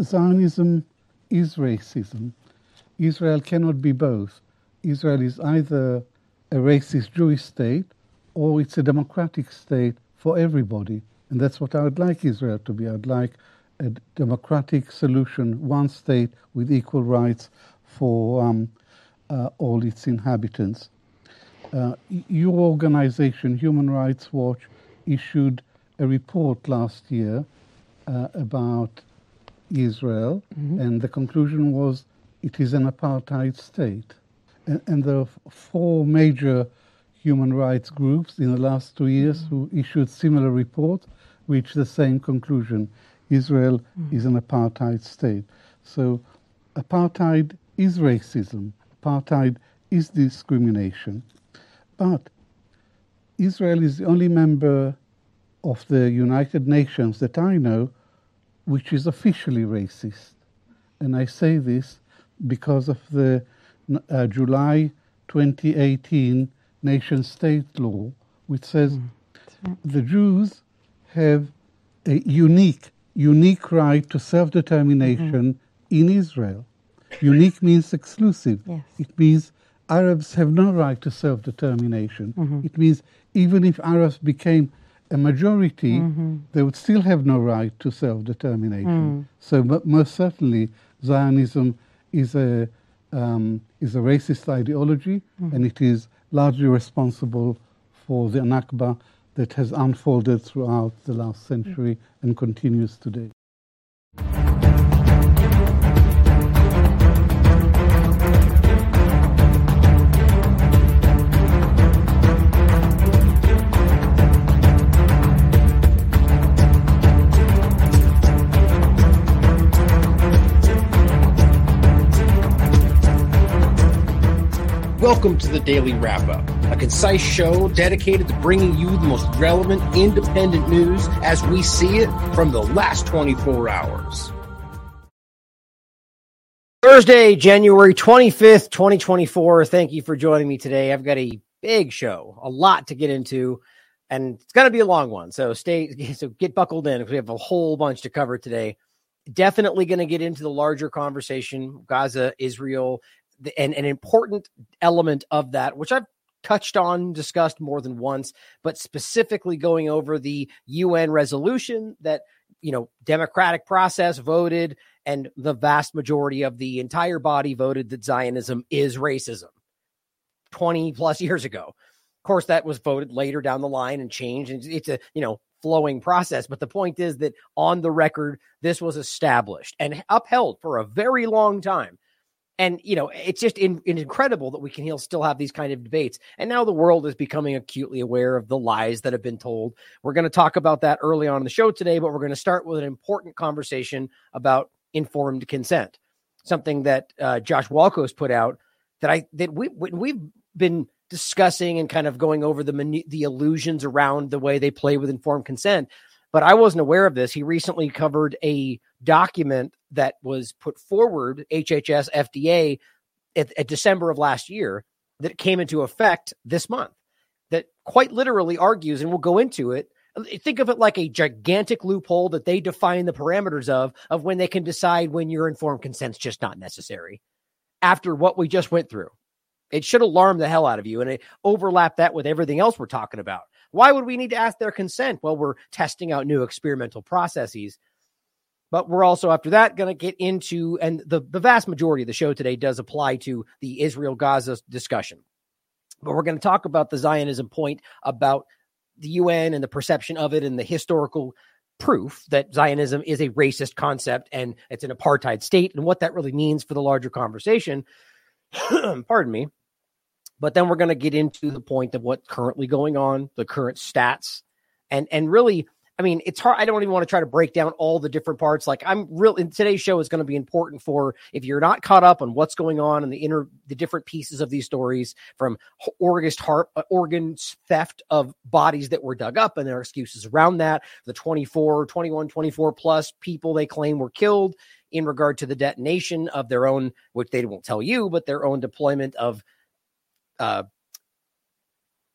Zionism is racism. Israel cannot be both. Israel is either a racist Jewish state or it's a democratic state for everybody. And that's what I would like Israel to be. I'd like a democratic solution, one state with equal rights for um, uh, all its inhabitants. Uh, your organization, Human Rights Watch, issued a report last year uh, about Israel, mm-hmm. and the conclusion was it is an apartheid state. And, and there are four major human rights groups in the last two years mm-hmm. who issued similar reports, reached the same conclusion. Israel mm-hmm. is an apartheid state. So apartheid is racism. Apartheid is discrimination. But Israel is the only member of the United Nations that I know which is officially racist. And I say this because of the uh, July 2018 nation state law, which says mm. the Jews have a unique, unique right to self determination mm-hmm. in Israel. Unique means exclusive. Yes. It means Arabs have no right to self determination. Mm-hmm. It means even if Arabs became a majority, mm-hmm. they would still have no right to self determination. Mm. So, most certainly, Zionism is a, um, is a racist ideology, mm. and it is largely responsible for the Nakba that has unfolded throughout the last century and continues today. Welcome to the Daily Wrap Up, a concise show dedicated to bringing you the most relevant independent news as we see it from the last 24 hours. Thursday, January 25th, 2024. Thank you for joining me today. I've got a big show, a lot to get into, and it's going to be a long one. So stay, so get buckled in because we have a whole bunch to cover today definitely going to get into the larger conversation Gaza, Israel, and an important element of that, which I've touched on, discussed more than once, but specifically going over the UN resolution that, you know, democratic process voted and the vast majority of the entire body voted that Zionism is racism 20 plus years ago. Of course, that was voted later down the line and changed. And it's a, you know, flowing process. But the point is that on the record, this was established and upheld for a very long time and you know it's just in, in incredible that we can still have these kind of debates. And now the world is becoming acutely aware of the lies that have been told. We're going to talk about that early on in the show today but we're going to start with an important conversation about informed consent. Something that uh, Josh Guetzkow put out that i that we we've been discussing and kind of going over the the illusions around the way they play with informed consent but i wasn't aware of this he recently covered a document that was put forward, HHS, FDA, at, at December of last year, that came into effect this month, that quite literally argues, and we'll go into it. Think of it like a gigantic loophole that they define the parameters of, of when they can decide when your informed consent's just not necessary after what we just went through. It should alarm the hell out of you and it overlap that with everything else we're talking about. Why would we need to ask their consent? Well, we're testing out new experimental processes but we're also after that going to get into, and the, the vast majority of the show today does apply to the Israel Gaza discussion. But we're going to talk about the Zionism point about the UN and the perception of it and the historical proof that Zionism is a racist concept and it's an apartheid state and what that really means for the larger conversation. Pardon me. But then we're going to get into the point of what's currently going on, the current stats, and and really I mean, it's hard. I don't even want to try to break down all the different parts. Like I'm real in today's show is going to be important for if you're not caught up on what's going on and the inner, the different pieces of these stories from August heart, uh, organs theft of bodies that were dug up and their excuses around that. The 24, 21, 24 plus people they claim were killed in regard to the detonation of their own, which they won't tell you, but their own deployment of, uh,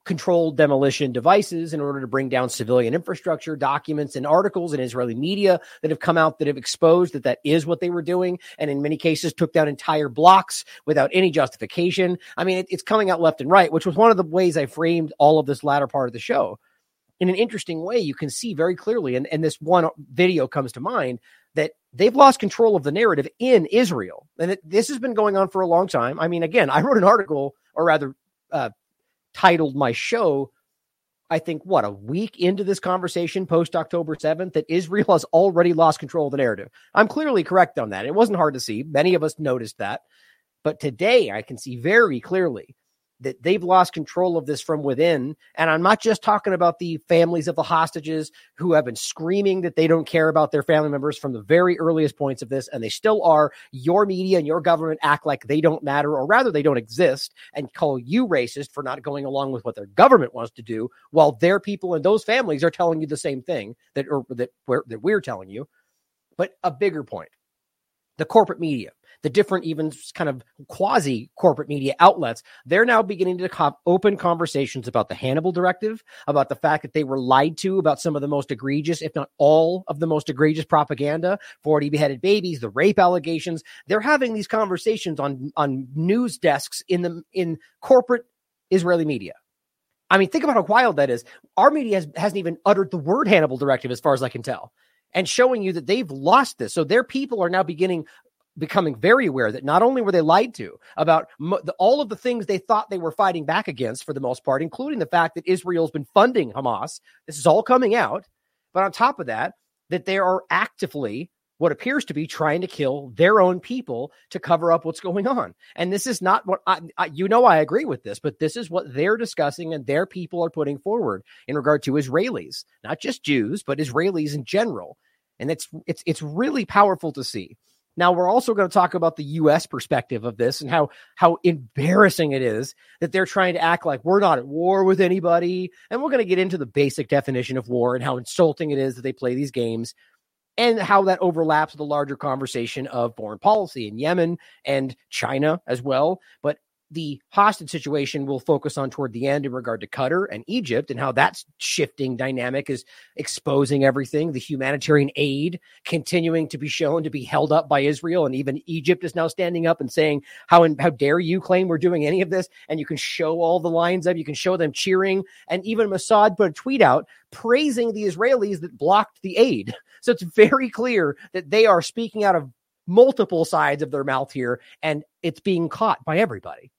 controlled demolition devices in order to bring down civilian infrastructure, documents and articles in Israeli media that have come out that have exposed that that is what they were doing. And in many cases took down entire blocks without any justification. I mean, it, it's coming out left and right, which was one of the ways I framed all of this latter part of the show. In an interesting way, you can see very clearly, and, and this one video comes to mind, that they've lost control of the narrative in Israel. And it, this has been going on for a long time. I mean, again, I wrote an article, or rather, uh, titled my show, I think, what, a week into this conversation post October 7th, that Israel has already lost control of the narrative. I'm clearly correct on that. It wasn't hard to see. Many of us noticed that. But today I can see very clearly that they've lost control of this from within. And I'm not just talking about the families of the hostages who have been screaming that they don't care about their family members from the very earliest points of this, and they still are. Your media and your government act like they don't matter, or rather, they don't exist, and call you racist for not going along with what their government wants to do, while their people and those families are telling you the same thing that, or, that, we're, that we're telling you. But a bigger point the corporate media the different, even kind of quasi corporate media outlets, they're now beginning to co- open conversations about the Hannibal Directive, about the fact that they were lied to about some of the most egregious, if not all of the most egregious propaganda, 40 beheaded babies, the rape allegations. They're having these conversations on, on news desks in the, in corporate Israeli media. I mean, think about how wild that is. Our media has, hasn't even uttered the word Hannibal Directive, as far as I can tell and showing you that they've lost this. So their people are now beginning becoming very aware that not only were they lied to about the, all of the things they thought they were fighting back against for the most part, including the fact that Israel's been funding Hamas. This is all coming out. But on top of that, that they are actively what appears to be trying to kill their own people to cover up what's going on. And this is not what I, I, you know, I agree with this, but this is what they're discussing and their people are putting forward in regard to Israelis, not just Jews, but Israelis in general. And it's, it's, it's really powerful to see. Now we're also going to talk about the US perspective of this and how how embarrassing it is that they're trying to act like we're not at war with anybody and we're going to get into the basic definition of war and how insulting it is that they play these games and how that overlaps with the larger conversation of foreign policy in Yemen and China as well. But the hostage situation we'll focus on toward the end in regard to Qatar and Egypt and how that's shifting dynamic is exposing everything. The humanitarian aid continuing to be shown to be held up by Israel, and even Egypt is now standing up and saying, "How how dare you claim we're doing any of this?" And you can show all the lines up, you can show them cheering, and even Mossad put a tweet out praising the Israelis that blocked the aid. So it's very clear that they are speaking out of multiple sides of their mouth here, and it's being caught by everybody.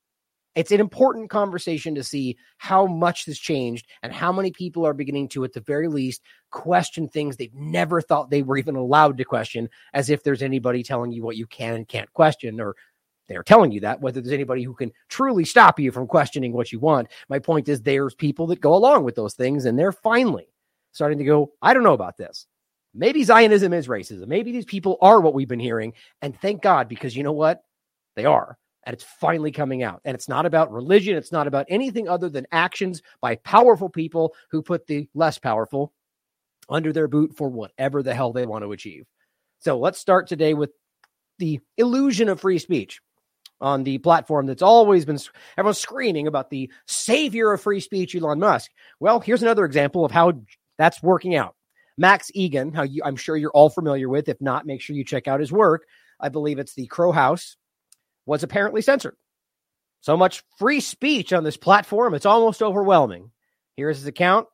It's an important conversation to see how much has changed and how many people are beginning to, at the very least, question things they've never thought they were even allowed to question, as if there's anybody telling you what you can and can't question, or they're telling you that, whether there's anybody who can truly stop you from questioning what you want. My point is, there's people that go along with those things, and they're finally starting to go, I don't know about this. Maybe Zionism is racism. Maybe these people are what we've been hearing. And thank God, because you know what? They are and it's finally coming out. And it's not about religion, it's not about anything other than actions by powerful people who put the less powerful under their boot for whatever the hell they want to achieve. So let's start today with the illusion of free speech on the platform that's always been everyone's screaming about the savior of free speech, Elon Musk. Well, here's another example of how that's working out. Max Igan, how you, I'm sure you're all familiar with. If not, make sure you check out his work. I believe it's the Crowhouse was apparently censored. So much free speech on this platform, it's almost overwhelming. Here's his account.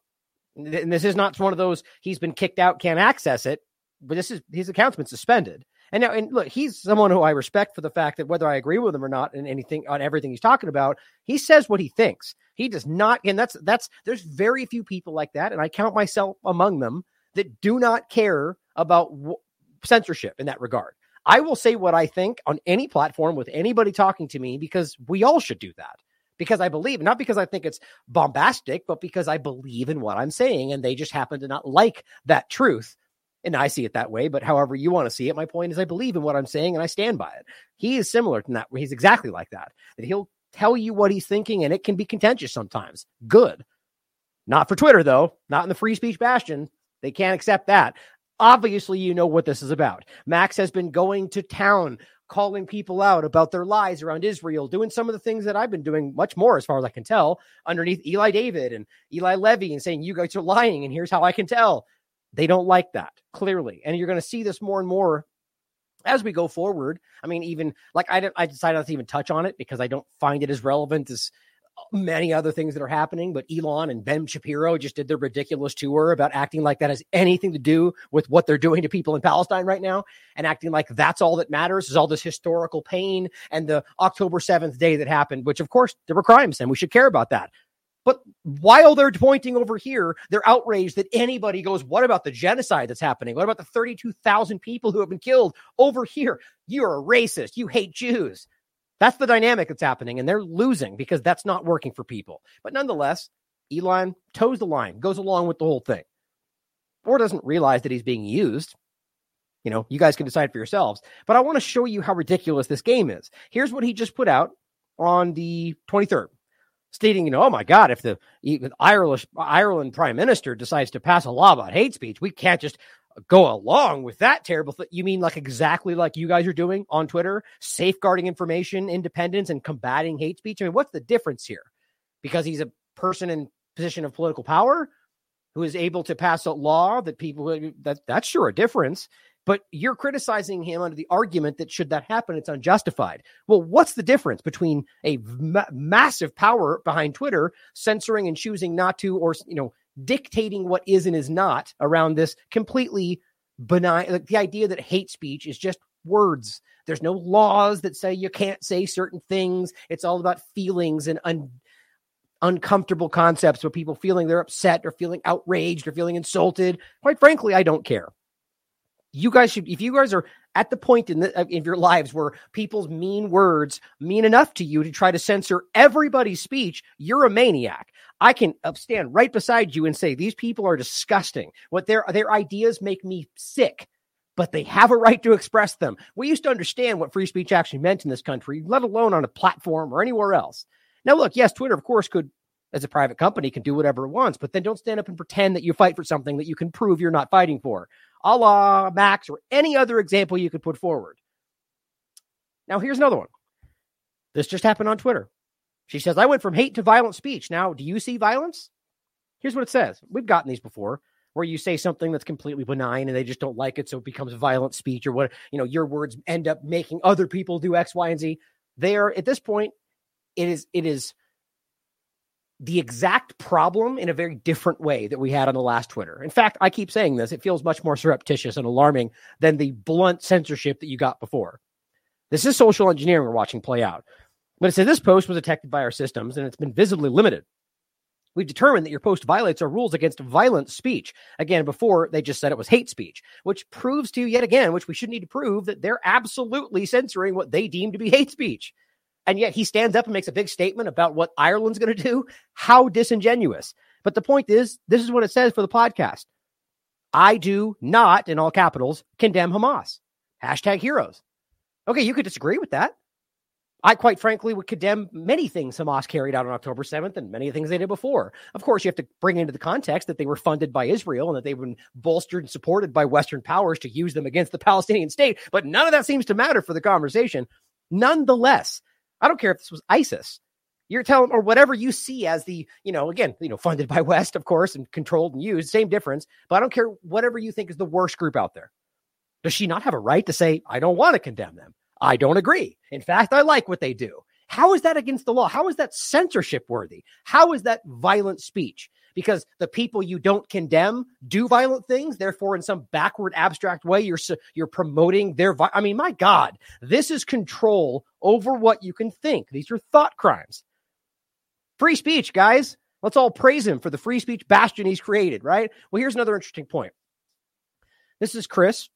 And this is not one of those he's been kicked out, can't access it, but this is his account's been suspended. And now, and look, he's someone who I respect for the fact that whether I agree with him or not and anything on everything he's talking about, he says what he thinks. He does not, and that's that's there's very few people like that, and I count myself among them that do not care about w- censorship in that regard. I will say what I think on any platform with anybody talking to me because we all should do that. Because I believe, not because I think it's bombastic, but because I believe in what I'm saying and they just happen to not like that truth. And I see it that way, but however you want to see it, my point is I believe in what I'm saying and I stand by it. He is similar to that. He's exactly like that. That he'll tell you what he's thinking and it can be contentious sometimes. Good. Not for Twitter, though. Not in the free speech bastion. They can't accept that. Obviously, you know what this is about. Max has been going to town, calling people out about their lies around Israel, doing some of the things that I've been doing much more, as far as I can tell, underneath Eli David and Eli Levy and saying, You guys are lying, and here's how I can tell. They don't like that, clearly. And you're going to see this more and more as we go forward. I mean, even like I, I decided not to even touch on it because I don't find it as relevant as many other things that are happening, but Elon and Ben Shapiro just did their ridiculous tour about acting like that has anything to do with what they're doing to people in Palestine right now and acting like that's all that matters is all this historical pain and the October 7th day that happened, which of course there were crimes and we should care about that. But while they're pointing over here, they're outraged that anybody goes, What about the genocide that's happening? What about the 32,000 people who have been killed over here? You're a racist. You hate Jews. That's the dynamic that's happening, and they're losing because that's not working for people. But nonetheless, Elon toes the line, goes along with the whole thing, or doesn't realize that he's being used. You know, you guys can decide for yourselves. But I want to show you how ridiculous this game is. Here's what he just put out on the 23rd, stating, you know, oh my God, if the Irish Ireland prime minister decides to pass a law about hate speech, we can't just go along with that terrible thing. You mean like exactly like you guys are doing on Twitter, safeguarding information independence and combating hate speech? I mean, what's the difference here? Because he's a person in position of political power who is able to pass a law that people that that's sure a difference. But you're criticizing him under the argument that should that happen, it's unjustified. Well, what's the difference between a ma- massive power behind Twitter censoring and choosing not to, or you know, dictating what is and is not around this completely benign like the idea that hate speech is just words. There's no laws that say you can't say certain things. It's all about feelings and un- uncomfortable concepts of people feeling they're upset or feeling outraged or feeling insulted. Quite frankly i don't care. You guys should if you guys are at the point in, the, uh, in your lives where people's mean words mean enough to you to try to censor everybody's speech you're a maniac I can uh, stand right beside you and say these people are disgusting. What their their ideas make me sick, but they have a right to express them. We used to understand what free speech actually meant in this country, let alone on a platform or anywhere else. Now, look, yes, Twitter, of course, could as a private company can do whatever it wants, but then don't stand up and pretend that you fight for something that you can prove you're not fighting for, a la Max or any other example you could put forward. Now, here's another one. This just happened on Twitter. She says, I went from hate to violent speech. Now, do you see violence? Here's what it says. We've gotten these before where you say something that's completely benign and they just don't like it. So it becomes violent speech or what, you know, your words end up making other people do X, Y, and Z. They are at this point, it is, it is the exact problem in a very different way that we had on the last Twitter. In fact, I keep saying this, it feels much more surreptitious and alarming than the blunt censorship that you got before. This is social engineering we're watching play out. But it said this post was detected by our systems and it's been visibly limited. We've determined that your post violates our rules against violent speech. Again, before they just said it was hate speech, which proves to you yet again, which we shouldn't need to prove that they're absolutely censoring what they deem to be hate speech. And yet he stands up and makes a big statement about what Ireland's going to do. How disingenuous. But the point is, this is what it says for the podcast. I do not, in all capitals, condemn Hamas. Hashtag heroes. Okay, you could disagree with that. I quite frankly would condemn many things Hamas carried out on October 7th and many of things they did before. Of course, you have to bring into the context that they were funded by Israel and that they've been bolstered and supported by Western powers to use them against the Palestinian state. But none of that seems to matter for the conversation. Nonetheless, I don't care if this was ISIS. You're telling, or whatever you see as the, you know, again, you know, funded by West, of course, and controlled and used, same difference. But I don't care whatever you think is the worst group out there. Does she not have a right to say, I don't want to condemn them? I don't agree. In fact, I like what they do. How is that against the law? How is that censorship worthy? How is that violent speech? Because the people you don't condemn do violent things. Therefore, in some backward, abstract way, you're you're promoting their. Vi- I mean, my God, this is control over what you can think. These are thought crimes. Free speech, guys. Let's all praise him for the free speech bastion he's created. Right. Well, here's another interesting point. This is Chris.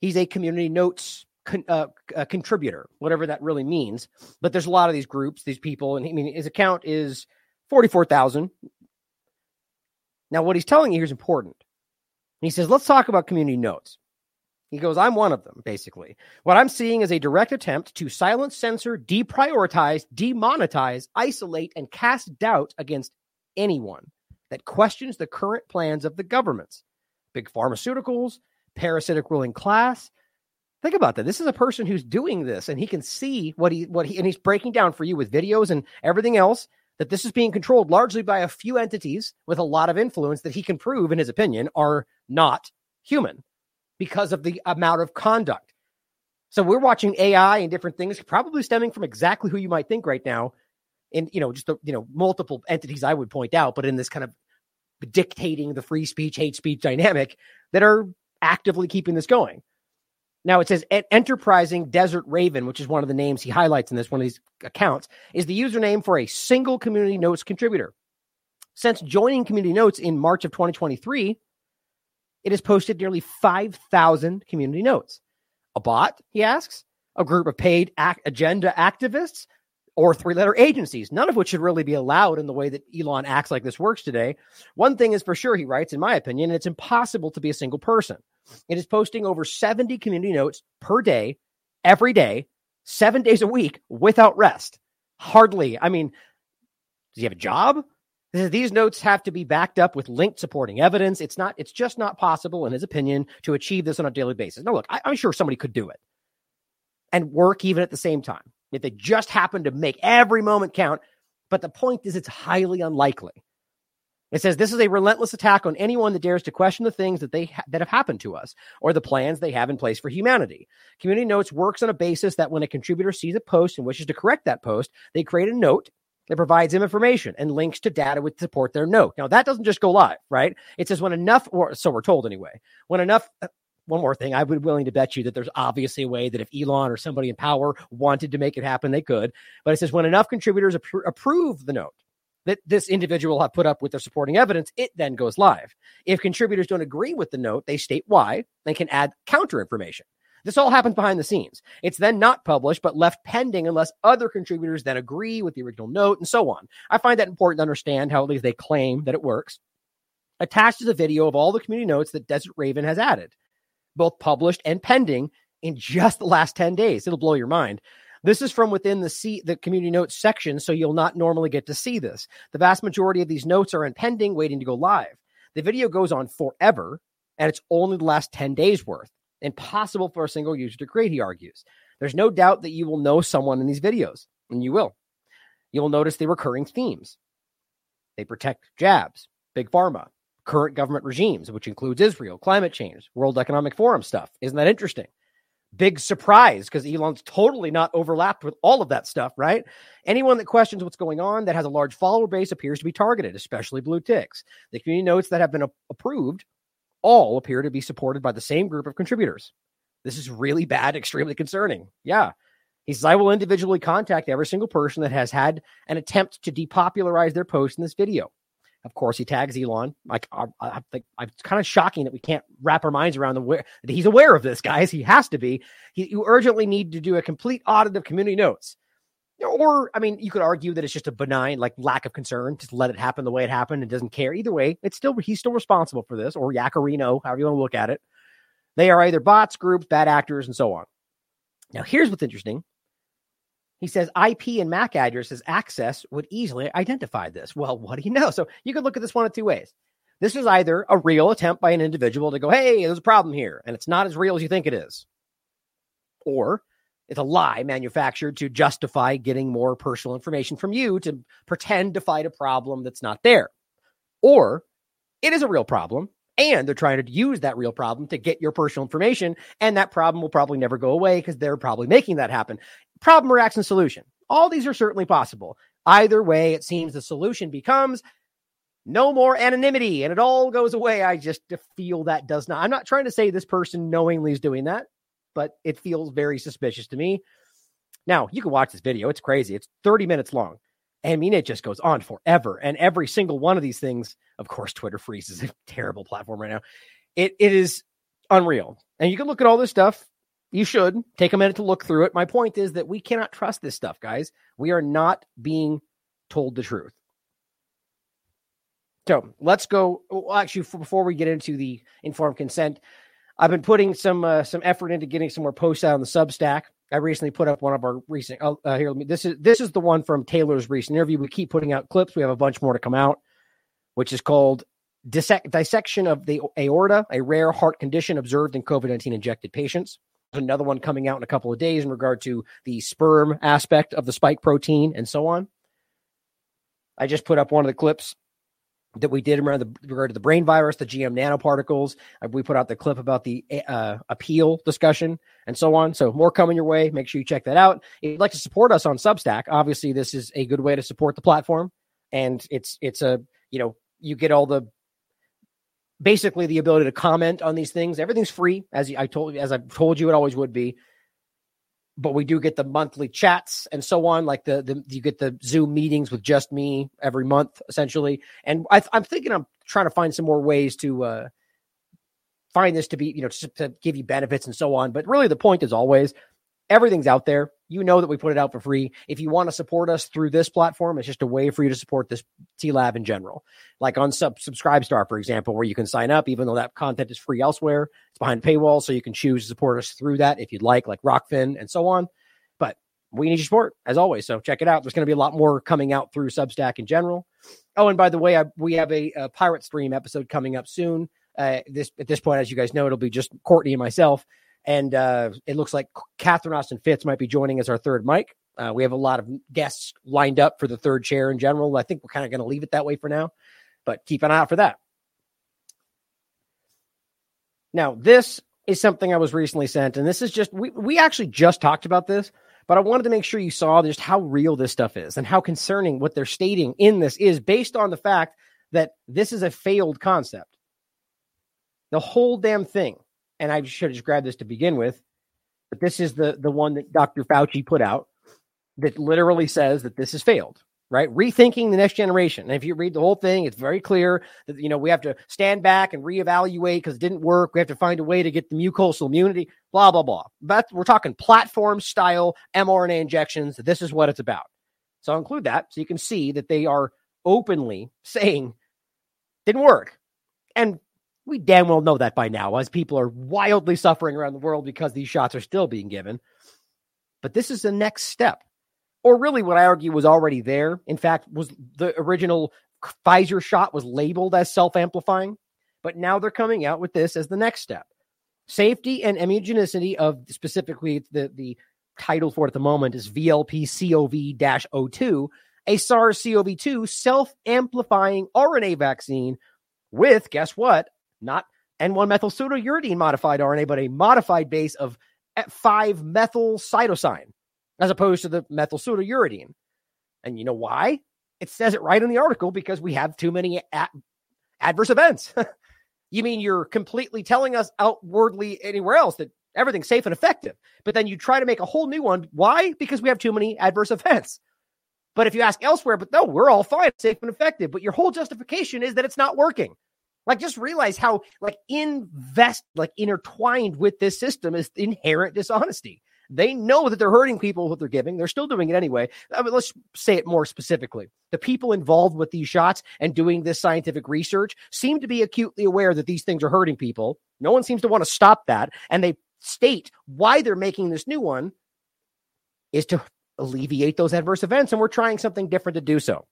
He's a community notes con, uh, a contributor, whatever that really means. But there's a lot of these groups, these people, and I mean, his account is 44,000. Now, what he's telling you here is important. He says, let's talk about community notes. He goes, I'm one of them, basically. What I'm seeing is a direct attempt to silence, censor, deprioritize, demonetize, isolate, and cast doubt against anyone that questions the current plans of the governments. big pharmaceuticals, parasitic ruling class. Think about that. This is a person who's doing this and he can see what he what he and he's breaking down for you with videos and everything else that this is being controlled largely by a few entities with a lot of influence that he can prove in his opinion are not human because of the amount of conduct. So we're watching AI and different things probably stemming from exactly who you might think right now in you know just the you know multiple entities I would point out but in this kind of dictating the free speech hate speech dynamic that are actively keeping this going. Now it says enterprising desert raven, which is one of the names he highlights in this one of these accounts, is the username for a single community notes contributor. Since joining community notes in March of 2023, it has posted nearly 5,000 community notes. A bot, he asks, a group of paid agenda activists, or three letter agencies, none of which should really be allowed in the way that Elon acts like this works today. One thing is for sure, he writes, in my opinion, it's impossible to be a single person. It is posting over 70 community notes per day, every day, seven days a week without rest. Hardly. I mean, does he have a job? These notes have to be backed up with linked supporting evidence. It's not, it's just not possible, in his opinion, to achieve this on a daily basis. Now, look, I, I'm sure somebody could do it and work even at the same time if they just happen to make every moment count. But the point is, it's highly unlikely. It says this is a relentless attack on anyone that dares to question the things that they ha- that have happened to us or the plans they have in place for humanity. Community Notes works on a basis that when a contributor sees a post and wishes to correct that post, they create a note that provides them information and links to data with support their note. Now that doesn't just go live, right? It says when enough, or so we're told anyway, when enough uh, one more thing. I would be willing to bet you that there's obviously a way that if Elon or somebody in power wanted to make it happen, they could. But it says when enough contributors appro- approve the note that this individual have put up with their supporting evidence, it then goes live. If contributors don't agree with the note, they state why and can add counter information. This all happens behind the scenes. It's then not published, but left pending unless other contributors then agree with the original note and so on. I find that important to understand how at least they claim that it works. Attached is a video of all the community notes that Desert Raven has added both published and pending in just the last 10 days. It'll blow your mind. This is from within the C, the community notes section, so you'll not normally get to see this. The vast majority of these notes are in pending, waiting to go live. The video goes on forever, and it's only the last 10 days worth. Impossible for a single user to create, he argues. There's no doubt that you will know someone in these videos, and you will. You will notice the recurring themes. They protect jabs, big pharma, current government regimes, which includes Israel, climate change, World Economic Forum stuff. Isn't that interesting? Big surprise because Elon's totally not overlapped with all of that stuff, right? Anyone that questions what's going on that has a large follower base appears to be targeted, especially blue ticks. The community notes that have been a- approved all appear to be supported by the same group of contributors. This is really bad, extremely concerning. Yeah. He says, I will individually contact every single person that has had an attempt to depopularize their post in this video. Of course, he tags Elon. Like I, I think it's kind of shocking that we can't wrap our minds around the where he's aware of this, guys. He has to be. He, you urgently need to do a complete audit of community notes. Or, I mean, you could argue that it's just a benign, like lack of concern, just let it happen the way it happened and doesn't care. Either way, it's still he's still responsible for this, or Yaccarino, however you want to look at it. They are either bots, groups, bad actors, and so on. Now, here's what's interesting. He says IP and MAC addresses access would easily identify this. Well, what do you know? So you could look at this one of two ways. This is either a real attempt by an individual to go, hey, there's a problem here, and it's not as real as you think it is. Or it's a lie manufactured to justify getting more personal information from you to pretend to fight a problem that's not there. Or it is a real problem and they're trying to use that real problem to get your personal information and that problem will probably never go away because they're probably making that happen problem, reaction, solution. All these are certainly possible. Either way, it seems the solution becomes no more anonymity and it all goes away. I just feel that does not. I'm not trying to say this person knowingly is doing that, but it feels very suspicious to me. Now, you can watch this video. It's crazy. It's 30 minutes long. I mean, it just goes on forever. And every single one of these things, of course, Twitter freezes a terrible platform right now. It it is unreal. And you can look at all this stuff you should take a minute to look through it. My point is that we cannot trust this stuff, guys. We are not being told the truth. So let's go. Well, actually, before we get into the informed consent, I've been putting some uh, some effort into getting some more posts out on the Substack. I recently put up one of our recent. Oh, uh, here, me, this is this is the one from Taylor's recent interview. We keep putting out clips. We have a bunch more to come out, which is called dissect, dissection of the aorta, a rare heart condition observed in COVID 19 injected patients. Another one coming out in a couple of days in regard to the sperm aspect of the spike protein and so on. I just put up one of the clips that we did around the regard to the brain virus, the GM nanoparticles. Uh, we put out the clip about the uh, appeal discussion and so on. So more coming your way. Make sure you check that out. If you'd like to support us on Substack, obviously this is a good way to support the platform, and it's it's a you know you get all the basically the ability to comment on these things. Everything's free, as I told as I've told you, it always would be but we do get the monthly chats and so on. Like the, the you get the Zoom meetings with just me every month, essentially. And I, am thinking I'm trying to find some more ways to uh, find this to be, you know, to, to give you benefits and so on. But really, the point is always everything's out there. You know that we put it out for free. If you want to support us through this platform, it's just a way for you to support this TLAV in general. Like on Sub Subscribestar, for example, where you can sign up, even though that content is free elsewhere. It's behind paywall, so you can choose to support us through that if you'd like, like Rokfin and so on. But we need your support as always. So check it out. There's going to be a lot more coming out through Substack in general. Oh, and by the way, I, we have a, a pirate stream episode coming up soon. Uh, this at this point, as you guys know, it'll be just Courtney and myself. And uh, it looks like Catherine Austin Fitts might be joining as our third mic. Uh, we have a lot of guests lined up for the third chair in general. I think we're kind of going to leave it that way for now, but keep an eye out for that. Now, this is something I was recently sent, and this is just, we, we actually just talked about this, but I wanted to make sure you saw just how real this stuff is and how concerning what they're stating in this is based on the fact that this is a failed concept. The whole damn thing and I should have just grabbed this to begin with, but this is the the one that Dr. Fauci put out that literally says that this has failed. Right, rethinking the next generation. And if you read the whole thing, it's very clear that you know we have to stand back and reevaluate because it didn't work. We have to find a way to get the mucosal immunity. Blah blah blah. But we're talking platform style mRNA injections. This is what it's about. So I'll include that so you can see that they are openly saying didn't work. And we damn well know that by now, as people are wildly suffering around the world because these shots are still being given. But this is the next step. Or really what I argue was already there. In fact, was the original Pfizer shot was labeled as self-amplifying, but now they're coming out with this as the next step. Safety and immunogenicity of specifically the, the title for it at the moment is VLP COV 02, a SARS CoV 2 self amplifying RNA vaccine with, guess what, not N1 methyl pseudouridine modified RNA, but a modified base of 5 methyl cytosine as opposed to the methyl pseudouridine. And you know why? It says it right in the article because we have too many adverse events. you mean you're completely telling us outwardly anywhere else that everything's safe and effective, but then you try to make a whole new one. Why? Because we have too many adverse events. But if you ask elsewhere, but no, we're all fine, safe and effective. But your whole justification is that it's not working. Like, just realize how like invest, like intertwined with this system is inherent dishonesty. They know that they're hurting people with what they're giving. They're still doing it anyway. I mean, let's say it more specifically. The people involved with these shots and doing this scientific research seem to be acutely aware that these things are hurting people. No one seems to want to stop that. And they state why they're making this new one is to alleviate those adverse events. And we're trying something different to do so.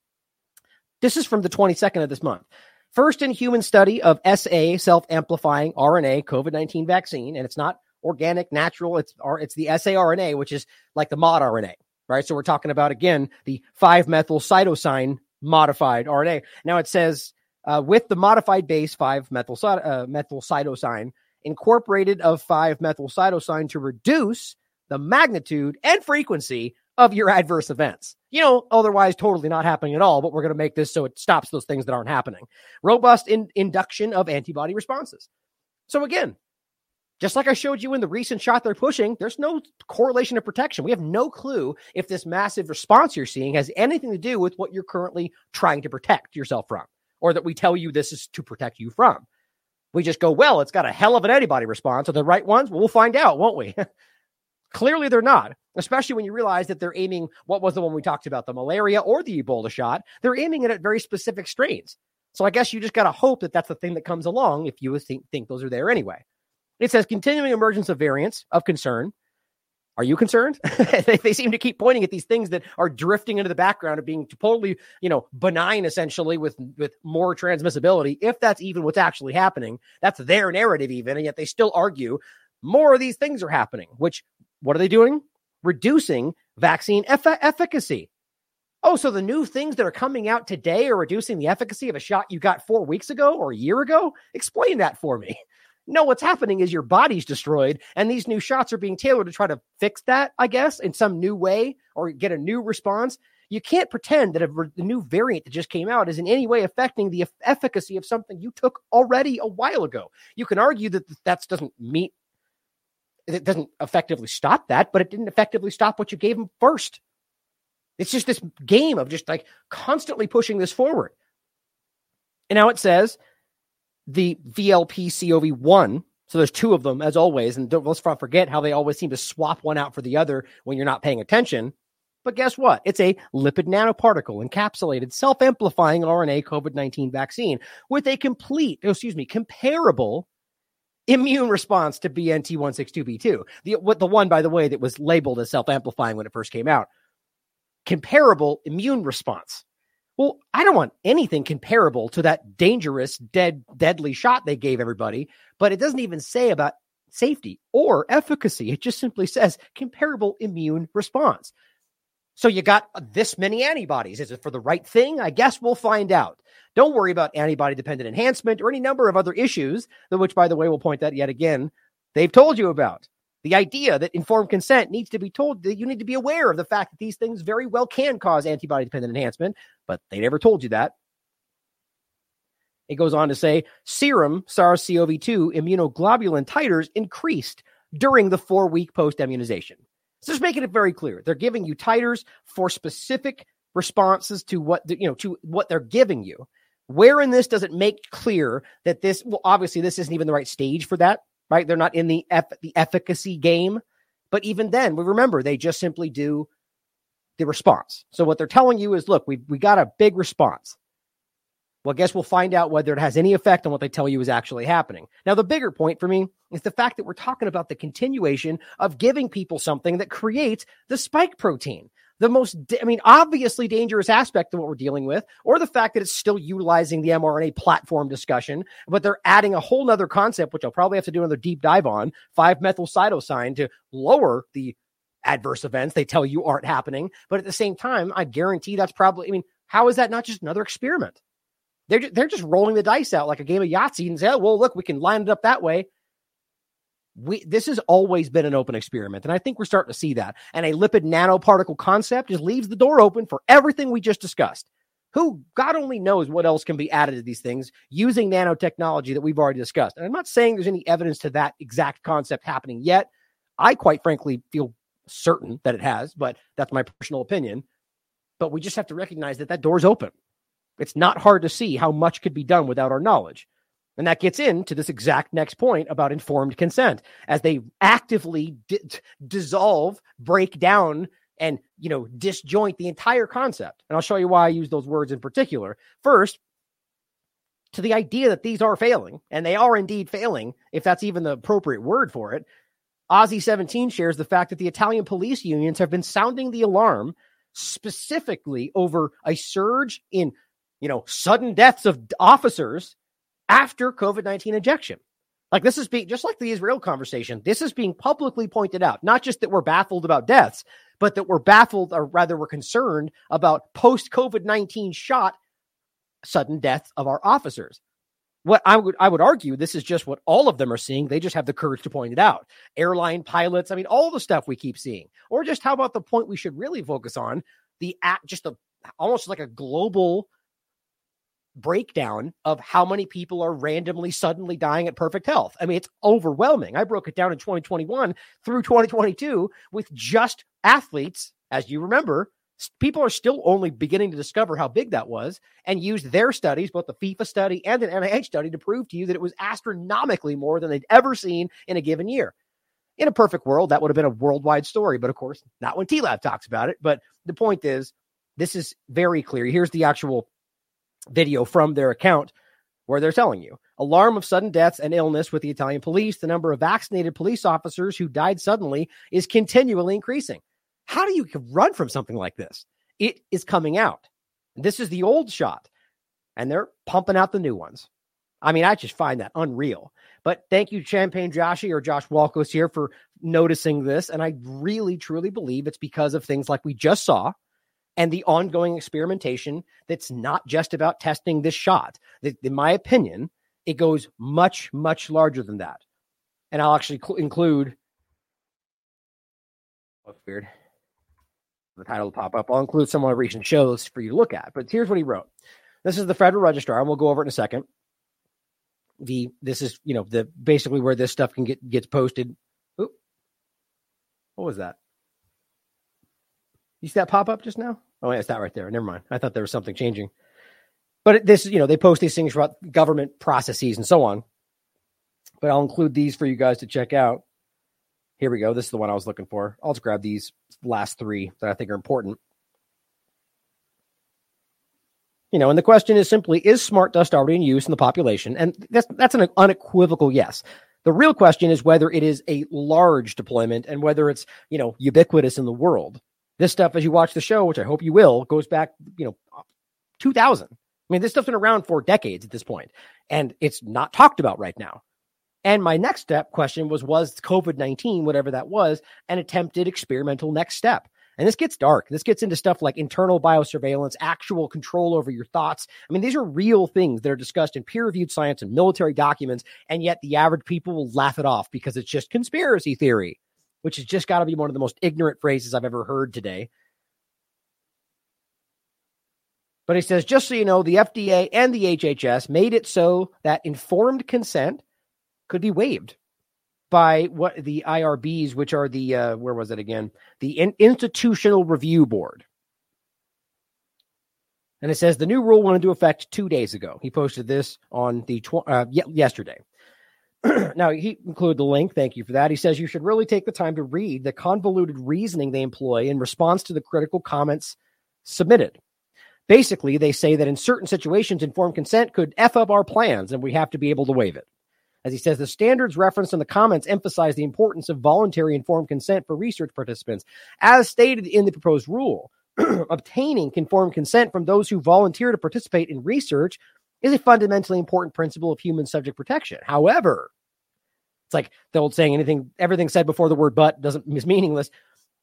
This is from the 22nd of this month. First in human study of SA self amplifying RNA COVID 19 vaccine. And it's not organic, natural. It's, it's the saRNA, which is like the mod RNA, right? So we're talking about, again, the 5 methyl cytosine modified RNA. Now it says uh, with the modified base 5 methyl, uh, methyl cytosine incorporated of 5 methyl cytosine to reduce the magnitude and frequency of your adverse events. You know, otherwise totally not happening at all, but we're going to make this so it stops those things that aren't happening. Robust in- induction of antibody responses. So again, just like I showed you in the recent shot they're pushing, there's no correlation of protection. We have no clue if this massive response you're seeing has anything to do with what you're currently trying to protect yourself from, or that we tell you this is to protect you from. We just go, well, it's got a hell of an antibody response. Are the right ones? Well, we'll find out, won't we? Clearly, they're not, especially when you realize that they're aiming what was the one we talked about, the malaria or the Ebola shot. They're aiming it at very specific strains. So I guess you just got to hope that that's the thing that comes along if you think, think those are there anyway. It says continuing emergence of variants of concern Are you concerned? they, they, seem to keep pointing at these things that are drifting into the background of being totally, you know, benign essentially with with more transmissibility. If that's even what's actually happening, that's their narrative even, and yet they still argue more of these things are happening. Which what are they doing? Reducing vaccine eff- efficacy. Oh, so the new things that are coming out today are reducing the efficacy of a shot you got four weeks ago or a year ago? Explain that for me. No, what's happening is your body's destroyed, and these new shots are being tailored to try to fix that, I guess, in some new way or get a new response. You can't pretend that a, the new variant that just came out is in any way affecting the efficacy of something you took already a while ago. You can argue that that doesn't meet, it doesn't effectively stop that, but it didn't effectively stop what you gave them first. It's just this game of just like constantly pushing this forward. And now it says the VLP COV1. So there's two of them, as always. And don't, let's not forget how they always seem to swap one out for the other when you're not paying attention. But guess what? It's a lipid nanoparticle encapsulated self amplifying RNA COVID 19 vaccine with a complete, excuse me, comparable immune response to BNT 162b2. The, what, the one, by the way, that was labeled as self amplifying when it first came out. Comparable immune response. Well, I don't want anything comparable to that dangerous, dead, deadly shot they gave everybody, but it doesn't even say about safety or efficacy. It just simply says comparable immune response. So you got uh, this many antibodies. Is it for the right thing? I guess we'll find out. Don't worry about antibody dependent enhancement or any number of other issues, which, by the way, we'll point that yet again, they've told you about. The idea that informed consent needs to be told that you need to be aware of the fact that these things very well can cause antibody dependent enhancement, but they never told you that. It goes on to say serum SARS CoV 2 immunoglobulin titers increased during the four week post immunization. So just making it very clear. They're giving you titers for specific responses to what you know to what they're giving you. Where in this does it make clear that this well obviously this isn't even the right stage for that right? They're not in the eff- the efficacy game, but even then, we remember they just simply do the response. So what they're telling you is, look, we we got a big response. Well, I guess we'll find out whether it has any effect on what they tell you is actually happening. Now, the bigger point for me is the fact that we're talking about the continuation of giving people something that creates the spike protein the most, I mean, obviously dangerous aspect of what we're dealing with, or the fact that it's still utilizing the mRNA platform discussion, but they're adding a whole nother concept, which I'll probably have to do another deep dive on 5 methyl cytosine to lower the adverse events they tell you aren't happening. But at the same time, I guarantee that's probably, I mean, how is that not just another experiment? They're, they're just rolling the dice out like a game of Yahtzee and say, oh, well, look, we can line it up that way. We this has always been an open experiment and i think we're starting to see that. And a lipid nanoparticle concept just leaves the door open for everything we just discussed. Who god only knows what else can be added to these things using nanotechnology that we've already discussed. And i'm not saying there's any evidence to that exact concept happening yet. I quite frankly feel certain that it has but that's my personal opinion. But we just have to recognize that that door's open it's not hard to see how much could be done without our knowledge and that gets into this exact next point about informed consent as they actively di- dissolve, break down, and you know disjoint the entire concept. And I'll show you why I use those words in particular. First, to the idea that these are failing, and they are indeed failing, if that's even the appropriate word for it. Ozzy 17 shares the fact that the Italian police unions have been sounding the alarm specifically over a surge in, you know, sudden deaths of officers after COVID 19 injection. Like this is being just like the Israel conversation. This is being publicly pointed out, not just that we're baffled about deaths, but that we're baffled or rather we're concerned about post COVID 19 shot sudden deaths of our officers. What I would I would argue this is just what all of them are seeing. They just have the courage to point it out. Airline pilots, I mean, all the stuff we keep seeing. Or just how about the point we should really focus on? The act just a almost like a global breakdown of how many people are randomly suddenly dying at perfect health. I mean, it's overwhelming. I broke it down in 2021 through 2022 with just athletes, as you remember. People are still only beginning to discover how big that was and used their studies, both the FIFA study and an NIH study, to prove to you that it was astronomically more than they'd ever seen in a given year. In a perfect world, that would have been a worldwide story, but of course, not when TLAV talks about it. But the point is, this is very clear. Here's the actual video from their account where they're telling you alarm of sudden deaths and illness with the Italian police. The number of vaccinated police officers who died suddenly is continually increasing. How do you run from something like this? It is coming out. This is the old shot, and they're pumping out the new ones. I mean, I just find that unreal. But thank you, Champagne Joshy or Josh Guetzkow here for noticing this. And I really, truly believe it's because of things like we just saw and the ongoing experimentation that's not just about testing this shot. In my opinion, it goes much, much larger than that. And I'll actually cl- include. Oh, weird. The title will pop up. I'll include some of my recent shows for you to look at. But here's what he wrote. This is the Federal Registrar, and we'll go over it in a second. The this is you know the basically where this stuff can get gets posted. Oop. What was that? You see that pop up just now? Oh, it's that right there. Never mind. I thought there was something changing. But this, you know, they post these things about government processes and so on. But I'll include these for you guys to check out. Here we go. This is the one I was looking for. I'll just grab these last three that I think are important. You know, and the question is simply: Is smart dust already in use in the population? And that's that's an unequivocal yes. The real question is whether it is a large deployment and whether it's you know ubiquitous in the world. This stuff, as you watch the show, which I hope you will, goes back, you know, 2000. I mean, this stuff's been around for decades at this point, and it's not talked about right now. And my next step question was Was COVID 19, whatever that was, an attempted experimental next step? And this gets dark. This gets into stuff like internal biosurveillance, actual control over your thoughts. I mean, these are real things that are discussed in peer reviewed science and military documents. And yet the average people will laugh it off because it's just conspiracy theory which has just got to be one of the most ignorant phrases I've ever heard today. But he says, just so you know, the FDA and the HHS made it so that informed consent could be waived by what the IRBs, which are the, uh, where was it again? The In- Institutional Review Board. And it says the new rule went into effect two days ago. He posted this on the tw- uh, yesterday. now he included the link. Thank you for that. He says you should really take the time to read the convoluted reasoning they employ in response to the critical comments submitted. Basically, they say that in certain situations, informed consent could F up our plans and we have to be able to waive it. As he says, the standards referenced in the comments emphasize the importance of voluntary informed consent for research participants. As stated in the proposed rule, obtaining informed consent from those who volunteer to participate in research is a fundamentally important principle of human subject protection. However, it's like the old saying, anything, everything said before the word but doesn't is meaningless.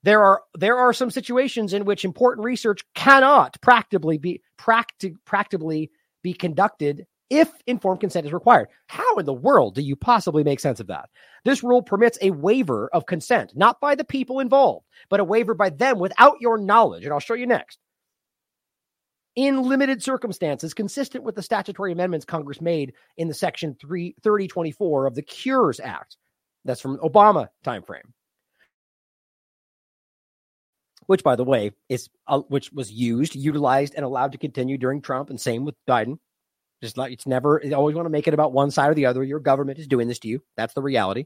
There are there are some situations in which important research cannot practically be practi- practically be conducted if informed consent is required. How in the world do you possibly make sense of that? This rule permits a waiver of consent, not by the people involved, but a waiver by them without your knowledge. And I'll show you next in limited circumstances, consistent with the statutory amendments Congress made in the Section 3, 3024 of the Cures Act. That's from Obama timeframe. Which, by the way, is uh, which was used, utilized, and allowed to continue during Trump, and same with Biden. Just like it's never, you always want to make it about one side or the other. Your government is doing this to you. That's the reality.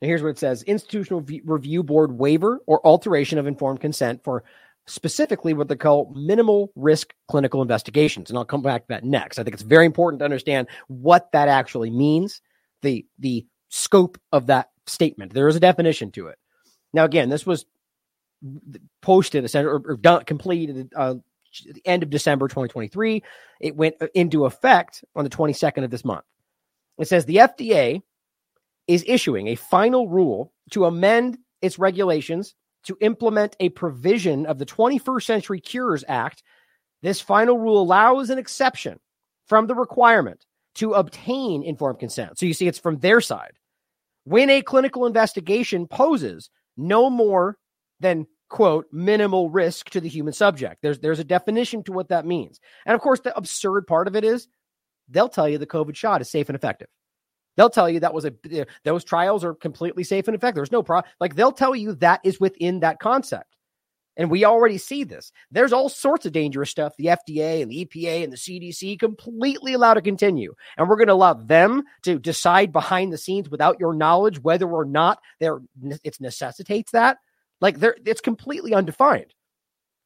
And here's what it says Institutional Review Board waiver or alteration of informed consent for specifically what they call minimal risk clinical investigations. And I'll come back to that next. I think it's very important to understand what that actually means, the, the scope of that statement. There is a definition to it. Now, again, this was posted or, or done, completed uh, the end of December 2023. It went into effect on the 22nd of this month. It says the FDA is issuing a final rule to amend its regulations to implement a provision of the 21st Century Cures Act. This final rule allows an exception from the requirement to obtain informed consent. So you see, it's from their side. When a clinical investigation poses no more than quote minimal risk to the human subject. There's there's a definition to what that means. And of course, the absurd part of it is they'll tell you the COVID shot is safe and effective. They'll tell you that was a eh, those trials are completely safe and effective. There's no problem. Like they'll tell you that is within that concept. And we already see this. There's all sorts of dangerous stuff the FDA and the EPA and the CDC completely allow to continue. And we're going to allow them to decide behind the scenes without your knowledge whether or not there it necessitates that. Like there it's completely undefined.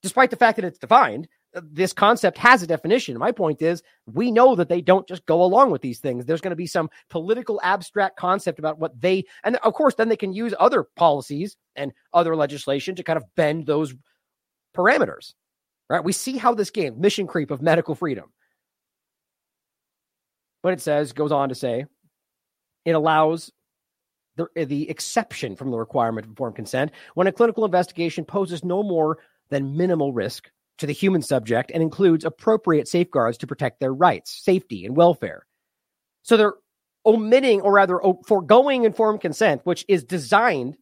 Despite the fact that it's defined, this concept has a definition. My point is, we know that they don't just go along with these things. There's going to be some political abstract concept about what they, and of course, then they can use other policies and other legislation to kind of bend those parameters. Right? We see how this game, mission creep of medical freedom. But it says, goes on to say, it allows the, the exception from the requirement of informed consent when a clinical investigation poses no more than minimal risk to the human subject and includes appropriate safeguards to protect their rights, safety, and welfare. So they're omitting, or rather, foregoing informed consent, which is designed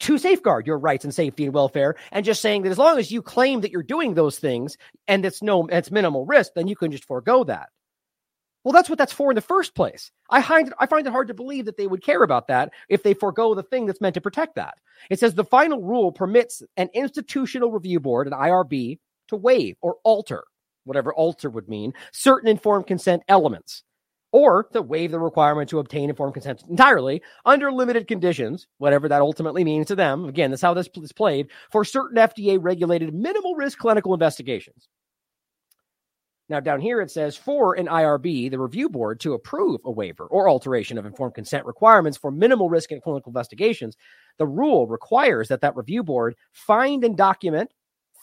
to safeguard your rights and safety and welfare, and just saying that as long as you claim that you're doing those things and it's no, it's minimal risk, then you can just forego that. Well, that's what that's for in the first place. I find it, I find it hard to believe that they would care about that if they forego the thing that's meant to protect that. It says the final rule permits an institutional review board, an IRB, to waive or alter, whatever alter would mean, certain informed consent elements, or to waive the requirement to obtain informed consent entirely under limited conditions, whatever that ultimately means to them. Again, that's how this is played for certain FDA regulated minimal risk clinical investigations. Now, down here it says for an IRB, the review board, to approve a waiver or alteration of informed consent requirements for minimal risk in clinical investigations, the rule requires that that review board find and document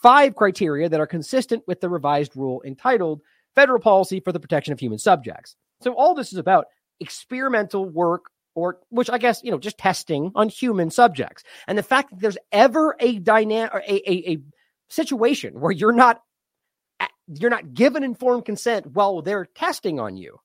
five criteria that are consistent with the revised rule entitled Federal Policy for the Protection of Human Subjects. So, all this is about experimental work or which I guess, you know, just testing on human subjects. And the fact that there's ever a dynamic a, a, a situation where you're not you're not given informed consent while they're testing on you.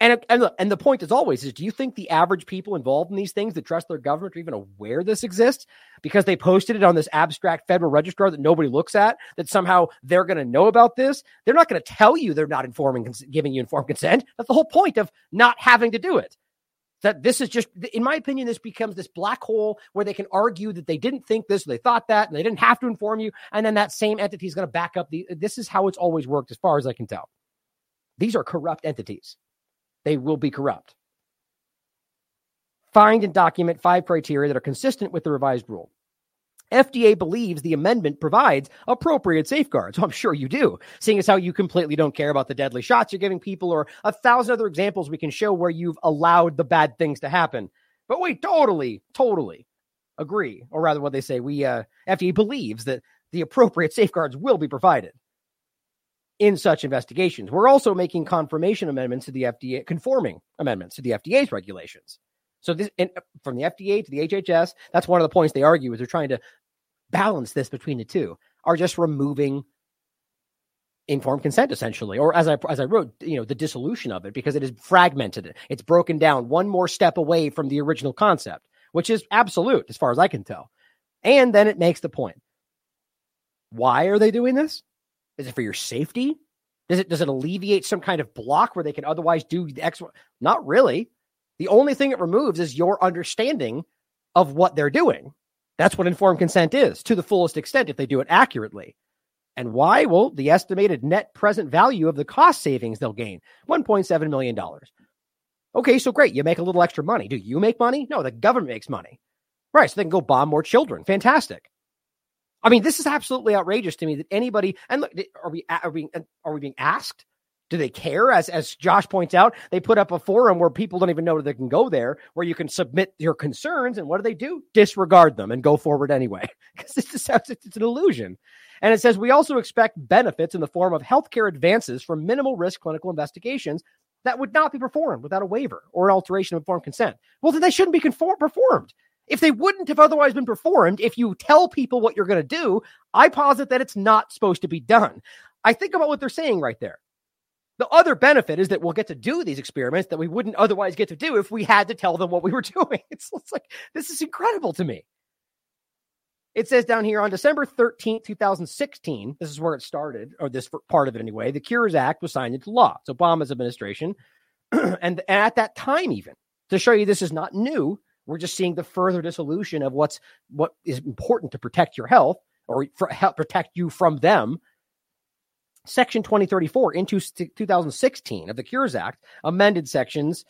And uh, and look, and the point is always is do you think the average people involved in these things that trust their government are even aware this exists because they posted it on this abstract federal registrar that nobody looks at that somehow they're going to know about this? They're not going to tell you they're not informing giving you informed consent. That's the whole point of not having to do it that this is just in my opinion this becomes this black hole where they can argue that they didn't think this they thought that and they didn't have to inform you and then that same entity is going to back up the this is how it's always worked as far as i can tell. These are corrupt entities. They will be corrupt. Find and document five criteria that are consistent with the revised rule FDA believes the amendment provides appropriate safeguards. I'm sure you do, seeing as how you completely don't care about the deadly shots you're giving people or a thousand other examples we can show where you've allowed the bad things to happen. But we totally, totally agree, or rather, what they say, we uh, FDA believes that the appropriate safeguards will be provided in such investigations. We're also making confirmation amendments to the FDA, conforming amendments to the FDA's regulations. So this uh, from the FDA to the HHS, that's one of the points they argue is they're trying to balance this between the two. Are just removing informed consent essentially or as i as i wrote you know the dissolution of it because it is fragmented. It's broken down one more step away from the original concept which is absolute as far as i can tell. And then it makes the point. Why are they doing this? Is it for your safety? Does it does it alleviate some kind of block where they can otherwise do the x not really. The only thing it removes is your understanding of what they're doing. That's what informed consent is to the fullest extent if they do it accurately. And why? Well, the estimated net present value of the cost savings they'll gain $1.7 million. Okay, so great. You make a little extra money. Do you make money? No, the government makes money. Right. So they can go bomb more children. Fantastic. I mean, this is absolutely outrageous to me that anybody, and look, are we, are we, are we being asked do they care? As as Josh points out, they put up a forum where people don't even know they can go there, where you can submit your concerns, and what do they do? Disregard them and go forward anyway, because is it's an illusion. And it says we also expect benefits in the form of healthcare advances from minimal risk clinical investigations that would not be performed without a waiver or an alteration of informed consent. Well, then they shouldn't be conform- performed. If they wouldn't have otherwise been performed, if you tell people what you're going to do, I posit that it's not supposed to be done. I think about what they're saying right there. The other benefit is that we'll get to do these experiments that we wouldn't otherwise get to do if we had to tell them what we were doing. It's, it's like, this is incredible to me. It says down here on December 13th, 2016, this is where it started, or this part of it anyway, the Cures Act was signed into law. It's Obama's administration. and, and at that time, even to show you this is not new, we're just seeing the further dissolution of what's what is important to protect your health or for, help protect you from them Section 2034 into 2016 of the Cures Act amended sections,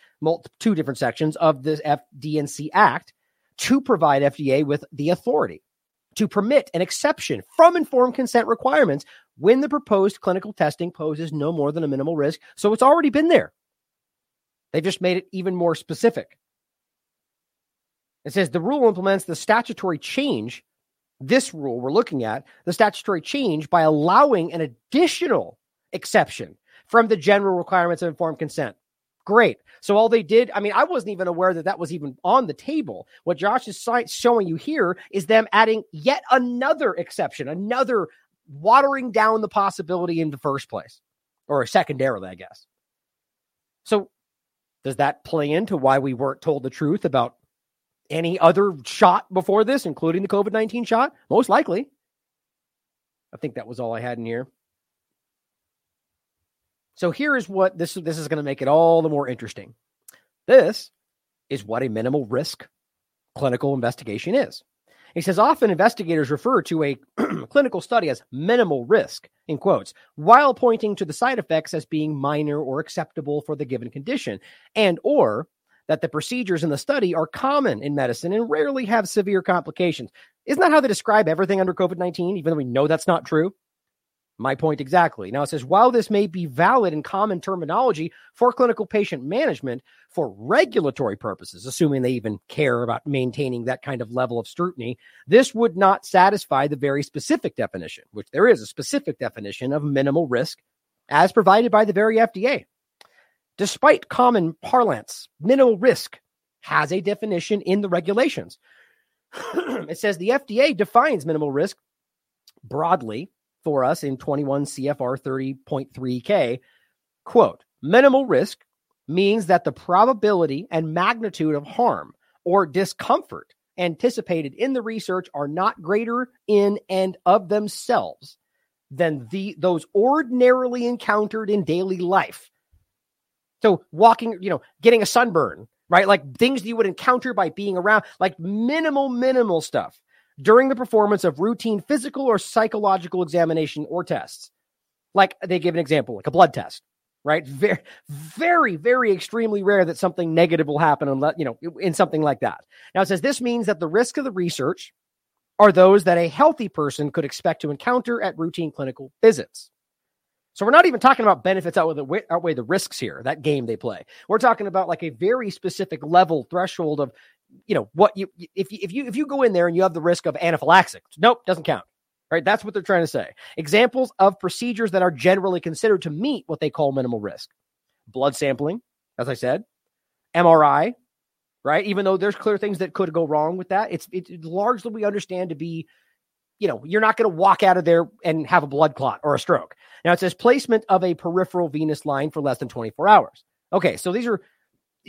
two different sections of the FD&C Act to provide FDA with the authority to permit an exception from informed consent requirements when the proposed clinical testing poses no more than a minimal risk. So it's already been there. They've just made it even more specific. It says the rule implements the statutory change. This rule we're looking at, the statutory change by allowing an additional exception from the general requirements of informed consent. Great. So all they did, I mean, I wasn't even aware that that was even on the table. What Josh is showing you here is them adding yet another exception, another watering down the possibility in the first place, or secondarily, I guess. So does that play into why we weren't told the truth about any other shot before this, including the COVID 19 shot? Most likely. I think that was all I had in here. So here is what this this is going to make it all the more interesting. This is what a minimal risk clinical investigation is. He says often investigators refer to a clinical study as minimal risk, in quotes, while pointing to the side effects as being minor or acceptable for the given condition, and or that the procedures in the study are common in medicine and rarely have severe complications. Isn't that how they describe everything under COVID 19, even though we know that's not true? My point exactly. Now it says while this may be valid in common terminology for clinical patient management, for regulatory purposes, assuming they even care about maintaining that kind of level of scrutiny, this would not satisfy the very specific definition, which there is a specific definition of minimal risk as provided by the very FDA. Despite common parlance, minimal risk has a definition in the regulations. it says the FDA defines minimal risk broadly for us in 21 CFR 30.3K. Quote, minimal risk means that the probability and magnitude of harm or discomfort anticipated in the research are not greater in and of themselves than the those ordinarily encountered in daily life. So walking, you know, getting a sunburn, right? Like things you would encounter by being around, like minimal, minimal stuff during the performance of routine physical or psychological examination or tests. Like they give an example, like a blood test, right? Very, very, very extremely rare that something negative will happen unless, you know, in something like that. Now it says this means that the risk of the research are those that a healthy person could expect to encounter at routine clinical visits. So we're not even talking about benefits outweigh the, outweigh the risks here, that game they play. We're talking about like a very specific level threshold of you know what you if you if you if you go in there and you have the risk of anaphylaxis, nope, doesn't count. Right? That's what they're trying to say. Examples of procedures that are generally considered to meet what they call minimal risk. Blood sampling, as I said, MRI, right? Even though there's clear things that could go wrong with that, it's it's largely we understand to be you know, you're not going to walk out of there and have a blood clot or a stroke. Now it says placement of a peripheral venous line for less than 24 hours. Okay, so these are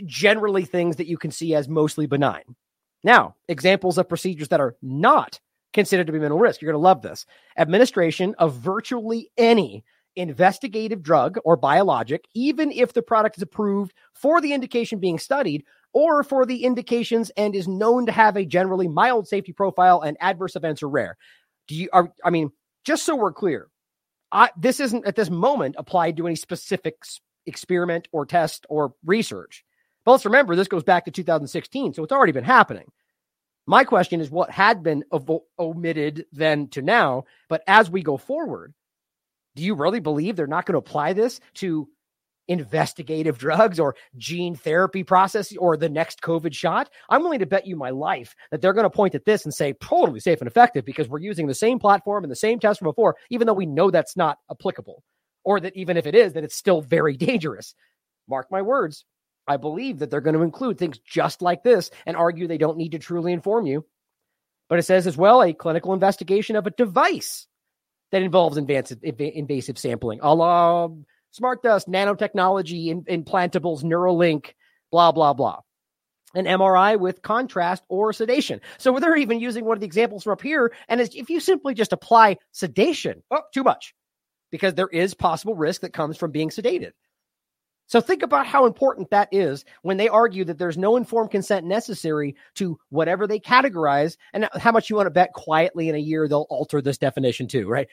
generally things that you can see as mostly benign. Now, examples of procedures that are not considered to be minimal risk. You're going to love this. Administration of virtually any investigative drug or biologic, even if the product is approved for the indication being studied or for the indications and is known to have a generally mild safety profile and adverse events are rare. Do you are I mean, just so we're clear, I, this isn't at this moment applied to any specific experiment or test or research. But let's remember, this goes back to 2016, so it's already been happening. My question is what had been omitted then to now, but as we go forward, do you really believe they're not going to apply this to investigative drugs or gene therapy process or the next COVID shot? I'm willing to bet you my life that they're going to point at this and say totally safe and effective because we're using the same platform and the same test from before, even though we know that's not applicable, or that even if it is, that it's still very dangerous. Mark my words, I believe that they're going to include things just like this and argue they don't need to truly inform you. But it says as well a clinical investigation of a device that involves invasive, invasive sampling, a la smart dust, nanotechnology, in, implantables, Neuralink, blah, blah, blah. An MRI with contrast or sedation. So they're even using one of the examples from up here. And if you simply just apply sedation, oh, too much, because there is possible risk that comes from being sedated. So think about how important that is when they argue that there's no informed consent necessary to whatever they categorize and how much you want to bet quietly in a year they'll alter this definition too, right?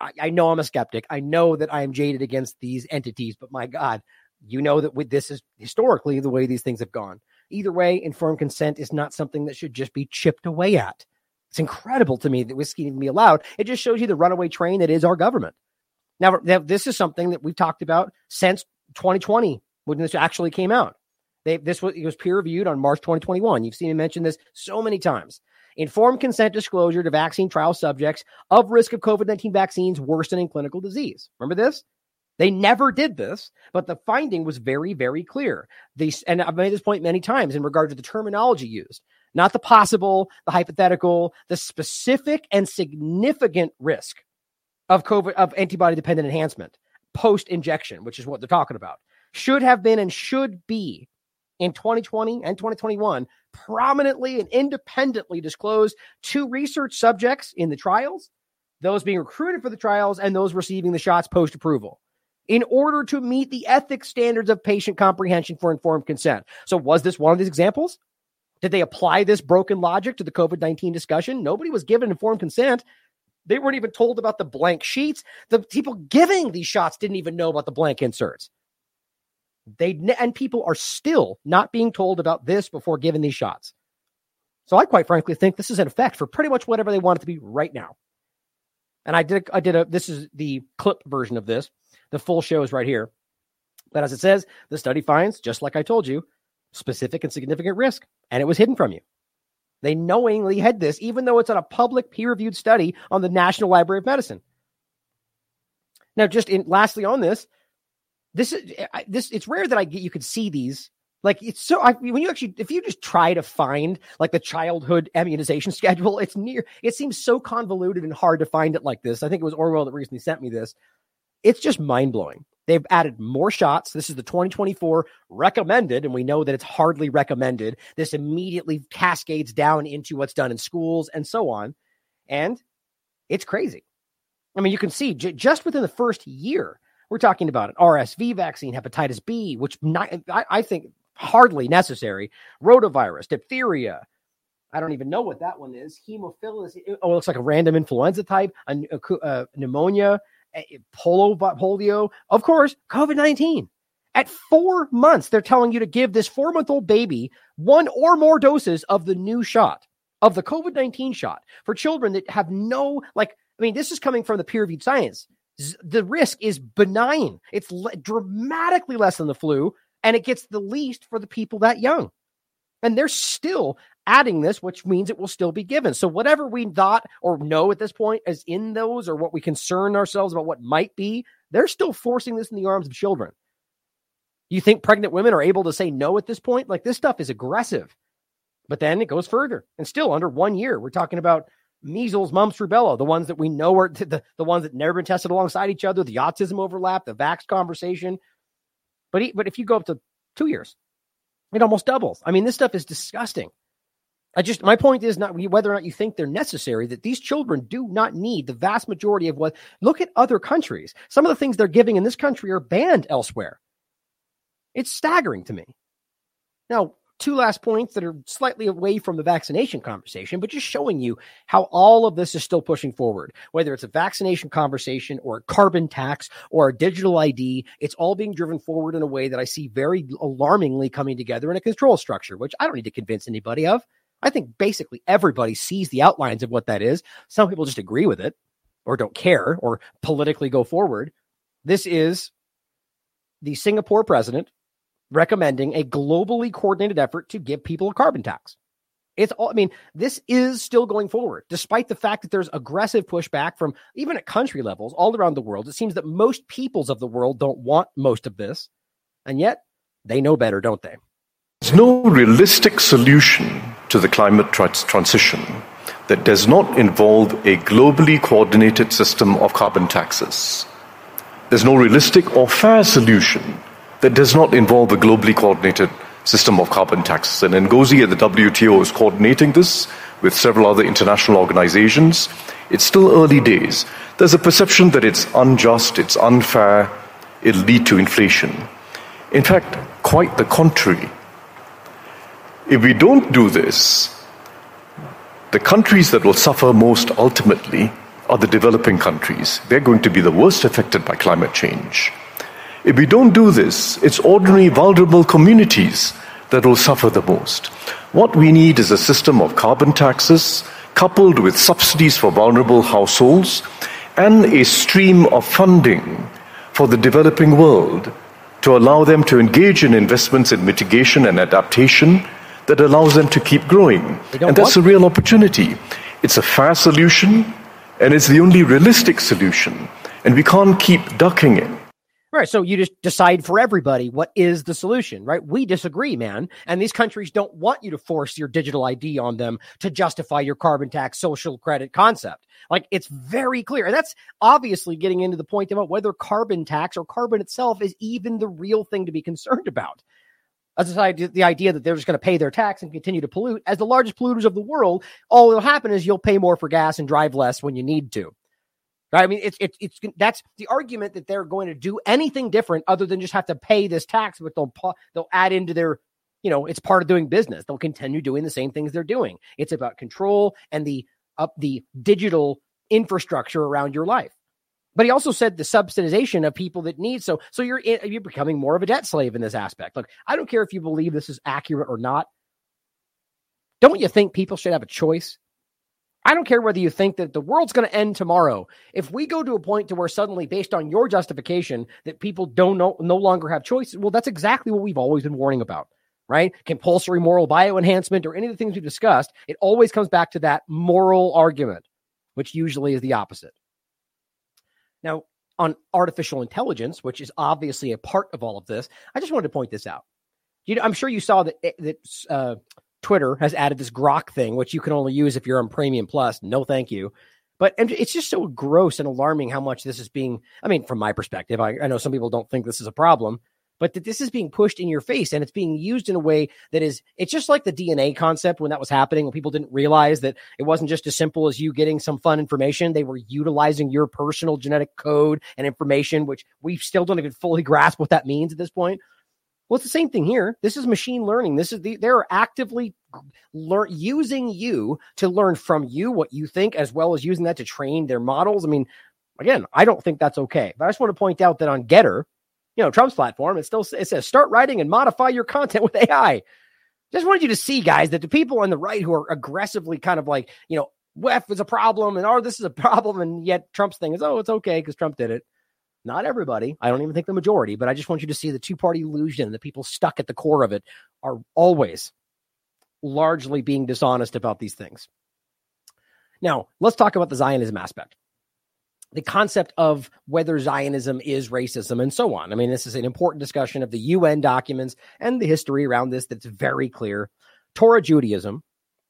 I, I know I'm a skeptic. I know that I am jaded against these entities, but my God, you know that with this is historically the way these things have gone. Either way, informed consent is not something that should just be chipped away at. It's incredible to me that whiskey even be allowed. It just shows you the runaway train that is our government. Now, this is something that we've talked about since 2020 when this actually came out. They, this was, it was peer reviewed on March 2021. You've seen me mention this so many times. Informed consent disclosure to vaccine trial subjects of risk of COVID 19 vaccines worsening clinical disease. Remember this? They never did this, but the finding was very, very clear. These, and I've made this point many times in regard to the terminology used, not the possible, the hypothetical, the specific and significant risk of COVID of antibody dependent enhancement post injection, which is what they're talking about, should have been and should be in 2020 and 2021 prominently and independently disclosed to research subjects in the trials, those being recruited for the trials, and those receiving the shots post approval in order to meet the ethics standards of patient comprehension for informed consent. So, was this one of these examples? Did they apply this broken logic to the COVID 19 discussion? Nobody was given informed consent. They weren't even told about the blank sheets. The people giving these shots didn't even know about the blank inserts. They and people are still not being told about this before giving these shots. So I quite frankly think this is in effect for pretty much whatever they want it to be right now. And I did I did a this is the clip version of this. The full show is right here. But as it says, the study finds, just like I told you, specific and significant risk, and it was hidden from you. They knowingly hid this, even though it's on a public peer reviewed study on the National Library of Medicine. Now, just in, lastly on this, this is eh, this. It's rare that I get you could see these. Like it's so I, when you actually, if you just try to find like the childhood immunization schedule, it's near. It seems so convoluted and hard to find it like this. I think it was Orwell that recently sent me this. It's just mind blowing. They've added more shots. This is the 2024 recommended, and we know that it's hardly recommended. This immediately cascades down into what's done in schools and so on. And it's crazy. I mean, you can see j- just within the first year, we're talking about an RSV vaccine, hepatitis B, which not, I, I think hardly necessary, rotavirus, diphtheria, I don't even know what that one is. Hemophilus. Oh, it looks like a random influenza type, a, a, a pneumonia, polo, polio, of course, COVID 19. At four months, they're telling you to give this four month old baby one or more doses of the new shot, of the COVID 19 shot for children that have no, like, I mean, this is coming from the peer reviewed science. The risk is benign, it's le- dramatically less than the flu, and it gets the least for the people that young. And they're still adding this, which means it will still be given. So whatever we thought or know at this point is in those or what we concern ourselves about what might be, they're still forcing this in the arms of children. You think pregnant women are able to say no at this point? Like this stuff is aggressive. But then it goes further. And still under one year, we're talking about measles, mumps, rubella, the ones that we know are the, the ones that never been tested alongside each other, the autism overlap, the vax conversation. But, he, but if you go up to two years, it almost doubles. I mean, this stuff is disgusting. I just my point is not whether or not you think they're necessary that these children do not need the vast majority of what look at other countries. Some of the things they're giving in this country are banned elsewhere. It's staggering to me. Now, two last points that are slightly away from the vaccination conversation, but just showing you how all of this is still pushing forward. Whether it's a vaccination conversation or a carbon tax or a digital ID, it's all being driven forward in a way that I see very alarmingly coming together in a control structure, which I don't need to convince anybody of. I think basically everybody sees the outlines of what that is. Some people just agree with it or don't care or politically go forward. This is the Singapore president recommending a globally coordinated effort to give people a carbon tax. It's all, I mean, this is still going forward, despite the fact that there's aggressive pushback from even at country levels all around the world. It seems that most peoples of the world don't want most of this. And yet they know better, don't they? There's no realistic solution to the climate transition that does not involve a globally coordinated system of carbon taxes. There's no realistic or fair solution that does not involve a globally coordinated system of carbon taxes. And Ngozi at the WTO is coordinating this with several other international organizations. It's still early days. There's a perception that it's unjust, it's unfair, it'll lead to inflation. In fact, quite the contrary. If we don't do this, the countries that will suffer most ultimately are the developing countries. They're going to be the worst affected by climate change. If we don't do this, it's ordinary vulnerable communities that will suffer the most. What we need is a system of carbon taxes, coupled with subsidies for vulnerable households and a stream of funding for the developing world to allow them to engage in investments in mitigation and adaptation that allows them to keep growing. And that's a real opportunity. It's a fair solution, and it's the only realistic solution. And we can't keep ducking it. Right. So you just decide for everybody what is the solution, right? We disagree, man. And these countries don't want you to force your digital ID on them to justify your carbon tax social credit concept. Like it's very clear. And that's obviously getting into the point about whether carbon tax or carbon itself is even the real thing to be concerned about. As the idea that they're just going to pay their tax and continue to pollute as the largest polluters of the world, all that'll happen is you'll pay more for gas and drive less when you need to. Right? I mean, it's it's it's that's the argument that they're going to do anything different other than just have to pay this tax, but they'll they'll add into their, you know, it's part of doing business. They'll continue doing the same things they're doing. It's about control and the up the digital infrastructure around your life. But he also said the subsidization of people that need so so you're you're becoming more of a debt slave in this aspect. Look, I don't care if you believe this is accurate or not. Don't you think people should have a choice? I don't care whether you think that the world's going to end tomorrow. If we go to a point to where suddenly, based on your justification, that people don't no, no longer have choices, well, that's exactly what we've always been warning about, right? Compulsory moral bioenhancement or any of the things we've discussed, it always comes back to that moral argument, which usually is the opposite. Now, on artificial intelligence, which is obviously a part of all of this, I just wanted to point this out. You know, I'm sure you saw that that uh, Twitter has added this Grok thing, which you can only use if you're on Premium Plus. No, thank you. But it's just so gross and alarming how much this is being. I mean, from my perspective, I, I know some people don't think this is a problem, but that this is being pushed in your face and it's being used in a way that is. It's just like the DNA concept when that was happening, when people didn't realize that it wasn't just as simple as you getting some fun information. They were utilizing your personal genetic code and information, which we still don't even fully grasp what that means at this point. Well, it's the same thing here. This is machine learning. This is the they're actively learn using you to learn from you what you think, as well as using that to train their models. I mean, again, I don't think that's okay. But I just want to point out that on Gettr, you know, Trump's platform, it still it says start writing and modify your content with AI. Just wanted you to see, guys, that the people on the right who are aggressively kind of like, you know, WEF is a problem and oh, this is a problem, and yet Trump's thing is, oh, it's okay because Trump did it. Not everybody. I don't even think the majority, but I just want you to see the two party illusion. The people stuck at the core of it are always largely being dishonest about these things. Now, let's talk about the Zionism aspect. The concept of whether Zionism is racism and so on. I mean, this is an important discussion of the UN documents and the history around this that's very clear. Torah Judaism,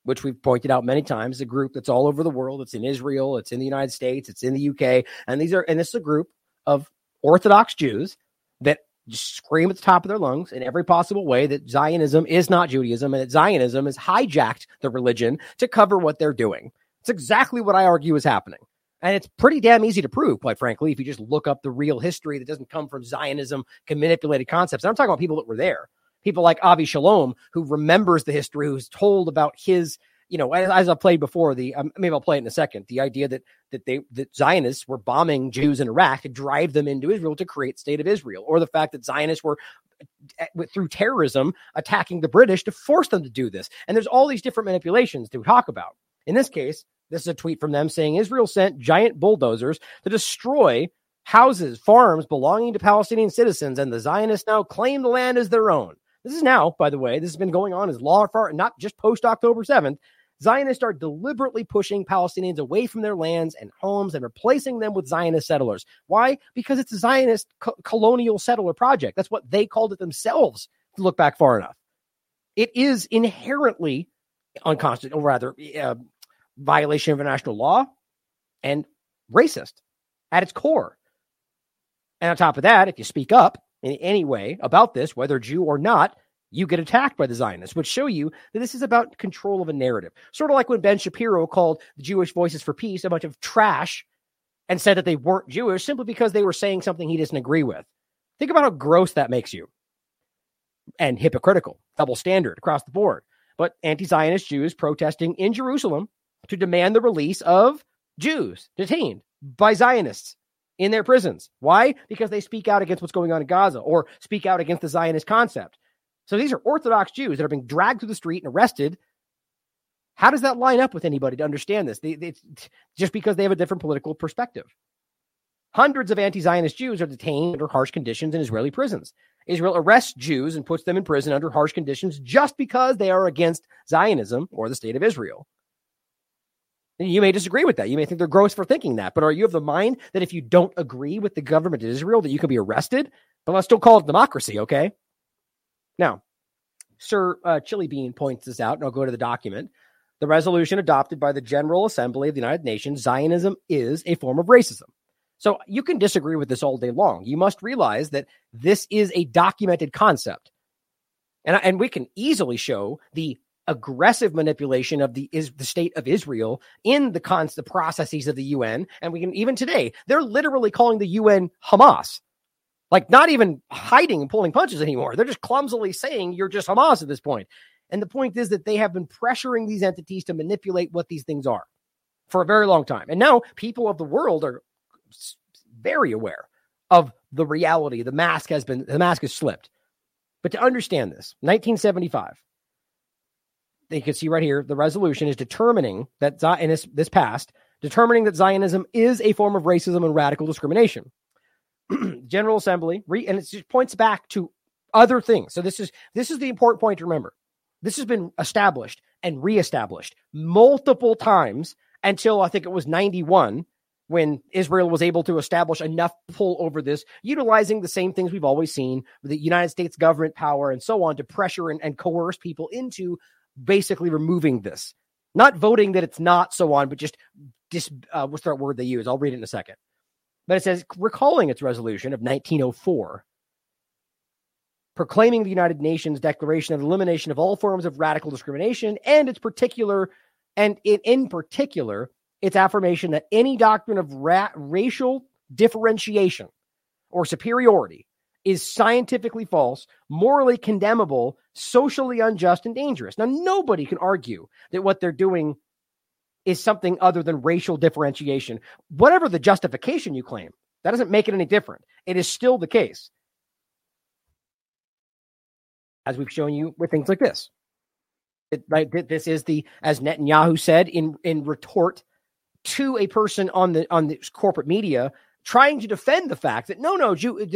which we've pointed out many times, a group that's all over the world. It's in Israel, it's in the United States, it's in the UK, and these are and this is a group of Orthodox Jews that scream at the top of their lungs in every possible way that Zionism is not Judaism and that Zionism has hijacked the religion to cover what they're doing. It's exactly what I argue is happening. And it's pretty damn easy to prove, quite frankly, if you just look up the real history that doesn't come from Zionism, can manipulated concepts. And I'm talking about people that were there. People like Avi Shlaim, who remembers the history, who's told about his you know, as, as I've played before, the um, maybe I'll play it in a second. The idea that that they that Zionists were bombing Jews in Iraq to drive them into Israel to create state of Israel, or the fact that Zionists were eh, through terrorism attacking the British to force them to do this. And there's all these different manipulations to talk about. In this case, this is a tweet from them saying Israel sent giant bulldozers to destroy houses, farms belonging to Palestinian citizens, and the Zionists now claim the land as their own. This is now, by the way, this has been going on as law for not just post October 7th. Zionists are deliberately pushing Palestinians away from their lands and homes and replacing them with Zionist settlers. Why? Because it's a Zionist co- colonial settler project. That's what they called it themselves, to look back far enough. It is inherently unconstitutional, or rather, uh, violation of international law and racist at its core. And on top of that, if you speak up in any way about this, whether Jew or not, you get attacked by the Zionists, which show you that this is about control of a narrative. Sort of like when Ben Shapiro called the Jewish Voices for Peace a bunch of trash and said that they weren't Jewish simply because they were saying something he doesn't agree with. Think about how gross that makes you and hypocritical, double standard across the board. But anti Zionist Jews protesting in Jerusalem to demand the release of Jews detained by Zionists in their prisons. Why? Because they speak out against what's going on in Gaza or speak out against the Zionist concept. So these are Orthodox Jews that are being dragged through the street and arrested, How does that line up with anybody to understand this? They, they, just because they have a different political perspective. Hundreds of anti Zionist Jews are detained under harsh conditions in Israeli prisons. Israel arrests Jews and puts them in prison under harsh conditions just because they are against Zionism or the state of Israel. And you may disagree with that. You may think they're gross for thinking that. But are you of the mind that if you don't agree with the government of Israel, that you can be arrested? But let's still call it democracy, okay? Now, Sir uh, Chili Bean points this out, and I'll go to the document. The resolution adopted by the General Assembly of the United Nations Zionism is a form of racism. So you can disagree with this all day long. You must realize that this is a documented concept. And, and we can easily show the aggressive manipulation of the is the state of Israel in the cons the processes of the UN. And we can even today, they're literally calling the UN Hamas. Like not even hiding and pulling punches anymore. They're just clumsily saying you're just Hamas at this point. And the point is that they have been pressuring these entities to manipulate what these things are for a very long time. And now people of the world are very aware of the reality. The mask has been, the mask has slipped. But to understand this, 1975, you can see right here, the resolution is determining that, in this, this past, determining that Zionism is a form of racism and radical discrimination. General Assembly, re, and it just points back to other things. So this is this is the important point to remember. This has been established and reestablished multiple times until I think it was 91 when Israel was able to establish enough pull over this, utilizing the same things we've always seen the United States government power and so on to pressure and, and coerce people into basically removing this. Not voting that it's not so on, but just dis, uh, what's that word they use? I'll read it in a second. But it says, recalling its resolution of 1904, proclaiming the United Nations Declaration of Elimination of All Forms of Radical Discrimination and its particular, and in, in particular, its affirmation that any doctrine of ra- racial differentiation or superiority is scientifically false, morally condemnable, socially unjust, and dangerous. Now, nobody can argue that what they're doing is something other than racial differentiation. Whatever the justification you claim, that doesn't make it any different. It is still the case. As we've shown you with things like this. It, this is the, as Netanyahu said in, in retort to a person on the on the corporate media trying to defend the fact that no, no, Jew,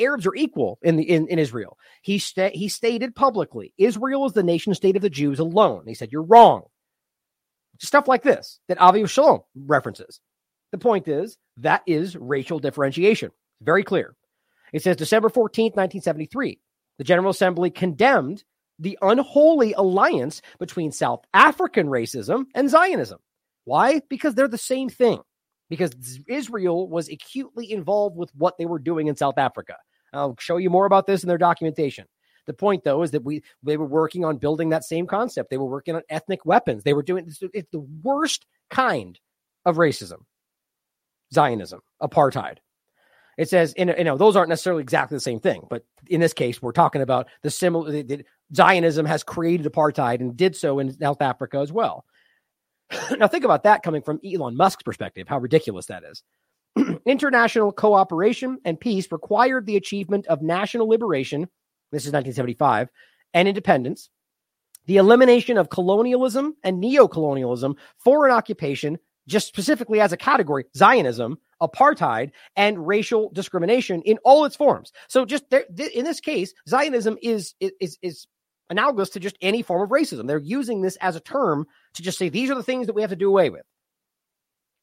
Arabs are equal in the in, in Israel. He sta- he stated publicly, Israel is the nation state of the Jews alone. He said you're wrong. Stuff like this that Avi Shlaim references. The point is that is racial differentiation. Very clear. It says December 14th, 1973, the General Assembly condemned the unholy alliance between South African racism and Zionism. Why? Because they're the same thing. Because Israel was acutely involved with what they were doing in South Africa. I'll show you more about this in their documentation. The point, though, is that we they were working on building that same concept. They were working on ethnic weapons. They were doing it's the worst kind of racism, Zionism, apartheid. It says, in, you know, those aren't necessarily exactly the same thing, but in this case, we're talking about the similar. The, the, Zionism has created apartheid and did so in South Africa as well. now, think about that coming from Elon Musk's perspective, how ridiculous that is. International cooperation and peace required the achievement of national liberation. This is 1975 and independence, the elimination of colonialism and neocolonialism, foreign occupation, just specifically as a category, Zionism, apartheid, and racial discrimination in all its forms. So, just there, in this case, Zionism is is is analogous to just any form of racism. They're using this as a term to just say these are the things that we have to do away with,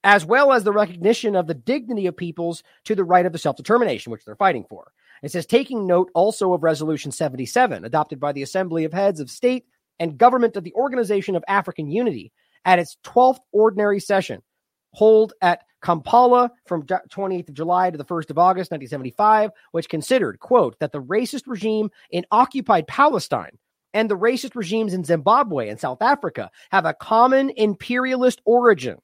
as well as the recognition of the dignity of peoples to the right of the self determination, which they're fighting for. It says, taking note also of Resolution 77, adopted by the Assembly of Heads of State and Government of the Organization of African Unity at its 12th ordinary session, hold at Kampala from 28th of July to the 1st of August 1975, which considered, quote, that the racist regime in occupied Palestine and the racist regimes in Zimbabwe and South Africa have a common imperialist origin.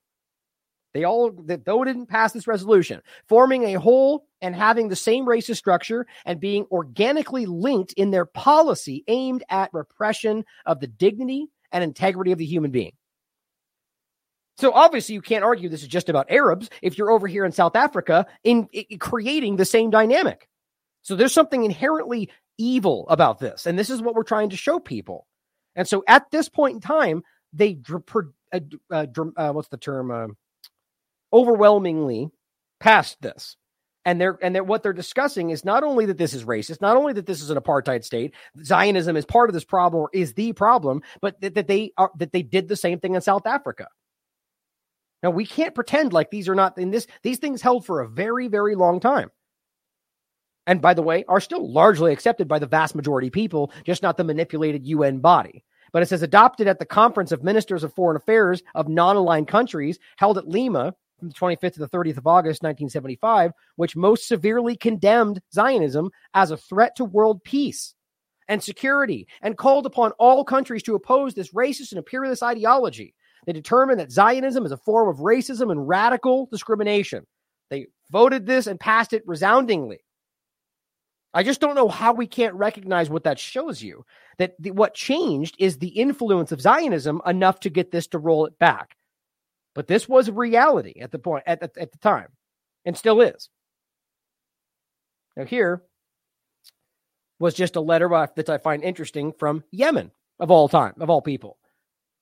They all, though didn't pass this resolution, forming a whole and having the same racist structure and being organically linked in their policy aimed at repression of the dignity and integrity of the human being. So obviously, you can't argue this is just about Arabs if you're over here in South Africa in, in creating the same dynamic. So there's something inherently evil about this. And this is what we're trying to show people. And so at this point in time, they uh, uh, uh, what's the term uh, overwhelmingly passed this and they're and they're, what they're discussing is not only that this is racist, not only that this is an apartheid state, Zionism is part of this problem or is the problem, but that, that they are that they did the same thing in South Africa. Now we can't pretend like these are not in this. These things held for a very very long time, and by the way, are still largely accepted by the vast majority of people, just not the manipulated UN body. But it says adopted at the Conference of Ministers of Foreign Affairs of non-aligned countries held at Lima from the 25th to the 30th of August 1975, which most severely condemned Zionism as a threat to world peace and security and called upon all countries to oppose this racist and imperialist ideology. They determined that Zionism is a form of racism and radical discrimination. They voted this and passed it resoundingly. I just don't know how we can't recognize what that shows you. That the, what changed is the influence of Zionism enough to get this to roll it back. But this was reality at the point at, at, at the time, and still is. Now here was just a letter that I find interesting from Yemen of all time, of all people,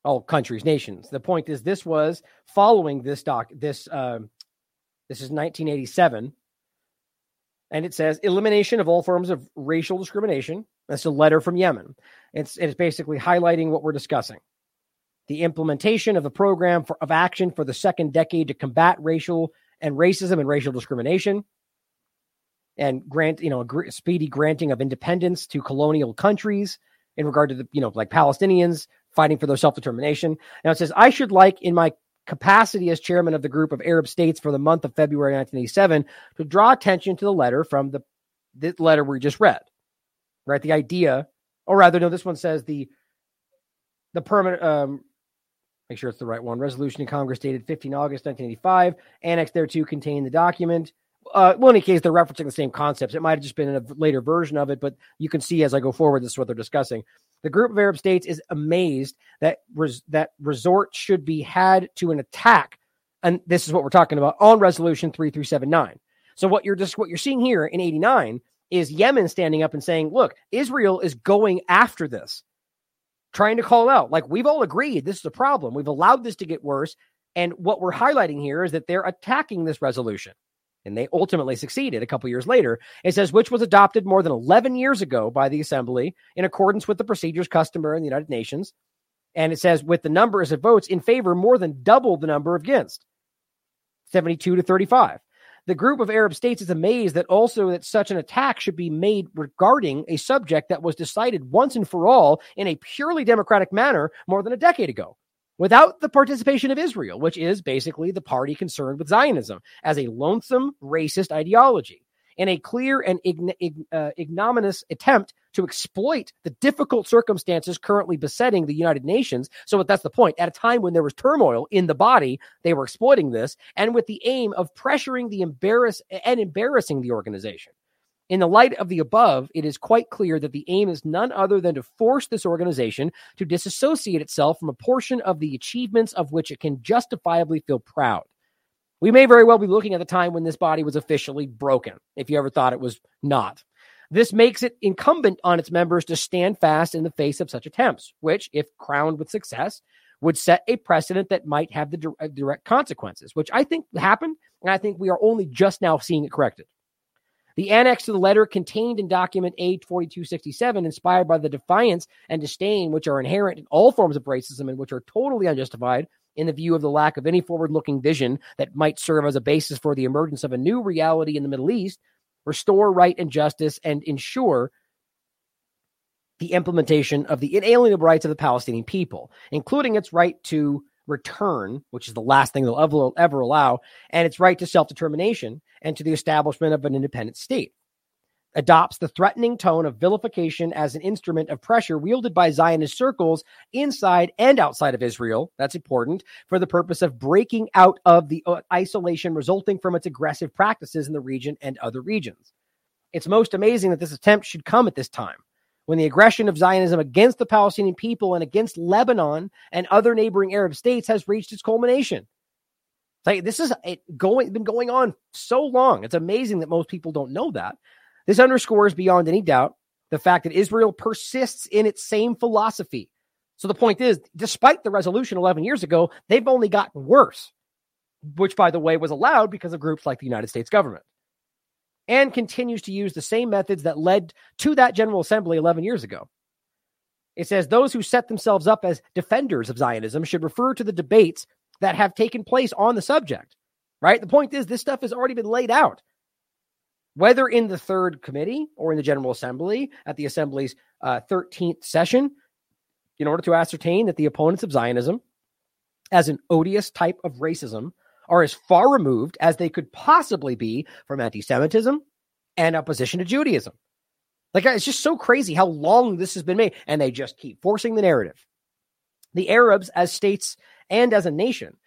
all countries, nations. The point is, this was following this doc. This uh, this is 1987, and it says elimination of all forms of racial discrimination. That's a letter from Yemen. It's it's basically highlighting what we're discussing the implementation of the program for, of action for the second decade to combat racial and racism and racial discrimination. And grant you know a speedy granting of independence to colonial countries in regard to the you know like palestinians fighting for their self-determination. Now it says i should like in my capacity as chairman of the group of arab states for the month of february 1987 to draw attention to the letter from the this letter we just read. Right? The idea or rather no this one says the the permanent um, Make sure it's the right one. Resolution in Congress dated 15 August 1985. Annex thereto contain the document. Uh, well, in any case, they're referencing the same concepts. It might have just been a later version of it, but you can see as I go forward, this is what they're discussing. The group of Arab states is amazed that res- that resort should be had to an attack, and this is what we're talking about on Resolution 3379. So what you're just what you're seeing here in 89 is Yemen standing up and saying, "Look, Israel is going after this trying to call out. Like we've all agreed this is a problem. We've allowed this to get worse. And what we're highlighting here is that they're attacking this resolution. And they ultimately succeeded a couple years later. It says, which was adopted more than 11 years ago by the Assembly in accordance with the procedures customary in the United Nations. And it says, with the numbers of votes in favor, more than double the number of against 72 to 35. The group of Arab states is amazed that also that such an attack should be made regarding a subject that was decided once and for all in a purely democratic manner more than a decade ago without the participation of Israel, which is basically the party concerned with Zionism as a lonesome racist ideology in a clear and ign- ign- uh, ignominious attempt to exploit the difficult circumstances currently besetting the United Nations. So that's the point. At a time when there was turmoil in the body, they were exploiting this and with the aim of pressuring the embarrass and embarrassing the organization. In the light of the above, it is quite clear that the aim is none other than to force this organization to disassociate itself from a portion of the achievements of which it can justifiably feel proud. We may very well be looking at the time when this body was officially broken, if you ever thought it was not. This makes it incumbent on its members to stand fast in the face of such attempts, which, if crowned with success, would set a precedent that might have the uh, direct consequences, which I think happened. And I think we are only just now seeing it corrected. The annex to the letter contained in document A4267, inspired by the defiance and disdain which are inherent in all forms of racism and which are totally unjustified, in the view of the lack of any forward looking vision that might serve as a basis for the emergence of a new reality in the Middle East, restore right and justice, and ensure the implementation of the inalienable rights of the Palestinian people, including its right to return, which is the last thing they'll ever, ever allow, and its right to self determination and to the establishment of an independent state adopts the threatening tone of vilification as an instrument of pressure wielded by Zionist circles inside and outside of Israel. That's important for the purpose of breaking out of the uh, isolation resulting from its aggressive practices in the region and other regions. It's most amazing that this attempt should come at this time when the aggression of Zionism against the Palestinian people and against Lebanon and other neighboring Arab states has reached its culmination. Like this is it going been going on so long. It's amazing that most people don't know that. This underscores beyond any doubt the fact that Israel persists in its same philosophy, So the point is, despite the resolution 11 years ago, they've only gotten worse, which, by the way, was allowed because of groups like the United States government and continues to use the same methods that led to that General Assembly 11 years ago. It says those who set themselves up as defenders of Zionism should refer to the debates that have taken place on the subject, right? The point is, this stuff has already been laid out. Whether in the third committee or in the General Assembly at the Assembly's uh, 13th session, in order to ascertain that the opponents of Zionism, as an odious type of racism, are as far removed as they could possibly be from anti Semitism and opposition to Judaism. Like, it's just so crazy how long this has been made, and they just keep forcing the narrative. The Arabs, as states and as a nation,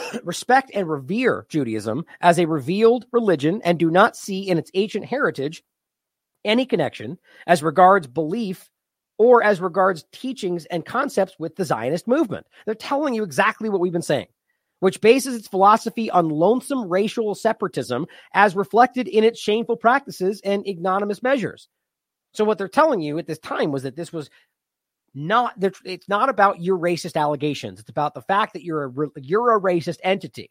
respect and revere Judaism as a revealed religion and do not see in its ancient heritage any connection as regards belief or as regards teachings and concepts with the Zionist movement. They're telling you exactly what we've been saying, which bases its philosophy on lonesome racial separatism as reflected in its shameful practices and ignominious measures. So, what they're telling you at this time was that this was not it's not about your racist allegations. It's about the fact that you're a you're a racist entity.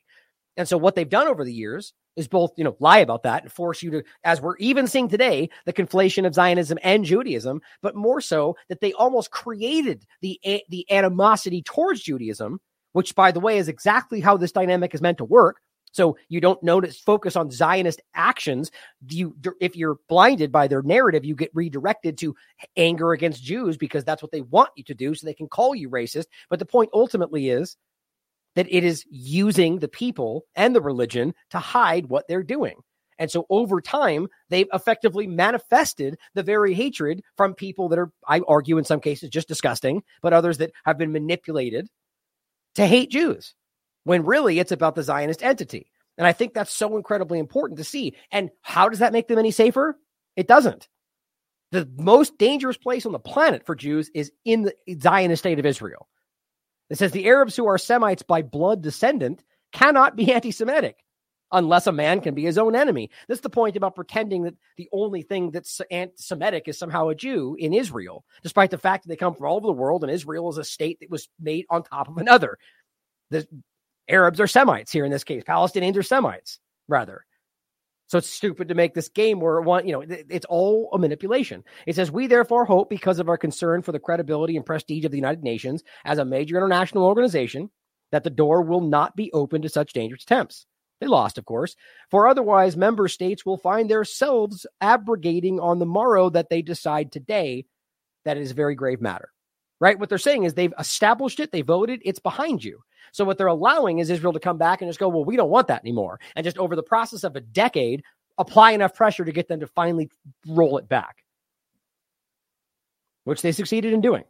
And so what they've done over the years is both, you know, lie about that and force you to, as we're even seeing today, the conflation of Zionism and Judaism, but more so that they almost created the the animosity towards Judaism, which, by the way, is exactly how this dynamic is meant to work. So you don't notice focus on Zionist actions. You, if you're blinded by their narrative, you get redirected to anger against Jews because that's what they want you to do, so they can call you racist. But the point ultimately is that it is using the people and the religion to hide what they're doing. And so over time, they've effectively manifested the very hatred from people that are, I argue, in some cases, just disgusting, but others that have been manipulated to hate Jews when really it's about the Zionist entity. And I think that's so incredibly important to see. And how does that make them any safer? It doesn't. The most dangerous place on the planet for Jews is in the Zionist state of Israel. It says the Arabs who are Semites by blood descendant cannot be anti Semitic unless a man can be his own enemy. That's the point about pretending that the only thing that's anti Semitic is somehow a Jew in Israel, despite the fact that they come from all over the world and Israel is a state that was made on top of another. The Arabs are Semites here in this case, Palestinians are Semites, rather. So it's stupid to make this game where one, you know, it's all a manipulation. It says, We therefore hope, because of our concern for the credibility and prestige of the United Nations as a major international organization, that the door will not be open to such dangerous attempts. They lost, of course, for otherwise member states will find themselves abrogating on the morrow that they decide today that it is a very grave matter. Right? What they're saying is they've established it, they voted, it's behind you. So what they're allowing is Israel to come back and just go, well, we don't want that anymore. And just over the process of a decade, apply enough pressure to get them to finally roll it back, which they succeeded in doing.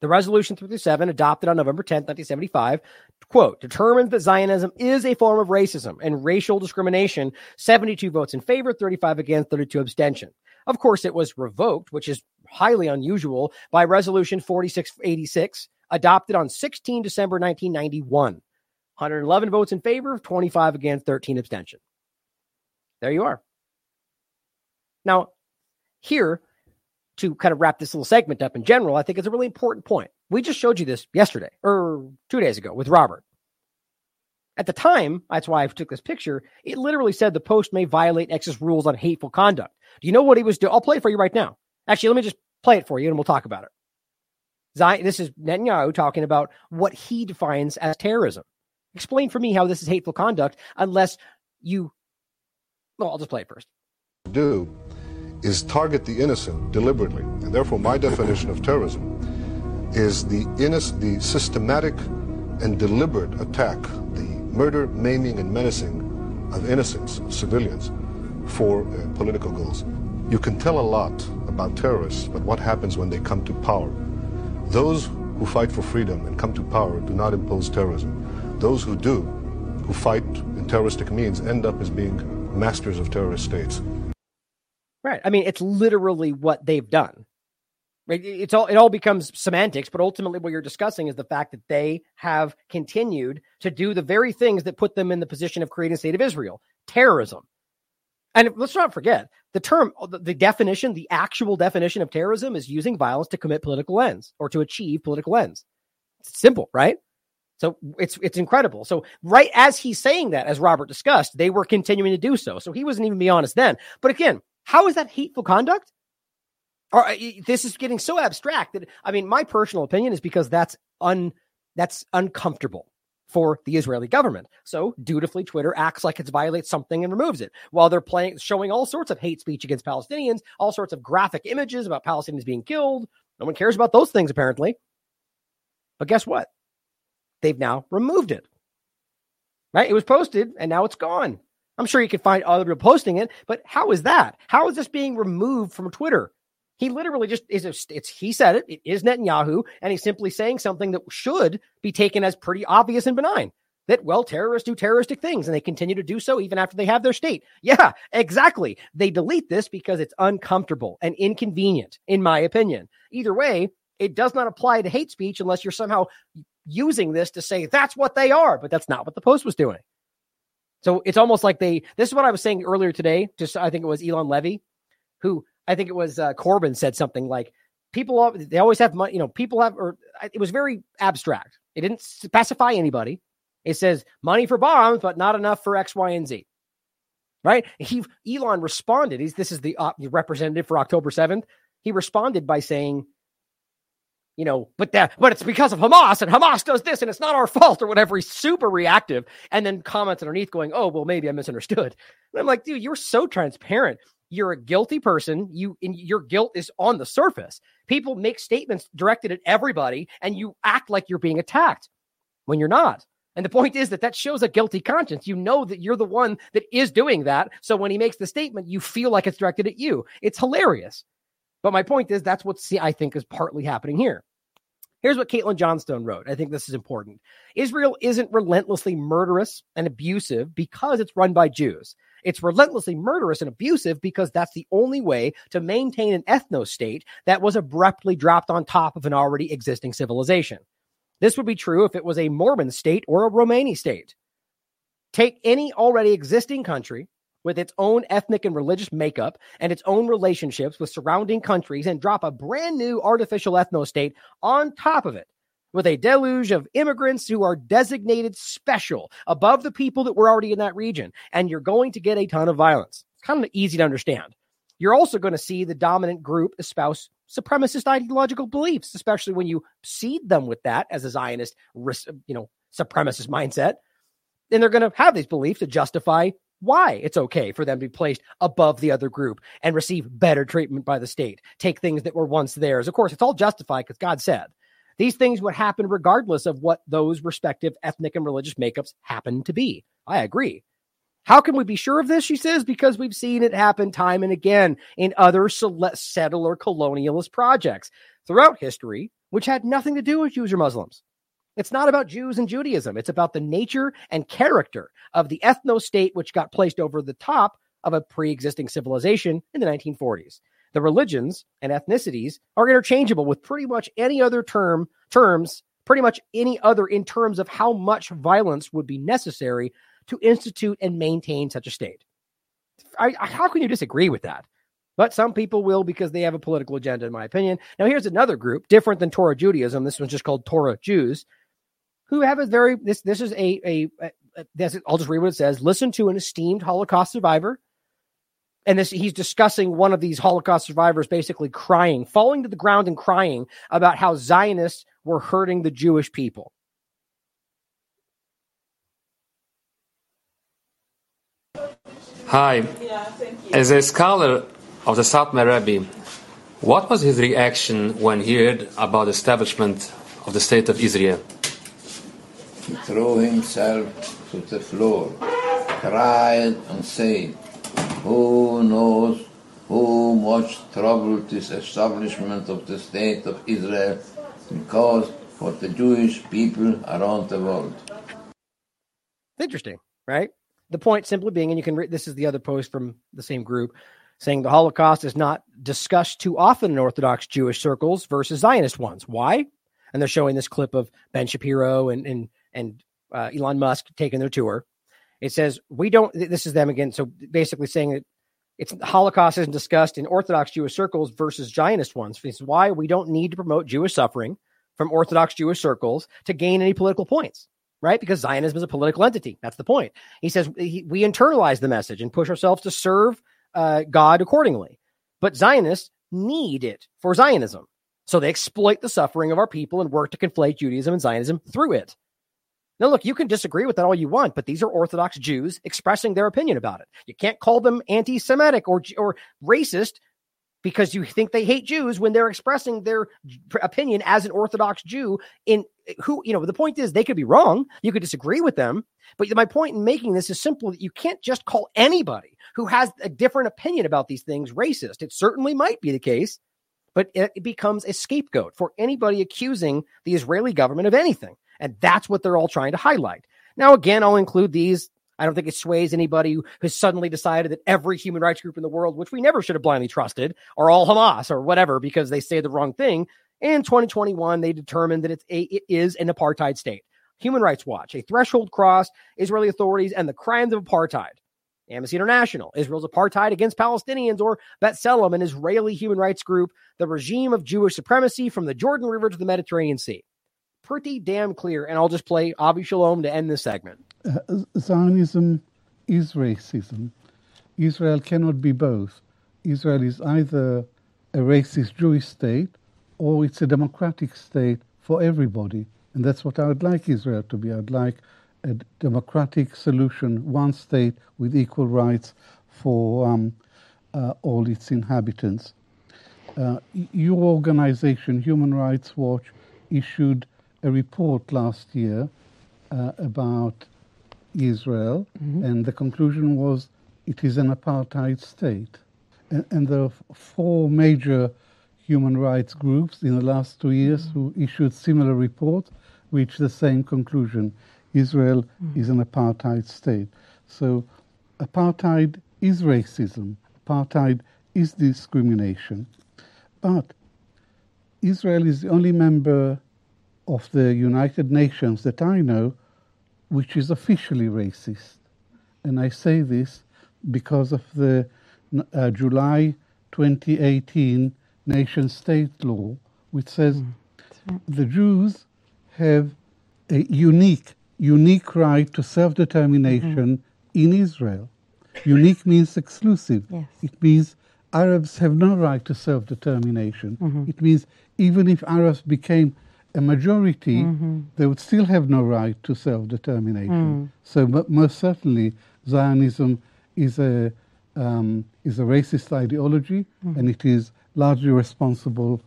The resolution 337, adopted on November 10, 1975, quote, determines that Zionism is a form of racism and racial discrimination. 72 votes in favor, 35 against, 32 abstention. Of course, it was revoked, which is highly unusual, by Resolution 4686, adopted on 16 December 1991. 111 votes in favor, 25 against, 13 abstention. There you are. Now, here, to kind of wrap this little segment up in general, I think it's a really important point. We just showed you this yesterday or two days ago with Robert. At the time, that's why I took this picture. It literally said the post may violate X's rules on hateful conduct. Do you know what he was doing? I'll play it for you right now. Actually, let me just play it for you and we'll talk about it. Zion, this is Netanyahu talking about what he defines as terrorism. Explain for me how this is hateful conduct unless you. Well, I'll just play it first. Do is target the innocent deliberately. And therefore, my definition of terrorism is the, innocent, the systematic and deliberate attack, the murder, maiming, and menacing of innocents, civilians, for uh, political goals. You can tell a lot about terrorists, but what happens when they come to power? Those who fight for freedom and come to power do not impose terrorism. Those who do, who fight in terroristic means, end up as being masters of terrorist states. Right. I mean, it's literally what they've done. Right. It's all it all becomes semantics, but ultimately what you're discussing is the fact that they have continued to do the very things that put them in the position of creating state of Israel. Terrorism. And let's not forget the term, the, the definition, the actual definition of terrorism is using violence to commit political ends or to achieve political ends. It's simple, right? So it's it's incredible. So right as he's saying that, as Robert discussed, they were continuing to do so. So he wasn't even being honest then. But again, how is that hateful conduct? Or uh, this is getting so abstract that I mean, my personal opinion is because that's un that's uncomfortable for the Israeli government. So dutifully, Twitter acts like it violates something and removes it while they're playing, showing all sorts of hate speech against Palestinians, all sorts of graphic images about Palestinians being killed. No one cares about those things, apparently. But guess what? They've now removed it. Right? It was posted and now it's gone. I'm sure you can find other people posting it, but how is that? How is this being removed from Twitter? He literally just is. A, it's he said it. It is Netanyahu, and he's simply saying something that should be taken as pretty obvious and benign. That well, terrorists do terroristic things, and they continue to do so even after they have their state. Yeah, exactly. They delete this because it's uncomfortable and inconvenient, in my opinion. Either way, it does not apply to hate speech unless you're somehow using this to say that's what they are, but that's not what the post was doing. So it's almost like they. This is what I was saying earlier today. Just I think it was Eylon Levy, who I think it was uh, Corbyn said something like, "People, they always have money. You know, people have." Or it was very abstract. It didn't specify anybody. It says money for bombs, but not enough for X, Y, and Z. Right? He Eylon responded. He's this is the uh, representative for October seventh. He responded by saying, you know, but that, but it's because of Hamas and Hamas does this and it's not our fault or whatever. He's super reactive and then comments underneath going, oh, well, maybe I misunderstood. And I'm like, dude, you're so transparent. You're a guilty person. You your guilt is on the surface. People make statements directed at everybody, and you act like you're being attacked when you're not. And the point is that that shows a guilty conscience. You know that you're the one that is doing that. So when he makes the statement, you feel like it's directed at you. It's hilarious. But my point is that's what I think is partly happening here. Here's what Caitlin Johnstone wrote. I think this is important. Israel isn't relentlessly murderous and abusive because it's run by Jews. It's relentlessly murderous and abusive because that's the only way to maintain an ethno state that was abruptly dropped on top of an already existing civilization. This would be true if it was a Mormon state or a Romani state. Take any already existing country with its own ethnic and religious makeup and its own relationships with surrounding countries and drop a brand new artificial ethno state on top of it with a deluge of immigrants who are designated special above the people that were already in that region. And you're going to get a ton of violence. It's kind of easy to understand. You're also going to see the dominant group espouse supremacist ideological beliefs, especially when you seed them with that as a Zionist, you know, supremacist mindset. And they're going to have these beliefs to justify why it's okay for them to be placed above the other group and receive better treatment by the state, take things that were once theirs. Of course, it's all justified because God said. These things would happen regardless of what those respective ethnic and religious makeups happen to be. I agree. How can we be sure of this? She says, because we've seen it happen time and again in other settler colonialist projects throughout history, which had nothing to do with Jews or Muslims. It's not about Jews and Judaism. It's about the nature and character of the ethno state, which got placed over the top of a pre existing civilization in the 1940s the religions and ethnicities are interchangeable with pretty much any other term terms pretty much any other in terms of how much violence would be necessary to institute and maintain such a state. I, I, how can you disagree with that? But some people will because they have a political agenda in my opinion. Now here's another group different than torah judaism. This one's just called torah jews who have a very this this is a a, a, this, i'll just read what it says. Listen to an esteemed holocaust survivor and this he's discussing one of these Holocaust survivors basically crying, falling to the ground and crying about how Zionists were hurting the Jewish people. Hi. As a scholar of the Satmar Rebbe, what was his reaction when he heard about the establishment of the State of Israel? He threw himself to the floor, cried and said, who knows who much troubled this establishment of the state of Israel because for the Jewish people around the world. Interesting, right? The point simply being, and you can read this is the other post from the same group saying the Holocaust is not discussed too often in Orthodox Jewish circles versus Zionist ones. Why? And they're showing this clip of Ben Shapiro and and and uh, Elon Musk taking their tour. It says, we don't, this is them again. So basically saying that it's Holocaust isn't discussed in Orthodox Jewish circles versus Zionist ones. Is why we don't need to promote Jewish suffering from Orthodox Jewish circles to gain any political points, right? Because Zionism is a political entity. That's the point. He says he, we internalize the message and push ourselves to serve uh, God accordingly. But Zionists need it for Zionism. So they exploit the suffering of our people and work to conflate Judaism and Zionism through it. Now, look, you can disagree with that all you want, but these are Orthodox Jews expressing their opinion about it. You can't call them anti-Semitic or or racist because you think they hate Jews when they're expressing their opinion as an Orthodox Jew. In who, you know, the point is they could be wrong. You could disagree with them, but my point in making this is simple: that you can't just call anybody who has a different opinion about these things racist. It certainly might be the case, but it becomes a scapegoat for anybody accusing the Israeli government of anything. And that's what they're all trying to highlight. Now, again, I'll include these. I don't think it sways anybody who has suddenly decided that every human rights group in the world, which we never should have blindly trusted, are all Hamas or whatever because they say the wrong thing. In 2021, they determined that it's a, it is an apartheid state. Human Rights Watch, a threshold cross, Israeli authorities, and the crimes of apartheid. Amnesty International, Israel's apartheid against Palestinians, or B'Tselem, an Israeli human rights group, the regime of Jewish supremacy from the Jordan River to the Mediterranean Sea pretty damn clear. And I'll just play Avi Shlaim to end this segment. Uh, Zionism is racism. Israel cannot be both. Israel is either a racist Jewish state or it's a democratic state for everybody. And that's what I would like Israel to be. I'd like a democratic solution, one state with equal rights for um, uh, all its inhabitants. Uh, your organization, Human Rights Watch, issued a report last year uh, about Israel, mm-hmm. and the conclusion was it is an apartheid state. And, and there are four major human rights groups in the last two years mm-hmm. who issued similar reports, reached the same conclusion. Israel mm-hmm. is an apartheid state. So apartheid is racism. Apartheid is discrimination. But Israel is the only member of the United Nations that I know which is officially racist. And I say this because of the uh, July 2018 nation state law, which says mm, the Jews have a unique, unique right to self determination mm-hmm. in Israel. Unique means exclusive. Yes. It means Arabs have no right to self determination. Mm-hmm. It means even if Arabs became a majority, mm-hmm. they would still have no right to self determination. Mm. So, but most certainly, Zionism is a um, is a racist ideology, mm. and it is largely responsible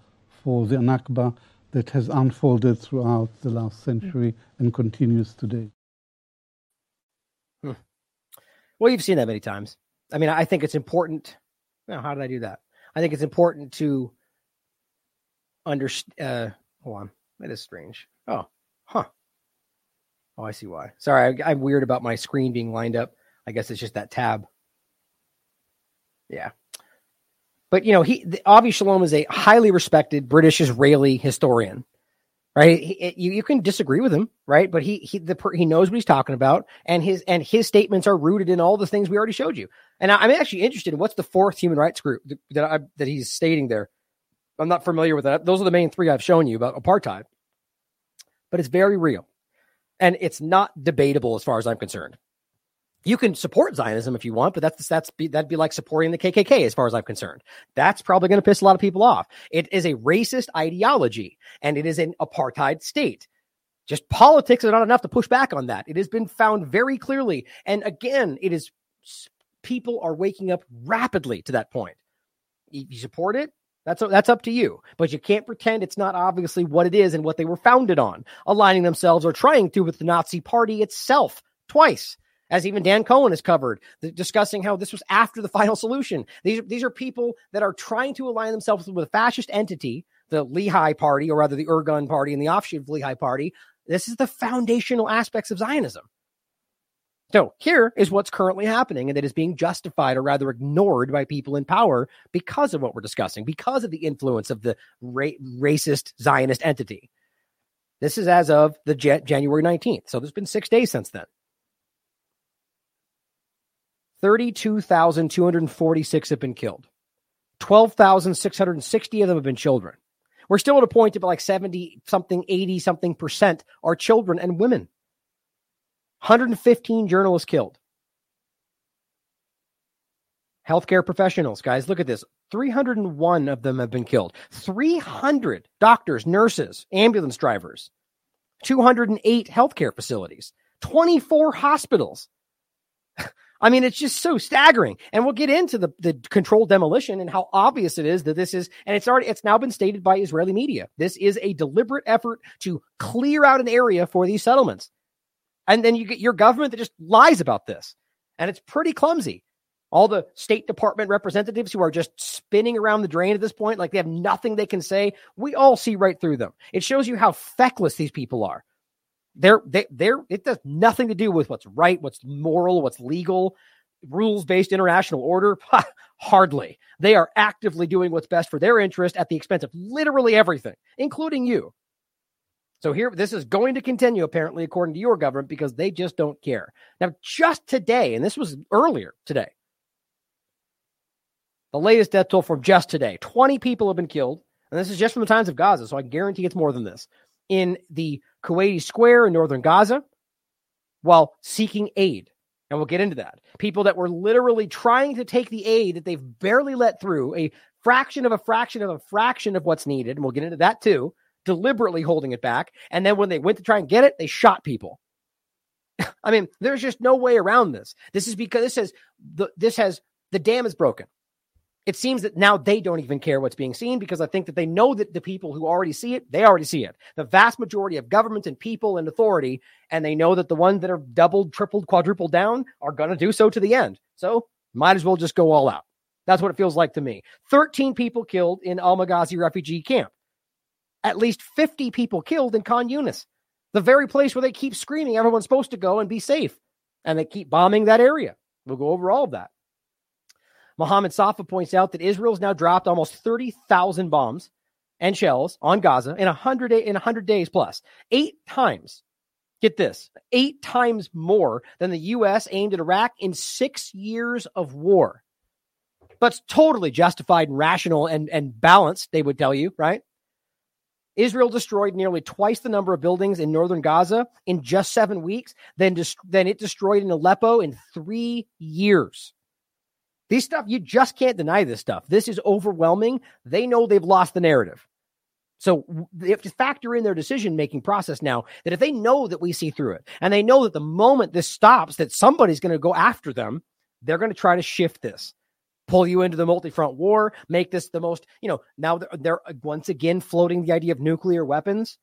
for the Nakba that has unfolded throughout the last century mm. and continues today. Hmm. Well, you've seen that many times. I mean, I think it's important. Now, how did I do that? I think it's important to understand. Uh, hold on. That is strange. Oh, huh. Oh, I see why. Sorry, I, am weird about my screen being lined up. I guess it's just that tab. Yeah. But, you know, he, the, Avi Shlaim is a highly respected British Israeli historian, right? He, you, you can disagree with him, right? But he, he, the, he knows what he's talking about and his, and his statements are rooted in all the things we already showed you. And I, I'm actually interested in what's the fourth human rights group that I, that he's stating there. I'm not familiar with that. Those are the main three I've shown you about apartheid but it's very real. And it's not debatable as far as I'm concerned. You can support Zionism if you want, but that's that's be, that'd be like supporting the KKK as far as I'm concerned. That's probably going to piss a lot of people off. It is a racist ideology and it is an apartheid state. Just politics are not enough to push back on that. It has been found very clearly. And again, it is people are waking up rapidly to that point. You support it, that's that's up to you, but you can't pretend it's not obviously what it is and what they were founded on, aligning themselves or trying to with the Nazi Party itself twice, as even Dan Cohen has covered, the, discussing how this was after the final solution. These these are people that are trying to align themselves with a fascist entity, the Lehi Party, or rather the Irgun Party and the offshoot of Lehi Party. This is the foundational aspects of Zionism. So here is what's currently happening, and that is being justified or rather ignored by people in power because of what we're discussing, because of the influence of the ra- racist Zionist entity. This is as of the J- January 19th. So there's been six days since then. 32,246 have been killed. 12,660 of them have been children. We're still at a point of like 70 something, 80 something percent are children and women. 115 journalists killed. Healthcare professionals, guys, look at this. 301 of them have been killed. 300 doctors, nurses, ambulance drivers, 208 healthcare facilities, 24 hospitals. I mean, it's just so staggering. And we'll get into the, the controlled demolition and how obvious it is that this is, and it's already, it's now been stated by Israeli media. This is a deliberate effort to clear out an area for these settlements. And then you get your government that just lies about this. And it's pretty clumsy. All the State Department representatives who are just spinning around the drain at this point, like they have nothing they can say, we all see right through them. It shows you how feckless these people are. They're they they're it does nothing to do with what's right, what's moral, what's legal, rules based international order. Hardly. They are actively doing what's best for their interest at the expense of literally everything, including you. So here, this is going to continue, apparently, according to your government, because they just don't care. Now, just today, and this was earlier today, the latest death toll from just today 20 people have been killed. And this is just from the times of Gaza. So I guarantee it's more than this in the Kuwaiti Square in northern Gaza while seeking aid. And we'll get into that. People that were literally trying to take the aid that they've barely let through, a fraction of a fraction of a fraction of what's needed. And we'll get into that too, deliberately holding it back. And then when they went to try and get it, they shot people. I mean, there's just no way around this. This is because this has the this has the dam is broken it seems that now they don't even care what's being seen because I think that they know that the people who already see it, they already see it. The vast majority of governments and people and authority, and they know that the ones that are doubled, tripled, quadrupled down are going to do so to the end. So might as well just go all out. That's what it feels like to me. 13 people killed in Al Maghazi refugee camp. At least 50 people killed in Khan Yunis, the very place where they keep screaming everyone's supposed to go and be safe. And they keep bombing that area. We'll go over all of that. Mohammed Safa points out that Israel's now dropped almost 30,000 bombs and shells on Gaza in 100 in 100 days 8 times. Get this. 8 times more than the US aimed at Iraq in 6 years of war. But totally justified and rational and and balanced, they would tell you, right? Israel destroyed nearly twice the number of buildings in northern Gaza in just seven weeks than, than it destroyed in Aleppo in three years. These stuff, you just can't deny this stuff. This is overwhelming. They know they've lost the narrative. So they have to factor in their decision making process now that if they know that we see through it and they know that the moment this stops, that somebody's going to go after them, they're going to try to shift this, pull you into the multi front war, make this the most, you know, now they're, they're once again floating the idea of nuclear weapons.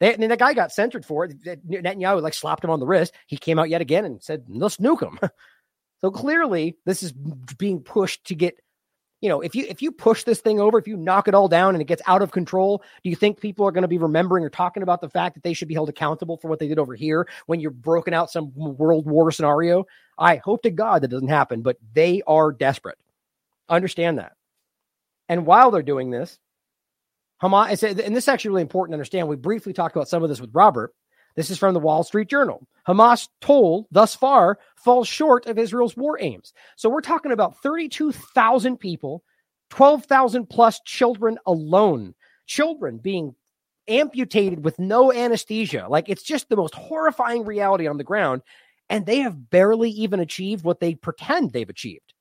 They, and the guy got censored for it. Netanyahu like slapped him on the wrist. He came out yet again and said, let's nuke him. So clearly, this is being pushed to get, you know, if you if you push this thing over, if you knock it all down and it gets out of control, do you think people are going to be remembering or talking about the fact that they should be held accountable for what they did over here when you're broken out some world war scenario? I hope to God that doesn't happen, but they are desperate. Understand that. And while they're doing this, Hamas, and this is actually really important to understand. We briefly talked about some of this with Robert. This is from the Wall Street Journal. Hamas toll thus far falls short of Israel's war aims. So we're talking about 32,000 people, 12,000 plus children alone. Children being amputated with no anesthesia. Like it's just the most horrifying reality on the ground. And they have barely even achieved what they pretend they've achieved.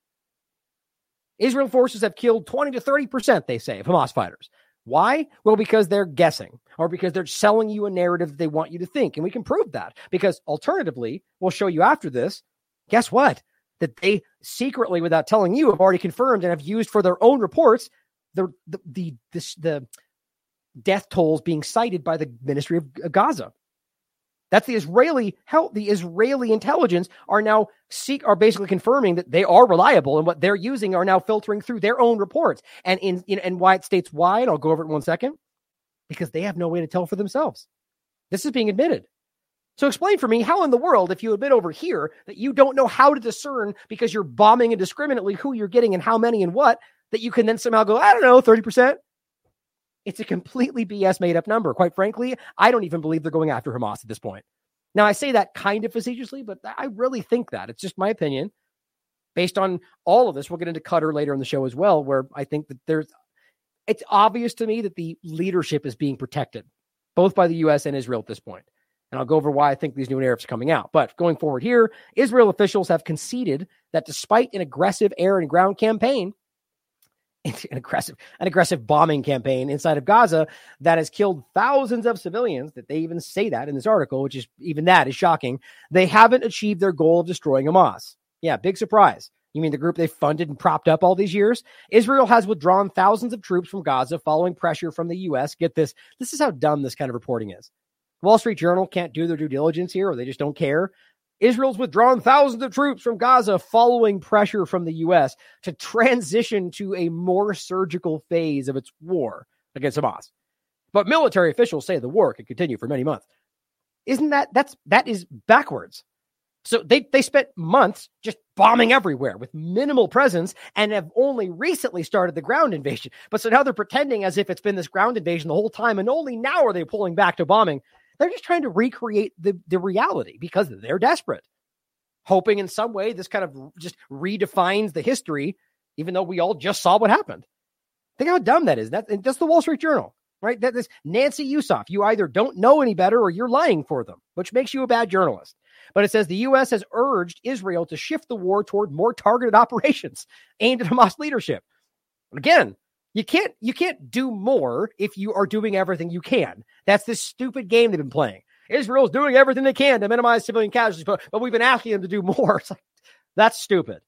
Israel forces have killed 20 to 30%, they say, of Hamas fighters. Why? Well, because they're guessing or because they're selling you a narrative that they want you to think. And we can prove that because alternatively, we'll show you after this. Guess what? That they secretly, without telling you, have already confirmed and have used for their own reports the the the, the, the death tolls being cited by the Ministry of Gaza. That's the Israeli help. The Israeli intelligence are now seek are basically confirming that they are reliable and what they're using are now filtering through their own reports. And in, in and why it states why, and I'll go over it in one second, because they have no way to tell for themselves. This is being admitted. So explain for me how in the world, if you admit over here that you don't know how to discern because you're bombing indiscriminately who you're getting and how many and what, that you can then somehow go, I don't know, 30%. It's a completely BS made up number. Quite frankly, I don't even believe they're going after Hamas at this point. Now, I say that kind of facetiously, but I really think that. It's just my opinion. based on all of this. We'll get into Qatar later in the show as well, where I think that there's it's obvious to me that the leadership is being protected both by the US and Israel at this point. And I'll go over why I think these new narratives are coming out. But going forward here, Israel officials have conceded that despite an aggressive air and ground campaign, an aggressive, an aggressive bombing campaign inside of Gaza that has killed thousands of civilians, that they even say that in this article, which is even that is shocking. They haven't achieved their goal of destroying Hamas. Yeah, big surprise. You mean the group they funded and propped up all these years? Israel has withdrawn thousands of troops from Gaza following pressure from the U.S. Get this. This is how dumb this kind of reporting is. Wall Street Journal can't do their due diligence here, or they just don't care. Israel's withdrawn thousands of troops from Gaza following pressure from the U.S. to transition to a more surgical phase of its war against Hamas. But military officials say the war could continue for many months. Isn't that that's that is backwards? So they, they spent months just bombing everywhere with minimal presence and have only recently started the ground invasion. But so now they're pretending as if it's been this ground invasion the whole time, and only now are they pulling back to bombing. They're just trying to recreate the, the reality because they're desperate, hoping in some way this kind of just redefines the history, even though we all just saw what happened. Think how dumb that is. That, that's the Wall Street Journal, right? That is Nancy Youssef. You either don't know any better or you're lying for them, which makes you a bad journalist. But it says the U.S. has urged Israel to shift the war toward more targeted operations aimed at Hamas leadership. Again, you can't you can't do more if you are doing everything you can. That's this stupid game they've been playing. Israel's doing everything they can to minimize civilian casualties, but, but we've been asking them to do more. It's like that's stupid.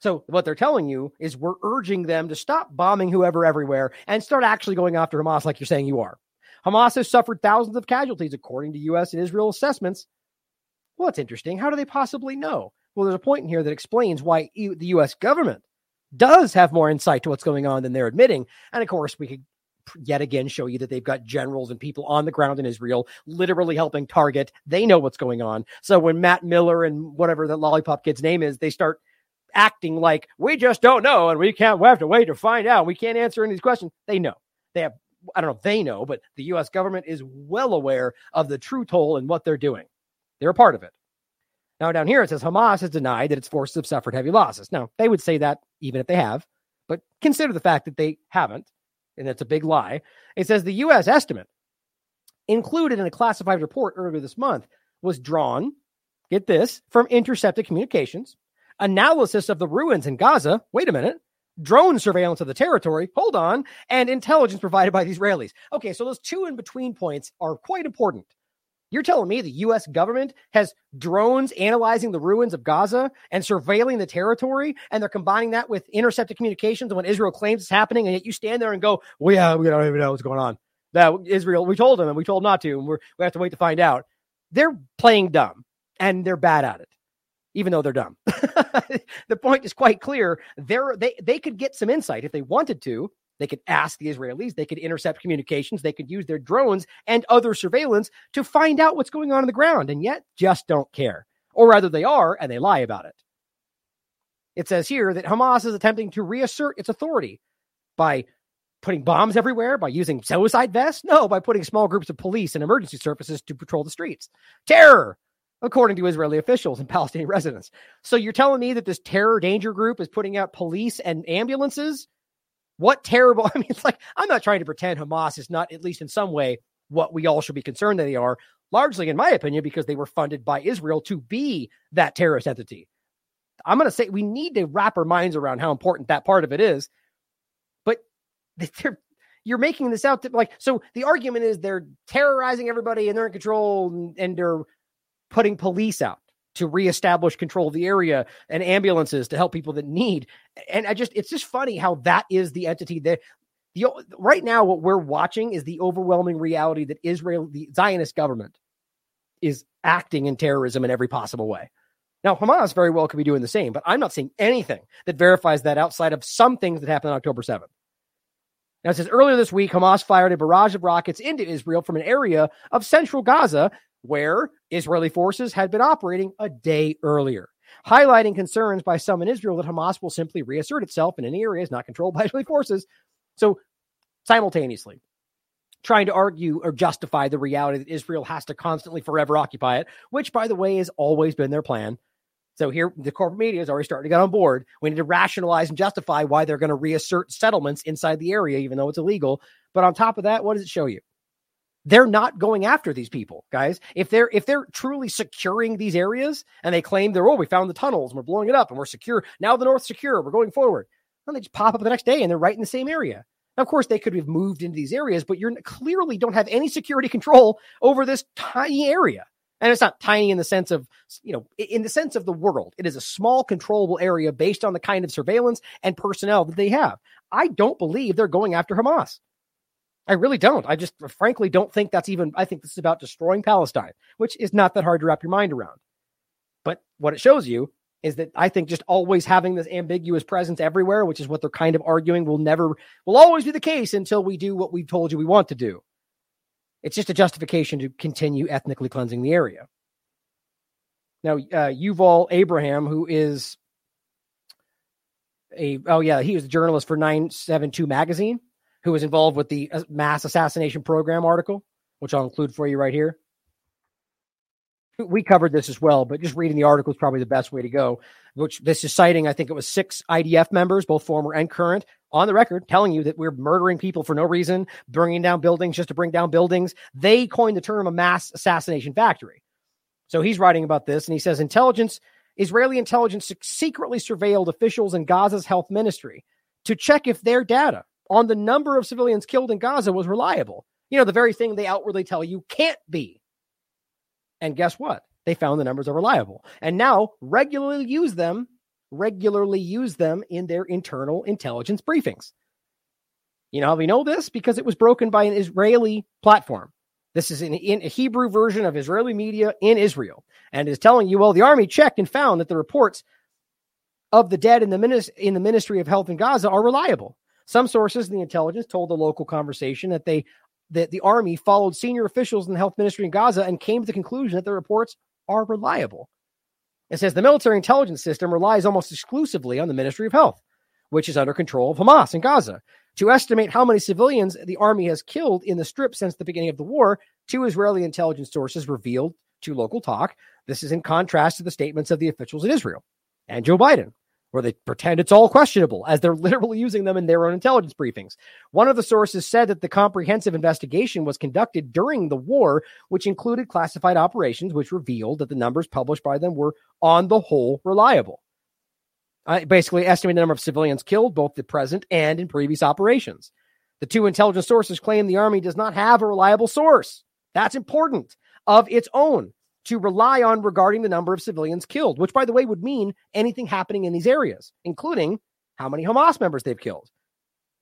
So what they're telling you is we're urging them to stop bombing whoever everywhere and start actually going after Hamas like you're saying you are. Hamas has suffered thousands of casualties according to US and Israel assessments well, that's interesting. How do they possibly know? Well, there's a point in here that explains why the U.S. government does have more insight to what's going on than they're admitting. And of course, we could yet again show you that they've got generals and people on the ground in Israel literally helping target. They know what's going on. So when Matt Miller and whatever the lollipop kid's name is, they start acting like we just don't know and we can't we have to wait to find out. We can't answer any of these questions. They know. They have I don't know if they know, but the US government is well aware of the true toll and what they're doing. They're a part of it. Now, down here, it says Hamas has denied that its forces have suffered heavy losses. Now, they would say that even if they have, but consider the fact that they haven't, and that's a big lie. It says the U.S. estimate included in a classified report earlier this month was drawn, get this, from intercepted communications, analysis of the ruins in Gaza. Wait a minute. Drone surveillance of the territory, hold on, and intelligence provided by the Israelis. Okay, so those two in between points are quite important. You're telling me the US government has drones analyzing the ruins of Gaza and surveilling the territory, and they're combining that with intercepted communications and Israel claims is happening, and yet you stand there and go, Well, yeah, we don't even know what's going on. That Israel, we told them and we told them not to, and we're, we have to wait to find out. They're playing dumb and they're bad at it, even though they're dumb. the point is quite clear. They're, they they could get some insight if they wanted to they could ask the Israelis, they could intercept communications, they could use their drones and other surveillance to find out what's going on on the ground, and yet just don't care. Or rather, they are, and they lie about it. It says here that Hamas is attempting to reassert its authority by putting bombs everywhere, by using suicide vests? No, by putting small groups of police and emergency services to patrol the streets. Terror, according to Israeli officials and Palestinian residents. So you're telling me that this terror danger group is putting out police and ambulances what terrible. I mean, it's like, I'm not trying to pretend Hamas is not, at least in some way, what we all should be concerned that they are, largely, in my opinion, because they were funded by Israel to be that terrorist entity. I'm going to say we need to wrap our minds around how important that part of it is. But you're making this out to, like, so the argument is they're terrorizing everybody and they're in control and, and they're putting police out to reestablish control of the area and ambulances to help people that need. And I just, it's just funny how that is the entity that the right now what we're watching is the overwhelming reality that Israel, the Zionist government, is acting in terrorism in every possible way. Now, Hamas very well could be doing the same, but I'm not seeing anything that verifies that outside of some things that happened on October 7th. Now, it says earlier this week, Hamas fired a barrage of rockets into Israel from an area of central Gaza where Israeli forces had been operating a day earlier, highlighting concerns by some in Israel that Hamas will simply reassert itself in any areas not controlled by Israeli forces. So, simultaneously, trying to argue or justify the reality that Israel has to constantly forever occupy it, which, by the way, has always been their plan. So here, the corporate media is already starting to get on board. We need to rationalize and justify why they're going to reassert settlements inside the area, even though it's illegal. But on top of that, what does it show you? They're not going after these people, guys. If they're if they're truly securing these areas and they claim they're oh we found the tunnels and we're blowing it up and we're secure now the north's secure we're going forward, and they just pop up the next day and they're right in the same area. Now, of course, they could have moved into these areas, but you're clearly don't have any security control over this tiny area. And it's not tiny in the sense of, you know, in the sense of the world. It is a small, controllable area based on the kind of surveillance and personnel that they have. I don't believe they're going after Hamas. I really don't. I just frankly don't think that's even, I think this is about destroying Palestine, which is not that hard to wrap your mind around. But what it shows you is that I think just always having this ambiguous presence everywhere, which is what they're kind of arguing will never, will always be the case until we do what we've told you we want to do. It's just a justification to continue ethnically cleansing the area. Now, uh, Yuval Abraham, who is a, oh yeah, he was a journalist for 972 magazine who was involved with the uh, mass assassination program article, which I'll include for you right here we covered this as well, but just reading the article is probably the best way to go. Which this is citing, I think it was six IDF members, both former and current, on the record, telling you that we're murdering people for no reason, bringing down buildings just to bring down buildings. They coined the term a mass assassination factory. So he's writing about this, and he says intelligence, Israeli intelligence secretly surveilled officials in Gaza's health ministry to check if their data on the number of civilians killed in Gaza was reliable. You know, the very thing they outwardly tell you can't be. And guess what? They found the numbers are reliable and now regularly use them, regularly use them in their internal intelligence briefings. You know how we know this? Because it was broken by an Israeli platform. This is in, in, a Hebrew version of Israeli media in Israel and is telling you, well, the army checked and found that the reports of the dead in the, minis- in the Ministry of Health in Gaza are reliable. Some sources in the intelligence told the local conversation that they that the army followed senior officials in the health ministry in Gaza and came to the conclusion that the reports are reliable. It says the military intelligence system relies almost exclusively on the Ministry of Health, which is under control of Hamas in Gaza. To estimate how many civilians the army has killed in the strip since the beginning of the war, two Israeli intelligence sources revealed to local talk. This is in contrast to the statements of the officials in Israel and Joe Biden where they pretend it's all questionable as they're literally using them in their own intelligence briefings. One of the sources said that the comprehensive investigation was conducted during the war, which included classified operations, which revealed that the numbers published by them were, on the whole, reliable. Uh, basically, estimating the number of civilians killed, both the present and in previous operations. The two intelligence sources claim the Army does not have a reliable source. That's important of its own to rely on regarding the number of civilians killed, which, by the way, would mean anything happening in these areas, including how many Hamas members they've killed.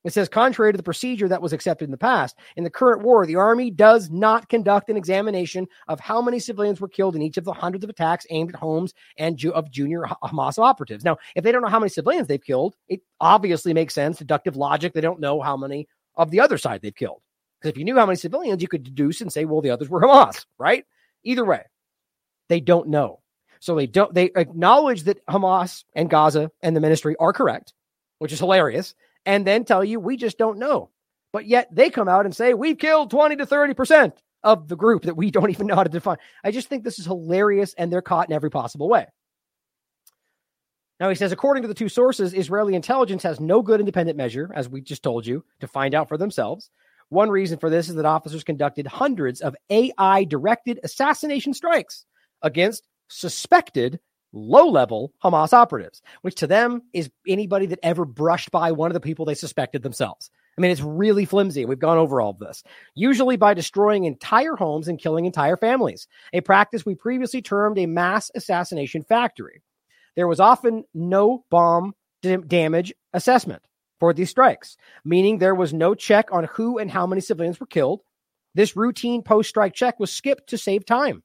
It says, contrary to the procedure that was accepted in the past, in the current war, the Army does not conduct an examination of how many civilians were killed in each of the hundreds of attacks aimed at homes and ju- of junior Hamas operatives. Now, if they don't know how many civilians they've killed, it obviously makes sense, deductive logic. They don't know how many of the other side they've killed. Because if you knew how many civilians, you could deduce and say, well, the others were Hamas, right? Either way they don't know. So they don't they acknowledge that Hamas and Gaza and the ministry are correct, which is hilarious, and then tell you we just don't know. But yet they come out and say we've killed 20 to 30% of the group that we don't even know how to define. I just think this is hilarious and they're caught in every possible way. Now he says, according to the two sources, Israeli intelligence has no good independent measure, as we just told you, to find out for themselves. One reason for this is that officers conducted hundreds of AI directed assassination strikes against suspected low level Hamas operatives, which to them is anybody that ever brushed by one of the people they suspected themselves. I mean, it's really flimsy. We've gone over all of this, usually by destroying entire homes and killing entire families, a practice we previously termed a mass assassination factory. There was often no bomb damage assessment for these strikes, meaning there was no check on who and how many civilians were killed. This routine post strike check was skipped to save time.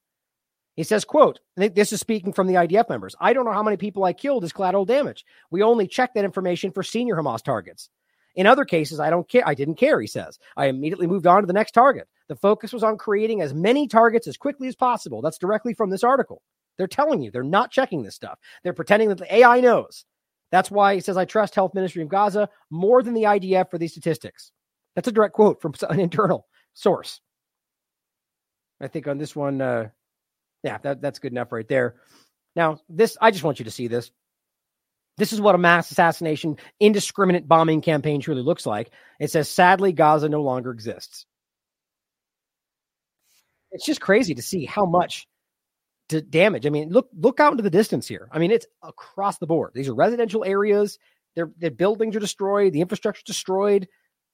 He says, quote, this is speaking from the IDF members. I don't know how many people I killed as collateral damage. We only check that information for senior Hamas targets. In other cases, I don't care. I didn't care, he says. I immediately moved on to the next target. The focus was on creating as many targets as quickly as possible. That's directly from this article. They're telling you they're not checking this stuff. They're pretending that the AI knows. That's why he says, I trust Health Ministry of Gaza more than the IDF for these statistics. That's a direct quote from an internal source. I think on this one, uh, yeah, that, that's good enough right there. Now, this, I just want you to see this. This is what a mass assassination, indiscriminate bombing campaign truly looks like. It says, sadly, Gaza no longer exists. It's just crazy to see how much damage. I mean, look look out into the distance here. I mean, it's across the board. These are residential areas. Their their buildings are destroyed. The infrastructure destroyed.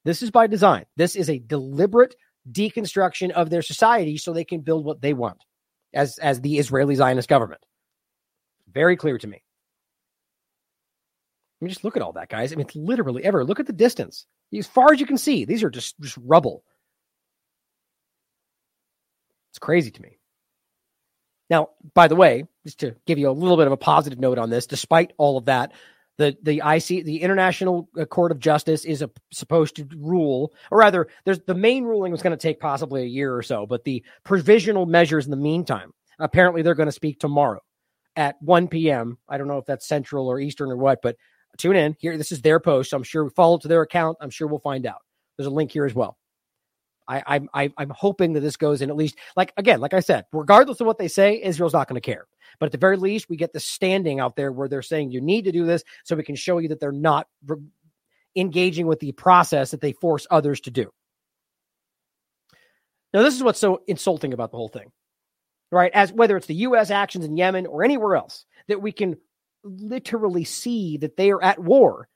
This is by design. This is a deliberate deconstruction of their society so they can build what they want as as the Israeli Zionist government. Very clear to me. I mean, just look at all that, guys. I mean, it's literally ever. Look at the distance. As far as you can see, these are just, just rubble. It's crazy to me. Now, by the way, just to give you a little bit of a positive note on this, despite all of that, the the IC the International uh, Court of Justice is a, supposed to rule, or rather, there's the main ruling was going to take possibly a year or so, but the provisional measures in the meantime, apparently they're going to speak tomorrow at 1 p.m. I don't know if that's Central or Eastern or what, but tune in here. This is their post. I'm sure we follow to their account. I'm sure we'll find out. There's a link here as well. I, I, I'm hoping that this goes in at least like again, like I said, regardless of what they say, Israel's not going to care. But at the very least, we get the standing out there where they're saying you need to do this, so we can show you that they're not re- engaging with the process that they force others to do. Now, this is what's so insulting about the whole thing, right? As whether it's the U.S. actions in Yemen or anywhere else, that we can literally see that they are at war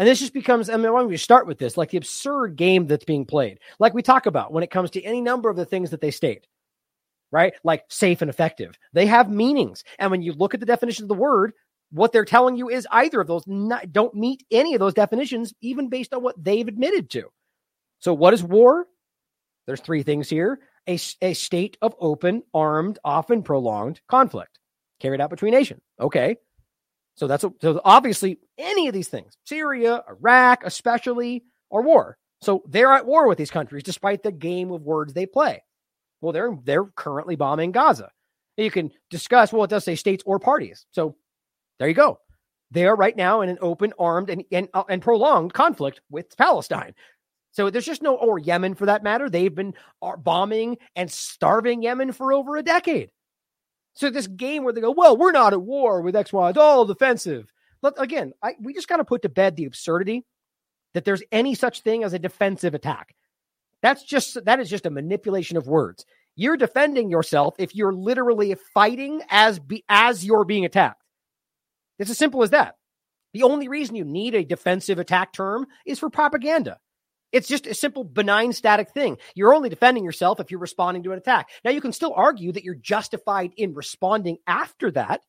and this just becomes, I mean, why don't we start with this? Like the absurd game that's being played, like we talk about when it comes to any number of the things that they state, right? Like safe and effective. They have meanings. And when you look at the definition of the word, what they're telling you is either of those not, don't meet any of those definitions, even based on what they've admitted to. So, what is war? There's three things here a, a state of open, armed, often prolonged conflict carried out between nations. Okay. So that's a, so obviously any of these things, Syria, Iraq, especially, are war. So they're at war with these countries despite the game of words they play. Well, they're they're currently bombing Gaza. And you can discuss, well, it does say states or parties. So there you go. They are right now in an open, armed, and and, uh, and prolonged conflict with Palestine. So there's just no or Yemen for that matter. They've been uh, bombing and starving Yemen for over a decade. So this game where they go, well, we're not at war with X, Y, it's all defensive. Look, again, I, we just got to put to bed the absurdity that there's any such thing as a defensive attack. That's just that is just a manipulation of words. You're defending yourself if you're literally fighting as be, as you're being attacked. It's as simple as that. The only reason you need a defensive attack term is for propaganda. It's just a simple, benign, static thing. You're only defending yourself if you're responding to an attack. Now, you can still argue that you're justified in responding after that.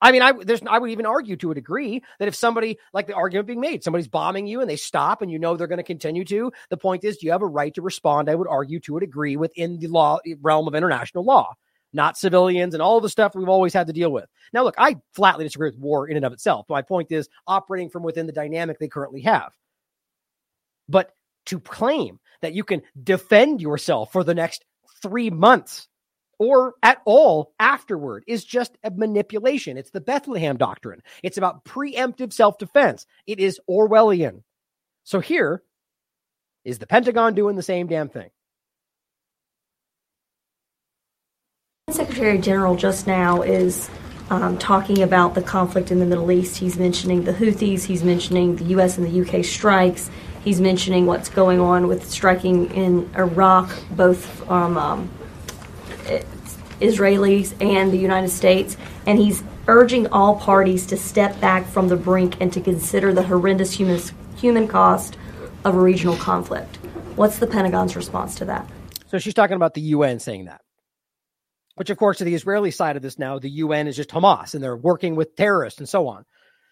I mean, I there's I would even argue to a degree that if somebody like the argument being made, somebody's bombing you and they stop and you know they're going to continue to. The point is, do you have a right to respond? I would argue to a degree within the law realm of international law, not civilians and all the stuff we've always had to deal with. Now, look, I flatly disagree with war in and of itself. My point is operating from within the dynamic they currently have. But to claim that you can defend yourself for the next three months or at all afterward is just a manipulation. It's the Bethlehem doctrine. It's about preemptive self defense. It is Orwellian. So here is the Pentagon doing the same damn thing. Secretary General just now is um, talking about the conflict in the Middle East. He's mentioning the Houthis, he's mentioning the U.S. and the U.K. strikes. He's mentioning what's going on with striking in Iraq, both from um, Israelis and the United States, and he's urging all parties to step back from the brink and to consider the horrendous human, human cost of a regional conflict. What's the Pentagon's response to that? So she's talking about the UN saying that. Which, of course, to the Israeli side of this now, the UN is just Hamas and they're working with terrorists and so on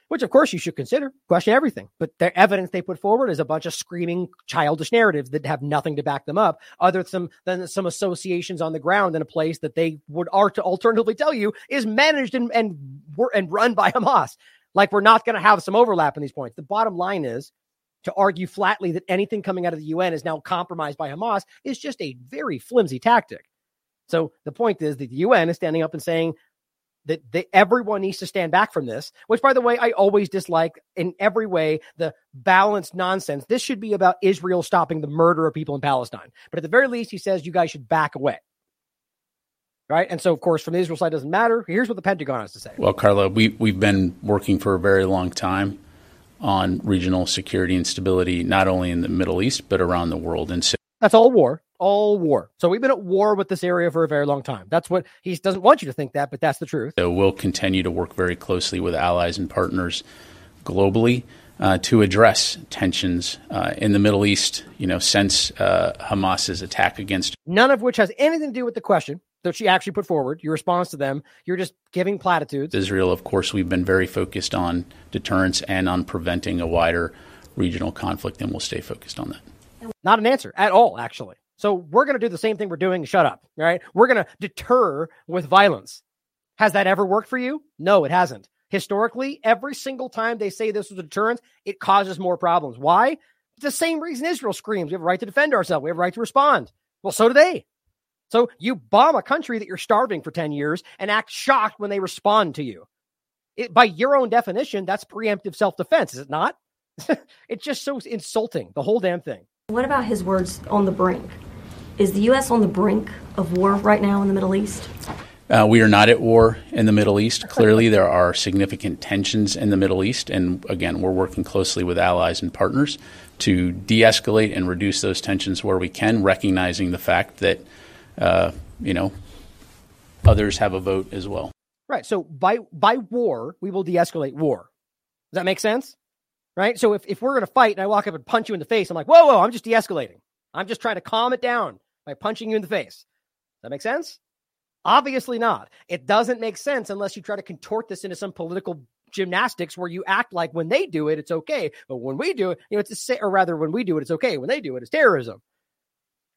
which of course you should consider, question everything. But the evidence they put forward is a bunch of screaming childish narratives that have nothing to back them up, other than some, some associations on the ground in a place that they would are to alternatively tell you is managed and and, and run by Hamas. Like we're not going to have some overlap in these points. The bottom line is to argue flatly that anything coming out of the UN is now compromised by Hamas is just a very flimsy tactic. So the point is that the UN is standing up and saying that they, everyone needs to stand back from this, which, by the way, I always dislike in every way the balanced nonsense. This should be about Israel stopping the murder of people in Palestine. But at the very least, he says you guys should back away. right? And so, of course, from the Israel side, doesn't matter. Here's what the Pentagon has to say. Well, Carla, we, we've been working for a very long time on regional security and stability, not only in the Middle East, but around the world. And so that's all war, all war. So we've been at war with this area for a very long time. That's what he doesn't want you to think that, but that's the truth. So we'll continue to work very closely with allies and partners globally. Uh, to address tensions uh, in the Middle East, you know, since uh, Hamas's attack against. None of which has anything to do with the question that she actually put forward. Your response to them, you're just giving platitudes. Israel, of course, we've been very focused on deterrence and on preventing a wider regional conflict, and we'll stay focused on that. Not an answer at all, actually. So we're going to do the same thing we're doing. Shut up, right? We're going to deter with violence. Has that ever worked for you? No, it hasn't. Historically, every single time they say this was a deterrent, it causes more problems. Why? The same reason Israel screams we have a right to defend ourselves, we have a right to respond. Well, so do they. So you bomb a country that you're starving for 10 years and act shocked when they respond to you. It, by your own definition, that's preemptive self defense, is it not? it's just so insulting, the whole damn thing. What about his words on the brink? Is the U.S. on the brink of war right now in the Middle East? Uh, we are not at war in the Middle East. Clearly, there are significant tensions in the Middle East. And again, we're working closely with allies and partners to de escalate and reduce those tensions where we can, recognizing the fact that, uh, you know, others have a vote as well. Right. So by, by war, we will de escalate war. Does that make sense? Right. So if, if we're going to fight and I walk up and punch you in the face, I'm like, whoa, whoa, I'm just de escalating. I'm just trying to calm it down by punching you in the face. Does that make sense? Obviously not. It doesn't make sense unless you try to contort this into some political gymnastics where you act like when they do it, it's okay. But when we do it, you know, it's a, or rather when we do it, it's okay. When they do it, it's terrorism.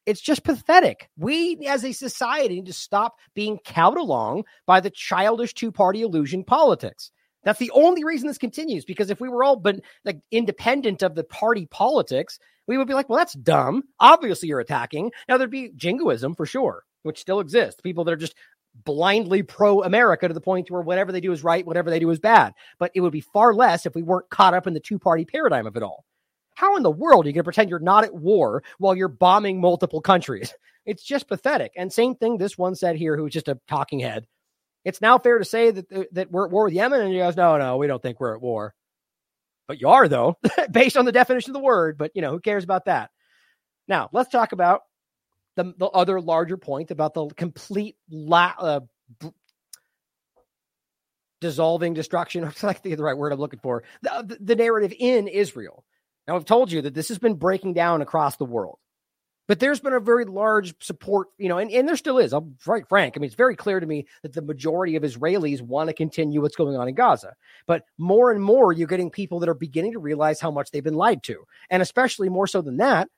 It's just pathetic. We as a society need to stop being cowed along by the childish two party illusion politics. That's the only reason this continues because if we were all but like independent of the party politics, we would be like, well, that's dumb. Obviously, you're attacking. Now there'd be jingoism for sure which still exists. People that are just blindly pro America to the point where whatever they do is right, whatever they do is bad. But it would be far less if we weren't caught up in the two party paradigm of it all. How in the world are you going to pretend you're not at war while you're bombing multiple countries? It's just pathetic. And same thing this one said here, who's just a talking head. It's now fair to say that that we're at war with Yemen, and he goes, "No, no, we don't think we're at war." But you are, though, based on the definition of the word. But you know, who cares about that? Now, let's talk about the, the other larger point about the complete la- uh, b- dissolving destruction. It's like the, the right word I'm looking for. The, the narrative in Israel. Now, I've told you that this has been breaking down across the world. But there's been a very large support, you know, and, and there still is. I'm very frank. I mean, it's very clear to me that the majority of Israelis want to continue what's going on in Gaza. But more and more, you're getting people that are beginning to realize how much they've been lied to. And especially more so than that,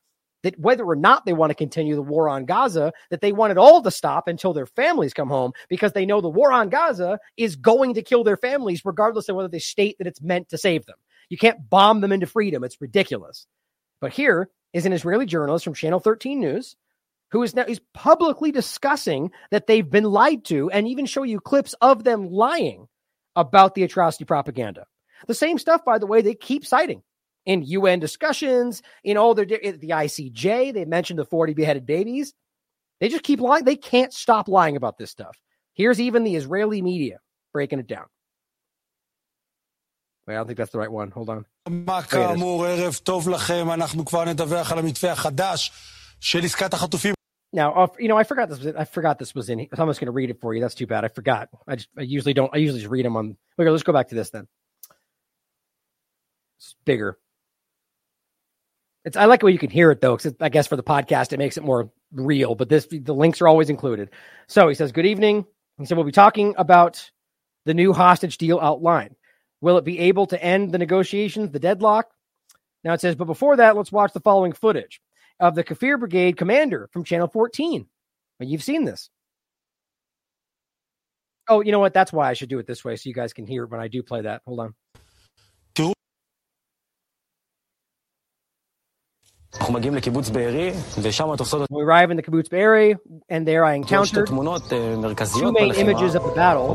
that whether or not they want to continue the war on Gaza, that they want it all to stop until their families come home because they know the war on Gaza is going to kill their families, regardless of whether they state that it's meant to save them. You can't bomb them into freedom. It's ridiculous. But here is an Israeli journalist from Channel 13 News who is now is publicly discussing that they've been lied to and even show you clips of them lying about the atrocity propaganda. The same stuff, by the way, they keep citing in UN discussions, in all their the ICJ. They mentioned the 40 beheaded babies. They just keep lying. They can't stop lying about this stuff. Here's even the Israeli media breaking it down. Wait, I don't think that's the right one. Hold on. מה כאמור, ערב טוב לכם, אנחנו כבר נדווח על המתווה החדש של עסקת החטופים. Now, uh, you know, I forgot this. Was, I forgot this was in. I'm just going to read it for you. That's too bad. I forgot. I just, I usually don't. I usually just read them on. Okay, let's go back to this then. It's bigger. It's I like the way you can hear it though, because I guess for the podcast it makes it more real. But this the links are always included. So he says, "Good evening." He said, "We'll be talking about the new hostage deal outline. Will it be able to end the negotiations, the deadlock? Now it says, but before that, let's watch the following footage of the Kfir Brigade commander from Channel 14. Well, you've seen this. Oh, you know what? That's why I should do it this way so you guys can hear it when I do play that. Hold on. We arrive in the Kibbutz Be'eri, and there I encountered... two main images of the battle.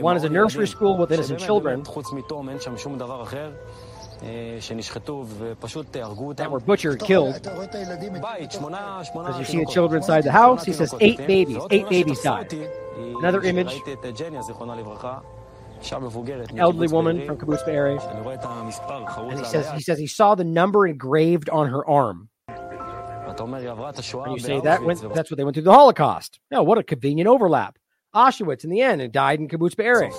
One is a nursery school with innocent children that were butchered, killed. As you see the children inside the house, he says eight babies, eight babies died. Another image, an elderly woman from Kibbutz Be'eri. And he says, he says he saw the number engraved on her arm. And you say that went, that's what they went through the Holocaust. No, what a convenient overlap. Auschwitz in the end and died in Kibbutz Be'eri.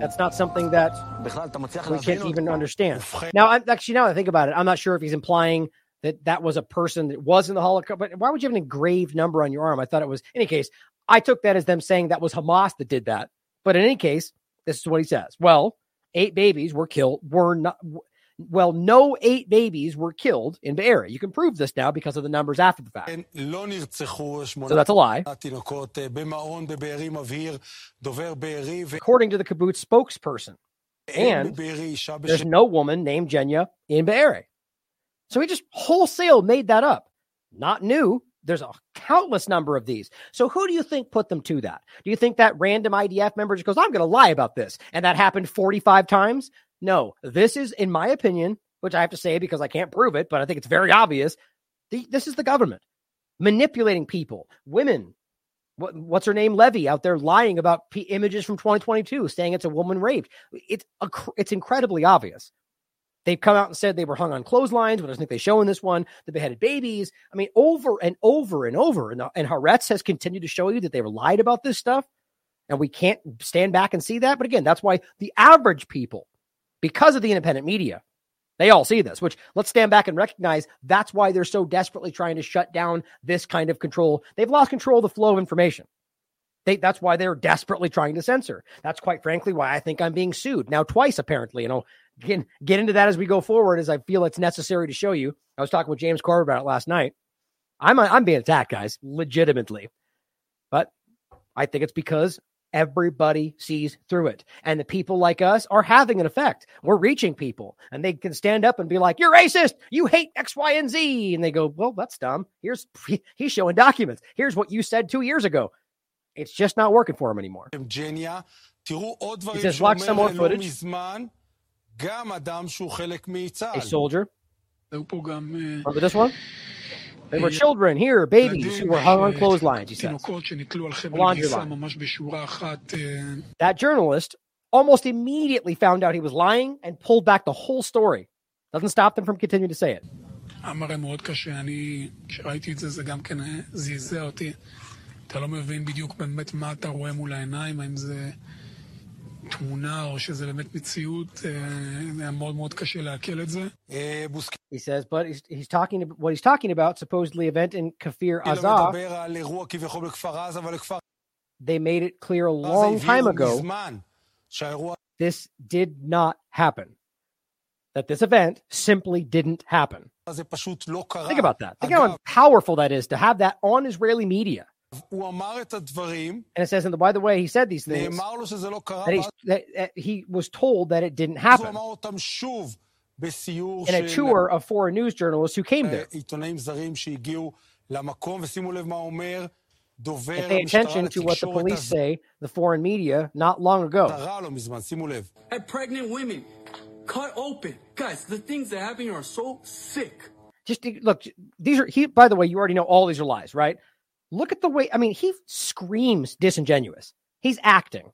That's not something that we can't even understand. Now, I'm, actually, now that I think about it, I'm not sure if he's implying that that was a person that was in the Holocaust. But why would you have an engraved number on your arm? I thought it was. In any case, I took that as them saying that was Hamas that did that. But in any case, this is what he says. Well, eight babies were killed. Were not. Well, no eight babies were killed in Be'eri. You can prove this now because of the numbers after the fact. So that's a lie. According to the kibbutz spokesperson. And there's no woman named Jenya in Be'eri. So he just wholesale made that up. Not new. There's a countless number of these. So who do you think put them to that? Do you think that random IDF member just goes, I'm going to lie about this? And that happened 45 times? No, this is, in my opinion, which I have to say because I can't prove it, but I think it's very obvious. The, this is the government manipulating people, women. What, what's her name? Levy out there lying about p- images from 2022, saying it's a woman raped. It's a, it's incredibly obvious. They've come out and said they were hung on clotheslines, but I think they show in this one the beheaded babies. I mean, over and over and over. And, and Haaretz has continued to show you that they were lied about this stuff. And we can't stand back and see that. But again, that's why the average people, because of the independent media, they all see this, which let's stand back and recognize that's why they're so desperately trying to shut down this kind of control. They've lost control of the flow of information. They, that's why they're desperately trying to censor. That's quite frankly why I think I'm being sued now twice, apparently. Know, get, get into that as we go forward, as I feel it's necessary to show you. I was talking with James Corbett about it last night. I'm I'm being attacked, guys, legitimately, but I think it's because everybody sees through it, and the people like us are having an effect. We're reaching people, and they can stand up and be like, "You're racist. You hate X, Y, and Z," and they go, "Well, that's dumb. Here's he's showing documents. Here's what you said two years ago." It's just not working for him anymore. He says, watch some more footage. A soldier. Uh, Remember this one? There were children here, babies who were hung on clotheslines, he says. Laundry line. That journalist almost immediately found out he was lying and pulled back the whole story. Doesn't stop them from continuing to say it. המראה מאוד קשה, אני, כשראיתי את זה, זה גם כן זעזע אותי. אתה לא מבין בדיוק באמת מה אתה רואה מול העיניים, האם זה תמונה או שזה באמת מציאות, היה מאוד מאוד קשה לעכל את זה. He says, but he's, he's talking about, what he's talking about, supposedly event in Kfar Aza, they made it clear a long time ago this did not happen. That this event simply didn't happen. Think about that. Think how powerful that is to have that on Israeli media. And it says, and by the way, he said these things. That, that, that he was told that it didn't happen. In a tour of foreign news journalists who came there. And pay attention to what the police say, the foreign media, not long ago. At pregnant women, cut open. Guys, the things that happen are so sick. Just look, these are, he, by the way, you already know all these are lies, right? Look at the way, I mean, he screams disingenuous. He's acting.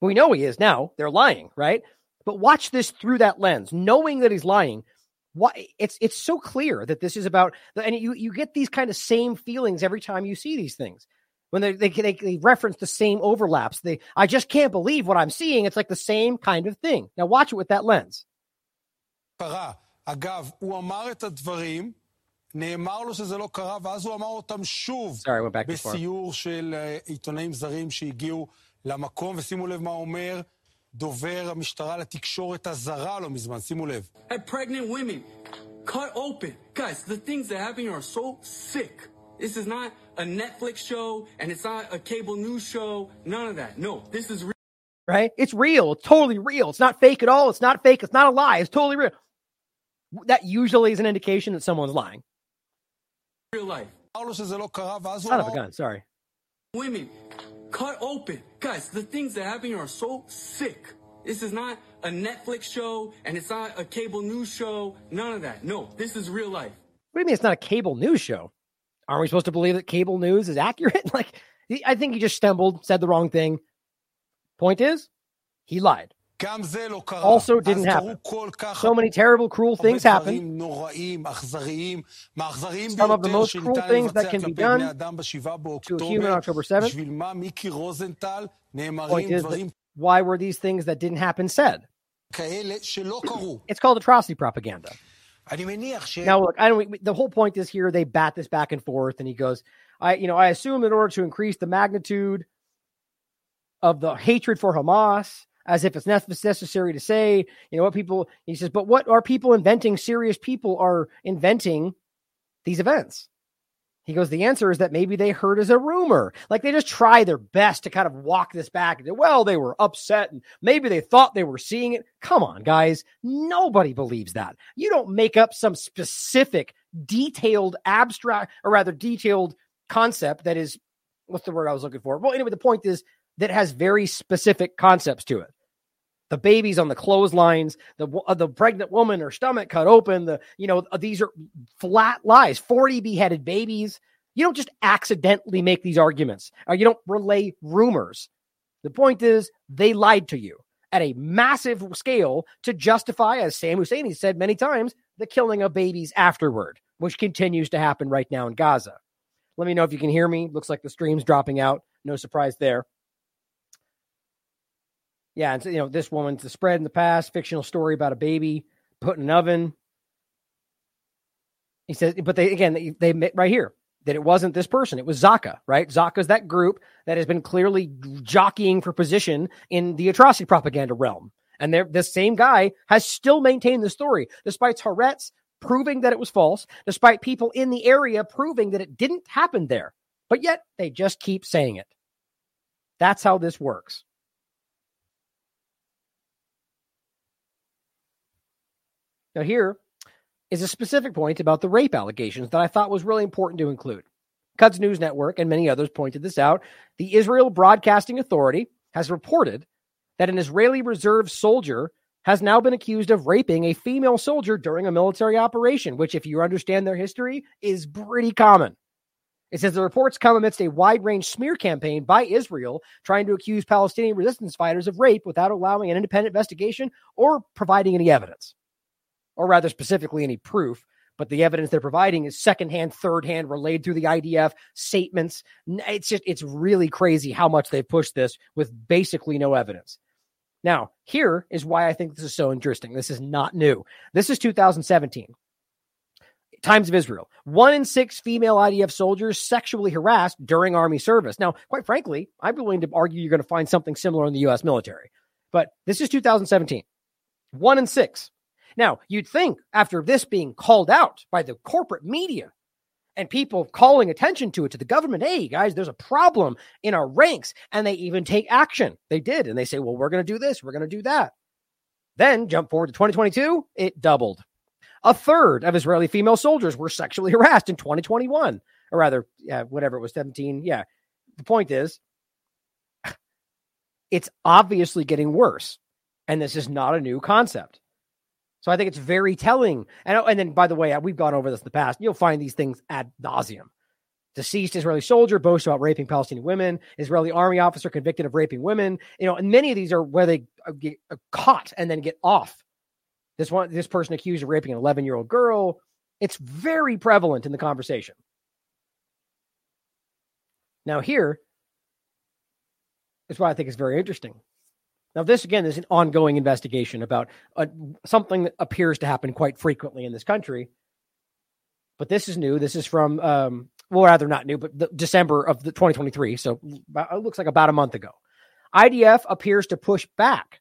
We know he is now. They're lying, right? But watch this through that lens, knowing that he's lying. Why it's it's so clear that this is about and you you get these kind of same feelings every time you see these things when they they, they, they reference the same overlaps. They I just can't believe what I'm seeing. It's like the same kind of thing. Now watch it with that lens. נאמר לו שזה לא קרה, ואז הוא אמר אותם שוב Sorry, בסיור של עיתונאים זרים שהגיעו למקום, ושימו לב מה אומר דובר המשטרה לתקשורת הזרה לא מזמן, שימו לב. At pregnant women, cut open. Guys, the things that happen are so sick. This is not a Netflix show, and it's not a cable news show. None of that. No, this is real. Right? It's real. It's totally real. It's not fake at all. It's not fake. It's not a lie. It's totally real. That usually is an indication that someone's lying. Real life. Son of a gun. Sorry. Women, cut open. Guys, the things that happen here are so sick. This is not a Netflix show and it's not a cable news show. None of that. No, this is real life. What do you mean it's not a cable news show? Aren't we supposed to believe that cable news is accurate? like, I think he just stumbled, said the wrong thing. Point is, he lied. Also didn't happen. So many terrible, cruel things happen. Some of the most cruel things that can be done to a human October 7th. Point is, that why were these things that didn't happen said? It's called atrocity propaganda. Now, look, I don't. The whole point is here they bat this back and forth, and he goes, "I, you know, I assume in order to increase the magnitude of the hatred for Hamas, as if it's necessary to say, you know, what people." He says, "But what are people inventing? Serious people are inventing these events." He goes, the answer is that maybe they heard as a rumor. Like they just try their best to kind of walk this back. And well, they were upset and maybe they thought they were seeing it. Come on, guys. Nobody believes that. You don't make up some specific, detailed, abstract, or rather detailed concept that is, what's the word I was looking for? Well, anyway, the point is that has very specific concepts to it the babies on the clotheslines, the uh, the pregnant woman, her stomach cut open. The you know uh, these are flat lies. Forty beheaded babies. You don't just accidentally make these arguments. Or you don't relay rumors. The point is they lied to you at a massive scale to justify, as Sam Husseini said many times, the killing of babies afterward, which continues to happen right now in Gaza. Let me know if you can hear me. Looks like the stream's dropping out. No surprise there. Yeah, and so, you know, this woman's the spread in the past, fictional story about a baby put in an oven. He says, but they again, they, they right here that it wasn't this person. It was Zaka, right? Zaka's that group that has been clearly jockeying for position in the atrocity propaganda realm. And they're, this same guy has still maintained the story, despite Haaretz proving that it was false, despite people in the area proving that it didn't happen there. But yet they just keep saying it. That's how this works. Now, here is a specific point about the rape allegations that I thought was really important to include. Quds News Network and many others pointed this out. The Israel Broadcasting Authority has reported that an Israeli reserve soldier has now been accused of raping a female soldier during a military operation, which, if you understand their history, is pretty common. It says the reports come amidst a wide range smear campaign by Israel trying to accuse Palestinian resistance fighters of rape without allowing an independent investigation or providing any evidence or rather specifically any proof. But the evidence they're providing is secondhand, thirdhand, relayed through the IDF statements. It's just, it's really crazy how much they've pushed this with basically no evidence. Now, here is why I think this is so interesting. This is not new. This is 2017. Times of Israel. One in six female IDF soldiers sexually harassed during Army service. Now, quite frankly, I'm willing to argue you're going to find something similar in the U.S. military. But this is 2017. One in six. Now, you'd think after this being called out by the corporate media and people calling attention to it to the government, hey, guys, there's a problem in our ranks, and they even take action. They did. And they say, well, we're going to do this, we're going to do that. Then jump forward to 2022, it doubled. A third of Israeli female soldiers were sexually harassed in 2021, or rather, yeah, whatever it was, 17. Yeah. The point is, it's obviously getting worse. And this is not a new concept. So I think it's very telling. And, and then, by the way, we've gone over this in the past. You'll find these things ad nauseum. Deceased Israeli soldier boasts about raping Palestinian women. Israeli army officer convicted of raping women. You know, and many of these are where they uh, get uh, caught and then get off. This one, this person accused of raping an 11 year old girl. It's very prevalent in the conversation. Now, here is what I think is very interesting. Now, this again is an ongoing investigation about uh, something that appears to happen quite frequently in this country. But this is new. This is from, um, well, rather not new, but the, December of the 2023. So it looks like about a month ago. IDF appears to push back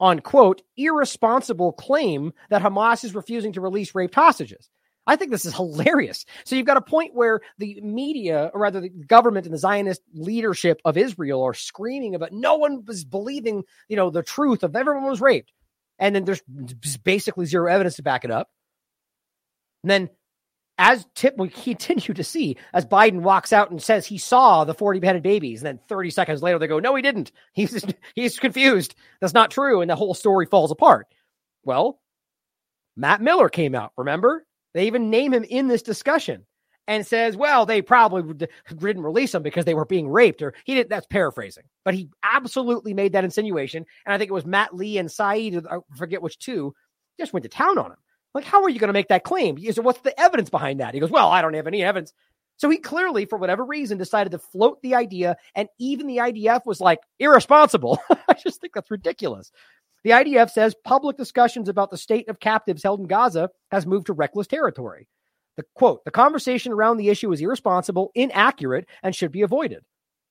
on quote irresponsible claim that Hamas is refusing to release raped hostages. I think this is hilarious. So you've got a point where the media, or rather the government and the Zionist leadership of Israel are screaming about no one was believing, you know, the truth of everyone was raped. And then there's basically zero evidence to back it up. And then as tip we continue to see as Biden walks out and says he saw the 40 beheaded babies, and then 30 seconds later they go, No, he didn't. He's he's confused. That's not true. And the whole story falls apart. Well, Matt Miller came out, remember? They even name him in this discussion and says, well, they probably didn't release him because they were being raped, or he didn't. That's paraphrasing, but he absolutely made that insinuation. And I think it was Matt Lee and Saeed, I forget which two, just went to town on him. Like, how are you going to make that claim? Is what's the evidence behind that? He goes, well, I don't have any evidence. So he clearly, for whatever reason, decided to float the idea, and even the IDF was like irresponsible. I just think that's ridiculous. The IDF says public discussions about the state of captives held in Gaza has moved to reckless territory. The quote, the conversation around the issue is irresponsible, inaccurate, and should be avoided.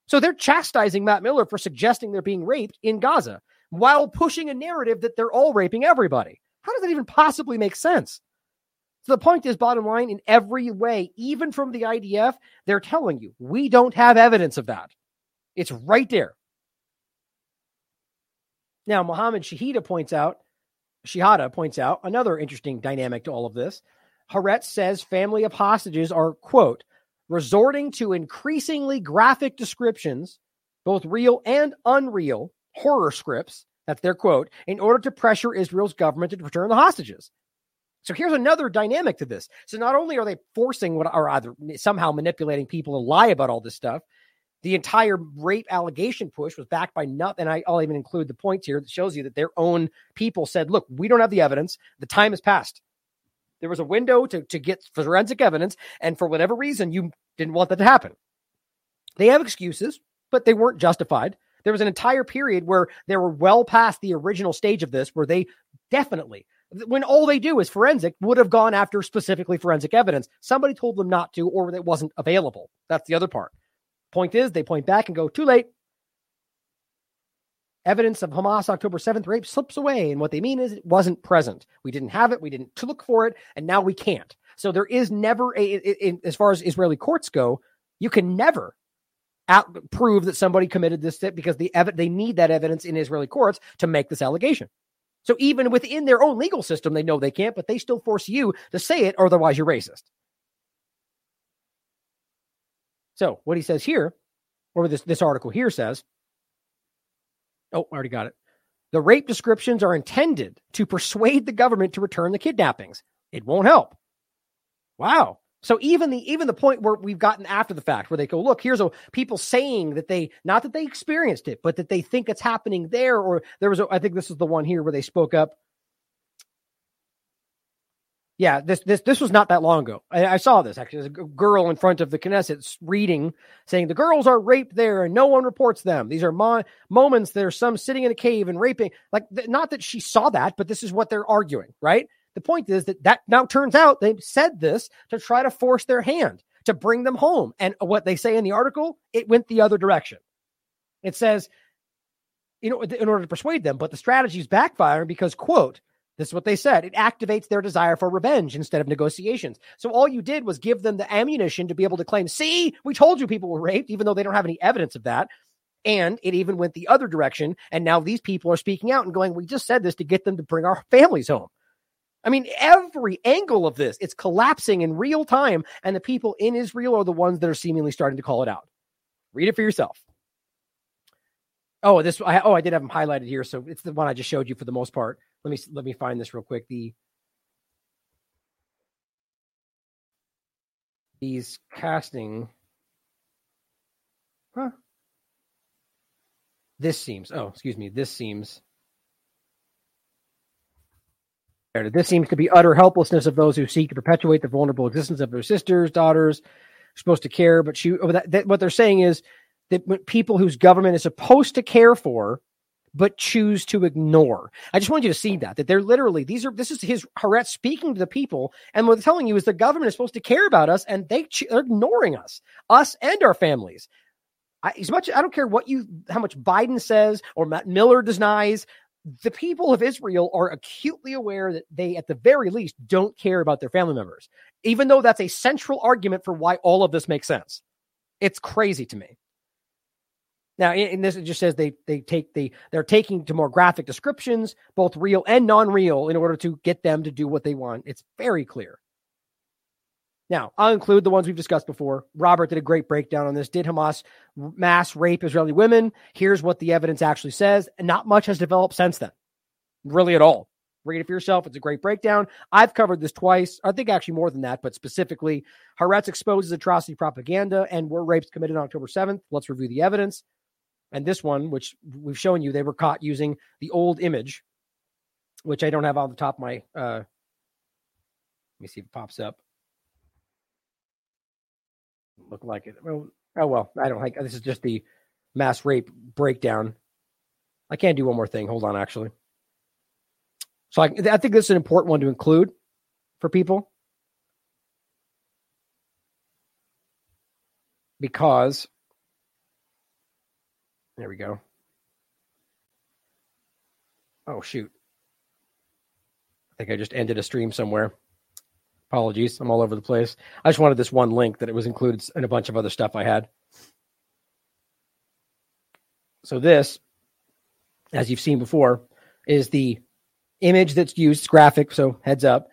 So they're chastising Matt Miller for suggesting they're being raped in Gaza while pushing a narrative that they're all raping everybody. How does that even possibly make sense? So the point is, bottom line, in every way, even from the IDF, they're telling you we don't have evidence of that. It's right there. Now, Mohammed Shahida points out, Shihada points out another interesting dynamic to all of this. Haaretz says family of hostages are, quote, resorting to increasingly graphic descriptions, both real and unreal, horror scripts, that's their quote, in order to pressure Israel's government to return the hostages. So here's another dynamic to this. So not only are they forcing what are either somehow manipulating people to lie about all this stuff, the entire rape allegation push was backed by nothing. And I, will even include the points here that shows you that their own people said, look, we don't have the evidence. The time has passed. There was a window to, to get forensic evidence. And for whatever reason, you didn't want that to happen. They have excuses, but they weren't justified. There was an entire period where they were well past the original stage of this, where they definitely, when all they do is forensic, would have gone after specifically forensic evidence. Somebody told them not to, or it wasn't available. That's the other part. Point is, they point back and go, too late. Evidence of Hamas October 7th rape slips away. And what they mean is it wasn't present. We didn't have it. We didn't look for it. And now we can't. So there is never, a, as far as Israeli courts go, you can never out, prove that somebody committed this because the ev- they need that evidence in Israeli courts to make this allegation. So even within their own legal system, they know they can't, but they still force you to say it, otherwise you're racist. So what he says here, or this, this article here says, oh, I already got it. The rape descriptions are intended to persuade the government to return the kidnappings. It won't help. Wow. So even the even the point where we've gotten after the fact, where they go, look, here's a people saying that they not that they experienced it, but that they think it's happening there, or there was a, I think this is the one here where they spoke up yeah, this this this was not that long ago. I, I saw this actually. There's a girl in front of the Knesset reading, saying the girls are raped there and no one reports them. These are mo- moments. There's some sitting in a cave and raping. Like, th- not that she saw that, but this is what they're arguing, right? The point is that that now turns out they said this to try to force their hand to bring them home. And what they say in the article, it went the other direction. It says, you know, in order to persuade them, but the strategy is backfiring because, quote, this is what they said. It activates their desire for revenge instead of negotiations. So all you did was give them the ammunition to be able to claim, see, we told you people were raped, even though they don't have any evidence of that. And it even went the other direction. And now these people are speaking out and going, we just said this to get them to bring our families home. I mean, every angle of this, it's collapsing in real time. And the people in Israel are the ones that are seemingly starting to call it out. Read it for yourself. Oh, this, I, oh, I did have them highlighted here. So it's the one I just showed you for the most part. Let me let me find this real quick. The he's casting. Huh. This seems. Oh, excuse me. This seems. This seems to be utter helplessness of those who seek to perpetuate the vulnerable existence of their sisters, daughters, supposed to care, but she. Oh, that, that, what they're saying is that people whose government is supposed to care for but choose to ignore. I just want you to see that that they're literally these are this is his Haaretz speaking to the people, and what they're telling you is the government is supposed to care about us, and they are ignoring us, us and our families. I, as much I don't care what you how much Biden says or Matt Miller denies. The people of Israel are acutely aware that they, at the very least, don't care about their family members, even though that's a central argument for why all of this makes sense. It's crazy to me. Now, in this, it just says they they take the they're taking to more graphic descriptions, both real and non-real, in order to get them to do what they want. It's very clear. Now, I'll include the ones we've discussed before. Robert did a great breakdown on this. Did Hamas mass rape Israeli women? Here's what the evidence actually says. And not much has developed since then, really at all. Read it for yourself. It's a great breakdown. I've covered this twice. I think actually more than that, but specifically, Haaretz exposes atrocity propaganda and were rapes committed on October 7th. Let's review the evidence. And this one, which we've shown you, they were caught using the old image, which I don't have on the top of my. Uh, let me see if it pops up look like it. Well, oh well, I don't like this is just the mass rape breakdown. I can't do one more thing. Hold on, actually. So I, I think this is an important one to include for people because there we go. Oh shoot. I think I just ended a stream somewhere. Apologies, I'm all over the place. I just wanted this one link that it was included in a bunch of other stuff I had. So this, as you've seen before, is the image that's used, graphic, so heads up,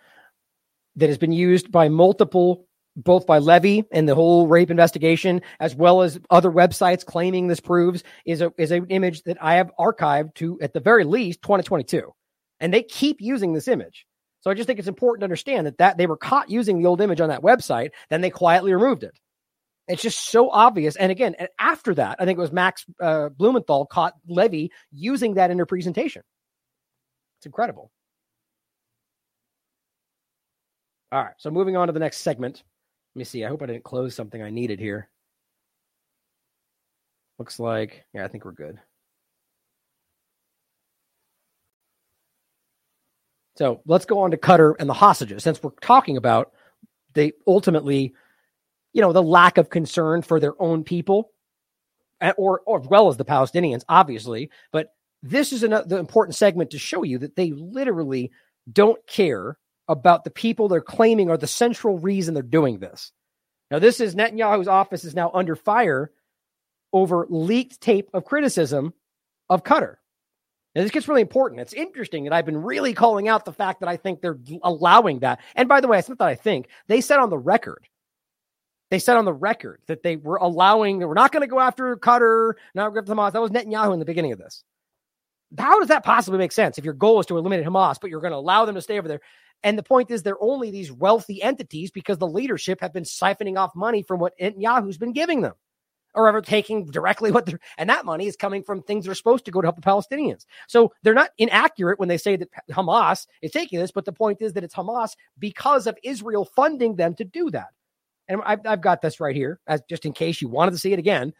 that has been used by multiple, both by Levy and the whole rape investigation, as well as other websites claiming this proves is a is an image that I have archived to at the very least 2022. And they keep using this image. So I just think it's important to understand that, that they were caught using the old image on that website, then they quietly removed it. It's just so obvious. And again, after that, I think it was Max uh, Blumenthal caught Levy using that in her presentation. It's incredible. All right. So moving on to the next segment. Let me see. I hope I didn't close something I needed here. Looks like, yeah, I think we're good. So let's go on to Qatar and the hostages. Since we're talking about they ultimately, you know, the lack of concern for their own people, eh, or, or as well as the Palestinians, obviously. But this is an, important segment to show you that they literally don't care about the people they're claiming are the central reason they're doing this. Now, this is Netanyahu's office is now under fire over leaked tape of criticism of Qatar. Now, this gets really important. It's interesting that I've been really calling out the fact that I think they're allowing that. And by the way, it's not that I think they said on the record, they said on the record that they were allowing, we're not going to go after Qatar, not go after Hamas. That was Netanyahu in the beginning of this. How does that possibly make sense if your goal is to eliminate Hamas, but you're going to allow them to stay over there? And the point is, they're only these wealthy entities because the leadership have been siphoning off money from what Netanyahu's been giving them or ever taking directly what they're, and that money is coming from things that are supposed to go to help the Palestinians. So they're not inaccurate when they say that Hamas is taking this, but the point is that it's Hamas because of Israel funding them to do that. And I've, I've got this right here, as just in case you wanted to see it again.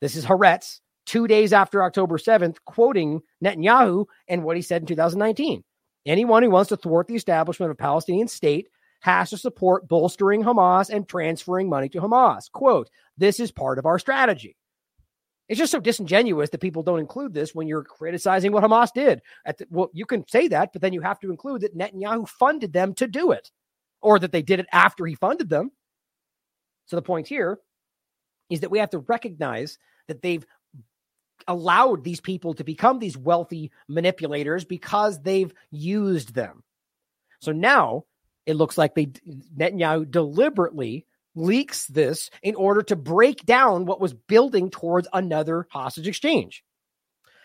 This is Haaretz, two days after October 7th, quoting Netanyahu and what he said in 2019. Anyone who wants to thwart the establishment of a Palestinian state has to support bolstering Hamas and transferring money to Hamas. Quote, this is part of our strategy. It's just so disingenuous that people don't include this when you're criticizing what Hamas did. The, well, you can say that, but then you have to include that Netanyahu funded them to do it or that they did it after he funded them. So the point here is that we have to recognize that they've allowed these people to become these wealthy manipulators because they've used them. So now it looks like they Netanyahu deliberately leaks this in order to break down what was building towards another hostage exchange.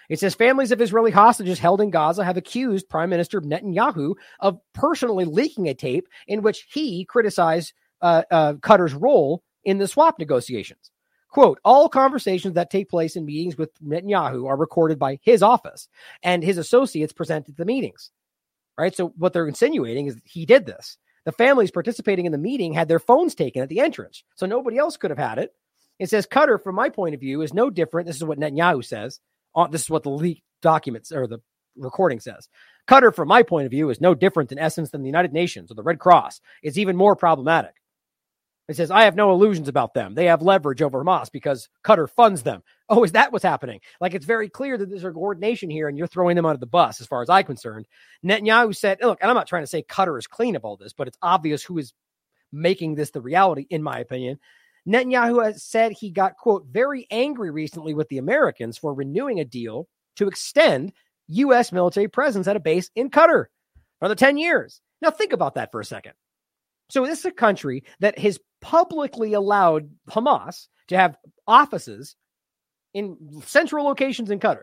It says families of Israeli hostages held in Gaza have accused Prime Minister Netanyahu of personally leaking a tape in which he criticized uh, uh, Qatar's role in the swap negotiations. Quote, all conversations that take place in meetings with Netanyahu are recorded by his office and his associates present at the meetings right? So what they're insinuating is he did this. The families participating in the meeting had their phones taken at the entrance, so nobody else could have had it. It says Qatar, from my point of view, is no different. This is what Netanyahu says. This is what the leaked documents or the recording says. Qatar, from my point of view, is no different in essence than the United Nations or the Red Cross. It's even more problematic. It says, I have no illusions about them. They have leverage over Hamas because Qatar funds them. Oh, is that what's happening? Like it's very clear that there's a coordination here and you're throwing them under the bus, as far as I'm concerned. Netanyahu said, look, and I'm not trying to say Qatar is clean of all this, but it's obvious who is making this the reality, in my opinion. Netanyahu has said he got, quote, very angry recently with the Americans for renewing a deal to extend U.S. military presence at a base in Qatar for the 10 years. Now, think about that for a second. So this is a country that has publicly allowed Hamas to have offices in central locations in Qatar.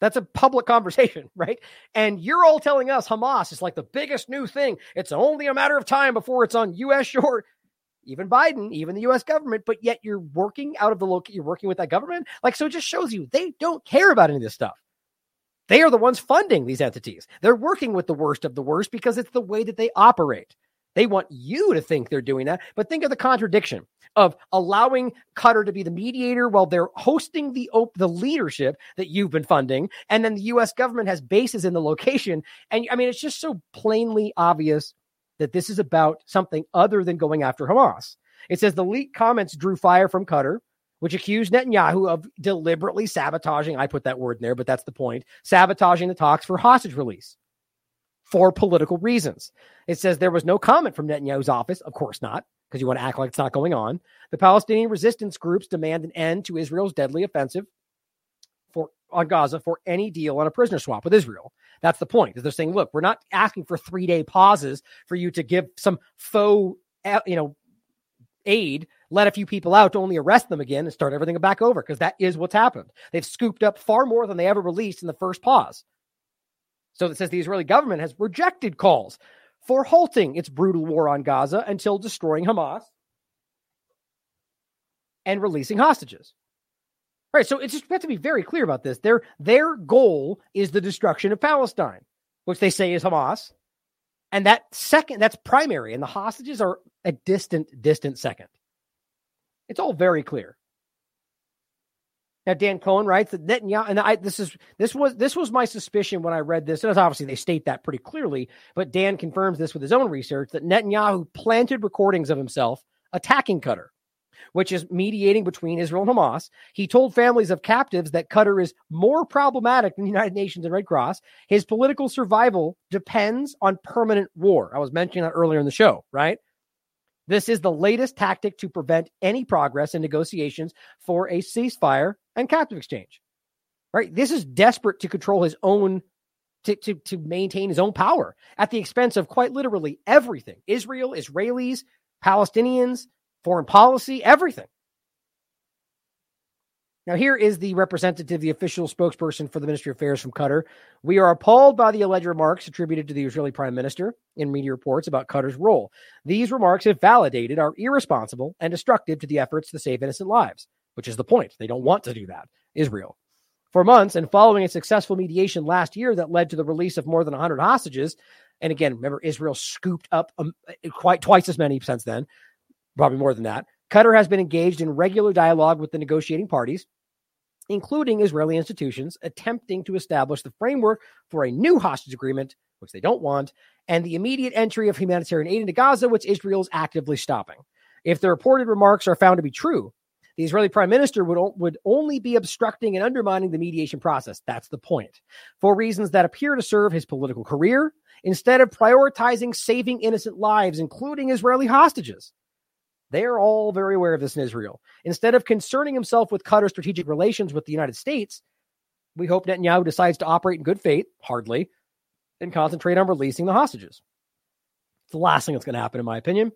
That's a public conversation, right? And you're all telling us Hamas is like the biggest new thing. It's only a matter of time before it's on U.S. shore. Even Biden, even the U.S. government, but yet you're working out of the local, you're working with that government. Like, so it just shows you they don't care about any of this stuff. They are the ones funding these entities. They're working with the worst of the worst because it's the way that they operate. They want you to think they're doing that. But think of the contradiction of allowing Qatar to be the mediator while they're hosting the op- the leadership that you've been funding, and then the U.S. government has bases in the location. And I mean, it's just so plainly obvious that this is about something other than going after Hamas. It says the leaked comments drew fire from Qatar, which accused Netanyahu of deliberately sabotaging. I put that word in there, but that's the point sabotaging the talks for hostage release for political reasons. It says there was no comment from Netanyahu's office. Of course not, because you want to act like it's not going on. The Palestinian resistance groups demand an end to Israel's deadly offensive for on Gaza for any deal on a prisoner swap with Israel. That's the point. Is they're saying, look, we're not asking for three day pauses for you to give some faux, eh, you know, aid, let a few people out to only arrest them again and start everything back over because that is what's happened. They've scooped up far more than they ever released in the first pause. So it says the Israeli government has rejected calls for halting its brutal war on Gaza until destroying Hamas and releasing hostages. Right. So it's just we have to be very clear about this. Their their goal is the destruction of Palestine, which they say is Hamas. And that second, that's primary, and the hostages are a distant, distant second. It's all very clear. Now, Dan Cohen writes that Netanyahu, and I this is this was this was my suspicion when I read this. And obviously they state that pretty clearly, but Dan confirms this with his own research that Netanyahu planted recordings of himself attacking Qatar, which is mediating between Israel and Hamas. He told families of captives that Qatar is more problematic than the United Nations and Red Cross. His political survival depends on permanent war. I was mentioning that earlier in the show, right? This is the latest tactic to prevent any progress in negotiations for a ceasefire and captive exchange. Right? This is desperate to control his own to, to, to maintain his own power at the expense of quite literally everything. Israel, Israelis, Palestinians, foreign policy, everything. Now, here is the representative, the official spokesperson for the Ministry of Affairs from Qatar. We are appalled by the alleged remarks attributed to the Israeli prime minister in media reports about Qatar's role. These remarks, if validated, are irresponsible and destructive to the efforts to save innocent lives, which is the point. They don't want to do that, Israel. For months, and following a successful mediation last year that led to the release of more than 100 hostages, and again, remember, Israel scooped up um, quite twice as many since then, probably more than that. Qatar has been engaged in regular dialogue with the negotiating parties, including Israeli institutions, attempting to establish the framework for a new hostage agreement, which they don't want, and the immediate entry of humanitarian aid into Gaza, which Israel is actively stopping. If the reported remarks are found to be true, the Israeli prime minister would, would only be obstructing and undermining the mediation process. That's the point. For reasons that appear to serve his political career, instead of prioritizing saving innocent lives, including Israeli hostages. They are all very aware of this in Israel. Instead of concerning himself with Qatar's strategic relations with the United States, we hope Netanyahu decides to operate in good faith, hardly, and concentrate on releasing the hostages. It's the last thing that's going to happen, in my opinion.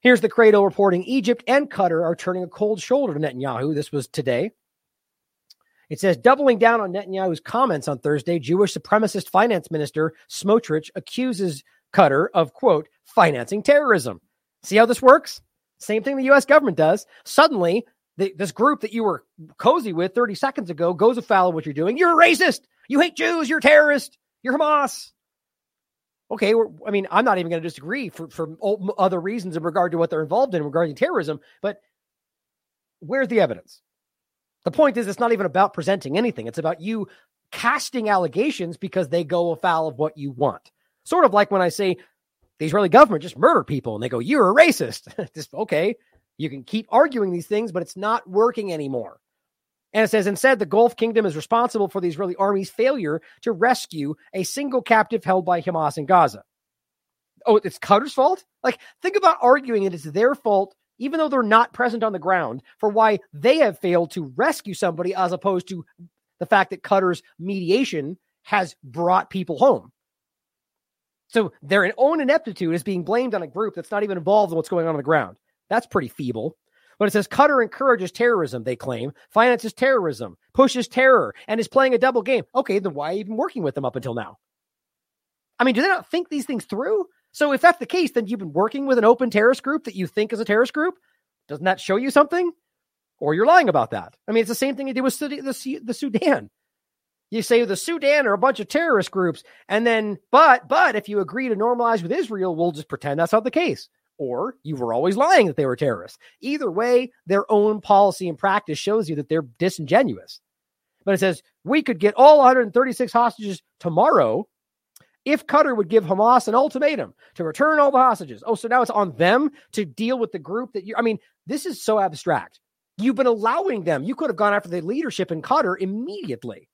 Here's the Cradle reporting Egypt and Qatar are turning a cold shoulder to Netanyahu. This was today. It says, doubling down on Netanyahu's comments on Thursday, Jewish supremacist finance minister Smotrich accuses Qatar of, quote, financing terrorism. See how this works? Same thing the U.S. government does. Suddenly, the, this group that you were cozy with 30 seconds ago goes afoul of what you're doing. You're a racist. You hate Jews. You're a terrorist. You're Hamas. Okay, I mean, I'm not even going to disagree for, for other reasons in regard to what they're involved in regarding terrorism, but where's the evidence? The point is, it's not even about presenting anything. It's about you casting allegations because they go afoul of what you want. Sort of like when I say the Israeli government just murdered people and they go, You're a racist. just okay. You can keep arguing these things, but it's not working anymore. And it says, instead, the Gulf Kingdom is responsible for the Israeli army's failure to rescue a single captive held by Hamas in Gaza. Oh, it's Qatar's fault? Like, think about arguing that it is their fault, even though they're not present on the ground, for why they have failed to rescue somebody, as opposed to the fact that Qatar's mediation has brought people home. So their own ineptitude is being blamed on a group that's not even involved in what's going on on the ground. That's pretty feeble. But it says Qatar encourages terrorism, they claim, finances terrorism, pushes terror, and is playing a double game. Okay, then why are you even working with them up until now? I mean, do they not think these things through? So if that's the case, then you've been working with an open terrorist group that you think is a terrorist group. Doesn't that show you something? Or you're lying about that. I mean, it's the same thing you did with the, the Sudan. You say the Sudan are a bunch of terrorist groups, and then, but, but if you agree to normalize with Israel, we'll just pretend that's not the case. Or you were always lying that they were terrorists. Either way, their own policy and practice shows you that they're disingenuous. But it says we could get all 136 hostages tomorrow if Qatar would give Hamas an ultimatum to return all the hostages. Oh, so now it's on them to deal with the group that you, I mean, this is so abstract. You've been allowing them. You could have gone after the leadership in Qatar immediately.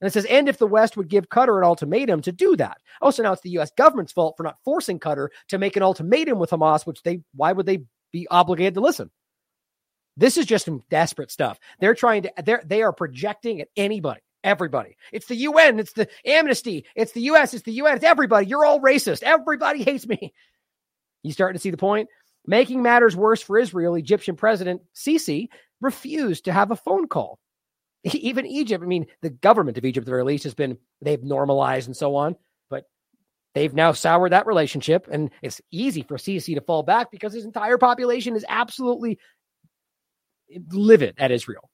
And it says, and if the West would give Qatar an ultimatum to do that. Oh, so now it's the U.S. government's fault for not forcing Qatar to make an ultimatum with Hamas, which they, why would they be obligated to listen? This is just some desperate stuff. They're trying to, they're, they are projecting at anybody, everybody. It's the UN, it's the amnesty, it's the US, it's the UN, it's everybody. You're all racist. Everybody hates me. You starting to see the point? Making matters worse for Israel, Egyptian President Sisi refused to have a phone call even Egypt, I mean, the government of Egypt, at the very least, has been, they've normalized and so on, but they've now soured that relationship. And it's easy for Sisi to fall back because his entire population is absolutely livid at Israel.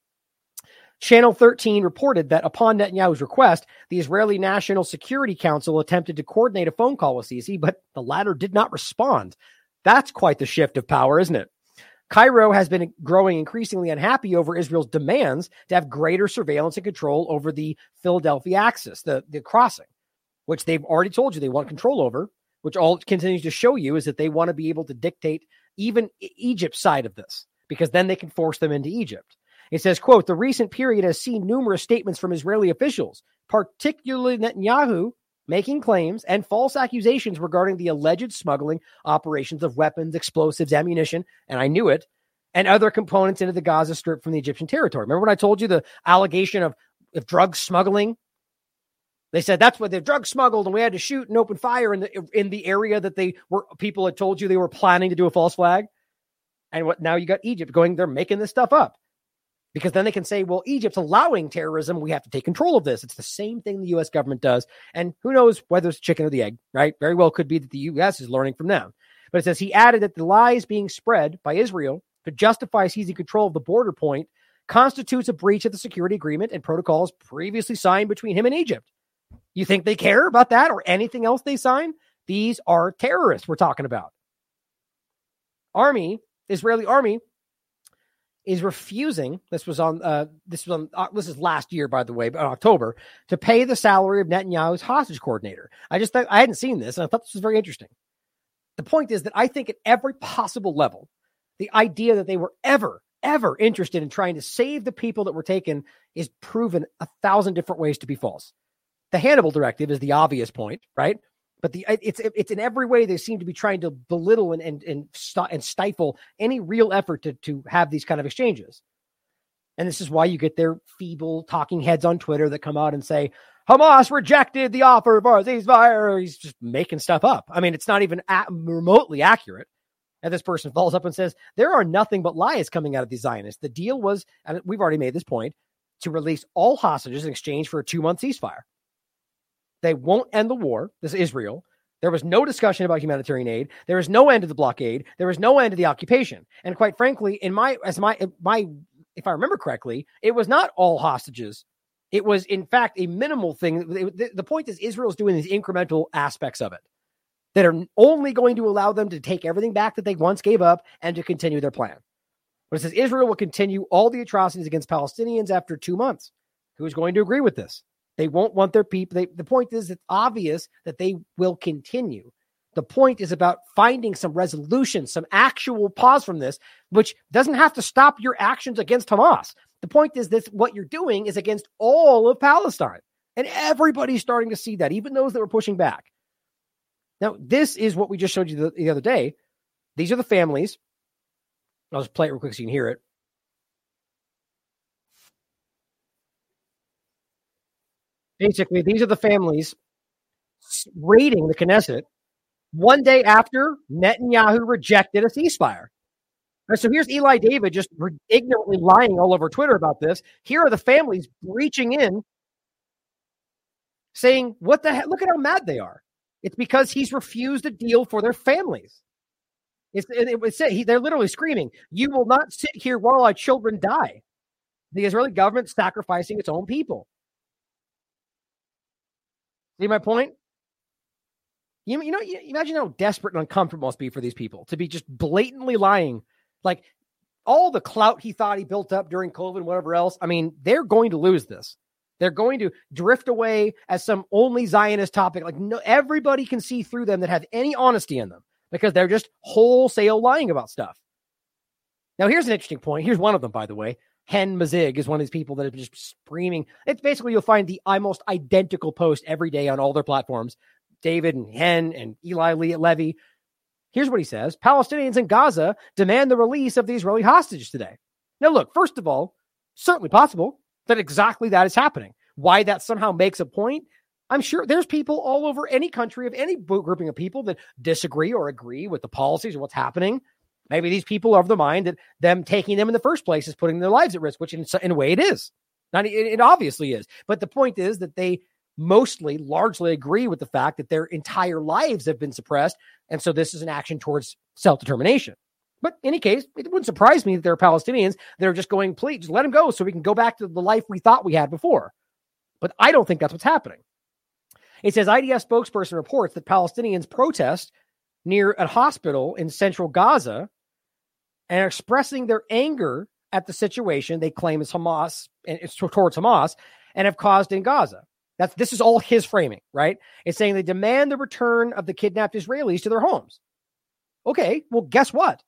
Channel 13 reported that upon Netanyahu's request, the Israeli National Security Council attempted to coordinate a phone call with Sisi, but the latter did not respond. That's quite the shift of power, isn't it? Cairo has been growing increasingly unhappy over Israel's demands to have greater surveillance and control over the Philadelphia axis, the, the crossing, which they've already told you they want control over, which all it continues to show you is that they want to be able to dictate even Egypt's side of this, because then they can force them into Egypt. It says, quote, the recent period has seen numerous statements from Israeli officials, particularly Netanyahu, making claims and false accusations regarding the alleged smuggling operations of weapons, explosives, ammunition, and I knew it, and other components into the Gaza Strip from the Egyptian territory. Remember when I told you the allegation of, of drug smuggling? They said that's what the drug smuggled, and we had to shoot and open fire in the in the area that they were people had told you they were planning to do a false flag. And what now you got Egypt going, they're making this stuff up because then they can say, well, Egypt's allowing terrorism. We have to take control of this. It's the same thing the U.S. government does. And who knows whether it's chicken or the egg, right? Very well could be that the U.S. is learning from them. But it says he added that the lies being spread by Israel to justify seizing control of the border point constitutes a breach of the security agreement and protocols previously signed between him and Egypt. You think they care about that or anything else they sign? These are terrorists we're talking about. Army, Israeli army is refusing. This was on. Uh, this was on. Uh, this is last year, by the way, but October to pay the salary of Netanyahu's hostage coordinator. I just thought I hadn't seen this, and I thought this was very interesting. The point is that I think at every possible level, the idea that they were ever, ever interested in trying to save the people that were taken is proven a thousand different ways to be false. The Hannibal directive is the obvious point, right? But the it's it's in every way they seem to be trying to belittle and and and, st- and stifle any real effort to to have these kind of exchanges. And this is why you get their feeble talking heads on Twitter that come out and say Hamas rejected the offer of a ceasefire. He's just making stuff up. I mean, it's not even remotely accurate. And this person follows up and says there are nothing but lies coming out of these Zionists. The deal was, and we've already made this point, to release all hostages in exchange for a two month ceasefire. They won't end the war. This is Israel. There was no discussion about humanitarian aid. There is no end to the blockade. There is no end to the occupation. And quite frankly, in my as my my if I remember correctly, it was not all hostages. It was in fact a minimal thing. The, the point is Israel is doing these incremental aspects of it that are only going to allow them to take everything back that they once gave up and to continue their plan. But it says Israel will continue all the atrocities against Palestinians after two months. Who's going to agree with this? They won't want their people. They, the point is, it's obvious that they will continue. The point is about finding some resolution, some actual pause from this, which doesn't have to stop your actions against Hamas. The point is that what you're doing is against all of Palestine. And everybody's starting to see that, even those that were pushing back. Now, this is what we just showed you the, the other day. These are the families. I'll just play it real quick so you can hear it. Basically these are the families raiding the Knesset one day after Netanyahu rejected a ceasefire. And so here's Eli David just ignorantly lying all over Twitter about this. Here are the families reaching in saying, What the heck? Look at how mad they are. It's because he's refused a deal for their families. It's, it, was he, they're literally screaming, You will not sit here while our children die. The Israeli government sacrificing its own people. See my point? You, you know, you, imagine how desperate and uncomfortable must be for these people to be just blatantly lying. Like all the clout he thought he built up during COVID and whatever else. I mean, they're going to lose this. They're going to drift away as some only Zionist topic. Like no, everybody can see through them that have any honesty in them because they're just wholesale lying about stuff. Now, here's an interesting point. Here's one of them, by the way. Hen Mazzig is one of these people that are just screaming. It's basically you'll find the almost identical post every day on all their platforms. David and Hen and Eli Lee Levy. Here's what he says Palestinians in Gaza demand the release of the Israeli hostages today. Now, look, first of all, certainly possible that exactly that is happening. Why that somehow makes a point, I'm sure there's people all over any country of any grouping of people that disagree or agree with the policies or what's happening. Maybe these people are of the mind that them taking them in the first place is putting their lives at risk, which in, in a way it is. Not, it, it obviously is. But the point is that they mostly, largely agree with the fact that their entire lives have been suppressed. And so this is an action towards self determination. But in any case, it wouldn't surprise me that there are Palestinians that are just going, please, just let them go so we can go back to the life we thought we had before. But I don't think that's what's happening. It says IDF spokesperson reports that Palestinians protest near a hospital in central Gaza and are expressing their anger at the situation they claim is Hamas and it's towards Hamas and have caused in Gaza. That's this is all his framing, right? It's saying they demand the return of the kidnapped Israelis to their homes. Okay, well, guess what?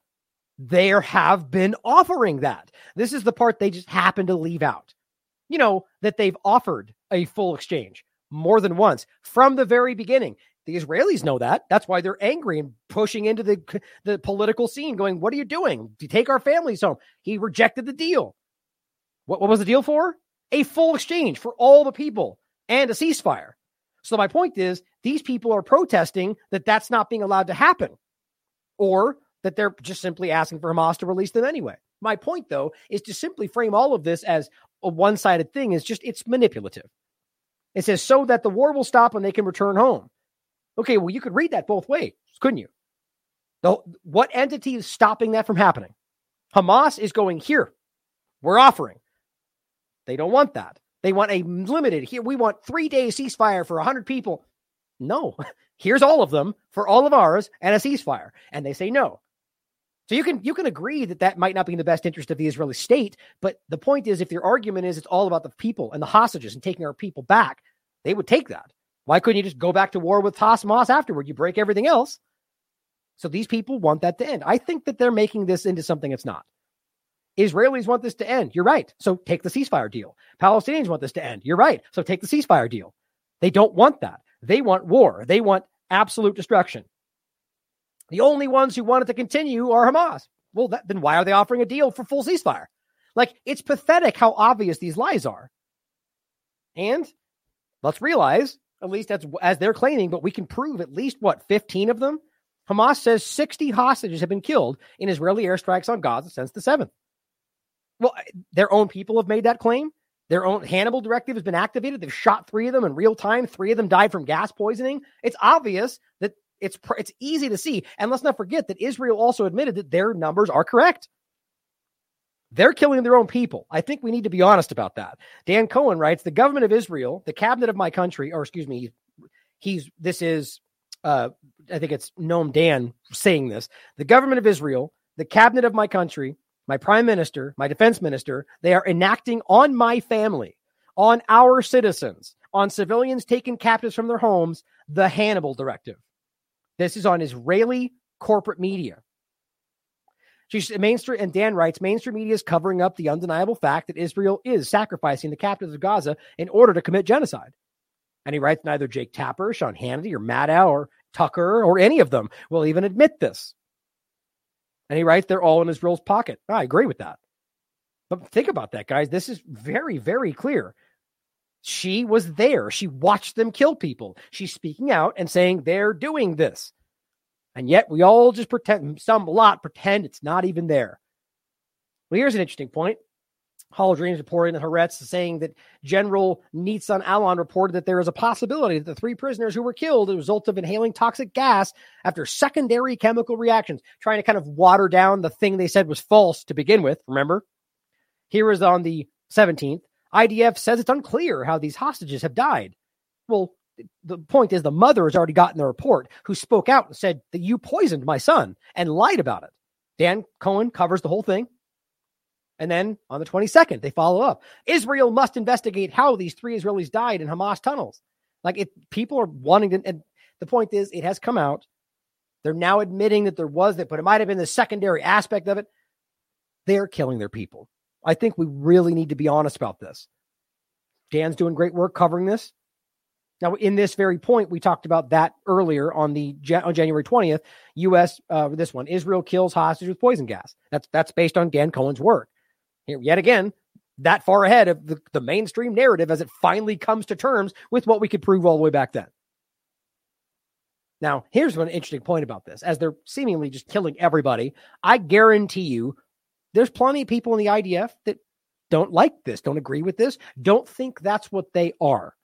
There have been offering that. This is the part they just happen to leave out. You know, that they've offered a full exchange more than once from the very beginning. The Israelis know that. That's why they're angry and pushing into the, the political scene, going, What are you doing? You take our families home. He rejected the deal. What, what was the deal for? A full exchange for all the people and a ceasefire. So, my point is, these people are protesting that that's not being allowed to happen or that they're just simply asking for Hamas to release them anyway. My point, though, is to simply frame all of this as a one sided thing is just it's manipulative. It says so that the war will stop and they can return home. Okay, well, you could read that both ways, couldn't you? The, what entity is stopping that from happening? Hamas is going here. We're offering. They don't want that. They want a limited here. We want three days ceasefire for 100 people. No, here's all of them for all of ours and a ceasefire. And they say no. So you can you can agree that that might not be in the best interest of the Israeli state, but the point is, if your argument is it's all about the people and the hostages and taking our people back, they would take that. Why couldn't you just go back to war with Hamas afterward? You break everything else. So these people want that to end. I think that they're making this into something it's not. Israelis want this to end. You're right. So take the ceasefire deal. Palestinians want this to end. You're right. So take the ceasefire deal. They don't want that. They want war. They want absolute destruction. The only ones who want it to continue are Hamas. Well, that, then why are they offering a deal for full ceasefire? Like, it's pathetic how obvious these lies are. And let's realize at least that's as they're claiming, but we can prove at least what 15 of them. Hamas says 60 hostages have been killed in Israeli airstrikes on Gaza since the 7th. Well, their own people have made that claim. Their own Hannibal directive has been activated. They've shot three of them in real time. Three of them died from gas poisoning. It's obvious that it's it's easy to see. And let's not forget that Israel also admitted that their numbers are correct. They're killing their own people. I think we need to be honest about that. Dan Cohen writes The government of Israel, the cabinet of my country, or excuse me, he's this is, uh, I think it's Noam Dan saying this. The government of Israel, the cabinet of my country, my prime minister, my defense minister, they are enacting on my family, on our citizens, on civilians taken captives from their homes, the Hannibal directive. This is on Israeli corporate media. She's uh, mainstream, and Dan writes mainstream media is covering up the undeniable fact that Israel is sacrificing the captives of Gaza in order to commit genocide. And he writes neither Jake Tapper, Sean Hannity, or Maddow, or Tucker, or any of them will even admit this. And he writes they're all in Israel's pocket. I agree with that. But think about that, guys. This is very, very clear. She was there. She watched them kill people. She's speaking out and saying they're doing this. And yet we all just pretend, some lot pretend it's not even there. Well, here's an interesting point. Hall of Dreams reporting that Haaretz saying that General Nitzan Alon reported that there is a possibility that the three prisoners who were killed as a result of inhaling toxic gas after secondary chemical reactions, trying to kind of water down the thing they said was false to begin with. Remember? Here is on the 17th. IDF says it's unclear how these hostages have died. Well, the point is the mother has already gotten the report who spoke out and said that you poisoned my son and lied about it. Dan Cohen covers the whole thing. And then on the 22nd, they follow up. Israel must investigate how these three Israelis died in Hamas tunnels. Like if people are wanting to, and the point is, it has come out. They're now admitting that there was that, but it might have been the secondary aspect of it. They're killing their people. I think we really need to be honest about this. Dan's doing great work covering this. Now, in this very point, we talked about that earlier on the on January 20th. U.S. Uh, this one, Israel kills hostage with poison gas. That's that's based on Dan Cohen's work. Here, yet again, that far ahead of the, the mainstream narrative as it finally comes to terms with what we could prove all the way back then. Now, here's one interesting point about this. As they're seemingly just killing everybody, I guarantee you there's plenty of people in the IDF that don't like this, don't agree with this, don't think that's what they are.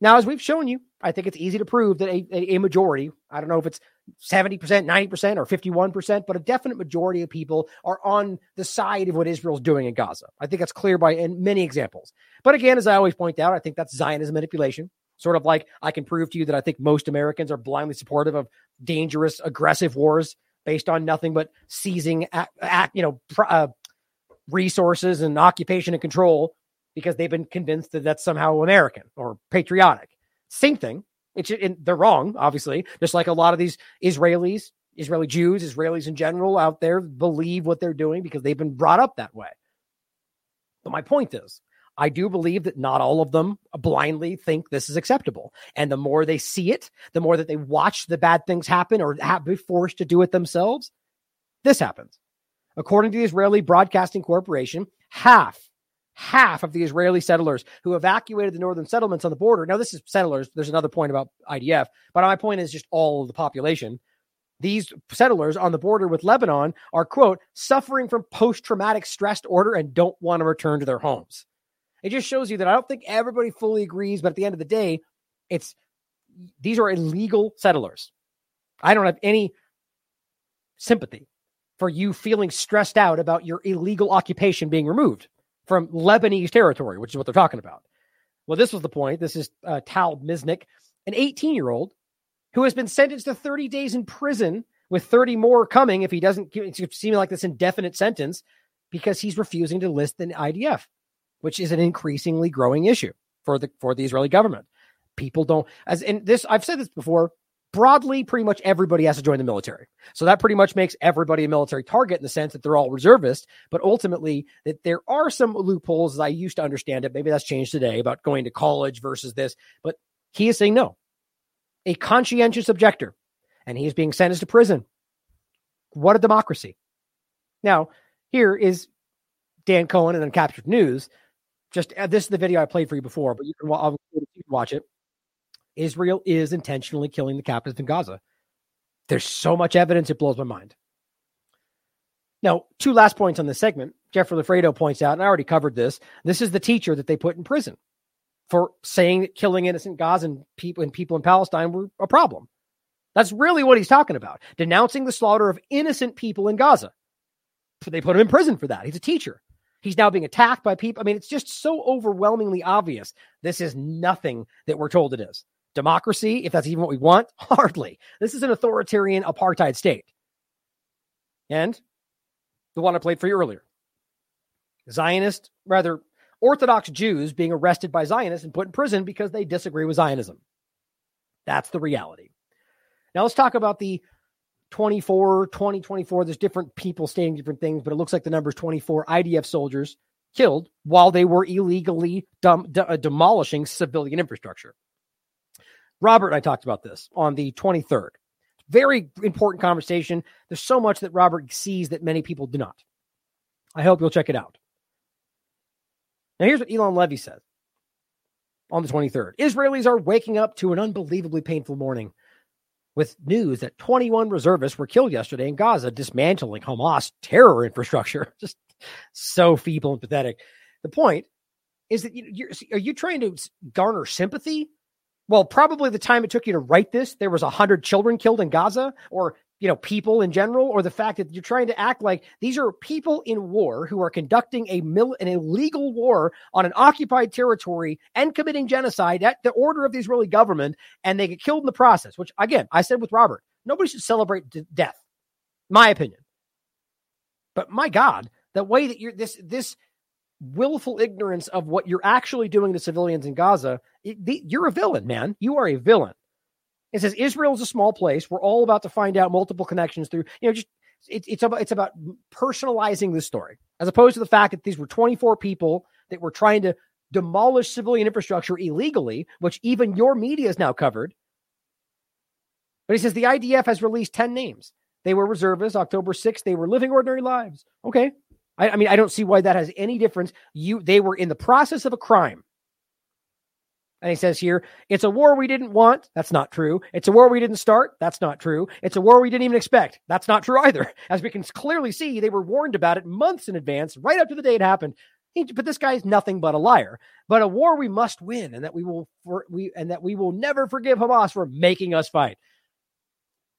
Now, as we've shown you, I think it's easy to prove that a, a, majority, I don't know if it's 70%, 90%, or 51%, but a definite majority of people are on the side of what Israel's doing in Gaza. I think that's clear by in many examples. But again, as I always point out, I think that's Zionism manipulation. Sort of like I can prove to you that I think most Americans are blindly supportive of dangerous, aggressive wars based on nothing but seizing, at, you know, uh, resources and occupation and control because they've been convinced that that's somehow American or patriotic. Same thing. It's it, they're wrong, obviously. Just like a lot of these Israelis, Israeli Jews, Israelis in general out there believe what they're doing because they've been brought up that way. But my point is, I do believe that not all of them blindly think this is acceptable. And the more they see it, the more that they watch the bad things happen or have, be forced to do it themselves, this happens. According to the Israeli Broadcasting Corporation, half half of the Israeli settlers who evacuated the northern settlements on the border. Now, this is settlers. There's another point about IDF, but my point is just all of the population. These settlers on the border with Lebanon are, quote, suffering from post traumatic stress order and don't want to return to their homes. It just shows you that I don't think everybody fully agrees, but at the end of the day, it's these are illegal settlers. I don't have any sympathy for you feeling stressed out about your illegal occupation being removed from Lebanese territory, which is what they're talking about. Well, this was the point. This is uh, Tal Mitnick, an 18 year old who has been sentenced to 30 days in prison with 30 more coming if he doesn't seem like this indefinite sentence because he's refusing to list the IDF, which is an increasingly growing issue for the for the Israeli government. People don't as in this I've said this before, broadly, pretty much everybody has to join the military. So that pretty much makes everybody a military target in the sense that they're all reservists. But ultimately, that there are some loopholes as I used to understand it. Maybe that's changed today about going to college versus this. But he is saying no. A conscientious objector, and he is being sentenced to prison. What a democracy. Now, here is Dan Cohen and Uncaptured News. Just uh, this is the video I played for you before, but you can, I'll, you can watch it. Israel is intentionally killing the captives in Gaza. There's so much evidence, it blows my mind. Now, two last points on this segment. Jeffrey Lafredo points out, and I already covered this. This is the teacher that they put in prison for saying that killing innocent Gazan people and people in Palestine were a problem. That's really what he's talking about. Denouncing the slaughter of innocent people in Gaza. So they put him in prison for that. He's a teacher. He's now being attacked by people. I mean, it's just so overwhelmingly obvious. This is nothing that we're told it is. Democracy, if that's even what we want, hardly. This is an authoritarian apartheid state. And the one I played for you earlier Zionist, rather Orthodox Jews being arrested by Zionists and put in prison because they disagree with Zionism. That's the reality. Now let's talk about the 24, 2024. There's different people stating different things, but it looks like the number is 24 IDF soldiers killed while they were illegally dem- de- uh, demolishing civilian infrastructure. Robert and I talked about this on the 23rd. Very important conversation. There's so much that Robert sees that many people do not. I hope you'll check it out. Now, here's what Eylon Levy said on the 23rd Israelis are waking up to an unbelievably painful morning. with news that 21 reservists were killed yesterday in Gaza, dismantling Hamas terror infrastructure. Just so feeble and pathetic. The point is that you, are you trying to garner sympathy? Well, probably the time it took you to write this, there was a hundred children killed in Gaza, or you know, people in general, or the fact that you're trying to act like these are people in war who are conducting a mil- an illegal war on an occupied territory and committing genocide at the order of the Israeli government, and they get killed in the process. Which, again, I said with Robert, nobody should celebrate d- death, my opinion. But my God, the way that you're this this willful ignorance of what you're actually doing to civilians in Gaza, it, the, you're a villain, man. You are a villain. It says Israel is a small place. We're all about to find out multiple connections through, you know, just it, it's about it's about personalizing the story as opposed to the fact that these were 24 people that were trying to demolish civilian infrastructure illegally, which even your media is now covered. But he says the IDF has released 10 names. They were reservists. October 6th, they were living ordinary lives. Okay. I, I mean, I don't see why that has any difference. You they were in the process of a crime. And he says here, it's a war we didn't want. That's not true. It's a war we didn't start. That's not true. It's a war we didn't even expect. That's not true either. As we can clearly see, they were warned about it months in advance, right up to the day it happened. He, but this guy is nothing but a liar. But a war we must win, and that we will for, we and that we will never forgive Hamas for making us fight.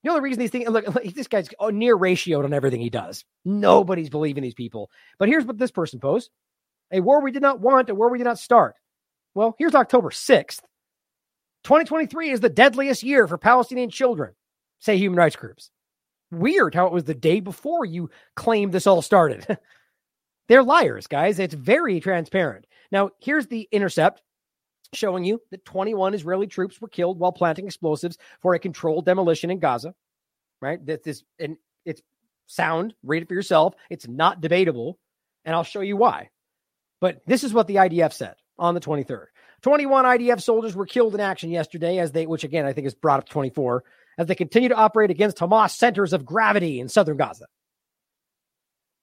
The only reason these things look, this guy's oh, near ratioed on everything he does. Nobody's believing these people. But here's what this person posed: a war we did not want, a war we did not start. Well, here's October 6th. 2023 is the deadliest year for Palestinian children, say human rights groups. Weird how it was the day before you claimed this all started. They're liars, guys. It's very transparent. Now, here's the intercept showing you that 21 Israeli troops were killed while planting explosives for a controlled demolition in Gaza. Right? That this and it's sound. Read it for yourself. It's not debatable, and I'll show you why. But this is what the IDF said on the 23rd. 21 IDF soldiers were killed in action yesterday as they, which again I think is brought up 24, as they continue to operate against Hamas centers of gravity in southern Gaza.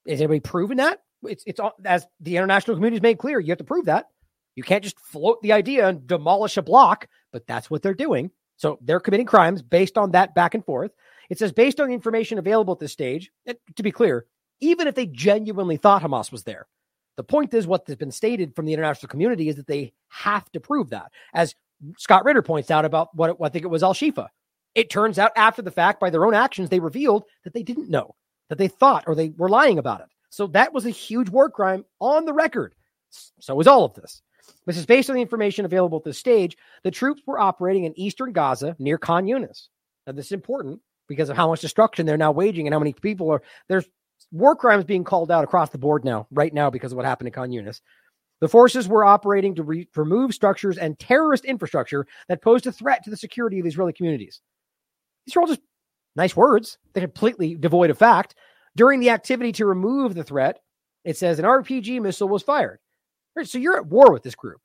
Is anybody proven that? It's it's as the international community has made clear. You have to prove that. You can't just float the idea and demolish a block, but that's what they're doing. So they're committing crimes based on that back and forth. It says based on the information available at this stage, to be clear, even if they genuinely thought Hamas was there, the point is what has been stated from the international community is that they have to prove that. As Scott Ritter points out about what, what I think it was Al Shifa. It turns out after the fact, by their own actions, they revealed that they didn't know, that they thought or they were lying about it. So that was a huge war crime on the record. So is all of this. This is based on the information available at this stage. The troops were operating in eastern Gaza near Khan Yunis. Now, this is important because of how much destruction they're now waging and how many people are. There's war crimes being called out across the board now, right now, because of what happened to Khan Yunis. The forces were operating to re- remove structures and terrorist infrastructure that posed a threat to the security of Israeli communities. These are all just nice words. They're completely devoid of fact. During the activity to remove the threat, it says an RPG missile was fired. So you're at war with this group.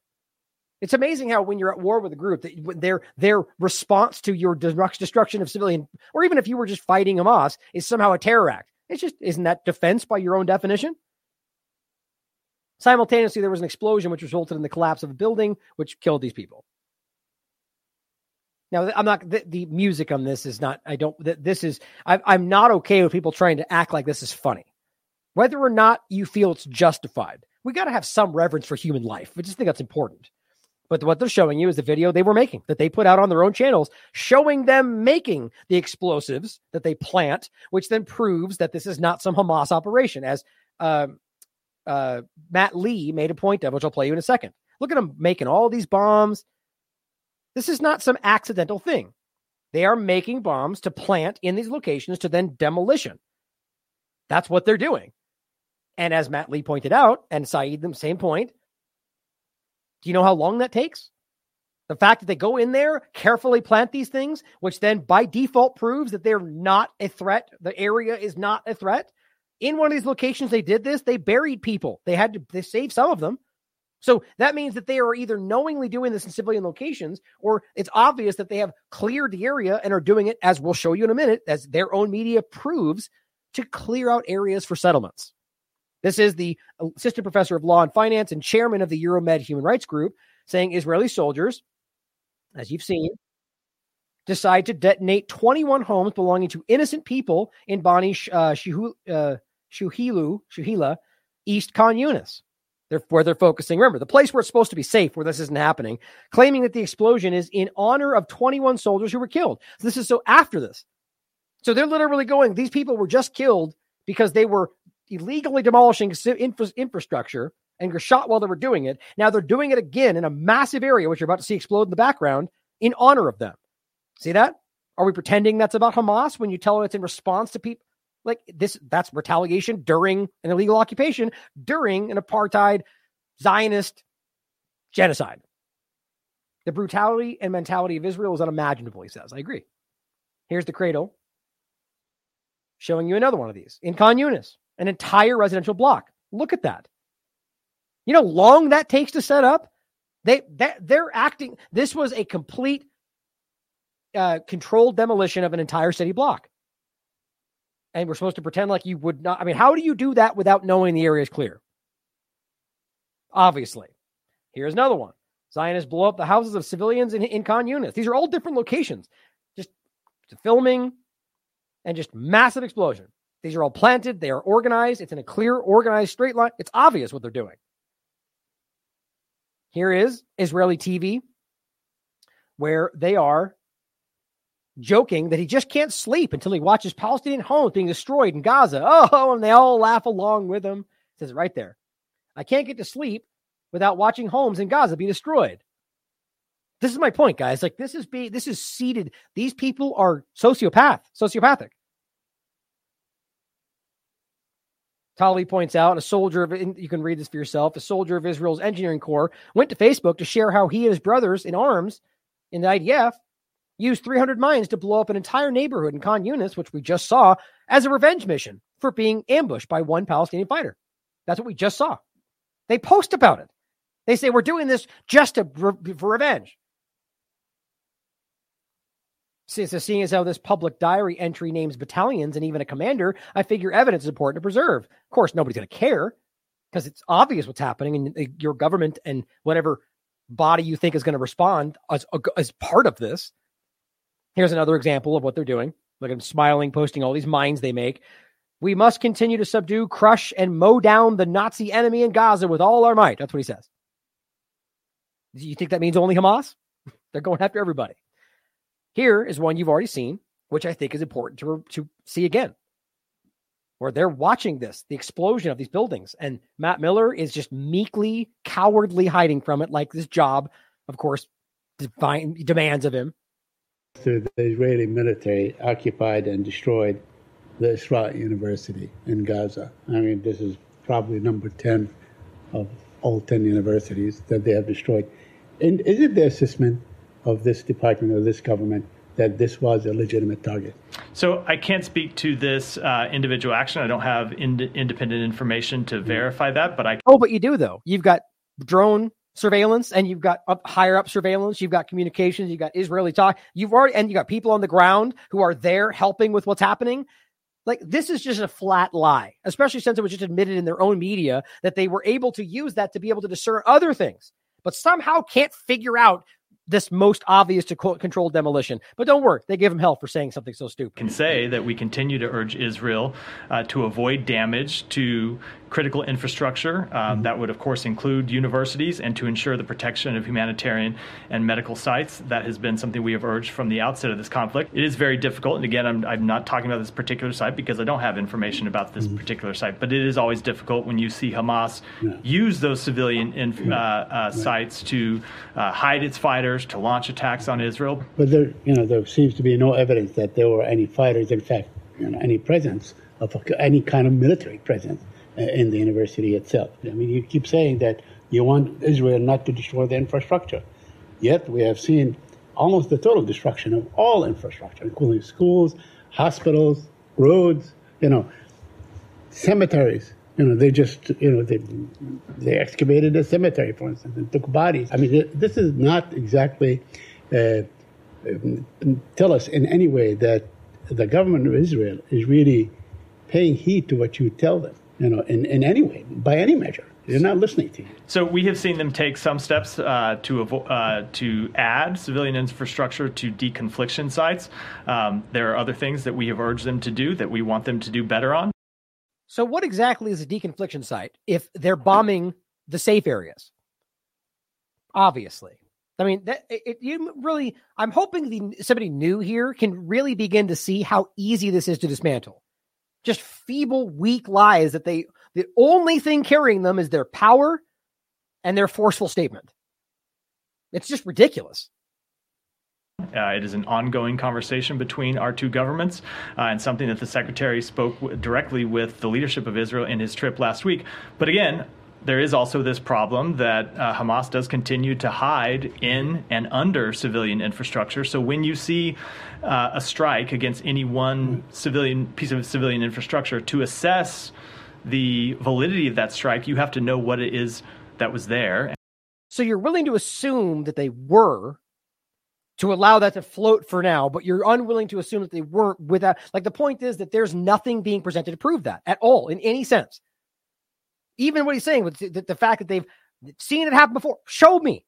It's amazing how when you're at war with a group, that their their response to your destruction of civilian, or even if you were just fighting Hamas, is somehow a terror act. It's just isn't that defense by your own definition? Simultaneously, there was an explosion which resulted in the collapse of a building, which killed these people. Now, I'm not the, the music on this is not. I don't. This is. I, I'm not okay with people trying to act like this is funny, whether or not you feel it's justified we got to have some reverence for human life. I just think that's important. But what they're showing you is the video they were making that they put out on their own channels, showing them making the explosives that they plant, which then proves that this is not some Hamas operation, as uh, uh, Matt Lee made a point of, which I'll play you in a second. Look at them making all these bombs. This is not some accidental thing. They are making bombs to plant in these locations to then demolition. That's what they're doing. And as Matt Lee pointed out, and Saeed, the same point, do you know how long that takes? The fact that they go in there, carefully plant these things, which then by default proves that they're not a threat. The area is not a threat. In one of these locations, they did this. They buried people. They had to they save some of them. So that means that they are either knowingly doing this in civilian locations, or it's obvious that they have cleared the area and are doing it, as we'll show you in a minute, as their own media proves, to clear out areas for settlements. This is the assistant professor of law and finance and chairman of the Euromed Human Rights Group saying Israeli soldiers, as you've seen, decide to detonate 21 homes belonging to innocent people in Bani uh, uh, Shuhilu, Shuhila, East Khan Yunis. They're, where they're focusing. Remember, the place where it's supposed to be safe, where this isn't happening, claiming that the explosion is in honor of 21 soldiers who were killed. So this is so after this. So they're literally going, these people were just killed because they were illegally demolishing infra- infrastructure and were shot while they were doing it. Now they're doing it again in a massive area, which you're about to see explode in the background, in honor of them. See that? Are we pretending that's about Hamas when you tell them it's in response to people? Like this, that's retaliation during an illegal occupation, during an apartheid Zionist genocide. The brutality and mentality of Israel is unimaginable, he says. I agree. Here's the cradle showing you another one of these in Khan Yunis, an entire residential block. Look at that. You know, long that takes to set up. They that they're acting. This was a complete uh, controlled demolition of an entire city block. And we're supposed to pretend like you would not. I mean, how do you do that without knowing the area is clear? Obviously. Here's another one. Zionists blow up the houses of civilians in, in Khan Yunis. These are all different locations. Just filming and just massive explosion. These are all planted. They are organized. It's in a clear, organized straight line. It's obvious what they're doing. Here is Israeli TV, where they are joking that he just can't sleep until he watches Palestinian homes being destroyed in Gaza. Oh, and they all laugh along with him. It says it right there. I can't get to sleep without watching homes in Gaza be destroyed. This is my point, guys. Like this is be this is seated. These people are sociopath, sociopathic. Tali points out a soldier of you can read this for yourself. A soldier of Israel's engineering corps went to Facebook to share how he and his brothers in arms in the IDF used 300 mines to blow up an entire neighborhood in Khan Yunis, which we just saw, as a revenge mission for being ambushed by one Palestinian fighter. That's what we just saw. They post about it. They say we're doing this just to, for revenge. So seeing as how this public diary entry names battalions and even a commander, I figure evidence is important to preserve. Of course, nobody's going to care because it's obvious what's happening, and your government and whatever body you think is going to respond as, uh, as part of this. Here's another example of what they're doing. Look I'm smiling, posting all these mines they make. We must continue to subdue, crush, and mow down the Nazi enemy in Gaza with all our might. That's what he says. You think that means only Hamas? They're going after everybody. Here is one you've already seen, which I think is important to, to see again, where they're watching this, the explosion of these buildings. And Matt Miller is just meekly, cowardly hiding from it, like this job, of course, divine, demands of him. The Israeli military occupied and destroyed the Israa University in Gaza. I mean, this is probably number 10 of all 10 universities that they have destroyed. And is it the assessment of this department or this government that this was a legitimate target. So I can't speak to this uh, individual action. I don't have ind- independent information to mm-hmm. verify that, but I. Oh, but you do though. You've got drone surveillance and you've got up, higher up surveillance. You've got communications. You've got Israeli talk. You've already and you got people on the ground who are there helping with what's happening. Like this is just a flat lie, especially since it was just admitted in their own media that they were able to use that to be able to discern other things, but somehow can't figure out this most obvious to quote control demolition. But don't worry, they give him hell for saying something so stupid. Can say that we continue to urge Israel uh, to avoid damage to critical infrastructure. Um, mm-hmm. That would, of course, include universities and to ensure the protection of humanitarian and medical sites. That has been something we have urged from the outset of this conflict. It is very difficult. And again, I'm, I'm not talking about this particular site because I don't have information about this mm-hmm. particular site, but it is always difficult when you see Hamas yeah. use those civilian inf- uh, uh, right. sites to uh, hide its fighters, to launch attacks on Israel. But there, you know, there seems to be no evidence that there were any fighters, in fact, you know, any presence of any kind of military presence uh, in the university itself. I mean, you keep saying that you want Israel not to destroy the infrastructure, yet we have seen almost the total destruction of all infrastructure, including schools, hospitals, roads, you know, cemeteries. You know, they just, you know, they they excavated a cemetery, for instance, and took bodies. I mean, this is not exactly uh, tell us in any way that the government of Israel is really paying heed to what you tell them you know, in, in any way, by any measure. They're not listening to you. So we have seen them take some steps uh, to avo- uh, to add civilian infrastructure to deconfliction sites. Um, there are other things that we have urged them to do that we want them to do better on. So, what exactly is a deconfliction site if they're bombing the safe areas? Obviously, I mean, that, it, you really. I'm hoping the somebody new here can really begin to see how easy this is to dismantle. Just feeble, weak lies that they. The only thing carrying them is their power and their forceful statement. It's just ridiculous. Uh, it is an ongoing conversation between our two governments uh, and something that the secretary spoke w- directly with the leadership of Israel in his trip last week. But again, there is also this problem that uh, Hamas does continue to hide in and under civilian infrastructure. So when you see uh, a strike against any one civilian piece of civilian infrastructure, to assess the validity of that strike, you have to know what it is that was there. So you're willing to assume that they were to allow that to float for now, but you're unwilling to assume that they weren't without. Like the point is that there's nothing being presented to prove that at all in any sense. Even what he's saying with the, the fact that they've seen it happen before, show me.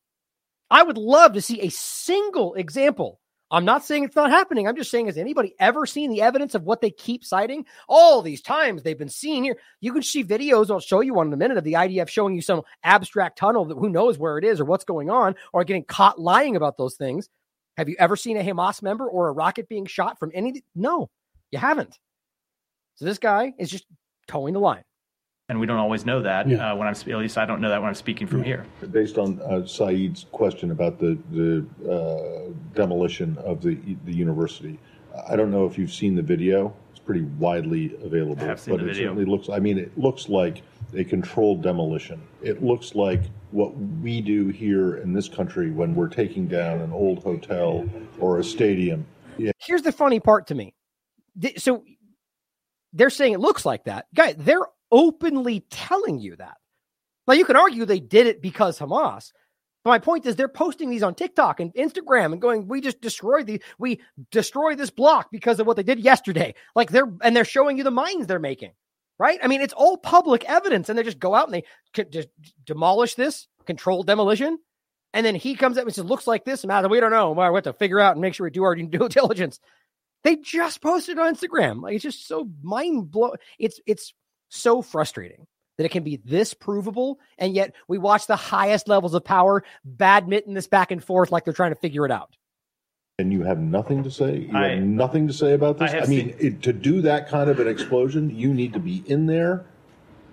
I would love to see a single example. I'm not saying it's not happening. I'm just saying, has anybody ever seen the evidence of what they keep citing? All these times they've been seen here. You can see videos, I'll show you one in a minute, of the IDF showing you some abstract tunnel that who knows where it is or what's going on, or getting caught lying about those things. Have you ever seen a Hamas member or a rocket being shot from any? No, you haven't. So this guy is just towing the line. And we don't always know that Yeah. uh, when I'm, at least I don't know that when I'm speaking from here. Based on uh, Saeed's question about the the uh, demolition of the the university, I don't know if you've seen the video. It's pretty widely available, I have seen but the it video. certainly looks. I mean, it looks like a controlled demolition. It looks like what we do here in this country when we're taking down an old hotel or a stadium. Yeah, Here's the funny part to me. So they're saying it looks like that. Guy, they're openly telling you that. Now you can argue they did it because Hamas. But my point is they're posting these on TikTok and Instagram and going, we just destroyed the we destroyed this block because of what they did yesterday. Like they're and they're showing you the mines they're making. Right? I mean, it's all public evidence, and they just go out and they just demolish this, controlled demolition. And then he comes up and says, looks like this, and we don't know. We have to figure out and make sure we do our due diligence. They just posted on Instagram. Like it's just so mind blowing. It's it's so frustrating that it can be this provable, and yet we watch the highest levels of power badminton this back and forth like they're trying to figure it out. and you have nothing to say. You I- have nothing to say about this. I I, mean, seen- it, to do that kind of an explosion, you need to be in there.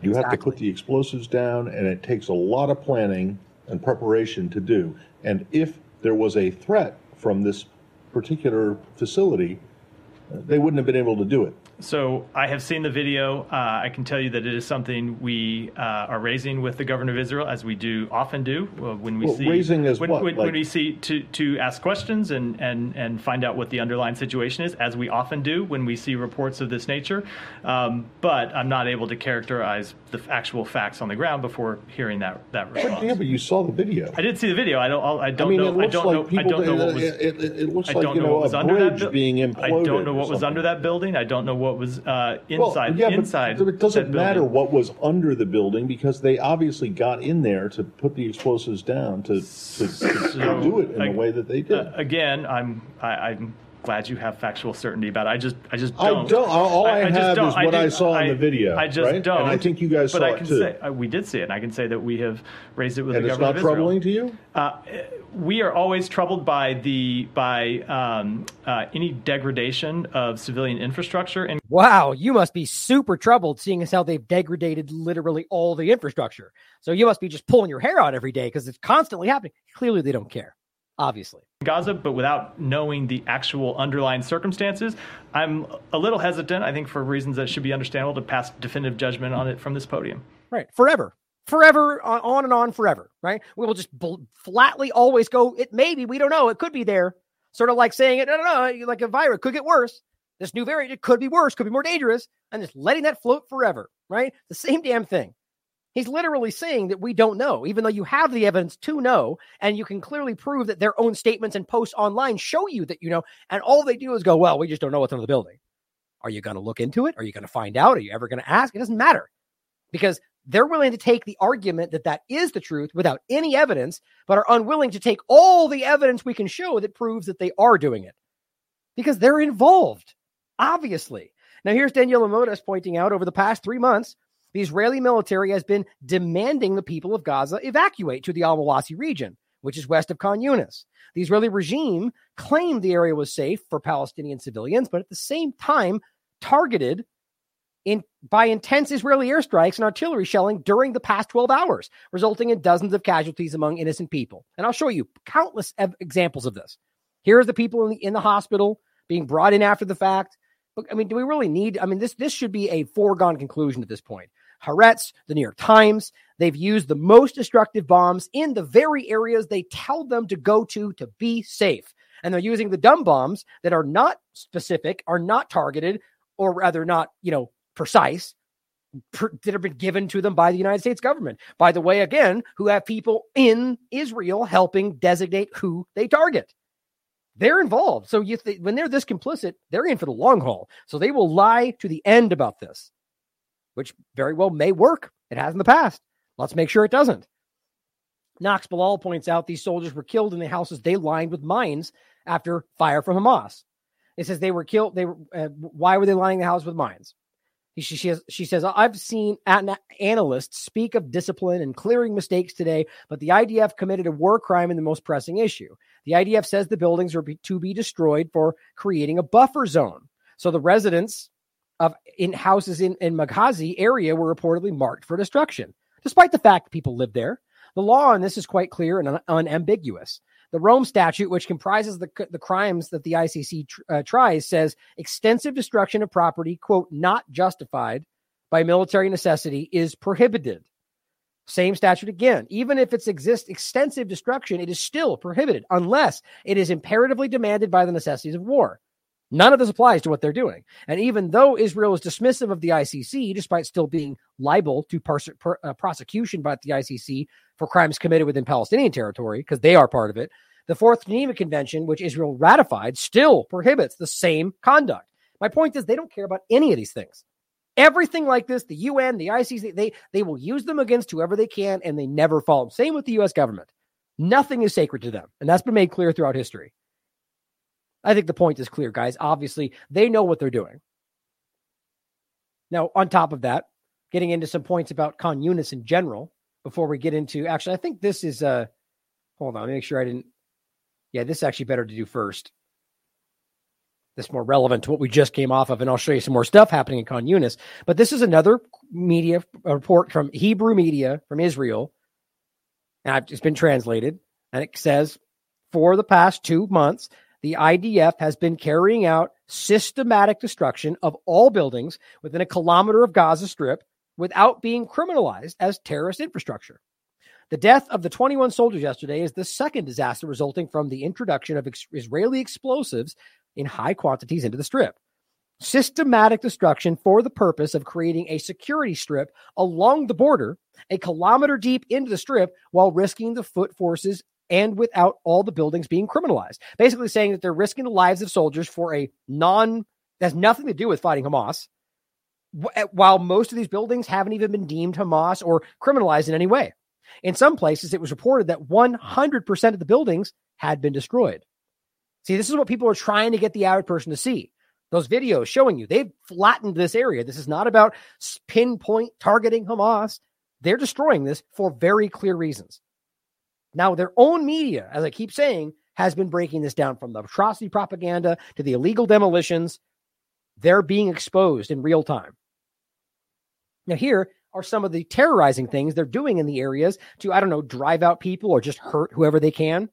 You have to put the explosives down, and it takes a lot of planning and preparation to do. And if there was a threat from this particular facility, they wouldn't have been able to do it. So I have seen the video. Uh, I can tell you that it is something we uh, are raising with the governor of Israel, as we do often do uh, when we Well, see raising as when, what? when, Like- when we see to to ask questions and and and find out what the underlying situation is, as we often do when we see reports of this nature. Um, but I'm not able to characterize the actual facts on the ground before hearing that that But, response. yeah, but you saw the video. I did see the video. I don't. I don't I mean, know. I don't like know. I don't know what was. it, it, it looks I like don't you know what was a under that being imploded. I don't know what was something. under that building. I don't know what was uh, Well, inside. yeah, inside. but it doesn't matter what was under the building because they obviously got in there to put the explosives down to, to, to So, do it in the way that they did. Uh, again, I'm I, I'm glad you have factual certainty about it. I just I just don't. I don't. All- all I just have don't. is what I do- saw in the video, I just right? don't. And I think you guys but saw I it can too. Say, uh, we did see it, and I can say that we have raised it with and the it's government not of Israel. troubling to you? Uh, we are always troubled by the by um, uh, any degradation of civilian infrastructure and Wow, you must be super troubled seeing as how they've degraded literally all the infrastructure. So you must be just pulling your hair out every day because it's constantly happening. Clearly, they don't care, obviously. Gaza, but without knowing the actual underlying circumstances, I'm a little hesitant. I think for reasons that should be understandable to pass definitive judgment on it from this podium. Right. Forever. Forever, on, on and on forever. Right. We will just bl- flatly always go, it maybe, we don't know. It could be there. Sort of like saying it, no, no, no, like a virus could get worse. This new variant, it could be worse, could be more dangerous, and just letting that float forever. Right. The same damn thing. He's literally saying that we don't know, even though you have the evidence to know, and you can clearly prove that their own statements and posts online show you that you know, and all they do is go, well, we just don't know what's under the building. Are you going to look into it? Are you going to find out? Are you ever going to ask? It doesn't matter because they're willing to take the argument that that is the truth without any evidence, but are unwilling to take all the evidence we can show that proves that they are doing it because they're involved, obviously. Now, here's Daniel Modas pointing out over the past three months, the Israeli military has been demanding the people of Gaza evacuate to the Al Mawasi region, which is west of Khan Yunis. The Israeli regime claimed the area was safe for Palestinian civilians, but at the same time targeted in by intense Israeli airstrikes and artillery shelling during the past 12 hours, resulting in dozens of casualties among innocent people. And I'll show you countless ev- examples of this. Here's the people in the, in the hospital being brought in after the fact. I mean, do we really need? I mean, this this should be a foregone conclusion at this point. Haaretz, the New York Times, they've used the most destructive bombs in the very areas they tell them to go to to be safe. And they're using the dumb bombs that are not specific, are not targeted, or rather not, you know, precise that have been given to them by the United States government. By the way, again, who have people in Israel helping designate who they target. They're involved. So you th- when they're this complicit, they're in for the long haul. So they will lie to the end about this, which very well may work. It has in the past. Let's make sure it doesn't. Knox Bilal points out these soldiers were killed in the houses they lined with mines after fire from Hamas. It says they were killed. They were. Uh, why were they lining the house with mines? She, she, has, she says, I've seen analysts speak of discipline and clearing mistakes today, but the IDF committed a war crime in the most pressing issue. The IDF says the buildings are to be destroyed for creating a buffer zone. So the residents of in houses in, in Maghazi area were reportedly marked for destruction, despite the fact people live there. The law on this is quite clear and un- unambiguous. The Rome Statute, which comprises the, the crimes that the ICC tr- uh, tries, says extensive destruction of property, quote, not justified by military necessity is prohibited. Same statute again. Even if it's exists extensive destruction, it is still prohibited unless it is imperatively demanded by the necessities of war. None of this applies to what they're doing. And even though Israel is dismissive of the ICC, despite still being liable to pers- per, uh, prosecution by the ICC for crimes committed within Palestinian territory, because they are part of it, the Fourth Geneva Convention, which Israel ratified, still prohibits the same conduct. My point is, they don't care about any of these things. Everything like this, the UN, the ICC, they, they will use them against whoever they can, and they never follow. Same with the US government. Nothing is sacred to them. And that's been made clear throughout history. I think the point is clear, guys. Obviously, they know what they're doing. Now, on top of that, getting into some points about Khan Yunis in general before we get into actually, I think this is uh hold on, make sure I didn't yeah, this is actually better to do first. This more relevant to what we just came off of, and I'll show you some more stuff happening in Khan Yunis. But this is another media report from Hebrew media from Israel. And it's been translated, and it says for the past two months, the IDF has been carrying out systematic destruction of all buildings within a kilometer of Gaza Strip without being criminalized as terrorist infrastructure. The death of the 21 soldiers yesterday is the second disaster resulting from the introduction of ex- Israeli explosives in high quantities into the strip. Systematic destruction for the purpose of creating a security strip along the border, a kilometer deep into the strip, while risking the foot forces and without all the buildings being criminalized. Basically, saying that they're risking the lives of soldiers for a non that has nothing to do with fighting Hamas, eh, while most of these buildings haven't even been deemed Hamas or criminalized in any way. In some places, it was reported that 100% of the buildings had been destroyed. See, this is what people are trying to get the average person to see. Those videos showing you they've flattened this area. This is not about pinpoint targeting Hamas. They're destroying this for very clear reasons. Now, their own media, as I keep saying, has been breaking this down from the atrocity propaganda to the illegal demolitions. They're being exposed in real time. Now, here are some of the terrorizing things they're doing in the areas to, I don't know, drive out people or just hurt whoever they can.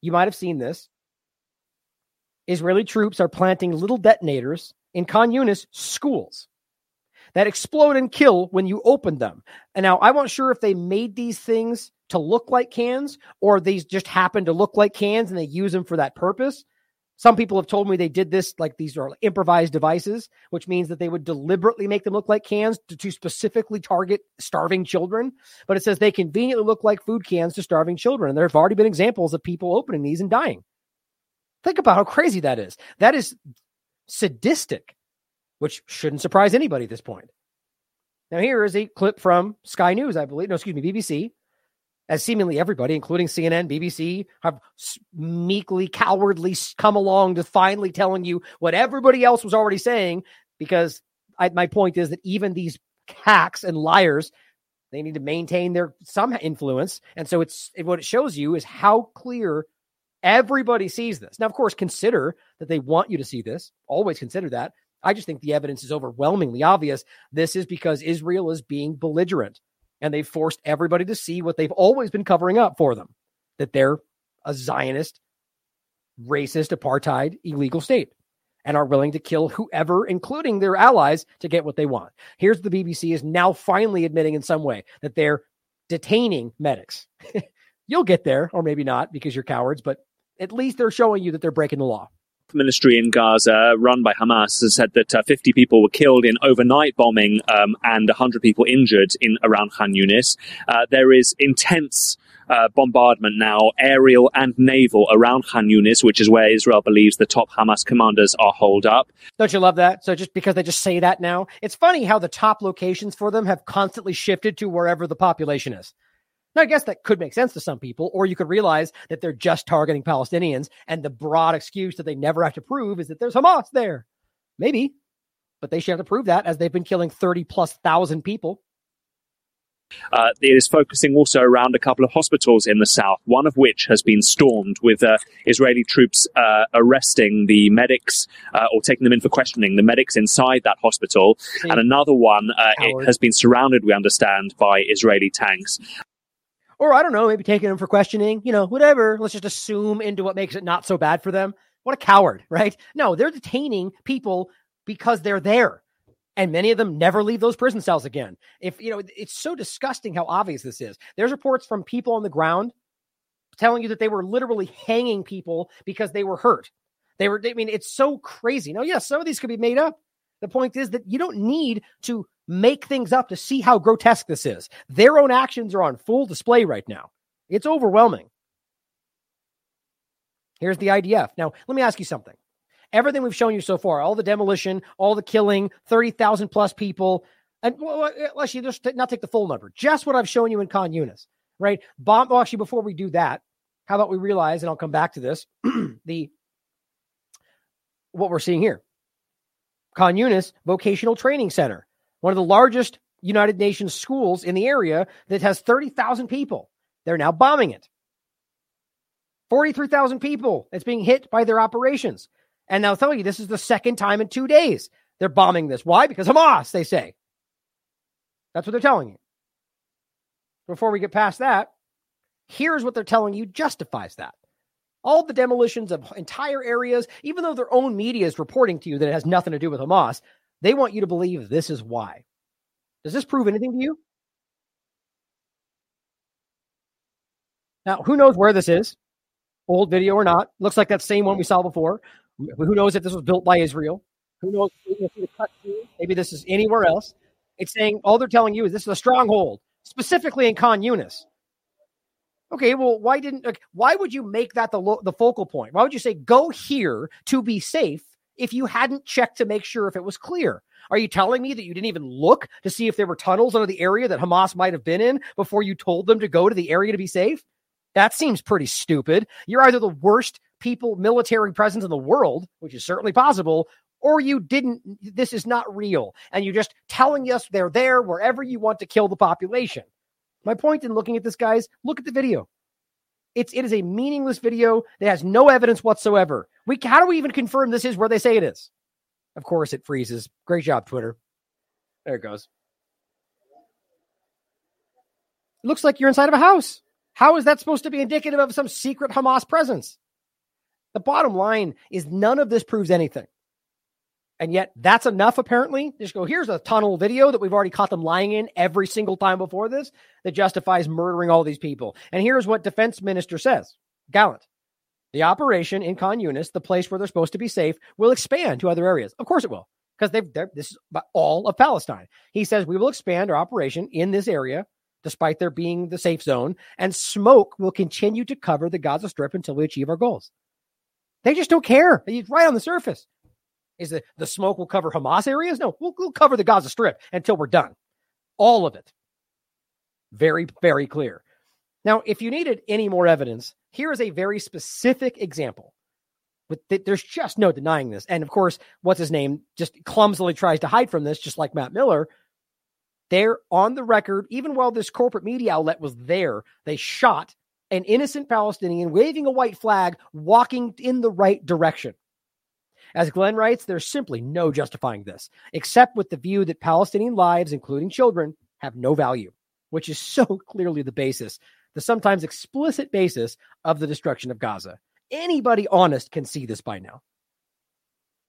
You might have seen this. Israeli troops are planting little detonators in Khan Yunis schools that explode and kill when you open them. And now I wasn't sure if they made these things to look like cans or these just happen to look like cans and they use them for that purpose. Some people have told me they did this like these are improvised devices, which means that they would deliberately make them look like cans to, to, specifically target starving children. But it says they conveniently look like food cans to starving children. And there have already been examples of people opening these and dying. Think about how crazy that is. That is sadistic, which shouldn't surprise anybody at this point. Now, here is a clip from Sky News, I believe. No, excuse me, BBC. As seemingly everybody, including CNN, BBC, have meekly, cowardly come along to finally telling you what everybody else was already saying. Because I, my point is that even these hacks and liars, they need to maintain their some influence. And so it's what it shows you is how clear everybody sees this. Now, of course, consider that they want you to see this. Always consider that. I just think the evidence is overwhelmingly obvious. This is because Israel is being belligerent and they've forced everybody to see what they've always been covering up for them that they're a Zionist, racist, apartheid, illegal state and are willing to kill whoever, including their allies, to get what they want. Here's the BBC is now finally admitting in some way that they're detaining medics. You'll get there, or maybe not because you're cowards, but at least they're showing you that they're breaking the law ministry in Gaza, run by Hamas, has said that uh, 50 people were killed in overnight bombing um, and 100 people injured in around Khan Yunis. Uh, there is intense uh, bombardment now, aerial and naval, around Khan Yunis, which is where Israel believes the top Hamas commanders are holed up. Don't you love that? So just because they just say that now, it's funny how the top locations for them have constantly shifted to wherever the population is. Now, I guess that could make sense to some people, or you could realize that they're just targeting Palestinians, and the broad excuse that they never have to prove is that there's Hamas there. Maybe, but they should have to prove that as they've been killing 30 plus thousand people. Uh, it is focusing also around a couple of hospitals in the south, one of which has been stormed with uh, Israeli troops uh, arresting the medics uh, or taking them in for questioning, the medics inside that hospital. See, and another one uh, has been surrounded, we understand, by Israeli tanks. Or I don't know, maybe taking them for questioning, you know, whatever. Let's just assume into what makes it not so bad for them. What a coward, right? No, they're detaining people because they're there. And many of them never leave those prison cells again. If, you know, it's so disgusting how obvious this is. There's reports from people on the ground telling you that they were literally hanging people because they were hurt. They were, I mean, it's so crazy. Now, yes, some of these could be made up. The point is that you don't need to make things up to see how grotesque this is. Their own actions are on full display right now. It's overwhelming. Here's the IDF. Now, let me ask you something. Everything we've shown you so far, all the demolition, all the killing, 30,000 plus people, and well, uh, let's just not take the full number, just what I've shown you in Khan Yunis, right? Bomb, well, actually, before we do that, how about we realize, and I'll come back to this, the what we're seeing here. Khan Yunis Vocational Training Center one of the largest United Nations schools in the area that has 30,000 people. They're now bombing it. 43,000 people that's being hit by their operations. And now tell you this is the second time in two days they're bombing this. Why? Because Hamas, they say. That's what they're telling you. Before we get past that, here's what they're telling you justifies that. All the demolitions of entire areas, even though their own media is reporting to you that it has nothing to do with Hamas, they want you to believe this is why. Does this prove anything to you? Now, who knows where this is? Old video or not? Looks like that same one we saw before. Who knows if this was built by Israel? Who knows Maybe this is anywhere else. It's saying all they're telling you is this is a stronghold, specifically in Khan Yunis. Okay, well, why didn't? Why would you make that the the focal point? Why would you say go here to be safe if you hadn't checked to make sure if it was clear? Are you telling me that you didn't even look to see if there were tunnels under the area that Hamas might have been in before you told them to go to the area to be safe? That seems pretty stupid. You're either the worst people, military presence in the world, which is certainly possible, or you didn't, this is not real. And you're just telling us they're there wherever you want to kill the population. My point in looking at this, guys, look at the video. It's it is a meaningless video that has no evidence whatsoever. We how do we even confirm this is where they say it is? Of course, it freezes. Great job, Twitter. There it goes. It looks like you're inside of a house. How is that supposed to be indicative of some secret Hamas presence? The bottom line is none of this proves anything. And yet that's enough, apparently. Just go, here's a tunnel video that we've already caught them lying in every single time before this that justifies murdering all these people. And here's what defense minister says Gallant. The operation in Khan Yunis, the place where they're supposed to be safe, will expand to other areas. Of course it will, because they've this is all of Palestine. He says we will expand our operation in this area, despite there being the safe zone, and smoke will continue to cover the Gaza Strip until we achieve our goals. They just don't care. He's right on the surface. Is that the smoke will cover Hamas areas? No, we'll, we'll cover the Gaza Strip until we're done. All of it. Very, very clear. Now, if you needed any more evidence, here is a very specific example. But th- there's just no denying this. And of course, what's his name just clumsily tries to hide from this, just like Matt Miller. They're on the record, even while this corporate media outlet was there, they shot an innocent Palestinian waving a white flag, walking in the right direction. As Glenn writes, there's simply no justifying this, except with the view that Palestinian lives, including children, have no value, which is so clearly the basis, the sometimes explicit basis of the destruction of Gaza. Anybody honest can see this by now.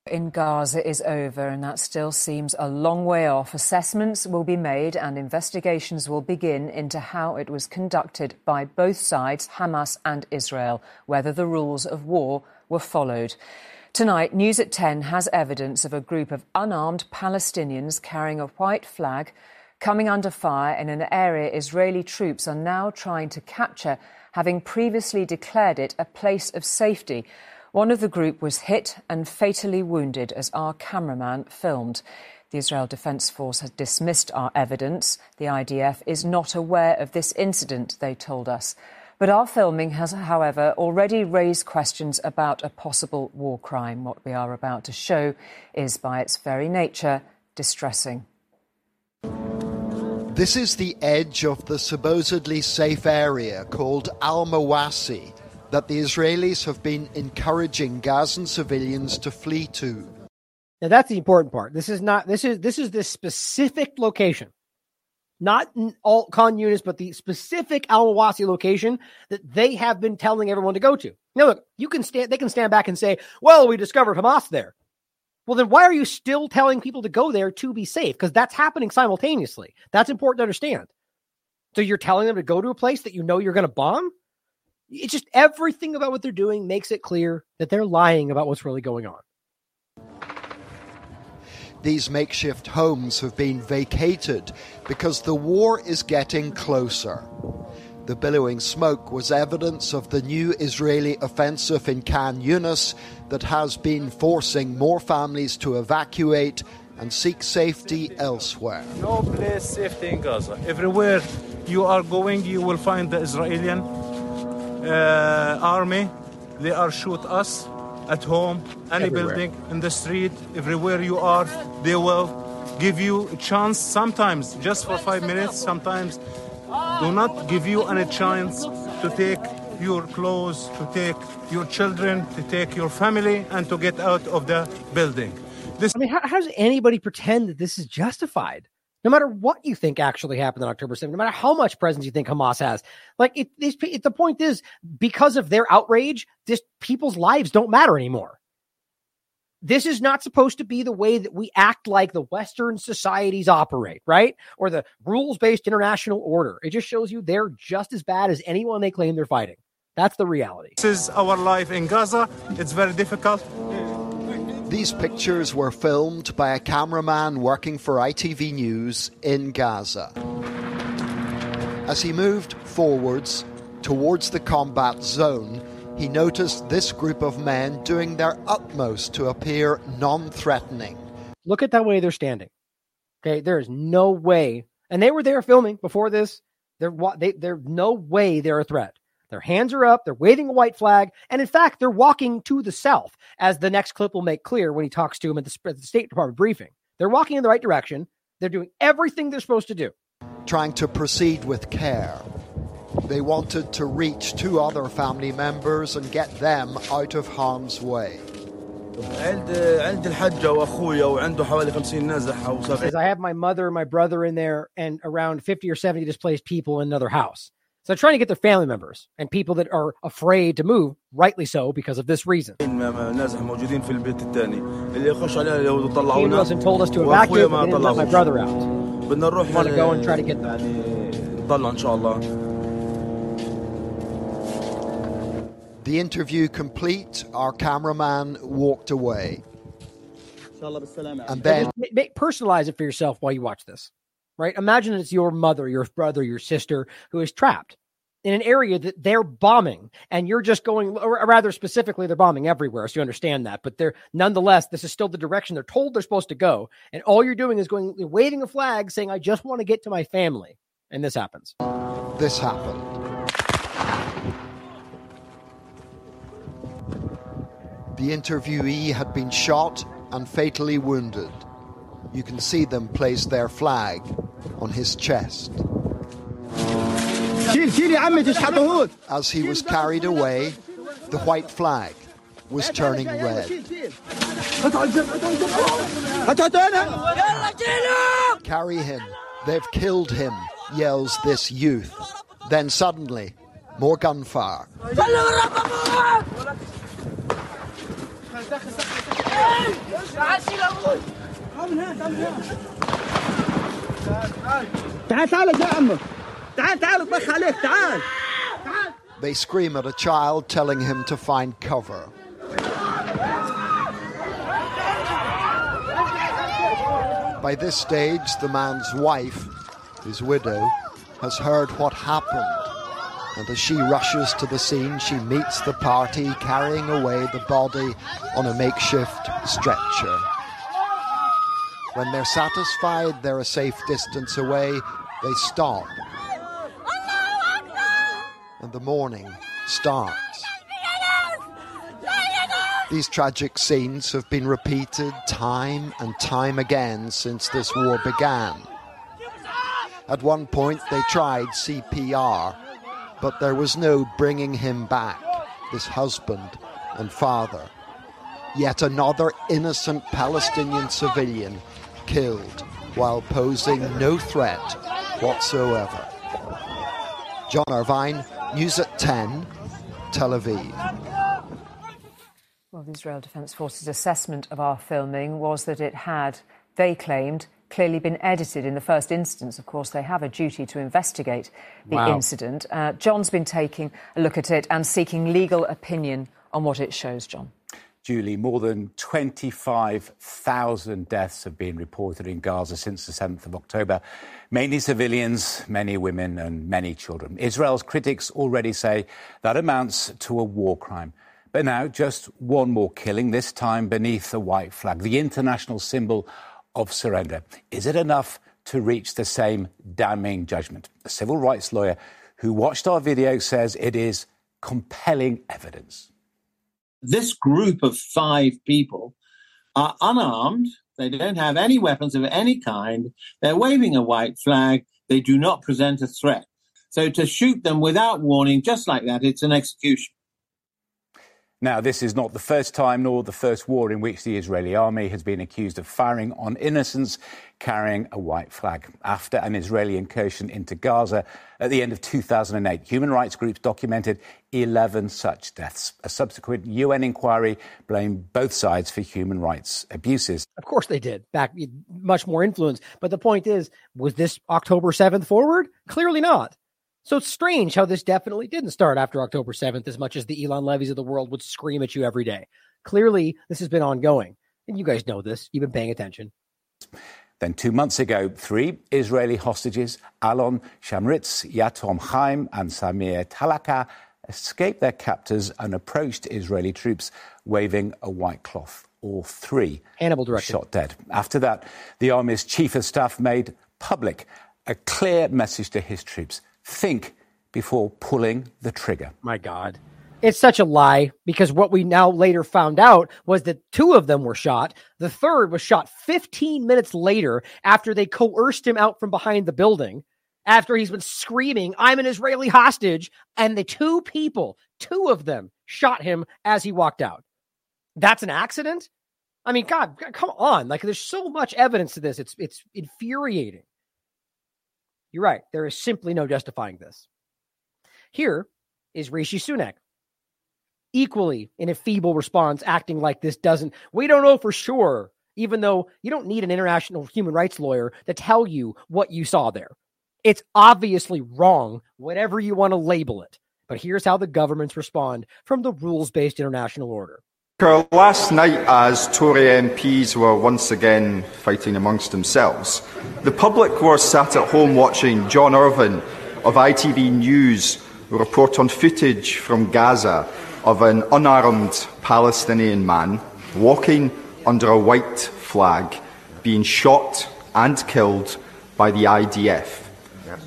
In Gaza is over, and that still seems a long way off. Assessments will be made and investigations will begin into how it was conducted by both sides, Hamas and Israel, whether the rules of war were followed. Tonight, News at 10 has evidence of a group of unarmed Palestinians carrying a white flag coming under fire in an area Israeli troops are now trying to capture, having previously declared it a place of safety. One of the group was hit and fatally wounded as our cameraman filmed. The Israel Defense Force has dismissed our evidence. The IDF is not aware of this incident, they told us. But our filming has, however, already raised questions about a possible war crime. What we are about to show is, by its very nature, distressing. This is the edge of the supposedly safe area called Al Mawasi that the Israelis have been encouraging Gazan civilians to flee to. Now that's the important part. This is not this is this is this specific location. Not all Khan Yunis, but the specific Al Mawasi location that they have been telling everyone to go to. Now look, you can stand they can stand back and say, well, we discovered Hamas there. Well, then why are you still telling people to go there to be safe? Because that's happening simultaneously. That's important to understand. So you're telling them to go to a place that you know you're going to bomb? It's just everything about what they're doing makes it clear that they're lying about what's really going on. These makeshift homes have been vacated because the war is getting closer. The billowing smoke was evidence of the new Israeli offensive in Khan Yunis that has been forcing more families to evacuate and seek safety elsewhere. No place safety in Gaza. Everywhere you are going, you will find the Israeli uh, army. They are shoot us at home, any everywhere. building, in the street, everywhere you are. They will give you a chance. Sometimes just for five minutes. Sometimes do not give you any chance to take your clothes, to take your children, to take your family, and to get out of the building. This- I mean, how, how does anybody pretend that this is justified? No matter what you think actually happened on October 7th, no matter how much presence you think Hamas has. Like it, it, it, the point is, because of their outrage, this people's lives don't matter anymore. This is not supposed to be the way that we act like the Western societies operate, right? Or the rules based international order. It just shows you they're just as bad as anyone they claim they're fighting. That's the reality. This is our life in Gaza. It's very difficult. These pictures were filmed by a cameraman working for ITV News in Gaza. As he moved forwards towards the combat zone, he noticed this group of men doing their utmost to appear non threatening. Look at that way they're standing. Okay, there is no way, and they were there filming before this. They're, they, there's no way they're a threat. Their hands are up, they're waving a white flag, and in fact, they're walking to the south, as the next clip will make clear when he talks to him at the, at the State Department briefing. They're walking in the right direction, they're doing everything they're supposed to do. Trying to proceed with care. They wanted to reach two other family members and get them out of harm's way. As I have my mother and my brother in there and around 50 or 70 displaced people in another house. So trying to get their family members and people that are afraid to move, rightly so, because of this reason. He wasn't told us to evacuate, but didn't let my brother out. I want to go and try to get them. The interview complete, our cameraman walked away. And then personalize it for yourself while you watch this right? Imagine it's your mother, your brother, your sister who is trapped. in an area that they're bombing and you're just going or rather specifically they're bombing everywhere so you understand that but they're nonetheless this is still the direction they're told they're supposed to go and all you're doing is going waving a flag saying i just want to get to my family and this happens this happened the interviewee had been shot and fatally wounded you can see them place their flag on his chest as he was carried away, the white flag was turning red. Carry him, they've killed him, yells this youth. Then suddenly, more gunfire. They scream at a child, telling him to find cover. By this stage, the man's wife, his widow, has heard what happened. And as she rushes to the scene, she meets the party carrying away the body on a makeshift stretcher. When they're satisfied they're a safe distance away, they stop and the mourning starts. These tragic scenes have been repeated time and time again since this war began. At one point, they tried CPR, but there was no bringing him back, this husband and father. Yet another innocent Palestinian civilian killed while posing no threat whatsoever. John Irvine, News at 10, Tel Aviv. Well, the Israel Defense Forces assessment of our filming was that it had, they claimed, clearly been edited in the first instance. Of course, they have a duty to investigate the wow. incident. Uh, John's been taking a look at it and seeking legal opinion on what it shows, John. Julie, more than 25,000 deaths have been reported in Gaza since the 7th of October. Mainly civilians, many women, and many children. Israel's critics already say that amounts to a war crime. But now, just one more killing, this time beneath the white flag, the international symbol of surrender. Is it enough to reach the same damning judgment? A civil rights lawyer who watched our video says it is compelling evidence this group of five people are unarmed. They don't have any weapons of any kind. They're waving a white flag. They do not present a threat. So to shoot them without warning, just like that, it's an execution. Now, this is not the first time nor the first war in which the Israeli army has been accused of firing on innocents carrying a white flag. After an Israeli incursion into Gaza at the end of 2008, human rights groups documented 11 such deaths. A subsequent UN inquiry blamed both sides for human rights abuses. Of course they did. Back much more influence. But the point is, was this October 7th forward? Clearly not. So it's strange how this definitely didn't start after October 7th as much as the Eylon Levys of the world would scream at you every day. Clearly, this has been ongoing. And you guys know this. You've been paying attention. Then, two months ago, three Israeli hostages, Alon Shamriz, Yotam Haim, and Samir Talaka, escaped their captors and approached Israeli troops waving a white cloth. All three Hannibal directed. shot dead. After that, the army's chief of staff made public a clear message to his troops think before pulling the trigger. My God. It's such a lie because what we now later found out was that two of them were shot. The third was shot 15 minutes later after they coerced him out from behind the building, after he's been screaming, I'm an Israeli hostage. And the two people, two of them, shot him as he walked out. That's an accident? I mean, God, come on. Like, there's so much evidence to this. It's, it's infuriating. You're right. There is simply no justifying this. Here is Rishi Sunak, equally in a feeble response, acting like this doesn't. We don't know for sure, even though you don't need an international human rights lawyer to tell you what you saw there. It's obviously wrong, whatever you want to label it. But here's how the governments respond from the rules based international order. Last night, as Tory MPs were once again fighting amongst themselves, the public were sat at home watching John Irvine of ITV News report on footage from Gaza of an unarmed Palestinian man walking under a white flag being shot and killed by the IDF.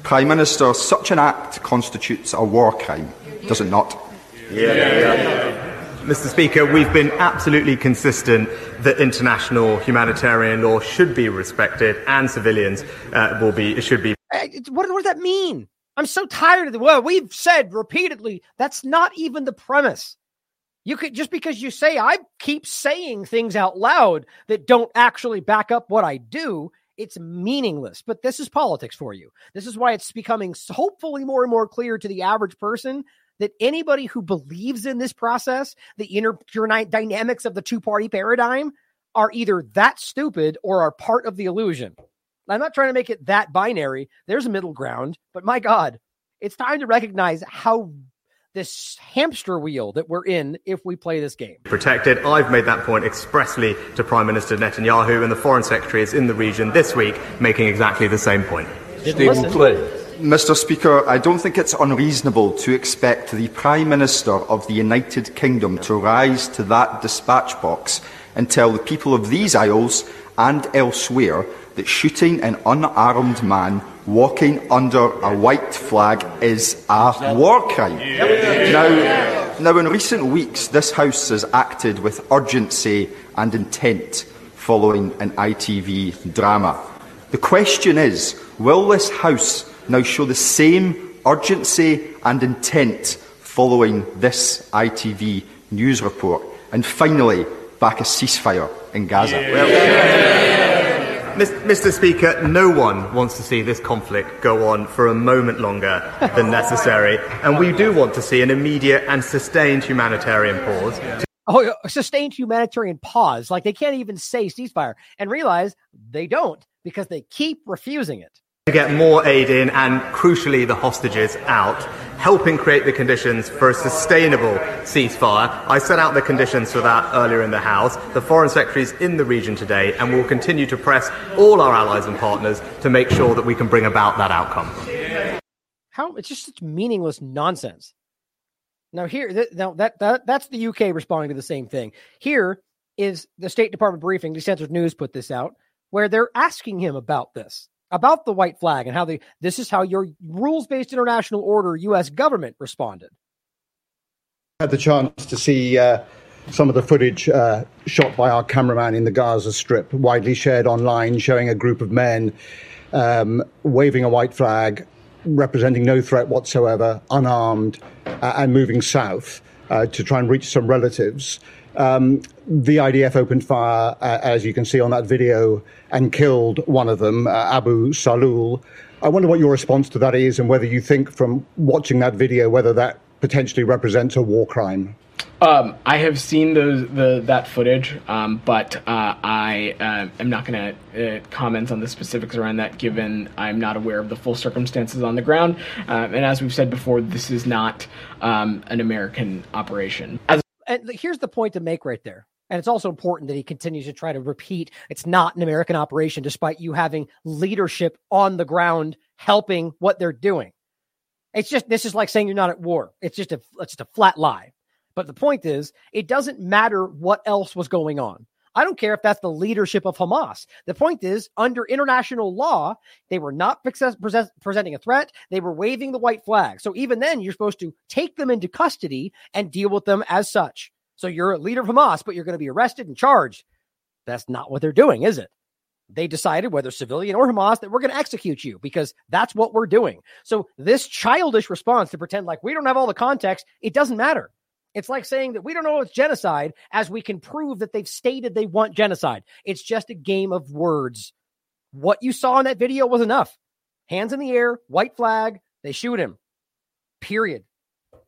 Prime Minister, such an act constitutes a war crime, does it not? Mr. Speaker, we've been absolutely consistent that international humanitarian law should be respected and civilians uh, will be should be. What, what does that mean? I'm so tired of the well, we've said repeatedly that's not even the premise. You could just because you say I keep saying things out loud that don't actually back up what I do, it's meaningless. But this is politics for you. This is why it's becoming hopefully more and more clear to the average person that anybody who believes in this process, the inner dynamics of the two party paradigm, are either that stupid or are part of the illusion. I'm not trying to make it that binary. There's a middle ground, but my God, it's time to recognize how this hamster wheel that we're in if we play this game. Protected. I've made that point expressly to Prime Minister Netanyahu, and the Foreign Secretary is in the region this week making exactly the same point. Stephen Flynn. Mr. Speaker, I don't think it's unreasonable to expect the Prime Minister of the United Kingdom to rise to that dispatch box and tell the people of these Isles and elsewhere that shooting an unarmed man walking under a white flag is a war crime. Now, now, in recent weeks, this House has acted with urgency and intent following an ITV drama. The question is will this House now show the same urgency and intent following this ITV news report? And finally, back a ceasefire in Gaza. Mr. Speaker, no one wants to see this conflict go on for a moment longer than necessary, and we do want to see an immediate and sustained humanitarian pause. Oh, a sustained humanitarian pause. Like they can't even say ceasefire and realize they don't because they keep refusing it to get more aid in and, crucially, the hostages out, helping create the conditions for a sustainable ceasefire. I set out the conditions for that earlier in the House. The Foreign Secretary is in the region today and will continue to press all our allies and partners to make sure that we can bring about that outcome. How it's just such meaningless nonsense. Now here, th- now that, that that's the UK responding to the same thing. Here is the State Department briefing. The Censored News put this out, where they're asking him about this about the white flag and how they this is how your rules based international order US government responded. I had the chance to see uh, some of the footage uh, shot by our cameraman in the Gaza Strip, widely shared online, showing a group of men um, waving a white flag, representing no threat whatsoever, unarmed, uh, and moving south uh, to try and reach some relatives. Um, the IDF opened fire, uh, as you can see on that video, and killed one of them, uh, Abu Salul. I wonder what your response to that is, and whether you think from watching that video whether that potentially represents a war crime. Um, I have seen the that footage, um, but uh, I uh, am not going to uh, comment on the specifics around that, given I'm not aware of the full circumstances on the ground. Um, and as we've said before, this is not um, an American operation. As and here's the point to make right there. And it's also important that he continues to try to repeat it's not an American operation, despite you having leadership on the ground helping what they're doing. It's just this is like saying you're not at war. It's just a it's just a flat lie. But the point is, it doesn't matter what else was going on. I don't care if that's the leadership of Hamas. The point is, under international law, they were not presenting a threat. They were waving the white flag. So even then, you're supposed to take them into custody and deal with them as such. So you're a leader of Hamas, but you're going to be arrested and charged. That's not what they're doing, is it? They decided, whether civilian or Hamas, that we're going to execute you because that's what we're doing. So this childish response to pretend like we don't have all the context, it doesn't matter. It's like saying that we don't know it's genocide as we can prove that they've stated they want genocide. It's just a game of words. What you saw in that video was enough. Hands in the air, white flag, they shoot him. Period.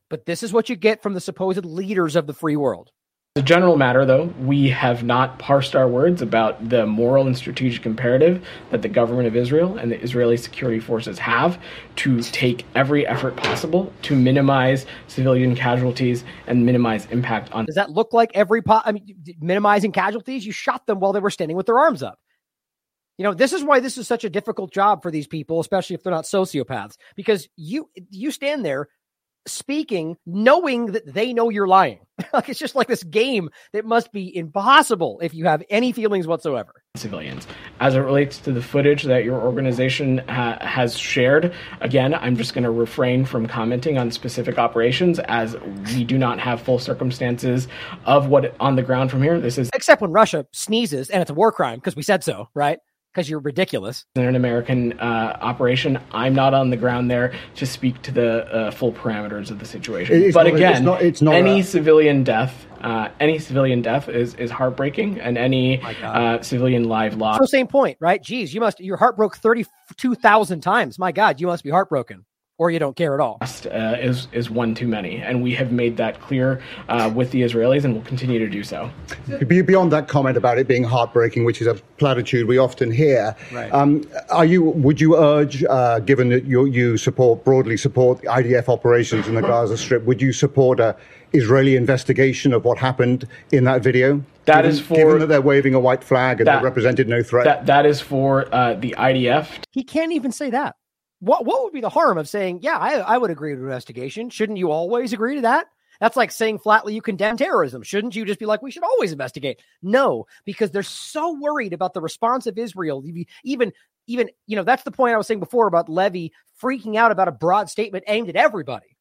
But this is what you get from the supposed leaders of the free world. As a general matter, though, we have not parsed our words about the moral and strategic imperative that the government of Israel and the Israeli security forces have to take every effort possible to minimize civilian casualties and minimize impact on. Does that look like every po- I mean, minimizing casualties? You shot them while they were standing with their arms up. You know, this is why this is such a difficult job for these people, especially if they're not sociopaths, because you you stand there speaking knowing that they know you're lying. like it's just like this game that must be impossible if you have any feelings whatsoever. Civilians. As it relates to the footage that your organization ha- has shared, again, I'm just going to refrain from commenting on specific operations as we do not have full circumstances of what on the ground from here. This is except when Russia sneezes and it's a war crime because we said so, right? Because you're ridiculous. an American uh, operation. I'm not on the ground there to speak to the uh, full parameters of the situation. It's but not- again, it's not- it's not any a- civilian death, uh, any civilian death is is heartbreaking, and any uh, civilian life loss. So same point, right? Geez, you must your heart broke thirty two thousand times. My God, you must be heartbroken, or you don't care at all. Uh, is is one too many, and we have made that clear uh, with the Israelis, and will continue to do so. Beyond that comment about it being heartbreaking, which is a platitude we often hear, Right. um, are you? Would you urge, uh, given that you, you support broadly support the IDF operations in the Gaza Strip, would you support a Israeli investigation of what happened in that video? That given, is for- given that they're waving a white flag and That- that represented no threat. That that is for uh, the IDF He can't even say that. What what would be the harm of saying, yeah, I, I would agree to investigation? Shouldn't you always agree to that? That's like saying flatly you condemn terrorism. Shouldn't you just be like, we should always investigate? No, because they're so worried about the response of Israel. Even, even, you know, that's the point I was saying before about Levy freaking out about a broad statement aimed at everybody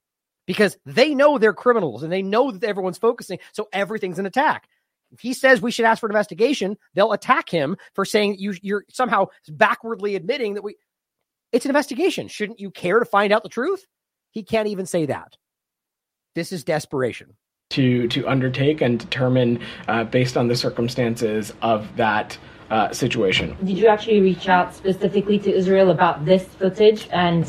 because they know they're criminals and they know that everyone's focusing. So everything's an attack. If he says we should ask for an investigation, they'll attack him for saying you, you're somehow backwardly admitting that we. It's an investigation. Shouldn't you care to find out the truth? He can't even say that. This is desperation. to to undertake and determine uh, based on the circumstances of that uh, situation. Did you actually reach out specifically to Israel about this footage and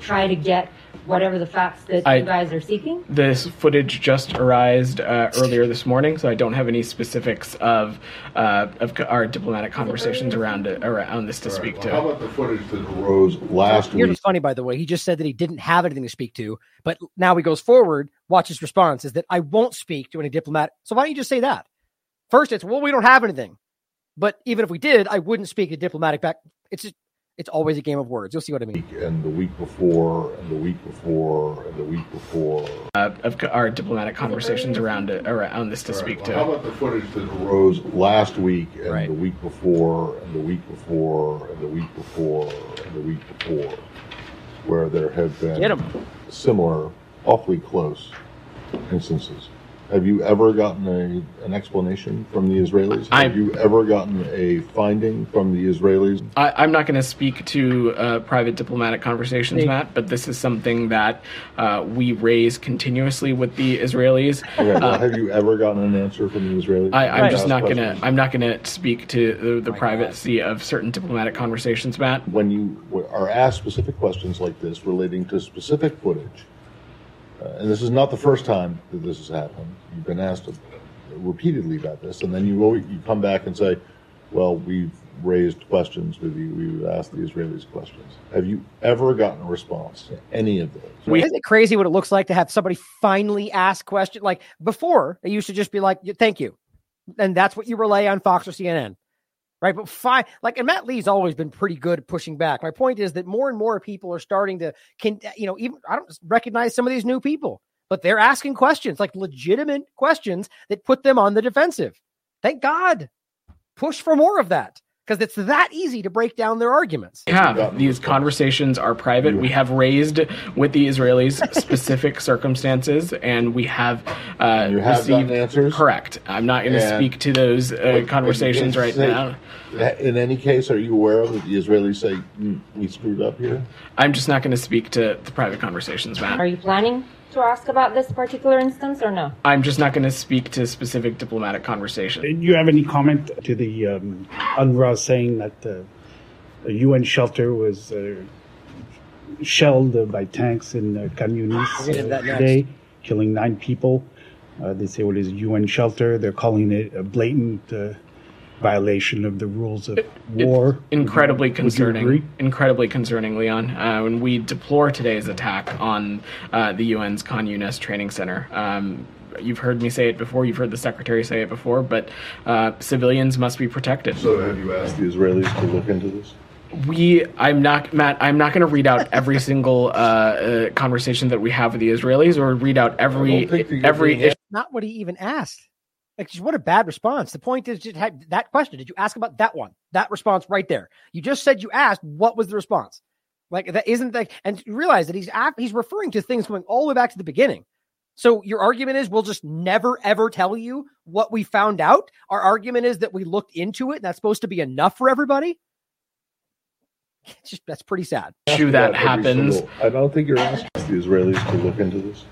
try to get whatever the facts that I- you guys are seeking? This footage just arrived uh, earlier this morning, so I don't have any specifics of uh, of our diplomatic conversations around it, around this to speak to. How about the footage that arose last Here's week? what's funny, by the way. He just said that he didn't have anything to speak to, but now he goes forward. Watch his response is that I won't speak to any diplomat. So why don't you just say that? First, it's well, we don't have anything, but even if we did, I wouldn't speak a diplomatic back. It's just, it's always a game of words. You'll see what I mean. And the week before, and the week before, and the week before. Uh, of our diplomatic conversations around it, around this to speak to. How about the footage that arose last week, and the week before, and the week before, and the week before, and the week before, where there have been similar, awfully close instances? Have you ever gotten a, an explanation from the Israelis? Have you ever gotten a finding from the Israelis? I, I'm not going to speak to uh, private diplomatic conversations, Matt, but this is something that uh, we raise continuously with the Israelis. Okay, well, Uh, have you ever gotten an answer from the Israelis? I, I'm just not gonna. I'm not gonna speak to the, the privacy of certain diplomatic conversations, Matt. When you are asked specific questions like this relating to specific footage, and this is not the first time that this has happened. You've been asked repeatedly about this, and then you always, you come back and say, "Well, we've raised questions with you. We've asked the Israelis questions." Have you ever gotten a response to any of those? Isn't it crazy what it looks like to have somebody finally ask question? Like before, it used to just be like, "Thank you," and that's what you relay on Fox or CNN, right? But fine, like, and Matt Lee's always been pretty good pushing back. My point is that more and more people are starting to, can you know, even I don't recognize some of these new people, but they're asking questions, like legitimate questions that put them on the defensive. Thank God, push for more of that because it's that easy to break down their arguments. We have these conversations are private. We have raised with the Israelis specific circumstances, and we have uh, You have received answers? Correct. I'm not going to speak to those uh, But- conversations right say- now. In any case, are you aware of that the Israelis say "Mm, we screwed up here? I'm just not going to speak to the private conversations, Matt. Are you planning to ask about this particular instance or no? I'm just not going to speak to specific diplomatic conversations. Do you have any comment to the um, UNRWA saying that uh, a UN shelter was uh, shelled uh, by tanks in uh, Khan Yunis We'll get into that uh, today, killing nine people? Uh, they say what is a UN shelter. They're calling it a blatant uh, violation of the rules of war. incredibly you- would you agree? concerning. Incredibly concerning, Leon. Uh, when we deplore today's attack on uh, the UN's Khan Yunis Training Center. Um, you've heard me say it before. You've heard the secretary say it before. But uh, civilians must be protected. So, have you asked the Israelis to look into this? we i'm not matt i'm not going to read out every single uh, uh, conversation that we have with the israelis or read out every every issue Not what he even asked. Like, what a bad response. The point is, just had that question. Did you ask about that one? That response right there. You just said you asked. What was the response? Like that isn't like, and you realize that he's af- he's referring to things going all the way back to the beginning. So your argument is we'll just never ever tell you what we found out. Our argument is that we looked into it. And that's supposed to be enough for everybody. It's just that's pretty sad. issue that About happens single- I don't think you're asking the Israelis to look into this.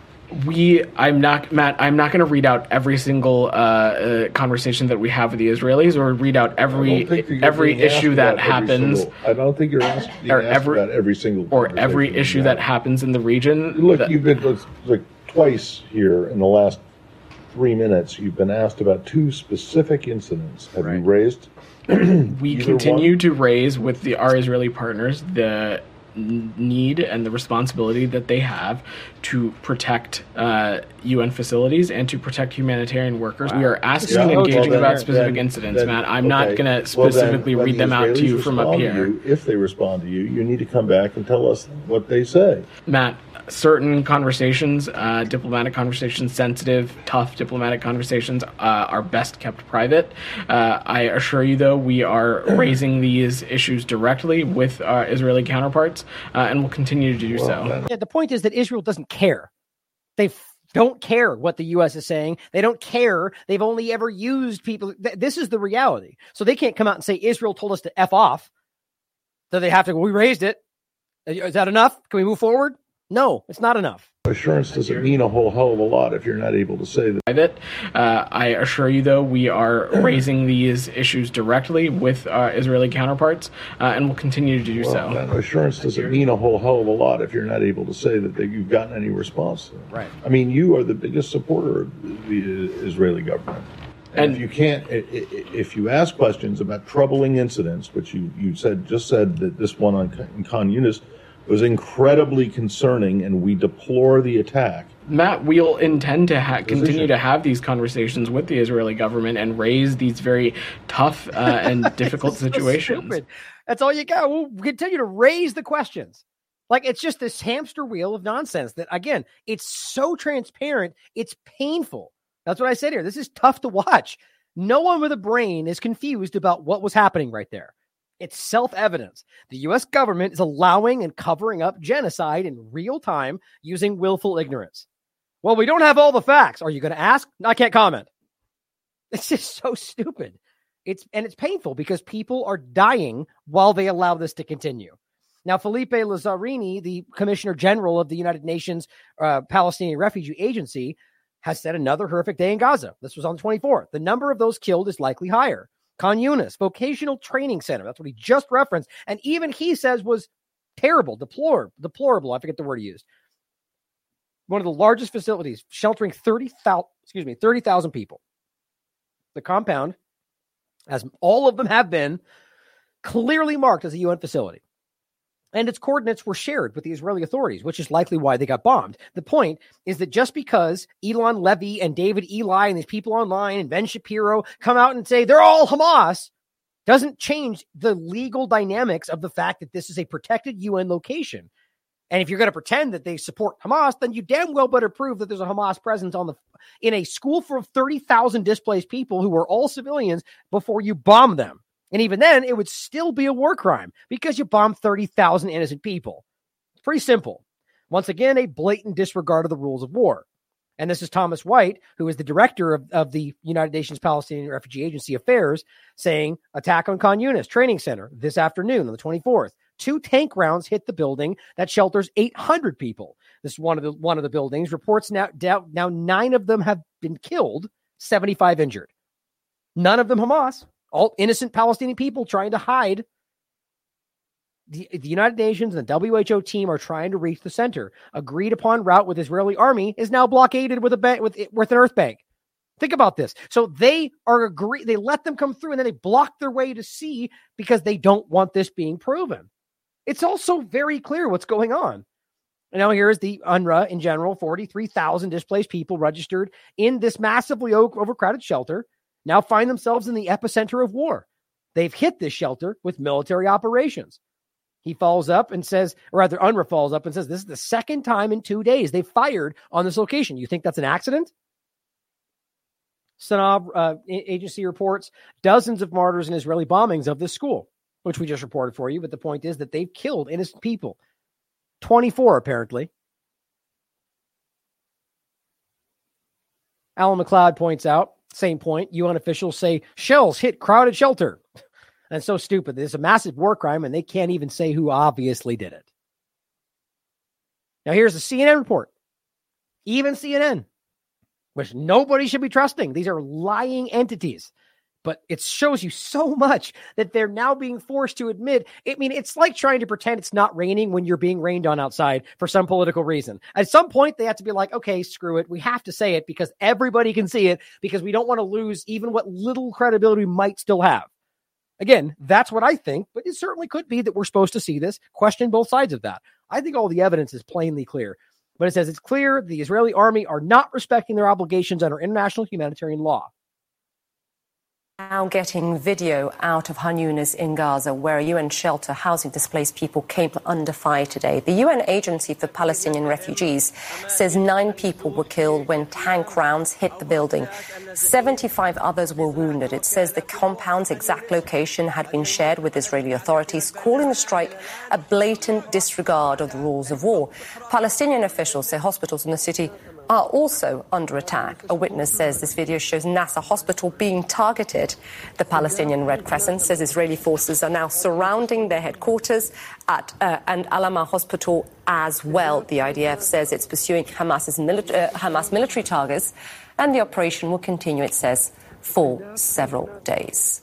We i'm not matt i'm not going to read out every single uh, uh, conversation that we have with the israelis or read out every don't think you're every issue that happens single- I don't think you're asked, or asked every- about every single or every issue that happens in the region Look, that- you've been like, like twice here in the last three minutes. You've been asked about two specific incidents. Have you raised? we continue to raise with the our Israeli partners the need and the responsibility that they have to protect uh, UN facilities and to protect humanitarian workers. We are asking Yeah, and well, engaging then- about specific then- incidents, then- Matt. I'm not going to specifically when read the them out to you from up here. you, if they respond to you, you need to come back and tell us what they say. Matt, certain conversations, uh, diplomatic conversations, sensitive, tough diplomatic conversations, uh, are best kept private. Uh, I assure you, though, we are raising these issues directly with our Israeli counterparts, uh, and will continue to do so. Yeah, the point is that Israel doesn't care. They don't care what the U.S. is saying. They don't care. They've only ever used people. Th- this is the reality. So they can't come out and say Israel told us to f off. So they have to. We raised it. Is that enough? Can we move forward? No, it's not enough. Assurance doesn't mean a whole hell of a lot if you're not able to say that. private. Uh, I assure you, though, we are raising these issues directly with our Israeli counterparts, uh, and will continue to do Well, so. then assurance doesn't mean a whole hell of a lot if you're not able to say that they- you've gotten any response. Right. I mean, you are the biggest supporter of the Israeli government. And, if you can't, i- i- if you ask questions about troubling incidents, which you, you said just said that this one on in Khan Yunis was incredibly concerning, and we deplore the attack. Matt, we'll intend to ha- continue to have these conversations with the Israeli government and raise these very tough uh, and difficult This is so situations. stupid. That's all you got. We'll continue to raise the questions. Like it's just this hamster wheel of nonsense that again, it's so transparent, it's painful. That's what I said here. This is tough to watch. No one with a brain is confused about what was happening right there. It's self evident. The US government is allowing and covering up genocide in real time using willful ignorance. Well, we don't have all the facts. Are you going to ask? I can't comment. It's just so stupid. It's and it's painful because people are dying while they allow this to continue. Now, Philippe Lazzarini, the Commissioner General of the United Nations uh, Palestinian Refugee Agency, has said another horrific day in Gaza. This was on the 24th. The number of those killed is likely higher. Khan Vocational Training Center, that's what he just referenced, and even he says was terrible, deplorable, deplorable. I forget the word he used. One of the largest facilities sheltering 30,000, excuse me, 30,000 people. The compound, as all of them have been, clearly marked as a UN facility. And its coordinates were shared with the Israeli authorities, which is likely why they got bombed. The point is that just because Eylon Levy and David Eli and these people online and Ben Shapiro come out and say they're all Hamas doesn't change the legal dynamics of the fact that this is a protected UN location. And if you're going to pretend that they support Hamas, then you damn well better prove that there's a Hamas presence on the in a school full of 30,000 displaced people who were all civilians before you bomb them. And even then, it would still be a war crime because you bombed 30,000 innocent people. Pretty simple. Once again, a blatant disregard of the rules of war. And this is Thomas White, who is the director of, of the United Nations Palestinian Refugee Agency Affairs, saying attack on Khan Yunis Training Center this afternoon on the 24th. Two tank rounds hit the building that shelters 800 people. This is one of the one of the buildings. Reports now now nine of them have been killed, 75 injured. None of them Hamas. All innocent Palestinian people trying to hide. The, the United Nations and the WHO team are trying to reach the center. Agreed upon route with Israeli army is now blockaded with a with with an earth bank. Think about this. So they are agree. They let them come through, and then they block their way to sea because they don't want this being proven. It's also very clear what's going on. Now here is the UNRWA in general: forty-three thousand displaced people registered in this massively overcrowded shelter. Now find themselves in the epicenter of war. They've hit this shelter with military operations. He follows up and says, or rather, UNRWA follows up and says, this is the second time in two days they fired on this location. You think that's an accident? SANA uh, agency reports dozens of martyrs and Israeli bombings of this school, which we just reported for you. But the point is that they've killed innocent people. 24, apparently. Alan MacLeod points out, same point, UN officials say shells hit crowded shelter. And so stupid. Is a massive war crime, and they can't even say who obviously did it. Now, here's the CNN report. Even CNN, which nobody should be trusting. These are lying entities. But it shows you so much that they're now being forced to admit. I mean, it's like trying to pretend it's not raining when you're being rained on outside for some political reason. At some point, they have to be like, okay, screw it. We have to say it because everybody can see it because we don't want to lose even what little credibility we might still have. Again, that's what I think, but it certainly could be that we're supposed to see this, question both sides of that. I think all the evidence is plainly clear. But it says it's clear the Israeli army are not respecting their obligations under international humanitarian law now getting video out of Han in Gaza, where a UN shelter housing displaced people came under fire today. The UN Agency for Palestinian Refugees says nine people were killed when tank rounds hit the building. 75 others were wounded. It says the compound's exact location had been shared with Israeli authorities, calling the strike a blatant disregard of the rules of war. Palestinian officials say hospitals in the city are also under attack. A witness says this video shows Nasser Hospital being targeted. The Palestinian Red Crescent says Israeli forces are now surrounding their headquarters at uh, and Al-Amal Hospital as well. The IDF says it's pursuing Hamas's uh, Hamas military targets, and the operation will continue, it says, for several days.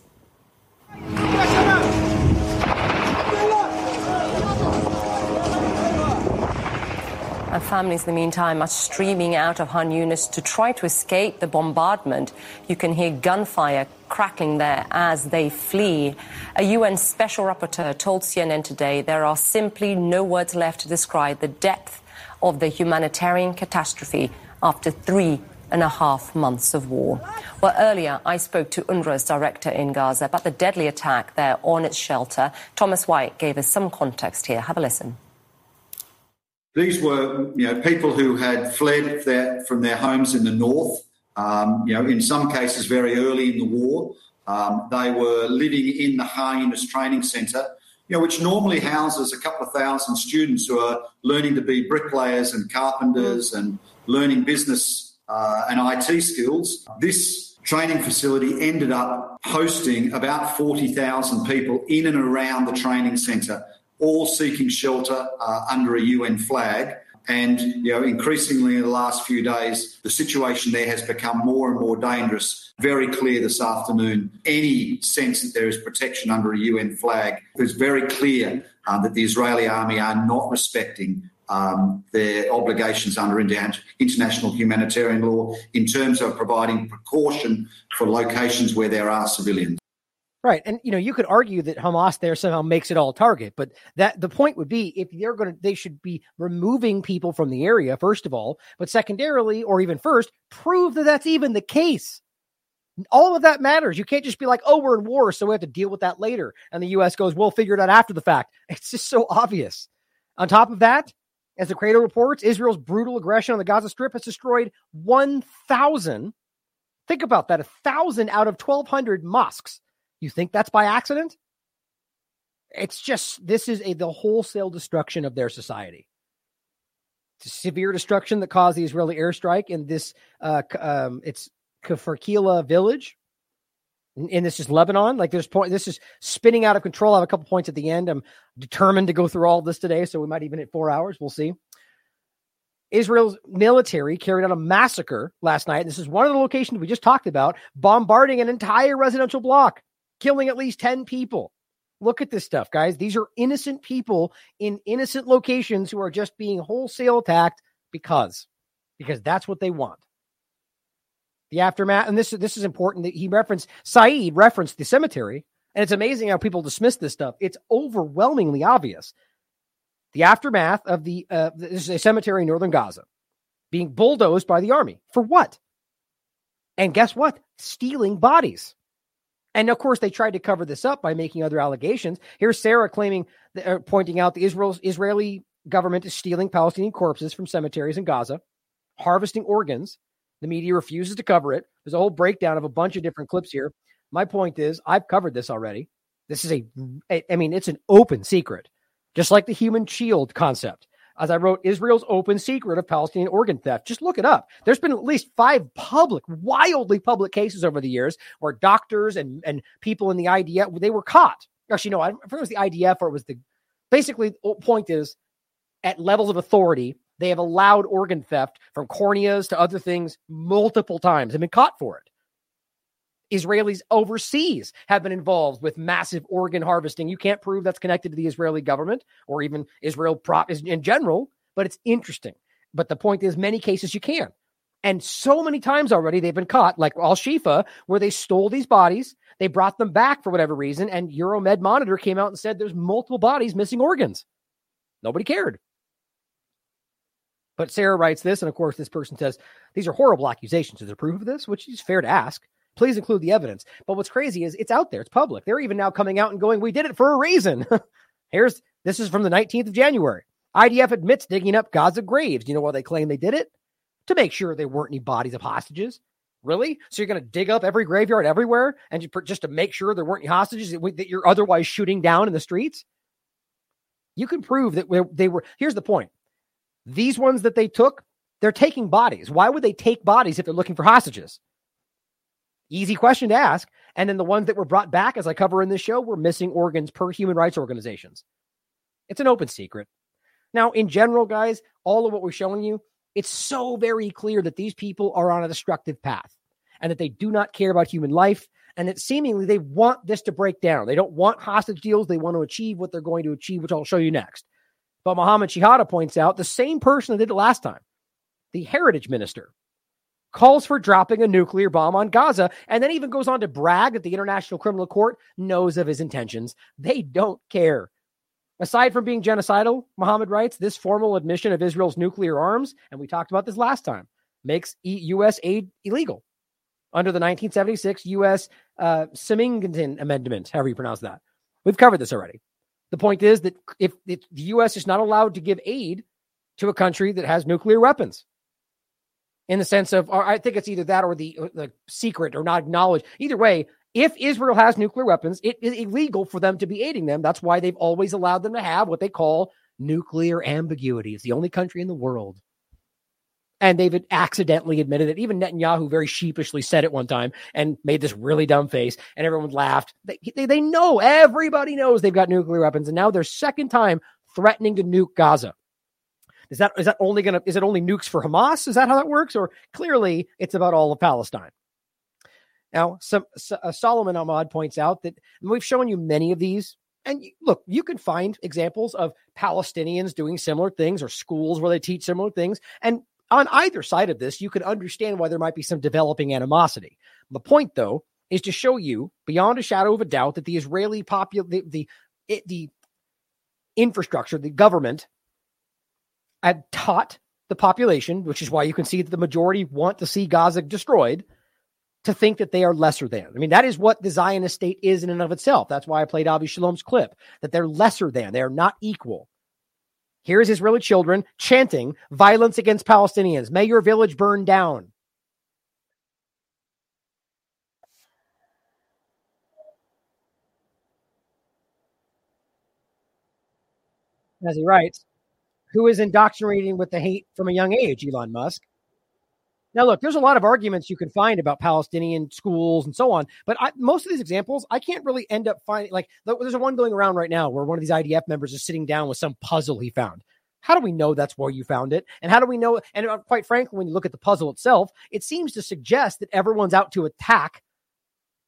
Families, in the meantime, are streaming out of Khan Yunis to try to escape the bombardment. You can hear gunfire crackling there as they flee. A UN special rapporteur told CNN today there are simply no words left to describe the depth of the humanitarian catastrophe after three and a half months of war. Well, earlier I spoke to UNRWA's director in Gaza about the deadly attack there on its shelter. Thomas White gave us some context here. Have a listen. These were, you know, people who had fled their, from their homes in the north. Um, you know, in some cases, very early in the war, um, they were living in the Khan Yunis Training Centre, you know, which normally houses a couple of thousand students who are learning to be bricklayers and carpenters and learning business uh, and IT skills. This training facility ended up hosting about 40,000 people in and around the training centre all seeking shelter uh, under a UN flag. And you know, increasingly in the last few days, the situation there has become more and more dangerous. Very clear this afternoon. Any sense that there is protection under a UN flag is very clear uh, that the Israeli army are not respecting um, their obligations under international humanitarian law in terms of providing precaution for locations where there are civilians. Right. And you know, you could argue that Hamas there somehow makes it all target, but that the point would be if they're going to they should be removing people from the area first of all, but secondarily or even first, prove that that's even the case. All of that matters. You can't just be like, "Oh, we're in war, so we have to deal with that later." And the US goes, "We'll figure it out after the fact." It's just so obvious. On top of that, as the Cradle reports, Israel's brutal aggression on the Gaza Strip has destroyed 1,000 Think about that, a 1,000 out of 1,200 mosques you think that's by accident? It's just this is a the wholesale destruction of their society. It's severe destruction that caused the Israeli airstrike in this uh um it's Kfar village. And this is Lebanon. Like there's point this is spinning out of control. I have a couple points at the end. I'm determined to go through all this today, so we might even hit four hours. We'll see. Israel's military carried out a massacre last night. This is one of the locations we just talked about, bombarding an entire residential block killing at least 10 people. Look at this stuff, guys. These are innocent people in innocent locations who are just being wholesale attacked because because that's what they want. The aftermath, and this this is important that he referenced Saeed referenced the cemetery, and it's amazing how people dismiss this stuff. It's overwhelmingly obvious. The aftermath of the uh, this is a cemetery in northern Gaza being bulldozed by the army for what? And guess what? Stealing bodies. And of course, they tried to cover this up by making other allegations. Here's Sarah claiming They're uh, pointing out the Israel's Israeli government is stealing Palestinian corpses from cemeteries in Gaza, harvesting organs. The media refuses to cover it. There's a whole breakdown of a bunch of different clips here. My point is, I've covered this already. This is a, I mean, it's an open secret, just like the human shield concept. As I wrote, Israel's open secret of Palestinian organ theft. Just look it up. There's been at least five public, wildly public cases over the years where doctors and, and people in the IDF, they were caught. Actually, no, I forget it was the IDF or it was the, basically, the point is at levels of authority, they have allowed organ theft from corneas to other things multiple times and been caught for it. Israelis overseas have been involved with massive organ harvesting. You can't prove that's connected to the Israeli government or even Israel prop in general, but it's interesting. But the point is, many cases you can. And so many times already they've been caught, like Al Shifa, where they stole these bodies, they brought them back for whatever reason, and Euromed Monitor came out and said there's multiple bodies missing organs. Nobody cared. But Sarah writes this, and of course, this person says these are horrible accusations. Is there proof of this? Which is fair to ask. Please include the evidence. But what's crazy is it's out there, it's public. They're even now coming out and going, We did it for a reason. Here's this is from the 19th of January. IDF admits digging up Gaza graves. You know why they claim they did it? To make sure there weren't any bodies of hostages. Really? So you're going to dig up every graveyard everywhere and just to make sure there weren't any hostages that you're otherwise shooting down in the streets? You can prove that they were. Here's the point these ones that they took, they're taking bodies. Why would they take bodies if they're looking for hostages? Easy question to ask. And then the ones that were brought back, as I cover in this show, were missing organs per human rights organizations. It's an open secret. Now, in general, guys, all of what we're showing you, it's so very clear that these people are on a destructive path and that they do not care about human life and that seemingly they want this to break down. They don't want hostage deals. They want to achieve what they're going to achieve, which I'll show you next. But Muhammad Shehada points out the same person that did it last time, the heritage minister, calls for dropping a nuclear bomb on Gaza, and then even goes on to brag that the International Criminal Court knows of his intentions. They don't care. Aside from being genocidal, Mohammed writes, this formal admission of Israel's nuclear arms, and we talked about this last time, makes U.S. aid illegal under the 1976 U.S. Uh, Amendment, however you pronounce that. We've covered this already. The point is that if, if the U.S. is not allowed to give aid to a country that has nuclear weapons, in the sense of, I think it's either that or the, uh, the secret or not acknowledged. Either way, if Israel has nuclear weapons, it is illegal for them to be aiding them. That's why they've always allowed them to have what they call nuclear ambiguity. It's the only country in the world. And they've accidentally admitted it. Even Netanyahu very sheepishly said it one time and made this really dumb face, and everyone laughed. They, they, they know, everybody knows they've got nuclear weapons, and now their second time threatening to nuke Gaza. Is that is that only gonna is it only nukes for Hamas? Is that how that works? Or clearly it's about all of Palestine. Now, some uh, Sulaiman Ahmed points out that we've shown you many of these. And look, you can find examples of Palestinians doing similar things or schools where they teach similar things. And on either side of this, you can understand why there might be some developing animosity. The point, though, is to show you beyond a shadow of a doubt that the Israeli popul the the, the infrastructure, the government, had taught the population, which is why you can see that the majority want to see Gaza destroyed, to think that they are lesser than. I mean, that is what the Zionist state is in and of itself. That's why I played Avi Shlaim's clip, that they're lesser than, they are not equal. Here's Israeli children chanting violence against Palestinians. May your village burn down. As he writes, who is indoctrinating with the hate from a young age, Elon Musk. Now, look, there's a lot of arguments you can find about Palestinian schools and so on, but I, most of these examples, I can't really end up finding. Like, there's a one going around right now where one of these IDF members is sitting down with some puzzle he found. How do we know that's where you found it? And how do we know? And uh, quite frankly, when you look at the puzzle itself, it seems to suggest that everyone's out to attack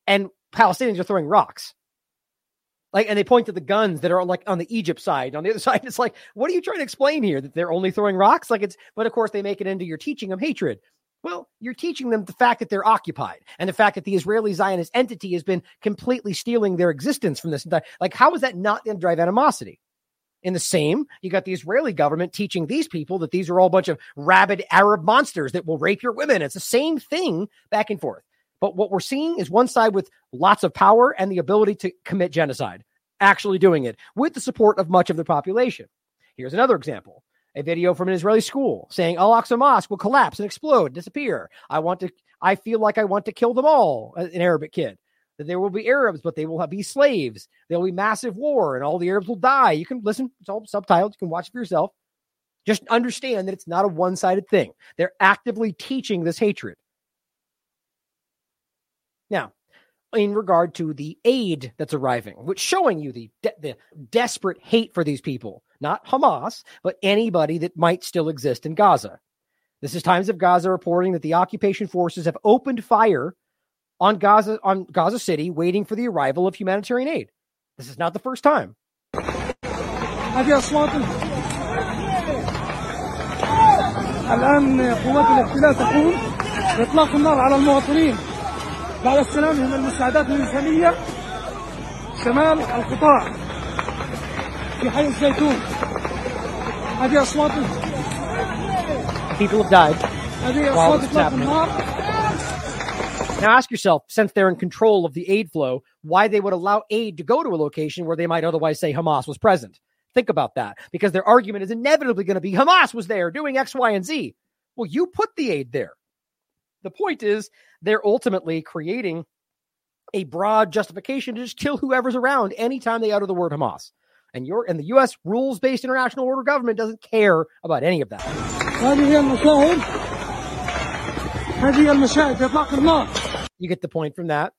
and Palestinians are throwing rocks. Like, and they point to the guns that are like on the Egypt side. On the other side, it's like, what are you trying to explain here? That they're only throwing rocks? Like it's, but of course, they make it into you're teaching them hatred. Well, you're teaching them the fact that they're occupied and the fact that the Israeli Zionist entity has been completely stealing their existence from this. Like, how is that not going to drive animosity? In the same, you got the Israeli government teaching these people that these are all a bunch of rabid Arab monsters that will rape your women. It's the same thing back and forth. But what we're seeing is one side with lots of power and the ability to commit genocide. actually doing it with the support of much of the population. Here's another example a video from an Israeli school saying Al Aqsa Mosque will collapse and explode, disappear. I want to, I feel like I want to kill them all, uh, an Arabic kid. That there will be Arabs, but they will be slaves. There will be massive war and all the Arabs will die. You can listen, it's all subtitled. You can watch it for yourself. Just understand that it's not a one sided thing. They're actively teaching this hatred. Now, in regard to the aid that's arriving, which showing you the de- the desperate hate for these people, not Hamas, but anybody that might still exist in Gaza. This is Times of Gaza reporting that the occupation forces have opened fire on Gaza on Gaza City, waiting for the arrival of humanitarian aid. This is not the first time. الآن قوات الاحتلال تقوم بإطلاق النار على المواطنين بعد استلامهم المساعدات الإنسانية شمال القطاع في حي الزيتون هذه أصوات People have died. هذه while أصوات this is إطلاق happening. النار Now ask yourself, since they're in control of the aid flow, why they would allow aid to go to a location where they might otherwise say Hamas was present. Think about that, because their argument is inevitably going to be Hamas was there doing X, Y, and Z. Well, you put the aid there. The point is, they're ultimately creating a broad justification to just kill whoever's around anytime they utter the word Hamas. And your and the U.S. rules-based international order government doesn't care about any of that. You get the point from that.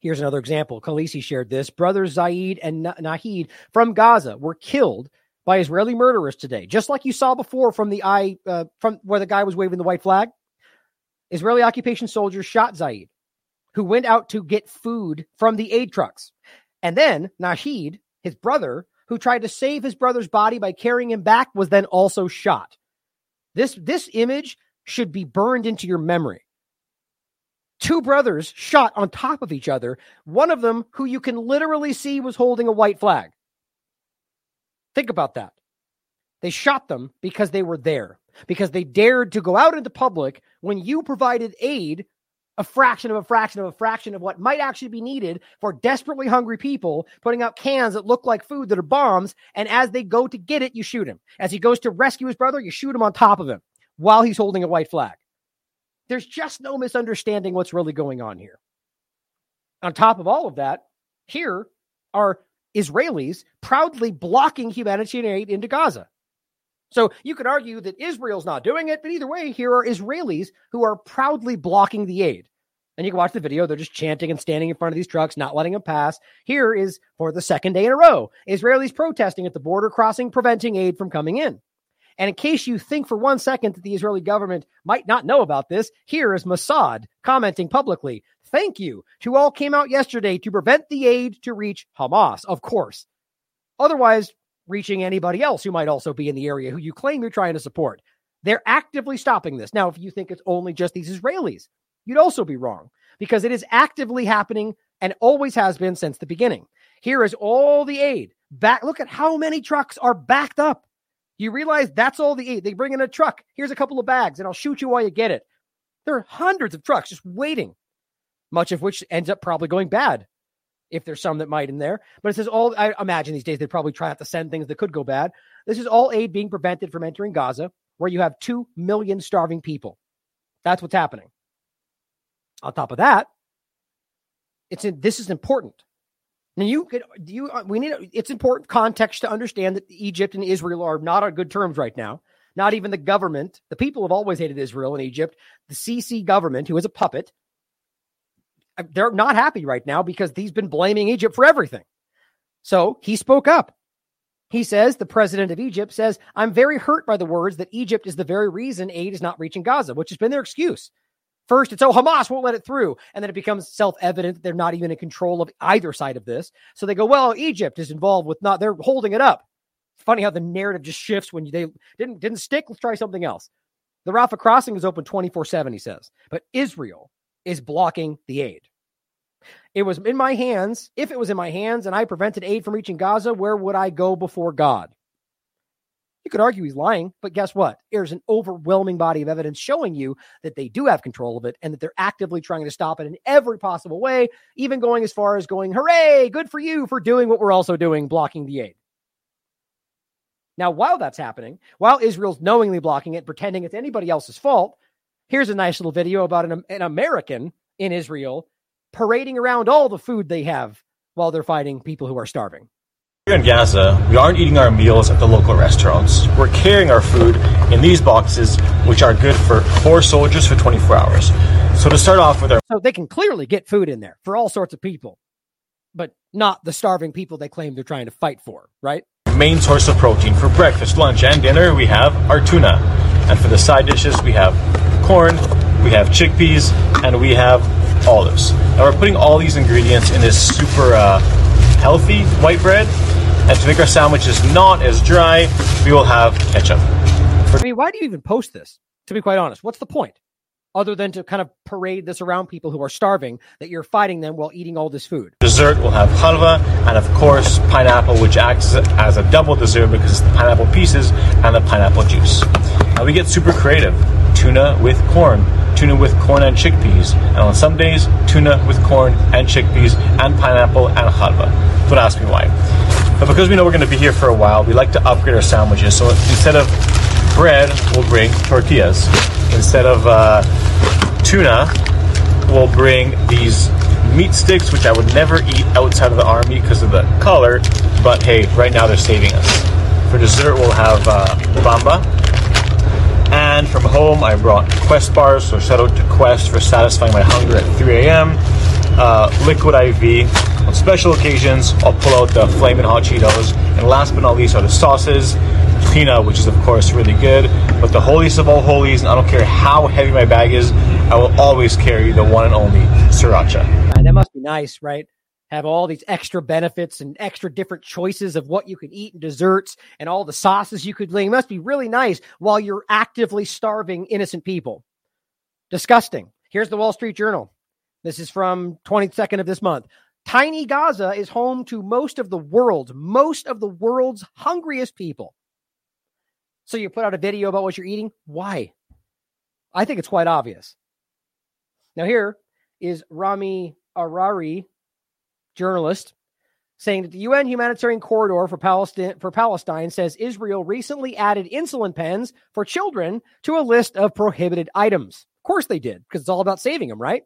Here's another example. Khaleesi shared this. Brothers Zaid and Nahid from Gaza were killed by Israeli murderers today, just like you saw before from the eye uh, from where the guy was waving the white flag. Israeli occupation soldiers shot Zaid, who went out to get food from the aid trucks, and then Nahid, his brother, who tried to save his brother's body by carrying him back, was then also shot. This this image should be burned into your memory two brothers shot on top of each other. One of them, who you can literally see, was holding a white flag. Think about that. They shot them because they were there, because they dared to go out into public when you provided aid, a fraction of a fraction of a fraction of what might actually be needed for desperately hungry people, putting out cans that look like food that are bombs. And as they go to get it, you shoot him. As he goes to rescue his brother, you shoot him on top of him while he's holding a white flag. There's just no misunderstanding what's really going on here. On top of all of that, here are Israelis proudly blocking humanitarian aid into Gaza. So you could argue that Israel's not doing it, but either way, here are Israelis who are proudly blocking the aid. And you can watch the video. They're just chanting and standing in front of these trucks, not letting them pass. Here is for the second day in a row Israelis protesting at the border crossing, preventing aid from coming in. And in case you think for one second that the Israeli government might not know about this, here is Mossad commenting publicly Thank you to all came out yesterday to prevent the aid to reach Hamas, of course. Otherwise, reaching anybody else who might also be in the area who you claim you're trying to support. They're actively stopping this. Now, if you think it's only just these Israelis, you'd also be wrong because it is actively happening and always has been since the beginning. Here is all the aid back. Look at how many trucks are backed up. You realize that's all the aid. They bring in a truck. Here's a couple of bags, and I'll shoot you while you get it. There are hundreds of trucks just waiting, much of which ends up probably going bad if there's some that might in there. But it says all, I imagine these days they probably try not to send things that could go bad. This is all aid being prevented from entering Gaza, where you have 2 million starving people. That's what's happening. On top of that, it's in, this is important. And you could you uh, we need it's important context to understand that Egypt and Israel are not on good terms right now. Not even the government. The people have always hated Israel and Egypt. The Sisi government, who is a puppet, they're not happy right now because he's been blaming Egypt for everything. So he spoke up. He says, the president of Egypt says, I'm very hurt by the words that Egypt is the very reason aid is not reaching Gaza, which has been their excuse. First, it's, oh, Hamas won't let it through. And then it becomes self evident that they're not even in control of either side of this. So they go, well, Egypt is involved with not, they're holding it up. Funny how the narrative just shifts when they didn't, didn't stick. Let's try something else. The Rafah crossing is open 24 7, he says. But Israel is blocking the aid. It was in my hands. If it was in my hands and I prevented aid from reaching Gaza, where would I go before God? You could argue he's lying, but guess what? There's an overwhelming body of evidence showing you that they do have control of it and that they're actively trying to stop it in every possible way, even going as far as going, hooray, good for you for doing what we're also doing, blocking the aid. Now, while that's happening, while Israel's knowingly blocking it, pretending it's anybody else's fault, here's a nice little video about an, an American in Israel parading around all the food they have while they're fighting people who are starving. Here in Gaza, we aren't eating our meals at the local restaurants. We're carrying our food in these boxes, which are good for four soldiers for 24 hours. So to start off with our So they can clearly get food in there for all sorts of people, but not the starving people they claim they're trying to fight for, right? main source of protein for breakfast, lunch, and dinner, we have our tuna. And for the side dishes, we have corn, we have chickpeas, and we have olives. And we're putting all these ingredients in this super uh, healthy white bread. And to make our sandwiches not as dry, we will have ketchup. I mean, why do you even post this? To be quite honest, what's the point? Other than to kind of parade this around people who are starving that you're fighting them while eating all this food. Dessert will have halva and, of course, pineapple, which acts as a double dessert because it's the pineapple pieces and the pineapple juice. Now we get super creative. Tuna with corn, tuna with corn and chickpeas, and on some days, tuna with corn and chickpeas and pineapple and halva. Don't ask me why. But because we know we're going to be here for a while, we like to upgrade our sandwiches. So instead of bread, we'll bring tortillas. Instead of uh, tuna, we'll bring these meat sticks, which I would never eat outside of the army because of the color. But hey, right now they're saving us. For dessert, we'll have uh, bamba. From home, I brought Quest bars, so shout out to Quest for satisfying my hunger at 3 a.m. Uh, liquid IV. On special occasions, I'll pull out the flaming hot Cheetos. And last but not least are the sauces. Pina, which is of course really good. But the holiest of all holies, and I don't care how heavy my bag is, I will always carry the one and only sriracha. And that must be nice, right? Have all these extra benefits and extra different choices of what you could eat and desserts and all the sauces you could. It must be really nice while you're actively starving innocent people. Disgusting. Here's the Wall Street Journal. This is from 22nd of this month. Tiny Gaza is home to most of the world's, most of the world's hungriest people. So you put out a video about what you're eating. Why? I think it's quite obvious. Now, here is Rami Arari, journalist, saying that the UN humanitarian corridor for Palestine, for Palestine says Israel recently added insulin pens for children to a list of prohibited items. Of course they did, because it's all about saving them, right?